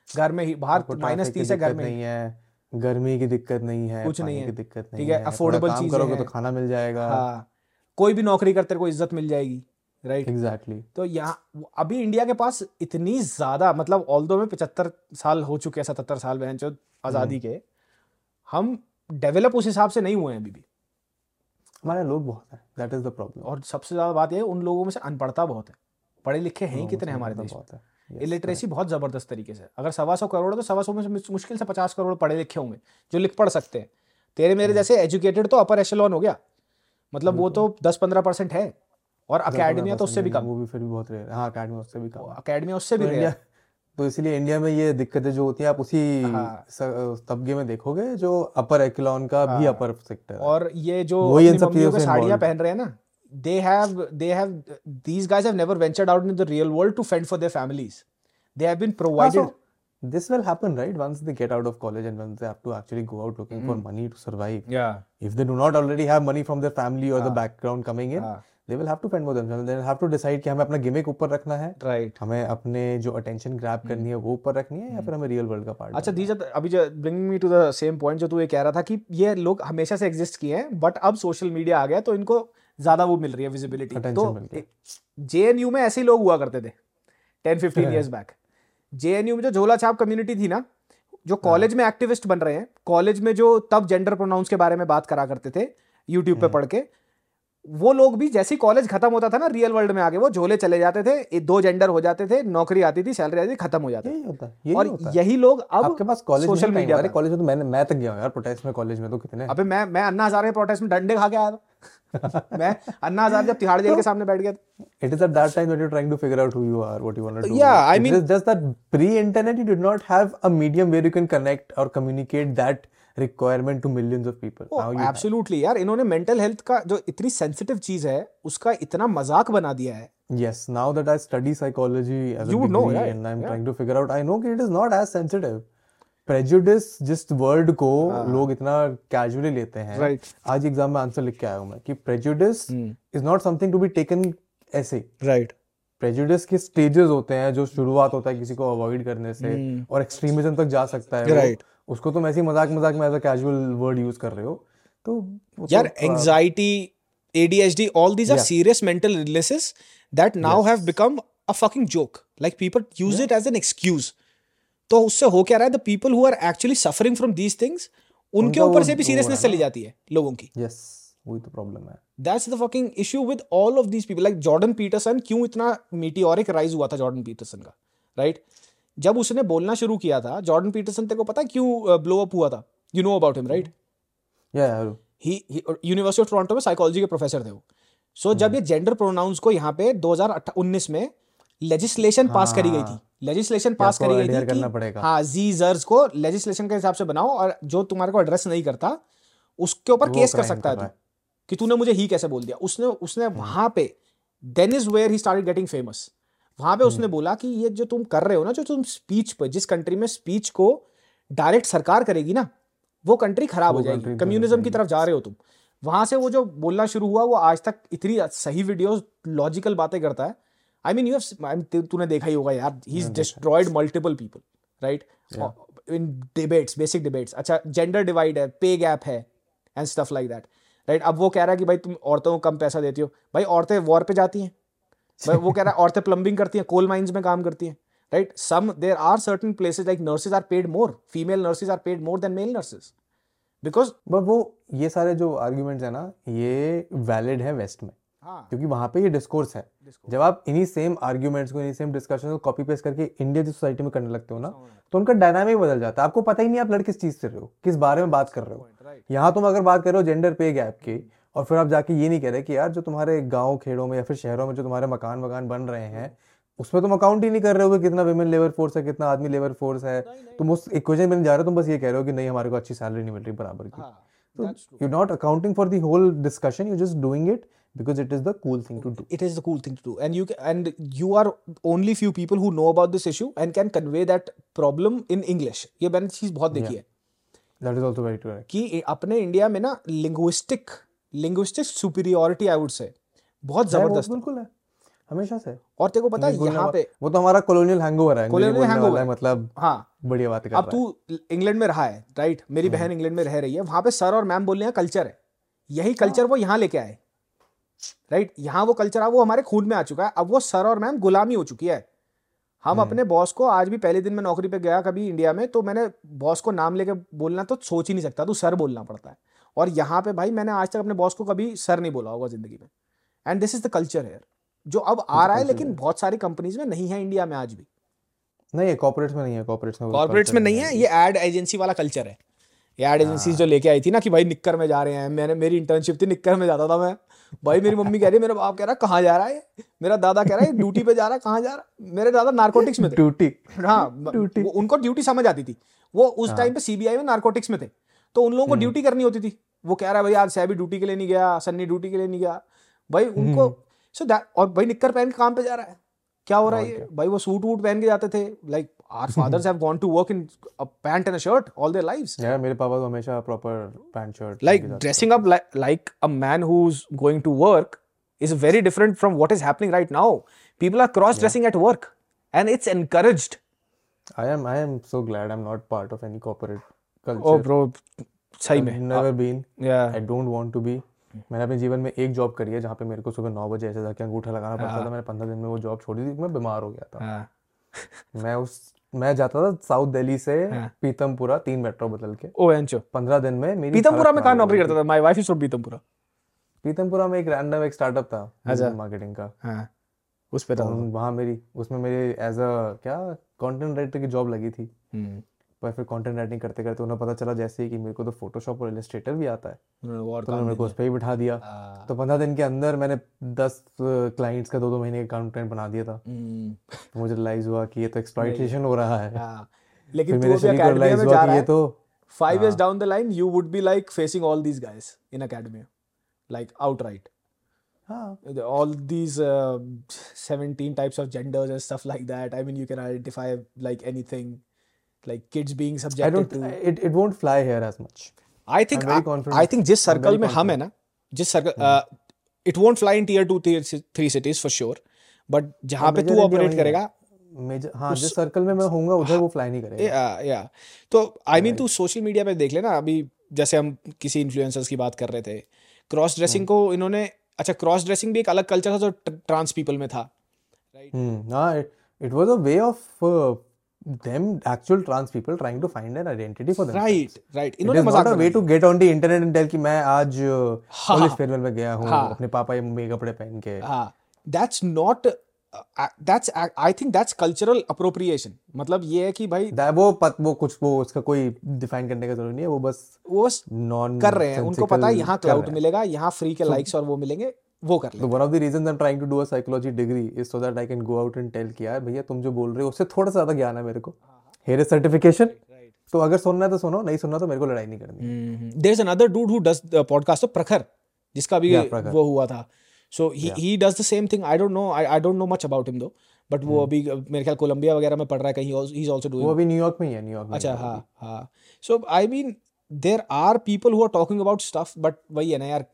घर में ही बाहर माइनस तीस है घर में नहीं है गर्मी की दिक्कत नहीं है कुछ नहीं है। दिक्कत नहीं ठीक है, काम चीज़ें करोगे तो खाना मिल जाएगा। हाँ कोई भी नौकरी करते को इज़्ज़त मिल जाएगी राइट एग्जैक्टली तो यहाँ अभी इंडिया के पास इतनी ज़्यादा मतलब ऑल दो में पिछहत्तर साल हो चुके हैं सतहत्तर साल बहन जो आज़ादी हम्म। के हम डेवलप उस हिसाब से नहीं हुए हैं अभी भी। हमारे लोग बहुत हैं दैट इज़ द प्रॉब्लम और सबसे ज़्यादा बात यह है उन लोगों में से अनपढ़ता बहुत है। पढ़े लिखे हैं कितने हमारे देश में? बहुत है। इलिटरेसी बहुत ज़बरदस्त तरीके से अगर सवा सौ करोड़ है तो सवा सौ में से मुश्किल से पचास करोड़ पढ़े लिखे होंगे जो लिख पढ़ सकते हैं। तेरे मेरे हम्म। जैसे एजुकेटेड तो अपर एशेलॉन हो गया। मतलब वो तो दस पंद्रह परसेंट है और अकेडमिया तो उससे भी कम। वो भी फिर भी बहुत रेयर हाँ। अकेडमी उससे भी कम। अकेडमिया उससे भी तो है। तो इसलिए इंडिया में ये दिक्कतें जो होती है आप उसी तबके में देखोगे जो अपर एक्लॉन का भी अपर सेक्टर और ये जो वही इन सब चीज़ों से साड़ियाँ पहन रहे हैं ना they have they have these guys have never ventured out in the real world to fend for their families they have been provided this will happen right once they get out of college and once they have to actually go out looking for money to survive या if they do not already have money from their family और the background coming in they will have to fend for themselves. They'll have to decide कि हमें अपना गिमिक ऊपर रखना है। राइट हमें अपने जो अटेंशन ग्रैब करनी है वो ऊपर रखनी है या फिर हमें रियल वर्ल्ड का पार्ट अच्छा दीज अभी जो bring me to the same point जो तू ये कह रहा था कि ये लोग हमेशा से एग्जिस्ट किए हैं बट अब सोशल मीडिया आ गया तो इनको ज़्यादा वो मिल रही है विजिबिलिटी तो गया। में ऐसे ही लोग हुआ करते थे ten fifteen years back JNU में जो झोला छाप कम्युनिटी थी ना जो हाँ। कॉलेज में एक्टिविस्ट बन रहे हैं कॉलेज में जो तब जेंडर प्रोनाउंस के बारे में बात करा करते थे यूट्यूब। पे पढ़ के वो लोग भी जैसे ही कॉलेज खत्म होता था ना रियल वर्ल्ड में आगे वो झोले चले जाते थे दो जेंडर हो जाते थे नौकरी आती थी सैलरी आती थी खत्म हो जाती होता यही और होता। यही लोग अब आपके पास कॉलेज सोशल मीडिया अरे कॉलेज में तो मैंने मैं तक गया यार प्रोटेस्ट में कॉलेज में तो कितने। अबे मैं मैं अन्ना हजारे प्रोटेस्ट में डंडे खा के आया था। मैं अन्ना हजारे जब तिहाड़ जेल के सामने बैठ गया था। It is at that time that you're trying to figure out who you are, what you want to do. Yeah, I mean- is just that pre-internet, you did not have a medium where you can connect or communicate that requirement to millions of people. Now absolutely यार इन्होंने मेंटल हेल्थ का जो इतनी सेंसिटिव चीज़ है उसका इतना मज़ाक बना दिया है Yes, now that I study psychology as You a would know, right? and I'm Yeah. trying to figure out, I know that it is not as sensitive. Prejudice जिस वर्ड को लोग इतना कैजुअली लेते हैं Right. आज एग्ज़ाम में आंसर लिख के आया हूँ मैं कि prejudice is not something to be taken ऐसे राइट प्रेजुडिस के स्टेजेस होते हैं जो शुरुआत होता है किसी को अवॉइड करने से hmm. और एक्सट्रीमिज्म तक जा सकता है। Hmm. Right. उसको तुम ऐसे मज़ाक मज़ाक में as a casual word use कर रहे हो तो तो यार anxiety ADHD all these are Yeah. serious mental illnesses that now have become a fucking joke. Like people use it as an excuse. तो उससे हो क्या रहा है? The people who are actually suffering from these things उनके ऊपर से भी सीरियसनेस चली जाती है लोगों की। यस वही तो प्रॉब्लम है। That's the fucking issue with all of these people like Jordan Peterson क्यों इतना मीटियोरिक राइज हुआ था जॉर्डन पीटरसन का राइट जब उसने बोलना शुरू किया था जॉर्डन पीटरसन तेरे को पता है क्यों ब्लो अप हुआ था? You know about him right he University of Toronto में साइकोलॉजी के प्रोफेसर थे वो। सो जब ये जेंडर प्रोनाउंस को यहाँ पे 2019 में लेजिस्लेशन पास करी गई थी। लेजिस्लेशन पास करी गई थी करना पड़ेगा। हाँ जी जर्स को लेजिस्लेशन के हिसाब से बनाओ और जो तुम्हारे को एड्रेस नहीं करता उसके ऊपर केस कर सकता है तू कि तूने मुझे ही कैसे बोल दिया? उसने उसने वहाँ पे then is where he started getting famous वहाँ पे उसने बोला कि ये जो तुम कर रहे हो ना जो तुम स्पीच पे जिस कंट्री में स्पीच को डायरेक्ट सरकार करेगी ना वो कंट्री खराब हो जाएगी। कम्युनिज्म की तरफ़ जा रहे हो तुम। वहाँ से वो जो बोलना शुरू हुआ वो आज तक इतनी सही वीडियोस लॉजिकल बातें करता है। आई मीन यू हैव तूने देखा ही होगा यार he is destroyed multiple people right in debates basic debates अच्छा जेंडर डिवाइड है पे गैप है and stuff like that right अब वो कह रहा है कि भाई तुम औरतों को कम पैसा देती हो। भाई औरतें वॉर पे जाती हैं। भाई वो कह रहा है औरतें प्लम्बिंग करती हैं कोल माइंस में काम करती हैं right some there are certain places like nurses are paid more female nurses are paid more than male nurses because but वो ये सारे जो आर्ग्यूमेंट्स है ना ये वैलिड है वेस्ट में। हाँ। क्योंकि वहाँ पे ये डिस्कोर्स है। जब आप इन्हीं सेम आर्ग्यूमेंट्स को इन्हीं सेम डिस्कशन को कॉपी पेस्ट करके इंडिया की सोसाइटी में करने लगते हो ना तो उनका डायनामिक बदल जाता है। आपको पता ही नहीं आप लड़ किस चीज़ से रहे हो किस बारे में बात कर रहे हो। यहाँ तुम अगर बात कर रहे हो जेंडर पे गैप की और फिर आप जाके ये नहीं कह रहे कि यार जो तुम्हारे गाँव खेड़ों में या फिर शहरों में जो तुम्हारे मकान वकान बन रहे हैं उसमें तुम अकाउंट ही नहीं कर रहे हो कि कितना विमेन लेबर फोर्स है कितना आदमी लेबर फोर्स है। तुम उस इक्वेशन में नहीं जा रहे हो तुम बस ये कह रहे हो कि नहीं हमारे को अच्छी सैलरी नहीं मिल रही बराबर की। तो you not accounting for the whole discussion you just doing it because it is the cool thing to do it is the cool thing to do and you ca- and you are only few people who know about this issue and can convey that problem in english ये मैंने चीज़ बहुत देखी है। That is also very true कि अपने इंडिया में ना linguistic linguistic superiority I would say बहुत ज़बरदस्त बिल्कुल है। हमेशा से। और तेरे को पता है यहाँ पे वो तो हमारा कॉलोनियल हैंगओवर है hangover वाला है, है। मतलब हाँ। बढ़िया बातें कर अब तू इंग्लैंड में रहा है राइट मेरी बहन इंग्लैंड में रह रही है। वहाँ पे सर और मैम बोलने का कल्चर है। यही कल्चर वो यहाँ लेके आए। राइट यहाँ वो कल्चर आ वो हमारे खून में आ चुका है। अब वो सर और मैम गुलामी हो चुकी है। हम अपने बॉस को आज भी पहले दिन मैं नौकरी पे गया कभी इंडिया में तो मैंने बॉस को नाम लेके बोलना तो सोच ही नहीं सकता। तो सर बोलना पड़ता है। और यहाँ पे भाई मैंने आज तक अपने बॉस को कभी सर नहीं बोला होगा ज़िंदगी में। And this is the culture here जो अब आ रहा है लेकिन बहुत सारी कंपनीज़ में नहीं है इंडिया में आज भी। नहीं है कॉर्पोरेट्स में नहीं है कॉर्पोरेट्स में कॉर्पोरेट्स में नहीं है। ये एड एजेंसी वाला कल्चर है। ये एड एजेंसी जो लेके आई थी ना कि भाई निक्कर में जा रहे हैं मैंने मेरी इंटर्नशिप थी निक्कर में जाता था मैं। भाई मेरी मम्मी कह रही है मेरा बाप कह रहा है कहाँ जा रहा है मेरा दादा कह रहा है ड्यूटी पे जा रहा है कहाँ जा रहा है? मेरे दादा नारकोटिक्स में थे। ड्यूटी हाँ वो- उनको ड्यूटी समझ आती थी। वो उस टाइम पे सीबीआई में नार्कोटिक्स में थे। तो उन लोगों को ड्यूटी करनी होती थी। वो कह रहा है भाई आज सैबी ड्यूटी के लिए नहीं गया सन्नी ड्यूटी के लिए नहीं गया भाई उनको सो दैट और भाई निक्कर पहन के काम पे जा रहा है क्या हो रहा है ये भाई वो सूट वूट पहन के जाते थे like our fathers have gone to work in a pant and a shirt all their lives यार मेरे पापा तो हमेशा proper pant shirt like dressing up like like a man who's going to work is very different from what is happening right now people are cross dressing at work and it's encouraged I am I am so glad I'm not part of any corporate culture. oh bro सही में। never been. yeah I don't want to be. मैंने अपने जीवन में एक जॉब करी है जहाँ पे मेरे को सुबह नौ बजे ऐसे जाके अंगूठा लगाना पड़ता था। मैंने पंद्रह दिन में वो जॉब छोड़ी थी मैं बीमार हो गया था। हाँ। मैं उस मैं जाता था साउथ दिल्ली से पीतमपुरा तीन मेट्रो बदल के। ओ एंचो पंद्रह दिन में मेरी पीतमपुरा में कहाँ नौकरी करता था। My wife is from Pitampura Pitampura में एक रैंडम एक स्टार्टअप था मार्केटिंग का। हाँ। उस पे था। वहाँ मेरी उसमें मेरी एज अ क्या कंटेंट राइटर की जॉब लगी थी। हम्म। पर फिर कंटेंट राइटिंग करते करते उन्हें पता चला जैसे ही कि मेरे को तो फोटोशॉप और इलस्ट्रेटर भी आता है। तो मेरे को उस पर ही बिठा दिया। हाँ। तो पंद्रह दिन के अंदर मैंने दस क्लाइंट्स का दो दो महीने का कंटेंट बना दिया था। हम्म, तो मुझे रियलाइज़ हुआ कि ये तो एक्सप्लॉइटेशन हो रहा है। हाँ। लेकिन तू मेरे शरीर को अकेडमी रियलाइज़ में हुआ कि ये तो years down the line you would be like facing all these guys in academia like outright. हाँ। The- all these uh, 17 types of genders and stuff like that. I mean you can identify like anything. Like kids being subjected I don't to it, it won't fly here as much i think I. I think जिस सर्कल में हम है ना जिस circle it won't fly in tier 2 tier 3 cities for sure but जहाँ पे तू ऑपरेट है। करेगा मेजर हाँ जिस सर्कल में मैं होऊँगा उधर वो फ्लाई नहीं करेगा या या तो आई मीन तू सोशल मीडिया पे देख लेना अभी जैसे हम किसी इन्फ्लुएंसर्स की बात कर रहे थे क्रॉस ड्रेसिंग को इन्होंने अच्छा क्रॉस ड्रेसिंग भी एक अलग कल्चर था जो ट्रांस पीपल में था Hmm. हाँ, was a way of uh, them actual trans people trying to find an identity for themselves. Right It इन्होंने is मज़ाक not a way to get on the internet and tell कि मैं आज। पुलिस फेयरवेल में गया हूँ हाँ। अपने पापा या मम्मी कपड़े पहन के। हाँ। That's not that's I think that's cultural appropriation मतलब ये है कि भाई वो पत, वो कुछ वो उसका कोई डिफाइन करने का ज़रूरी नहीं है वो बस वो बस नॉन कर रहे हैं। उनको पता है यहाँ क्लाउड मिलेगा यहाँ फ्री के लाइक्स और वो मिलेंगे। वो कर ले तो one of the reason I am trying to do a psychology degree is so that I can go out and tell कि यार भैया तुम जो बोल रहे हो उससे थोड़ा सा ज़्यादा ज्ञान है मेरे को। हेयर सर्टिफिकेशन तो अगर सुनना है तो सुनो नहीं सुनना तो मेरे को लड़ाई नहीं करनी there is another dude who does podcast तो प्रखर जिसका भी Yeah, वो हुआ था। So he he does the same thing I don't know I I don't know much about him though but वो अभी मेरे ख्याल कोलंबिया वगैरह में पढ़ रहा है कहीं ही इज़ आल्सो डूइंग वो अभी न्यूयॉर्क में ही है न्यूयॉर्क में अच्छा हाँ हाँ so I mean there are people who are talking about stuff but वही है ना यार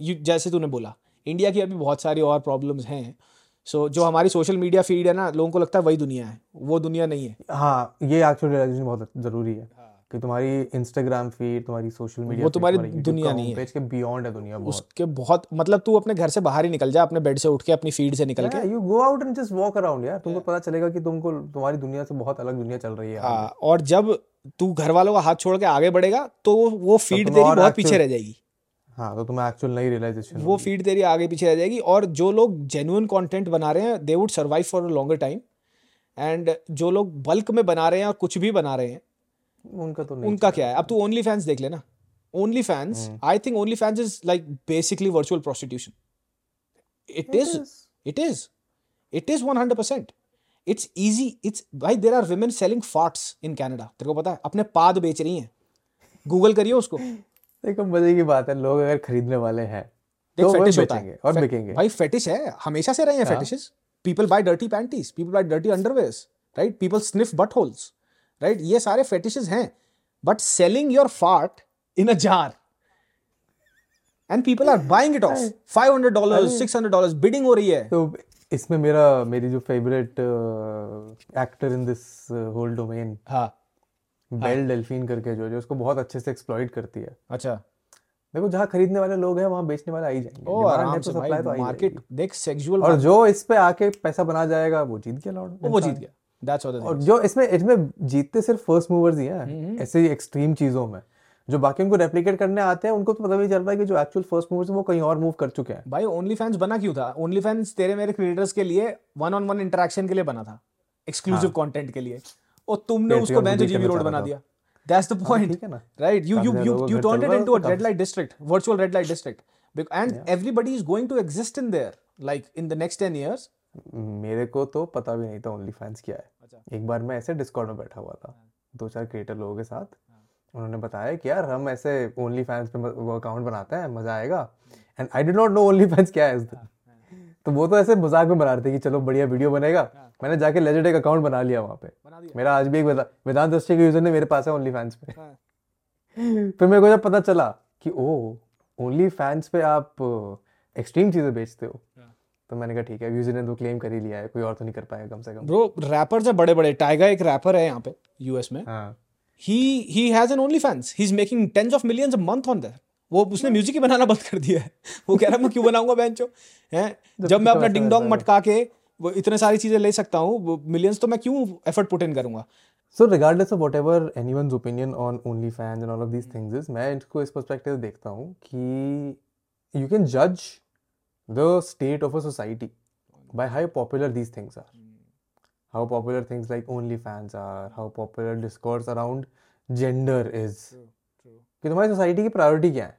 यू जैसे तूने बोला इंडिया की अभी बहुत सारी और प्रॉब्लम्स हैं। सो जो हमारी सोशल मीडिया फ़ीड है ना लोगों को लगता है वही दुनिया है। वो दुनिया नहीं है। हाँ ये एक्चुअल रियलाइजेशन बहुत ज़रूरी है कि तुम्हारी इंस्टाग्राम फ़ीड तुम्हारी सोशल मीडिया वो तुम्हारी दुनिया नहीं है। के बियॉन्ड है दुनिया बहुत। उसके बहुत मतलब तू अपने घर से बाहर ही निकल जा अपने बेड से उठ के अपनी फ़ीड से निकल के। You go out and just walk around यार। तुमको पता चलेगा कि तुमको तुम्हारी दुनिया से बहुत अलग दुनिया चल रही है हाँ और जब तू घर वालों का हाथ छोड़ के आगे बढ़ेगा तो वो- फ़ीड तेरी बहुत पीछे रह जाएगी। हाँ तो तुम्हें एक्चुअल नई रियलाइजेशन वो फ़ीड तेरी आगे पीछे रह जाएगी और जो लोग जेन्युइन कंटेंट बना रहे हैं they would survive for a longer time and जो लोग बल्क में बना रहे हैं और कुछ भी बना रहे हैं उनका तो नहीं उनका क्या है? अब तू ओनली फैंस देख लेना। OnlyFans I think OnlyFans is like basically virtual prostitution it is it is it is 100% it's easy it's भाई there are women selling farts in Canada तेरे को पता है? अपने पाद बेच रही हैं। गूगल करिए उसको। देखो मज़े की बात है लोग अगर खरीदने वाले हैं तो फेटिश होता है। और बिकेंगे। भाई फेटिश है हमेशा से रहे हैं fetishes people buy dirty panties people buy dirty underwears right people sniff butt holes right ये सारे फेटिशेस हैं। But selling your fart in a jar and people are buying it off 500 dollars 600 dollars bidding हो रही है। तो इसमें मेरा मेरी जो favourite actor in this whole domain हाँ। बेल डेल्फिन करके जो जो उसको बहुत अच्छे से एक्सप्लॉइट करती है। अच्छा। देखो जहाँ खरीदने वाले लोग हैं वहाँ बेचने वाले आ ही जाएँगे। ओ आराम से तो supply तो मार्केट देख सेक्सुअल और जो इस पे आके पैसा बना जाएगा वो जीत गया लॉर्ड। वो जीत गया। दैट्स व्हाट और जो इसमें इसमें जीतते सिर्फ़ फ़र्स्ट मूवर्स ही हैं ऐसे ही एक्सट्रीम चीज़ों में। जो बाकी उनको रेप्लिकेट करने आते हैं उनको तो पता भी चल रहा है कि जो एक्चुअल फ़र्स्ट मूवर्स वो कहीं और मूव कर चुके हैं। भाई ओनली फैंस बना क्यों था? ओनली फैंस तेरे मेरे क्रिएटर्स के लिए वन ऑन वन इंटरेक्शन के लिए बना था। एक्सक्लूसिव कंटेंट के लिए। और तुमने उसको बैंक जीबी रोड बना दिया। दैट्स द पॉइंट है right you you you you का टर्न्ड इट है, into a red light district virtual red light district and everybody is going to exist in there like in the next 10 years. मेरे को तो पता भी नहीं था ओनली फैंस क्या है। अच्छा। एक बार मैं ऐसे डिस्कॉर्ड में बैठा हुआ था दो चार क्रिएटर लोगों के साथ। उन्होंने बताया कि यार हम ऐसे ओनली फैंस पे वो अकाउंट बनाते हैं मज़ा आएगा। And I did not know OnlyFans क्या है। तो वो तो ऐसे मज़ाक में बना रहे थे कि चलो बढ़िया वीडियो बनेगा। मैंने जाके लेजेंड एक अकाउंट बना लिया वहाँ पे। बना दिया। मेरा आज भी एक वेदांत दृष्टि का यूज़र ने मेरे पास है ओनली फैंस पे। हाँ। फिर मेरे को जब पता चला कि ओ ओनली फैंस पे आप एक्सट्रीम चीज़ें बेचते हो। हाँ। तो मैंने कहा ठीक है यूज़र ने तो क्लेम कर ही लिया है कोई और तो नहीं कर पाएगा कम से कम। ब्रो रैपर्स है बड़े बड़े टाइगर एक रैपर है यहाँ पे यूएस में। हाँ। He he has an OnlyFans. He's making tens of millions a month on there. वो उसने म्यूज़िक ही बनाना बंद कर दिया है। वो कह रहा है क्यों बनाऊँगा बेंचो? है? जब मैं अपना डिंग डोंग मटका के वो इतने सारी चीज़ें ले सकता हूँ मिलियंस तो मैं क्यों एफर्ट पुट इन करूँगा? So regardless of whatever anyone opinion on only fan all of these things is मैं इसको इस परस्पेक्टिव देखता हूँ कि यू कैन जज the state of a society by how popular these things are how popular things like OnlyFans are how popular discourse around gender is कि तुम्हारी सोसाइटी की प्रायोरिटी क्या है?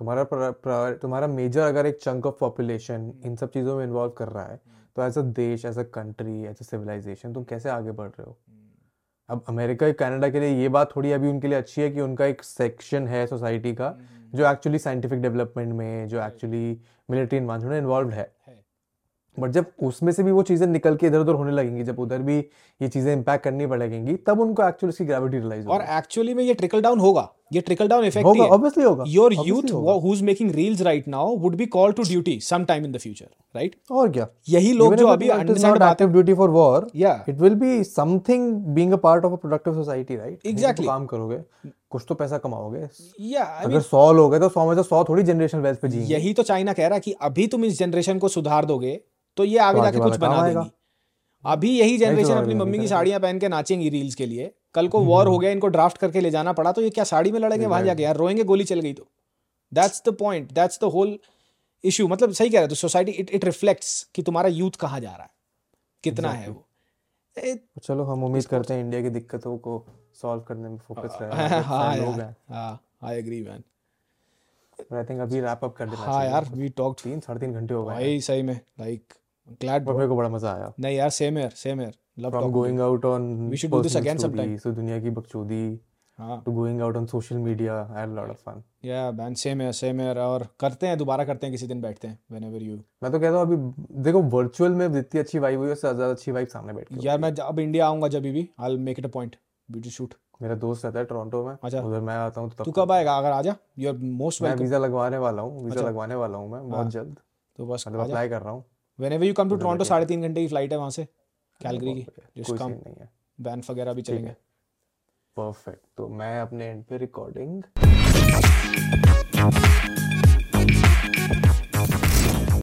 तुम्हारा तुम्हारा मेजर अगर एक चंक ऑफ़ पॉपुलेशन इन सब चीज़ों में इन्वॉल्व कर रहा है तो एज अ देश as a country as a civilization तुम कैसे आगे बढ़ रहे हो? अब अमेरिका कनाडा के लिए ये बात थोड़ी अभी उनके लिए अच्छी है कि उनका एक सेक्शन है सोसाइटी का जो एक्चुअली साइंटिफिक डेवलपमेंट में जो एक्चुअली मिलिट्री एडवांसमेंट में इन्वॉल्व है. बट जब उसमें से भी वो चीज़ें निकल के इधर उधर होने लगेंगी जब उधर भी ये चीज़ें इम्पैक्ट करनी पड़ेंगी तब उनको एक्चुअली इसकी ग्रेविटी रिलाइज और एक्चुअली में ये ट्रिकल डाउन होगा। ये ट्रिकल डाउन इफ़ेक्ट होगा ऑब्वियसली होगा your youth who is making reels right now would be call to duty some time in the future right और क्या? यही लोग Even जो अभी अंडरस्टैंड not बात active duty for war Yeah. it will be something being a part of a productive society right? कहीं तो काम करोगे कुछ तो पैसा कमाओगे। या आई अगर सौ लोग हैं तो सौ में से सौ थोड़ी जनरेशन वेल्थ पे जिएँगे। यही तो चाइना कह रहा है कि अभी तुम इस जनरेशन को सुधार दोगे तो ये आगे तो जाके कुछ बना। देंगी। अभी यही जनरेशन अपनी मम्मी की। साड़ियाँ पहन के नाचेंगी रील्स के लिए। कल को वॉर हो गया इनको ड्राफ्ट करके ले जाना पड़ा तो ये क्या साड़ी में लड़ेंगे? वहाँ जाके यार रोएँगे गोली चल गई तो। That's the point that's the whole issue मतलब सही कह रहे हो तो सोसाइटी इट इट रिफ्लेक्ट्स कि तुम्हारा यूथ कहाँ जा रहा है कितना है वो। चलो हम उम्मीद करते हैं इंडिया की दिक्कतों को सॉल्व करने में फोकस रहे। हाँ I agree man I think अभी रैप अप कर देना हाँ यार वी टॉक्ड तीन साढ़े तीन घंटे हो गए भाई सही में लाइक ग्लैड मेरे को बड़ा मज़ा आया। नहीं यार same here same here from talking going out on We should do this again sometime. so दुनिया की बकचोदी हाँ। to going out on social media. I had a lot of fun. या बैन सेम है सेम है और करते हैं दोबारा करते हैं किसी दिन बैठते हैं व्हेनेवर यू मैं तो कहता हूँ अभी देखो वर्चुअल में जितनी अच्छी वाइब हुई है उससे ज़्यादा अच्छी वाइब सामने बैठ के यार मैं अब इंडिया आऊँगा जब भी I will make it a point beauty shoot मेरा दोस्त रहता है टोरंटो में अच्छा। उधर मैं आता हूँ तो तू कब आएगा? अगर आजा you are most welcome visa लगवाने वाला हूँ वीज़ा अच्छा। लगवाने वाला हूँ मैं बहुत जल्द। तो बस अप्लाई कर रहा हूँ। Whenever you come to Toronto साढ़े तीन घंटे की फ़्लाइट है वहाँ से। कैलगरी की जिसका नहीं है। बैंफ वगैरह भी चलेंगे। परफेक्ट तो मैं अपने एंड पे रिकॉर्डिंग